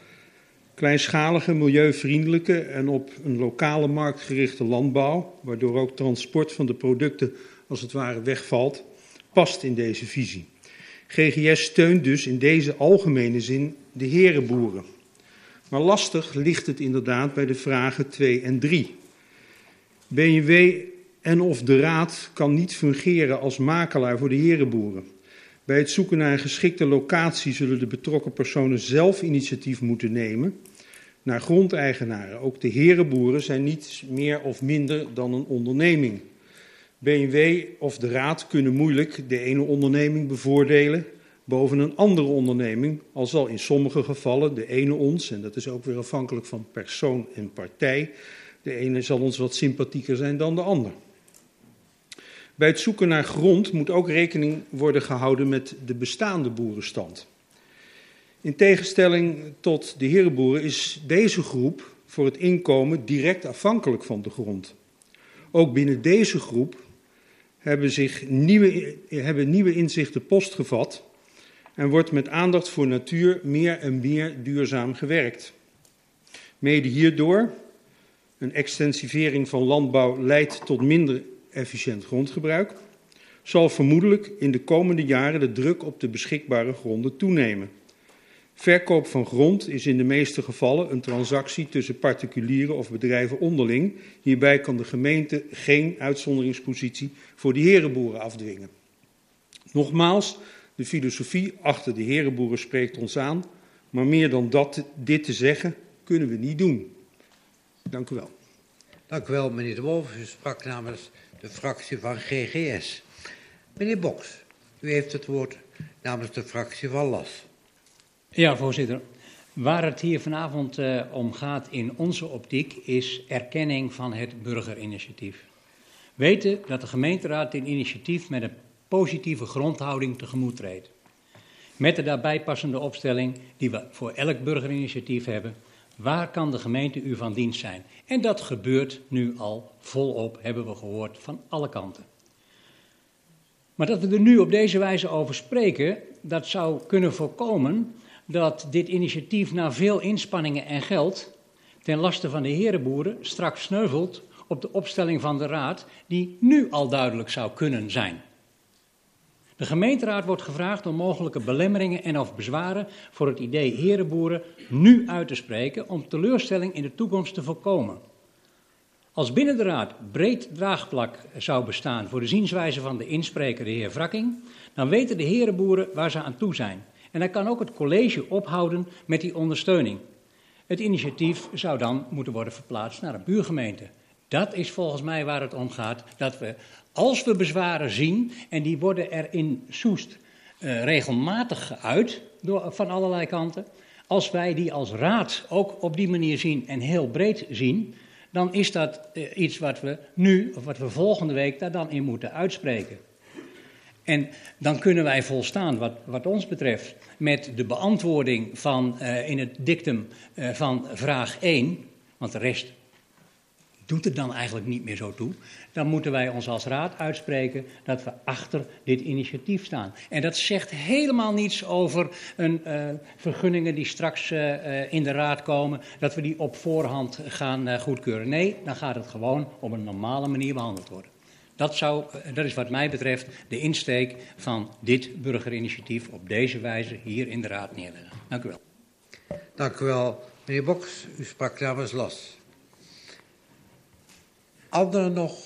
Kleinschalige, milieuvriendelijke en op een lokale markt gerichte landbouw, waardoor ook transport van de producten als het ware wegvalt, past in deze visie. GGS steunt dus in deze algemene zin de herenboeren. Maar lastig ligt het inderdaad bij de vragen 2 en 3. BNW en of de Raad kan niet fungeren als makelaar voor de herenboeren. Bij het zoeken naar een geschikte locatie zullen de betrokken personen zelf initiatief moeten nemen naar grondeigenaren. Ook de herenboeren zijn niets meer of minder dan een onderneming. BMW of de Raad kunnen moeilijk de ene onderneming bevoordelen boven een andere onderneming, al zal in sommige gevallen de ene ons, en dat is ook weer afhankelijk van persoon en partij, de ene zal ons wat sympathieker zijn dan de ander. Bij het zoeken naar grond moet ook rekening worden gehouden met de bestaande boerenstand. In tegenstelling tot de herenboeren is deze groep voor het inkomen direct afhankelijk van de grond. Ook binnen deze groep hebben, zich nieuwe, hebben nieuwe inzichten postgevat en wordt met aandacht voor natuur meer en meer duurzaam gewerkt. Mede hierdoor, een extensivering van landbouw leidt tot minder efficiënt grondgebruik, zal vermoedelijk in de komende jaren de druk op de beschikbare gronden toenemen. Verkoop van grond is in de meeste gevallen een transactie tussen particulieren of bedrijven onderling. Hierbij kan de gemeente geen uitzonderingspositie voor de herenboeren afdwingen. Nogmaals, de filosofie achter de herenboeren spreekt ons aan, maar meer dan dat, dit te zeggen kunnen we niet doen. Dank u wel. Dank u wel, meneer De Wolf. U sprak namens de fractie van GGS. Meneer Boks, u heeft het woord namens de fractie van LAS. Ja, voorzitter. Waar het hier vanavond uh, om gaat in onze optiek is erkenning van het burgerinitiatief. Weten dat de gemeenteraad dit initiatief met een positieve grondhouding tegemoet treedt. Met de daarbij passende opstelling die we voor elk burgerinitiatief hebben. Waar kan de gemeente u van dienst zijn? En dat gebeurt nu al volop, hebben we gehoord, van alle kanten. Maar dat we er nu op deze wijze over spreken, dat zou kunnen voorkomen dat dit initiatief na veel inspanningen en geld ten laste van de herenboeren straks sneuvelt op de opstelling van de raad, die nu al duidelijk zou kunnen zijn. De gemeenteraad wordt gevraagd om mogelijke belemmeringen en of bezwaren voor het idee herenboeren nu uit te spreken om teleurstelling in de toekomst te voorkomen. Als binnen de raad breed draagplak zou bestaan voor de zienswijze van de inspreker, de heer Wrakking, dan weten de herenboeren waar ze aan toe zijn. En dan kan ook het college ophouden met die ondersteuning. Het initiatief zou dan moeten worden verplaatst naar een buurgemeente. Dat is volgens mij waar het om gaat. Dat we, als we bezwaren zien, en die worden er in Soest uh, regelmatig geuit door, van allerlei kanten. Als wij die als raad ook op die manier zien en heel breed zien, dan is dat uh, iets wat we nu, of wat we volgende week daar dan in moeten uitspreken. En dan kunnen wij volstaan, wat, wat ons betreft, met de beantwoording van, uh, in het dictum van vraag 1, want de rest doet het dan eigenlijk niet meer zo toe. Dan moeten wij ons als raad uitspreken dat we achter dit initiatief staan. En dat zegt helemaal niets over een, uh, vergunningen die straks in de raad komen, dat we die op voorhand gaan goedkeuren. Nee, dan gaat het gewoon op een normale manier behandeld worden. Dat, zou, dat is wat mij betreft de insteek van dit burgerinitiatief op deze wijze hier in de Raad neerleggen. Dank u wel. Dank u wel. Meneer Boks, u sprak namens LAS. Anderen nog?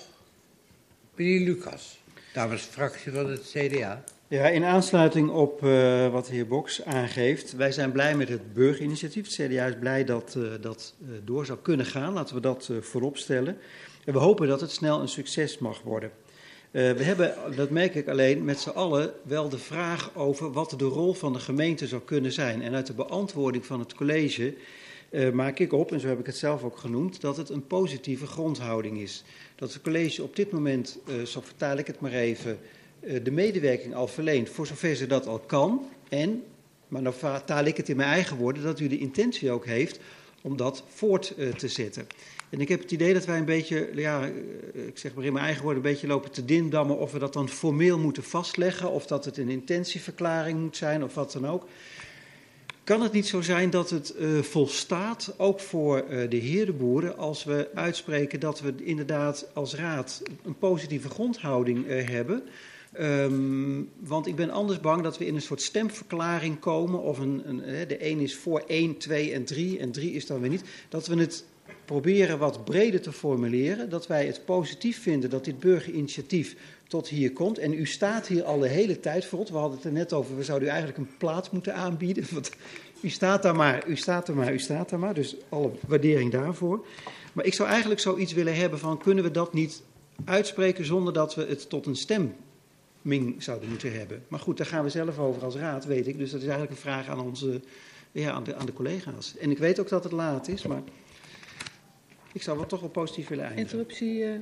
Meneer Lucas, namens fractie van het CDA. Ja, in aansluiting op uh, wat de heer Boks aangeeft. Wij zijn blij met het burgerinitiatief. Het CDA is blij dat uh, dat uh, door zou kunnen gaan. Laten we dat voorop stellen. En we hopen dat het snel een succes mag worden. We hebben, dat merk ik alleen, met z'n allen wel de vraag over wat de rol van de gemeente zou kunnen zijn. En uit de beantwoording van het college uh, maak ik op, en zo heb ik het zelf ook genoemd, dat het een positieve grondhouding is. Dat het college op dit moment, uh, zo vertaal ik het maar even, de medewerking al verleent voor zover ze dat al kan. En, maar dan vertaal ik het in mijn eigen woorden, dat u de intentie ook heeft om dat voort te zetten. En ik heb het idee dat wij een beetje, ja, ik zeg maar in mijn eigen woorden, een beetje lopen te dindammen of we dat dan formeel moeten vastleggen, of dat het een intentieverklaring moet zijn, of wat dan ook. Kan het niet zo zijn dat het uh, volstaat, ook voor uh, de herenboeren, als we uitspreken dat we inderdaad als raad een positieve grondhouding uh, hebben? Um, want ik ben anders bang dat we in een soort stemverklaring komen, of een, een, de een is voor 1, 2 en 3 en 3 is dan weer niet, dat we het proberen wat breder te formuleren. Dat wij het positief vinden dat dit burgerinitiatief tot hier komt. En u staat hier al de hele tijd ons. We hadden het er net over, we zouden u eigenlijk een plaats moeten aanbieden. Want u staat daar maar, u staat er maar, u staat er maar. Dus alle waardering daarvoor. Maar ik zou eigenlijk zoiets willen hebben van, kunnen we dat niet uitspreken zonder dat we het tot een stemming zouden moeten hebben. Maar goed, daar gaan we zelf over als raad, weet ik. Dus dat is eigenlijk een vraag aan onze, ja, aan de, aan de collega's. En ik weet ook dat het laat is, maar... Ik zou wel toch wel positief willen eindigen. Interruptie. Uh...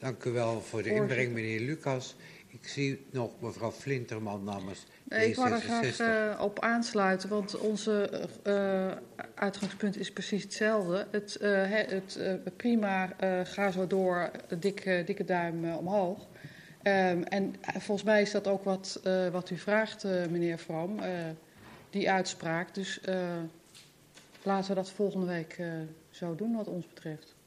Dank u wel voor de inbreng, meneer Lucas. Ik zie nog mevrouw Flinterman namens nee, Ik wil er graag uh, op aansluiten, want onze uh, uitgangspunt is precies hetzelfde. Het, het prima, ga zo door, dikke, dikke duim omhoog. Um, en volgens mij is dat ook wat, wat u vraagt, meneer Vroom, die uitspraak. Dus laten we dat volgende week zou doen wat ons betreft.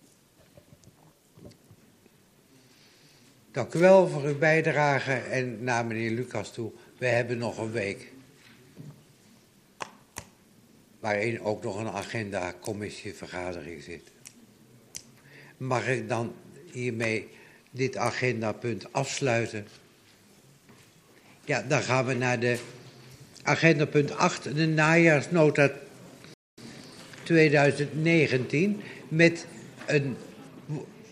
Dank u wel voor uw bijdrage en naar meneer Lucas toe. We hebben nog een week. Waarin ook nog een agenda-commissievergadering zit. Mag ik dan hiermee dit agendapunt afsluiten? Ja, dan gaan we naar de agendapunt 8, de najaarsnota 2019 met een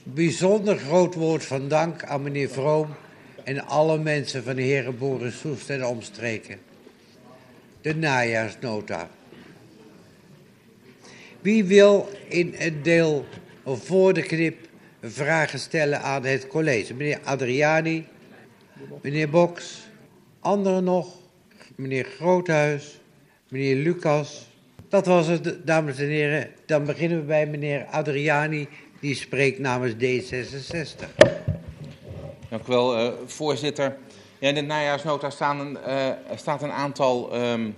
bijzonder groot woord van dank aan meneer Vroom en alle mensen van de Herenboeren Soest en omstreken. De najaarsnota. Wie wil in het deel voor de knip vragen stellen aan het college? Meneer Adriani, meneer Boks, anderen nog, meneer Groothuis, meneer Lucas. Dat was het, dames en heren. Dan beginnen we bij meneer Adriani, die spreekt namens D66. Dank u wel, uh, voorzitter. Ja, in de najaarsnota staan een, uh, staat een aantal um,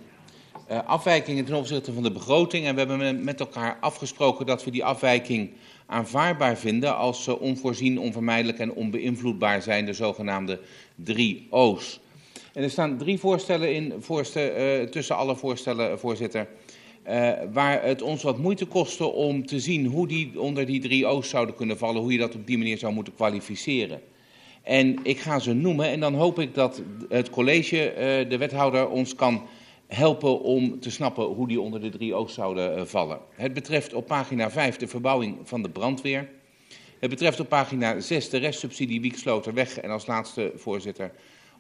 uh, afwijkingen ten opzichte van de begroting. En we hebben met elkaar afgesproken dat we die afwijking aanvaardbaar vinden als ze onvoorzien, onvermijdelijk en onbeïnvloedbaar zijn, de zogenaamde drie O's. En er staan drie voorstellen in, voorstel, tussen alle voorstellen, voorzitter. Uh, waar het ons wat moeite kostte om te zien hoe die onder die drie O's zouden kunnen vallen, hoe je dat op die manier zou moeten kwalificeren. En ik ga ze noemen en dan hoop ik dat het college, uh, de wethouder, ons kan helpen om te snappen hoe die onder de drie O's zouden uh, vallen. Het betreft op pagina 5 de verbouwing van de brandweer. Het betreft op pagina 6 de restsubsidie Wieksloterweg en als laatste, voorzitter,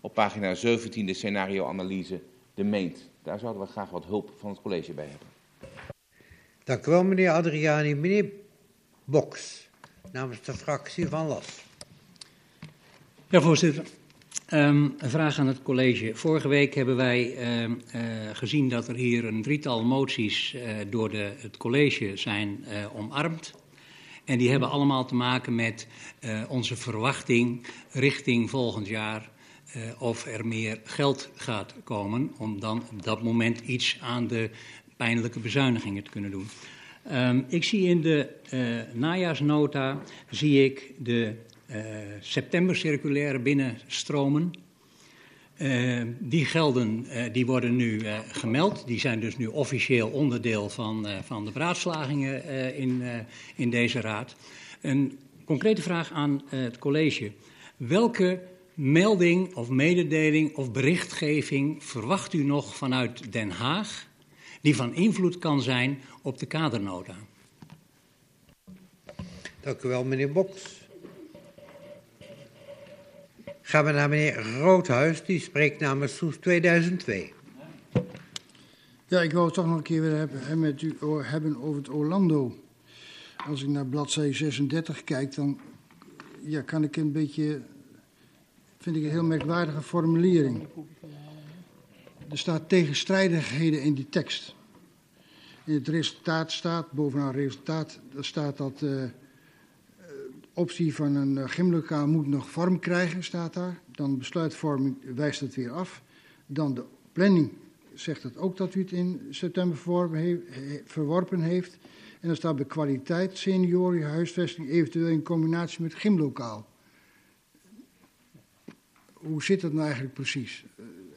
op pagina 17 de scenarioanalyse de meent. Daar zouden we graag wat hulp van het college bij hebben. Dank u wel, meneer Adriani. Meneer Boks, namens de fractie van LAS. Ja, voorzitter. Um, een vraag aan het college. Vorige week hebben wij uh, uh, gezien dat er hier een drietal moties uh, door de, het college zijn omarmd. En die hebben allemaal te maken met onze verwachting richting volgend jaar of er meer geld gaat komen om dan op dat moment iets aan de pijnlijke bezuinigingen te kunnen doen. Um, ik zie in de uh, najaarsnota zie ik de uh, septembercirculaire binnenstromen. Uh, die gelden die worden nu gemeld. Die zijn dus nu officieel onderdeel van, van de beraadslagingen in, in deze raad. Een concrete vraag aan het college. Welke melding of mededeling of berichtgeving verwacht u nog vanuit Den Haag die van invloed kan zijn op de kadernota? Dank u wel, meneer Boks. Gaan we naar meneer Roodhuis, die spreekt namens Soes 2002. Ja, ik wou het toch nog een keer weer hebben, met u hebben over het Orlando. Als ik naar bladzijde 36 kijk, dan ja, kan ik een beetje vind ik een heel merkwaardige formulering. Er staat tegenstrijdigheden in die tekst. In het resultaat staat, bovenaan resultaat, staat dat uh, optie van een uh, gymlokaal moet nog vorm krijgen, staat daar. Dan besluitvorming wijst het weer af. Dan de planning zegt het ook dat u het in september verworpen heeft. En dan staat bij kwaliteit, senioren, huisvesting, eventueel in combinatie met gymlokaal hoe zit dat nou eigenlijk precies?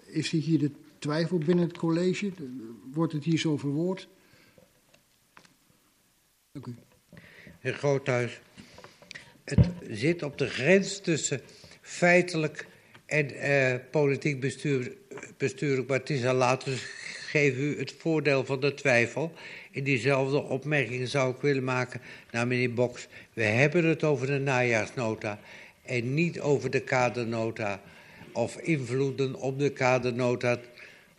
Is er hier de twijfel binnen het college? Wordt het hier zo verwoord? Dank u. Heer Groothuis, het zit op de grens tussen feitelijk en uh, politiek bestuur, bestuurlijk, maar het is al later, dus geef u het voordeel van de twijfel. In diezelfde opmerking zou ik willen maken naar meneer Boks. We hebben het over de najaarsnota en niet over de kadernota of invloeden op de kadernota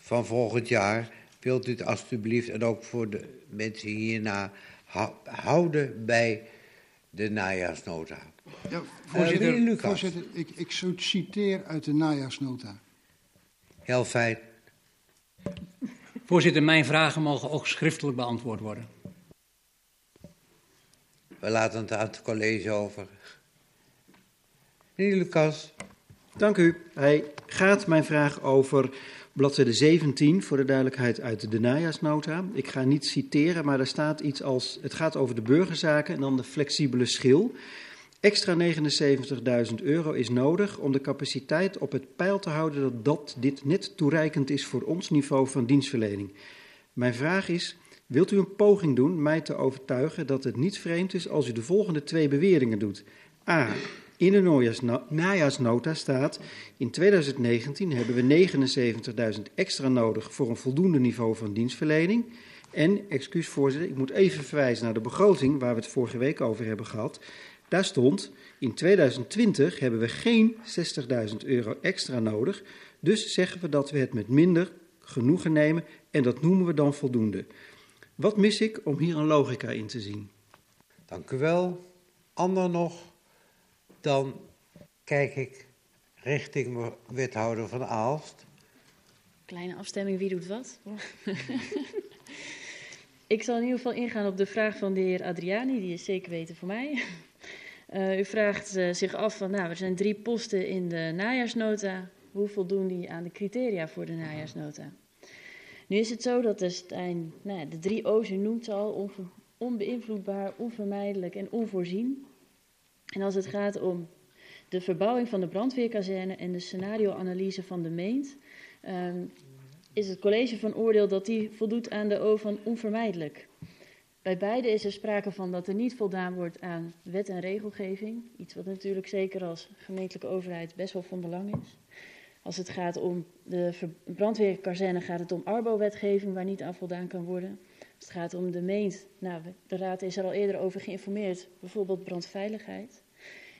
van volgend jaar. Wilt u het alstublieft en ook voor de mensen hierna houden bij de najaarsnota. Ja, voorzitter, uh, voorzitter ik, ik citeer uit de najaarsnota. Heel fijn. Voorzitter, mijn vragen mogen ook schriftelijk beantwoord worden. We laten het aan het college over. Meneer Lucas. Dank u. Hij gaat mijn vraag over bladzijde 17, voor de duidelijkheid uit de najaarsnota. Ik ga niet citeren, maar er staat iets als: het gaat over de burgerzaken en dan de flexibele schil. Extra 79.000 euro is nodig om de capaciteit op het peil te houden dat, dat dit net toereikend is voor ons niveau van dienstverlening. Mijn vraag is: wilt u een poging doen mij te overtuigen dat het niet vreemd is als u de volgende twee beweringen doet? A. In de najaarsnota staat: in 2019 hebben we 79.000 extra nodig voor een voldoende niveau van dienstverlening. En, excuus voorzitter, ik moet even verwijzen naar de begroting waar we het vorige week over hebben gehad. Daar stond, in 2020 hebben we geen 60.000 euro extra nodig, dus zeggen we dat we het met minder genoegen nemen en dat noemen we dan voldoende. Wat mis ik om hier een logica in te zien? Dank u wel. Ander nog? Dan kijk ik richting wethouder van Aalst. Kleine afstemming, wie doet wat? ik zal in ieder geval ingaan op de vraag van de heer Adriani, die is zeker weten voor mij. Uh, u vraagt uh, zich af van, nou, er zijn drie posten in de najaarsnota. Hoe voldoen die aan de criteria voor de najaarsnota? Nu is het zo dat zijn, nou, de drie O's, u noemt ze al, onbeïnvloedbaar, onvermijdelijk en onvoorzien. En als het gaat om de verbouwing van de brandweerkazerne en de scenarioanalyse van de meent, um, is het college van oordeel dat die voldoet aan de O van onvermijdelijk. Bij beide is er sprake van dat er niet voldaan wordt aan wet en regelgeving. Iets wat natuurlijk zeker als gemeentelijke overheid best wel van belang is. Als het gaat om de brandweerkazerne gaat het om arbo-wetgeving waar niet aan voldaan kan worden. Als het gaat om de meent, nou, de raad is er al eerder over geïnformeerd, bijvoorbeeld brandveiligheid.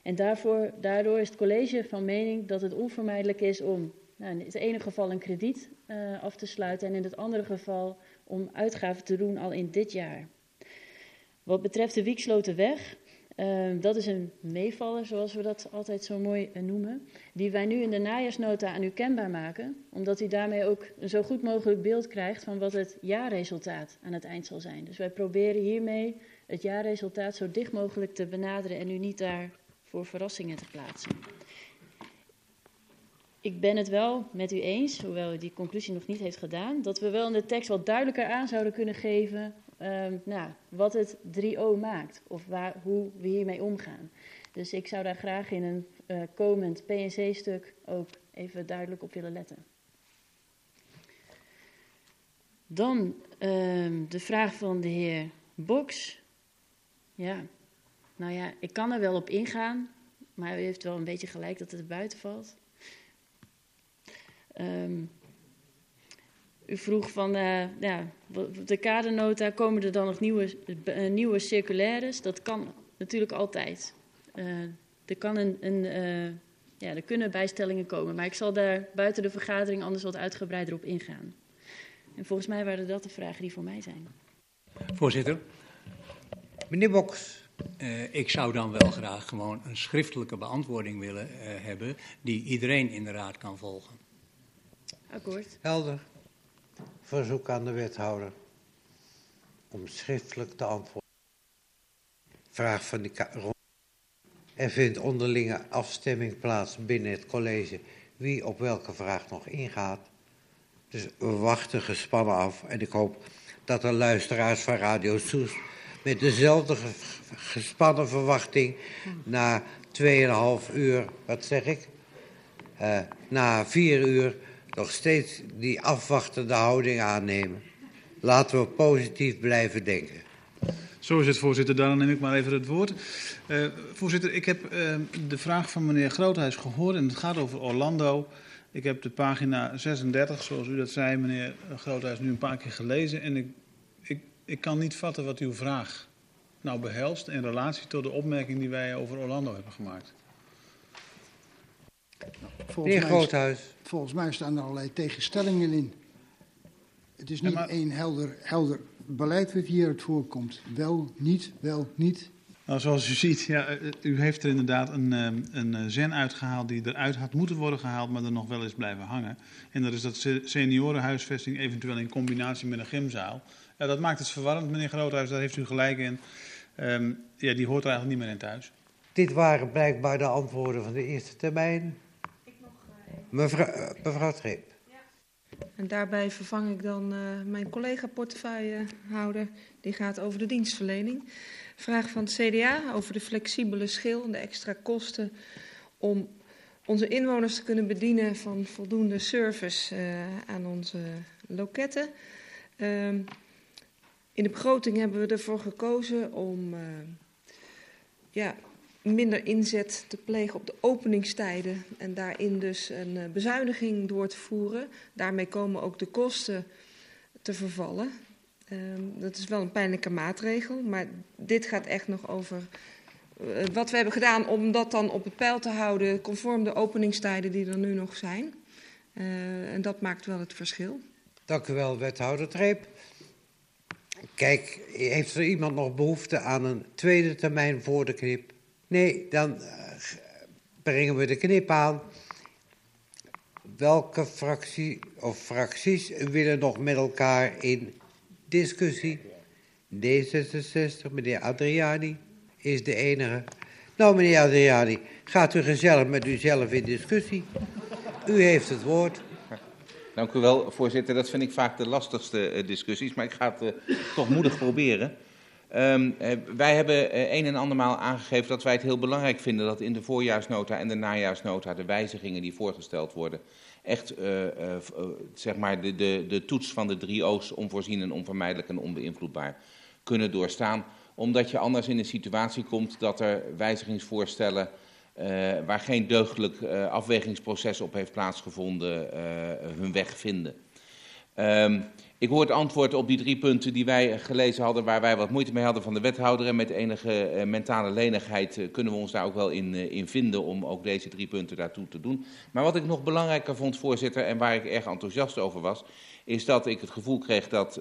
En daarvoor, daardoor is het college van mening dat het onvermijdelijk is om nou, in het ene geval een krediet uh, af te sluiten en in het andere geval om uitgaven te doen al in dit jaar. Wat betreft de Wiekslotenweg, uh, dat is een meevaller, zoals we dat altijd zo mooi uh, noemen, die wij nu in de najaarsnota aan u kenbaar maken, omdat u daarmee ook een zo goed mogelijk beeld krijgt van wat het jaarresultaat aan het eind zal zijn. Dus wij proberen hiermee het jaarresultaat zo dicht mogelijk te benaderen en u niet daar voor verrassingen te plaatsen. Ik ben het wel met u eens, hoewel u die conclusie nog niet heeft gedaan, dat we wel in de tekst wat duidelijker aan zouden kunnen geven um, nou, wat het 3O maakt of waar, hoe we hiermee omgaan. Dus ik zou daar graag in een uh, komend PNC-stuk ook even duidelijk op willen letten. Dan um, de vraag van de heer Boks. Ja, nou ja, ik kan er wel op ingaan, maar u heeft wel een beetje gelijk dat het buiten valt. Um, u vroeg van, uh, ja, de kadernota, komen er dan nog nieuwe, uh, nieuwe circulaires? Dat kan natuurlijk altijd. Uh, er, kan een, een ja, er kunnen bijstellingen komen, maar ik zal daar buiten de vergadering anders wat uitgebreider op ingaan. En volgens mij waren dat de vragen die voor mij zijn. Voorzitter. Meneer Boks. Uh, ik zou dan wel graag gewoon een schriftelijke beantwoording willen uh, hebben die iedereen in de raad kan volgen. Akkoord. Helder. Verzoek aan de wethouder om schriftelijk te antwoorden. Vraag van de Er vindt onderlinge afstemming plaats binnen het college wie op welke vraag nog ingaat. Dus we wachten gespannen af en ik hoop dat de luisteraars van Radio Soes met dezelfde gespannen verwachting na 2,5 uur, wat zeg ik, uh, na 4 uur nog steeds die afwachtende houding aannemen. Laten we positief blijven denken. Zo is het, voorzitter. Dan neem ik maar even het woord. Uh, voorzitter, ik heb uh, de vraag van meneer Groothuis gehoord en het gaat over Orlando. Ik heb de pagina 36, zoals u dat zei, meneer Groothuis, nu een paar keer gelezen. En ik, ik, kan niet vatten wat uw vraag nou behelst in relatie tot de opmerking die wij over Orlando hebben gemaakt. Volgens Meneer Groothuis. Mij, volgens mij staan er allerlei tegenstellingen in. Het is niet ja, maar... één helder, helder beleid wat hier uit voorkomt. Wel, niet, wel, niet. Nou, zoals u ziet, ja, u heeft er inderdaad een, een zen uitgehaald die eruit had moeten worden gehaald, maar er nog wel is blijven hangen. En dat is dat seniorenhuisvesting eventueel in combinatie met een gymzaal. Ja, dat maakt het verwarrend, meneer Groothuis, daar heeft u gelijk in. Um, ja, die hoort er eigenlijk niet meer in thuis. Dit waren blijkbaar de antwoorden van de eerste termijn. Mevrouw, mevrouw Treep. En daarbij vervang ik dan uh, mijn collega portefeuillehouder. Die gaat over de dienstverlening. Vraag van het CDA over de flexibele schil en de extra kosten om onze inwoners te kunnen bedienen van voldoende service uh, aan onze loketten. Uh, in de begroting hebben we ervoor gekozen om uh, ja, minder inzet te plegen op de openingstijden en daarin dus een uh, bezuiniging door te voeren. Daarmee komen ook de kosten te vervallen. Uh, dat is wel een pijnlijke maatregel, maar dit gaat echt nog over wat we hebben gedaan om dat dan op het peil te houden, conform de openingstijden die er nu nog zijn. En dat maakt wel het verschil. Dank u wel, wethouder Treep. Kijk, heeft er iemand nog behoefte aan een tweede termijn voor de knip? Nee, dan uh, brengen we de knip aan. Welke fractie of fracties willen nog met elkaar in discussie? D66, meneer Adriani is de enige. Nou, meneer Adriani, gaat u gezellig met uzelf in discussie. U heeft het woord. Dank u wel, voorzitter. Dat vind ik vaak de lastigste uh, discussies, maar ik ga het uh, toch moedig proberen. Um, uh, wij hebben een en andermaal aangegeven dat wij het heel belangrijk vinden dat in de voorjaarsnota en de najaarsnota de wijzigingen die voorgesteld worden echt zeg maar de, de, de toets van de drie O's onvoorzien en onvermijdelijk en onbeïnvloedbaar kunnen doorstaan. Omdat je anders in een situatie komt dat er wijzigingsvoorstellen waar geen deugdelijk uh, afwegingsproces op heeft plaatsgevonden, uh, hun weg vinden. Um, ik hoor het antwoord op die drie punten die wij gelezen hadden, waar wij wat moeite mee hadden van de wethouder. En met enige mentale lenigheid kunnen we ons daar ook wel in, in vinden om ook deze drie punten daartoe te doen. Maar wat ik nog belangrijker vond, voorzitter, en waar ik erg enthousiast over was, is dat ik het gevoel kreeg dat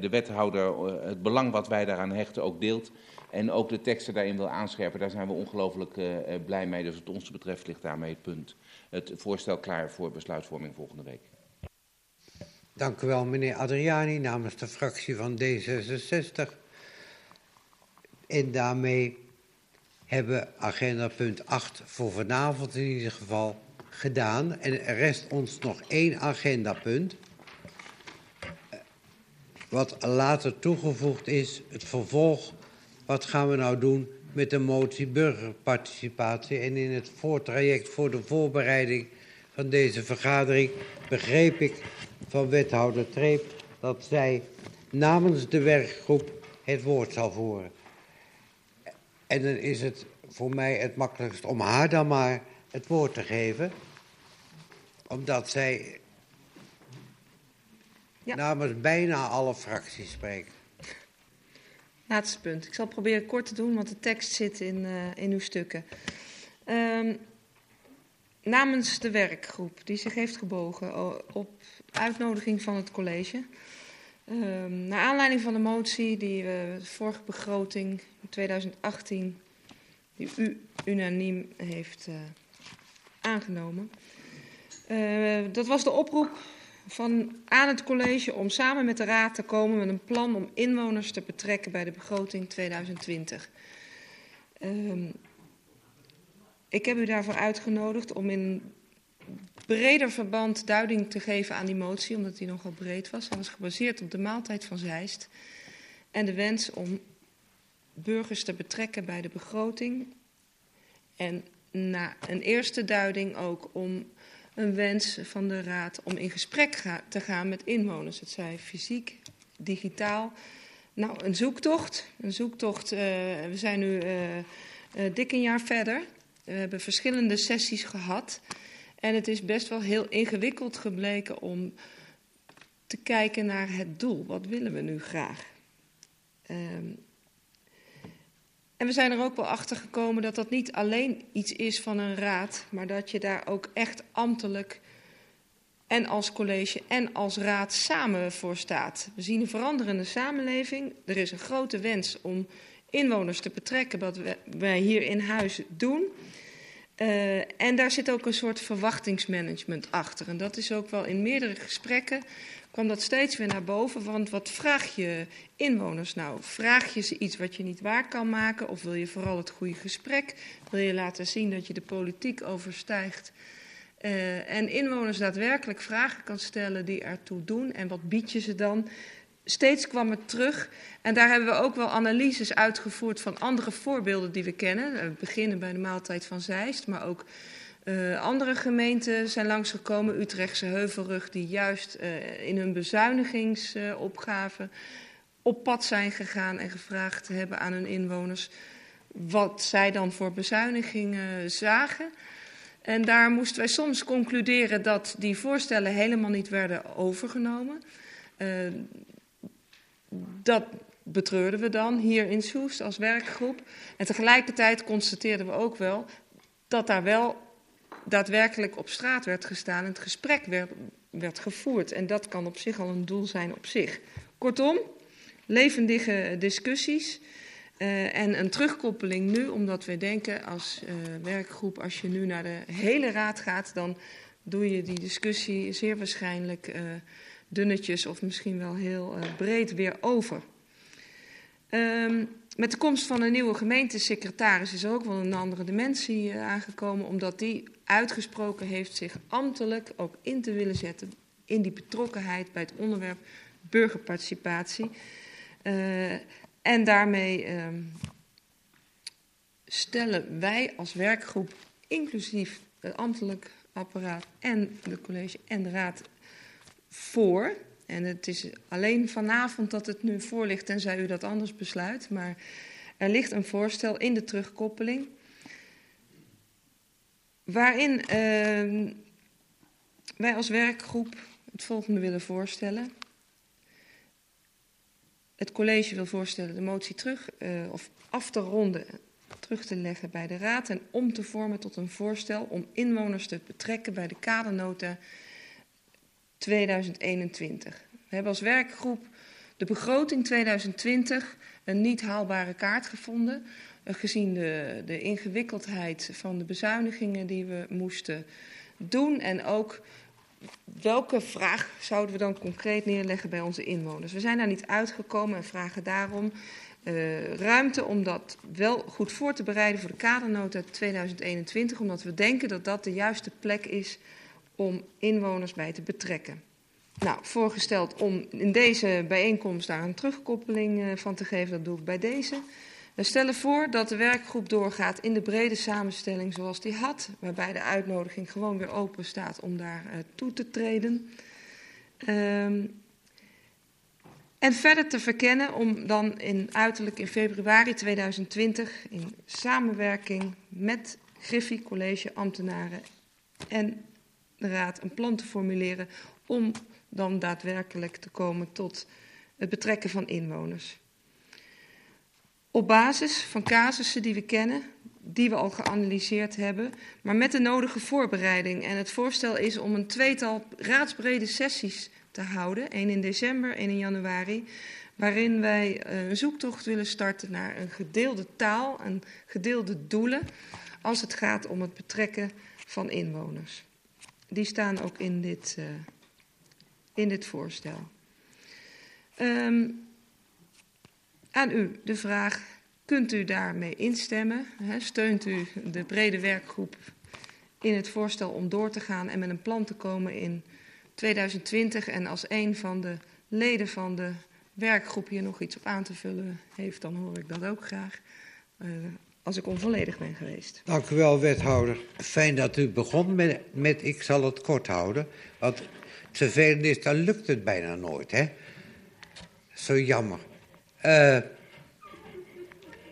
de wethouder het belang wat wij daaraan hechten ook deelt. En ook de teksten daarin wil aanscherpen. Daar zijn we ongelooflijk uh, blij mee. Dus wat ons betreft ligt daarmee het punt. Het voorstel klaar voor besluitvorming volgende week. Dank u wel, meneer Adriani, namens de fractie van D66. En daarmee hebben agenda punt 8 voor vanavond in ieder geval gedaan. En er rest ons nog één agendapunt wat later toegevoegd is, het vervolg. Wat gaan we nou doen met de motie burgerparticipatie? En in het voortraject voor de voorbereiding van deze vergadering begreep ik van wethouder Treep dat zij namens de werkgroep het woord zal voeren. En dan is het voor mij het makkelijkst om haar dan maar het woord te geven, omdat zij ja. namens bijna alle fracties spreken. Laatste punt. Ik zal proberen kort te doen, want de tekst zit in, uh, in uw stukken. Um, namens de werkgroep die zich heeft gebogen op uitnodiging van het college. Um, naar aanleiding van de motie die we de vorige begroting 2018, die u unaniem heeft uh, aangenomen. Uh, dat was de oproep van, aan het college om samen met de Raad te komen met een plan om inwoners te betrekken bij de begroting 2020. Um, ik heb u daarvoor uitgenodigd om in breder verband duiding te geven aan die motie, omdat die nogal breed was. Hij was gebaseerd op de maaltijd van Zeist en de wens om burgers te betrekken bij de begroting. En na een eerste duiding ook om een wens van de Raad om in gesprek te gaan met inwoners. Het zij fysiek, digitaal. Nou, een zoektocht. Een zoektocht. Uh, we zijn nu uh, uh, dik een jaar verder. We hebben verschillende sessies gehad. En het is best wel heel ingewikkeld gebleken om te kijken naar het doel. Wat willen we nu graag? Um, en we zijn er ook wel achter gekomen dat dat niet alleen iets is van een raad, maar dat je daar ook echt ambtelijk en als college en als raad samen voor staat. We zien een veranderende samenleving. Er is een grote wens om inwoners te betrekken, wat wij hier in huis doen. Uh, en daar zit ook een soort verwachtingsmanagement achter. En dat is ook wel in meerdere gesprekken kwam dat steeds weer naar boven. Want wat vraag je inwoners nou? Vraag je ze iets wat je niet waar kan maken? Of wil je vooral het goede gesprek? Wil je laten zien dat je de politiek overstijgt? Uh, en inwoners daadwerkelijk vragen kan stellen die ertoe doen. En wat bied je ze dan? Steeds kwam het terug. En daar hebben we ook wel analyses uitgevoerd van andere voorbeelden die we kennen. We beginnen bij de maaltijd van Zeist, maar ook Uh, andere gemeenten zijn langsgekomen, Utrechtse Heuvelrug, die juist uh, in hun bezuinigingsopgave uh, op pad zijn gegaan en gevraagd hebben aan hun inwoners wat zij dan voor bezuinigingen zagen. En daar moesten wij soms concluderen dat die voorstellen helemaal niet werden overgenomen. dat betreurden we dan hier in Soest als werkgroep. En tegelijkertijd constateerden we ook wel dat daar wel daadwerkelijk op straat werd gestaan en het gesprek werd, werd gevoerd. En dat kan op zich al een doel zijn op zich. Kortom, levendige discussies. Uh, en een terugkoppeling nu, omdat we denken als uh, werkgroep, als je nu naar de hele raad gaat, dan doe je die discussie zeer waarschijnlijk uh, dunnetjes of misschien wel heel breed weer over. Um, met de komst van een nieuwe gemeentesecretaris is er ook wel een andere dimensie aangekomen, omdat die uitgesproken heeft zich ambtelijk ook in te willen zetten in die betrokkenheid bij het onderwerp burgerparticipatie. Uh, en daarmee uh, stellen wij als werkgroep, inclusief het ambtelijk apparaat en de college en de raad, voor. En het is alleen vanavond dat het nu voor ligt, tenzij u dat anders besluit. Maar er ligt een voorstel in de terugkoppeling. Waarin uh, wij als werkgroep het volgende willen voorstellen. Het college wil voorstellen de motie terug uh, of af te ronden, terug te leggen bij de Raad en om te vormen tot een voorstel om inwoners te betrekken bij de kadernota 2021. We hebben als werkgroep de begroting 2020 een niet haalbare kaart gevonden, uh, gezien de, de ingewikkeldheid van de bezuinigingen die we moesten doen en ook welke vraag zouden we dan concreet neerleggen bij onze inwoners? We zijn daar niet uitgekomen en vragen daarom uh, ruimte om dat wel goed voor te bereiden voor de kadernota 2021, omdat we denken dat dat de juiste plek is om inwoners bij te betrekken. Nou, voorgesteld om in deze bijeenkomst daar een terugkoppeling uh, van te geven, dat doe ik bij deze. We stellen voor dat de werkgroep doorgaat in de brede samenstelling zoals die had, waarbij de uitnodiging gewoon weer open staat om daar uh, toe te treden. Um, en verder te verkennen om dan in, uiterlijk in februari 2020 in samenwerking met Griffie College ambtenaren en Raad een plan te formuleren om dan daadwerkelijk te komen tot het betrekken van inwoners. Op basis van casussen die we kennen, die we al geanalyseerd hebben, maar met de nodige voorbereiding. En het voorstel is om een tweetal raadsbrede sessies te houden, één in december, één in januari, waarin wij uh, een zoektocht willen starten naar een gedeelde taal en gedeelde doelen als het gaat om het betrekken van inwoners. Die staan ook in dit, uh, in dit voorstel. Um, aan u de vraag, kunt u daarmee instemmen? Steunt u de brede werkgroep in het voorstel om door te gaan en met een plan te komen in 2020? En als een van de leden van de werkgroep hier nog iets op aan te vullen heeft, dan hoor ik dat ook graag. Uh, als ik onvolledig ben geweest. Dank u wel, wethouder. Fijn dat u begon met, met ik zal het kort houden. Want het vervelende is, dan lukt het bijna nooit, hè? Zo jammer. Uh,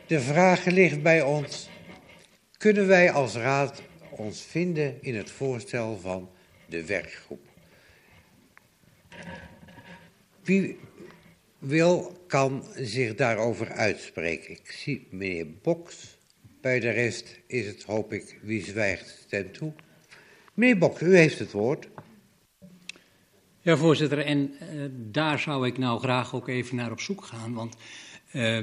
de vraag ligt bij ons: kunnen wij als raad ons vinden in het voorstel van de werkgroep? Wie wil, kan zich daarover uitspreken. Ik zie meneer Boks. Bij de rest is het, hoop ik, wie zwijgt stem toe. Meneer Boks, u heeft het woord. Ja, voorzitter, en uh, daar zou ik nou graag ook even naar op zoek gaan. Want uh,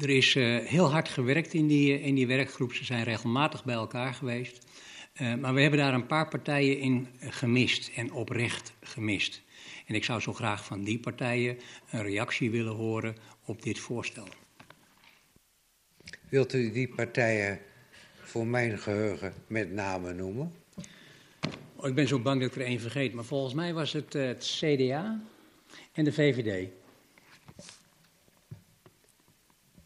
er is uh, heel hard gewerkt in die, in die werkgroep. Ze zijn regelmatig bij elkaar geweest. Uh, maar we hebben daar een paar partijen in gemist en oprecht gemist. En ik zou zo graag van die partijen een reactie willen horen op dit voorstel. Wilt u die partijen voor mijn geheugen met name noemen? Oh, ik ben zo bang dat ik er één vergeet, maar volgens mij was het uh, het CDA en de VVD.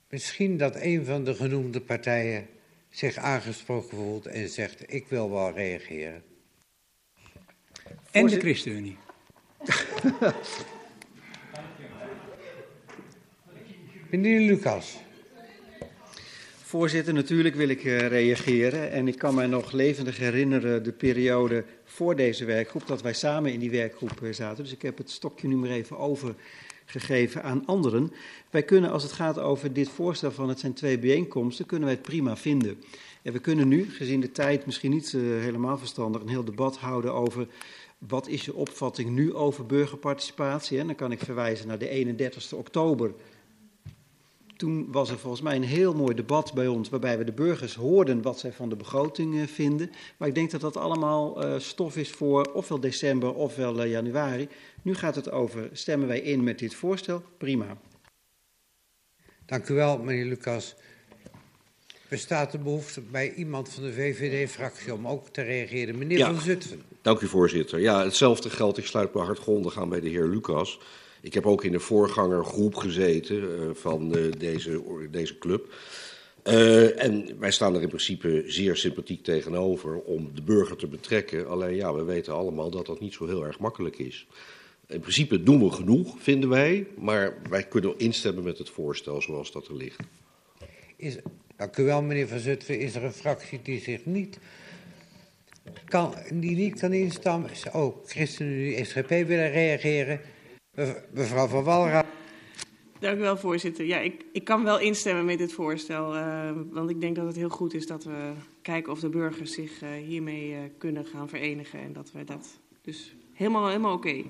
Misschien dat een van de genoemde partijen zich aangesproken voelt en zegt: Ik wil wel reageren. En de ChristenUnie. Meneer Lucas. Voorzitter, natuurlijk wil ik uh, reageren. En ik kan mij nog levendig herinneren de periode voor deze werkgroep, dat wij samen in die werkgroep uh, zaten. Dus ik heb het stokje nu maar even overgegeven aan anderen. Wij kunnen, als het gaat over dit voorstel van het zijn twee bijeenkomsten, kunnen wij het prima vinden. En we kunnen nu, gezien de tijd, misschien niet uh, helemaal verstandig, een heel debat houden over wat is je opvatting nu over burgerparticipatie. En dan kan ik verwijzen naar de 31 oktober toen was er volgens mij een heel mooi debat bij ons, waarbij we de burgers hoorden wat zij van de begroting uh, vinden. Maar ik denk dat dat allemaal uh, stof is voor ofwel december ofwel uh, januari. Nu gaat het over, stemmen wij in met dit voorstel? Prima. Dank u wel, meneer Lucas. Bestaat er behoefte bij iemand van de VVD-fractie om ook te reageren? Meneer ja, Van Zutphen. Dank u, voorzitter. Ja, hetzelfde geldt, ik sluit me hardgrondig aan bij de heer Lucas. Ik heb ook in de voorgangergroep gezeten uh, van uh, deze, deze club. Uh, en wij staan er in principe zeer sympathiek tegenover om de burger te betrekken. Alleen ja, we weten allemaal dat dat niet zo heel erg makkelijk is. In principe doen we genoeg, vinden wij, maar wij kunnen instemmen met het voorstel zoals dat er ligt. Is, dank u wel, meneer Van Zutphen. Is er een fractie die zich niet kan, die niet kan instammen? Oh, ChristenUnie, SGP willen reageren. Mevrouw van Walraad. Dank u wel, voorzitter. Ja, ik, ik kan wel instemmen met dit voorstel. Uh, want ik denk dat het heel goed is dat we kijken of de burgers zich uh, hiermee uh, kunnen gaan verenigen. En dat we dat. Dus helemaal, helemaal oké. Okay.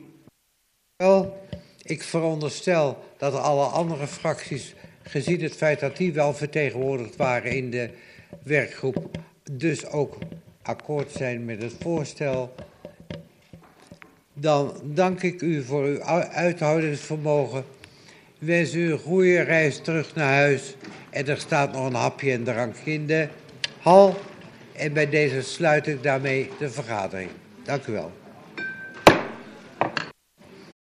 Wel, ik veronderstel dat alle andere fracties, gezien het feit dat die wel vertegenwoordigd waren in de werkgroep, dus ook akkoord zijn met het voorstel. Dan dank ik u voor uw uithoudingsvermogen. Wens u een goede reis terug naar huis. En er staat nog een hapje en drankje in de hal. En bij deze sluit ik daarmee de vergadering. Dank u wel.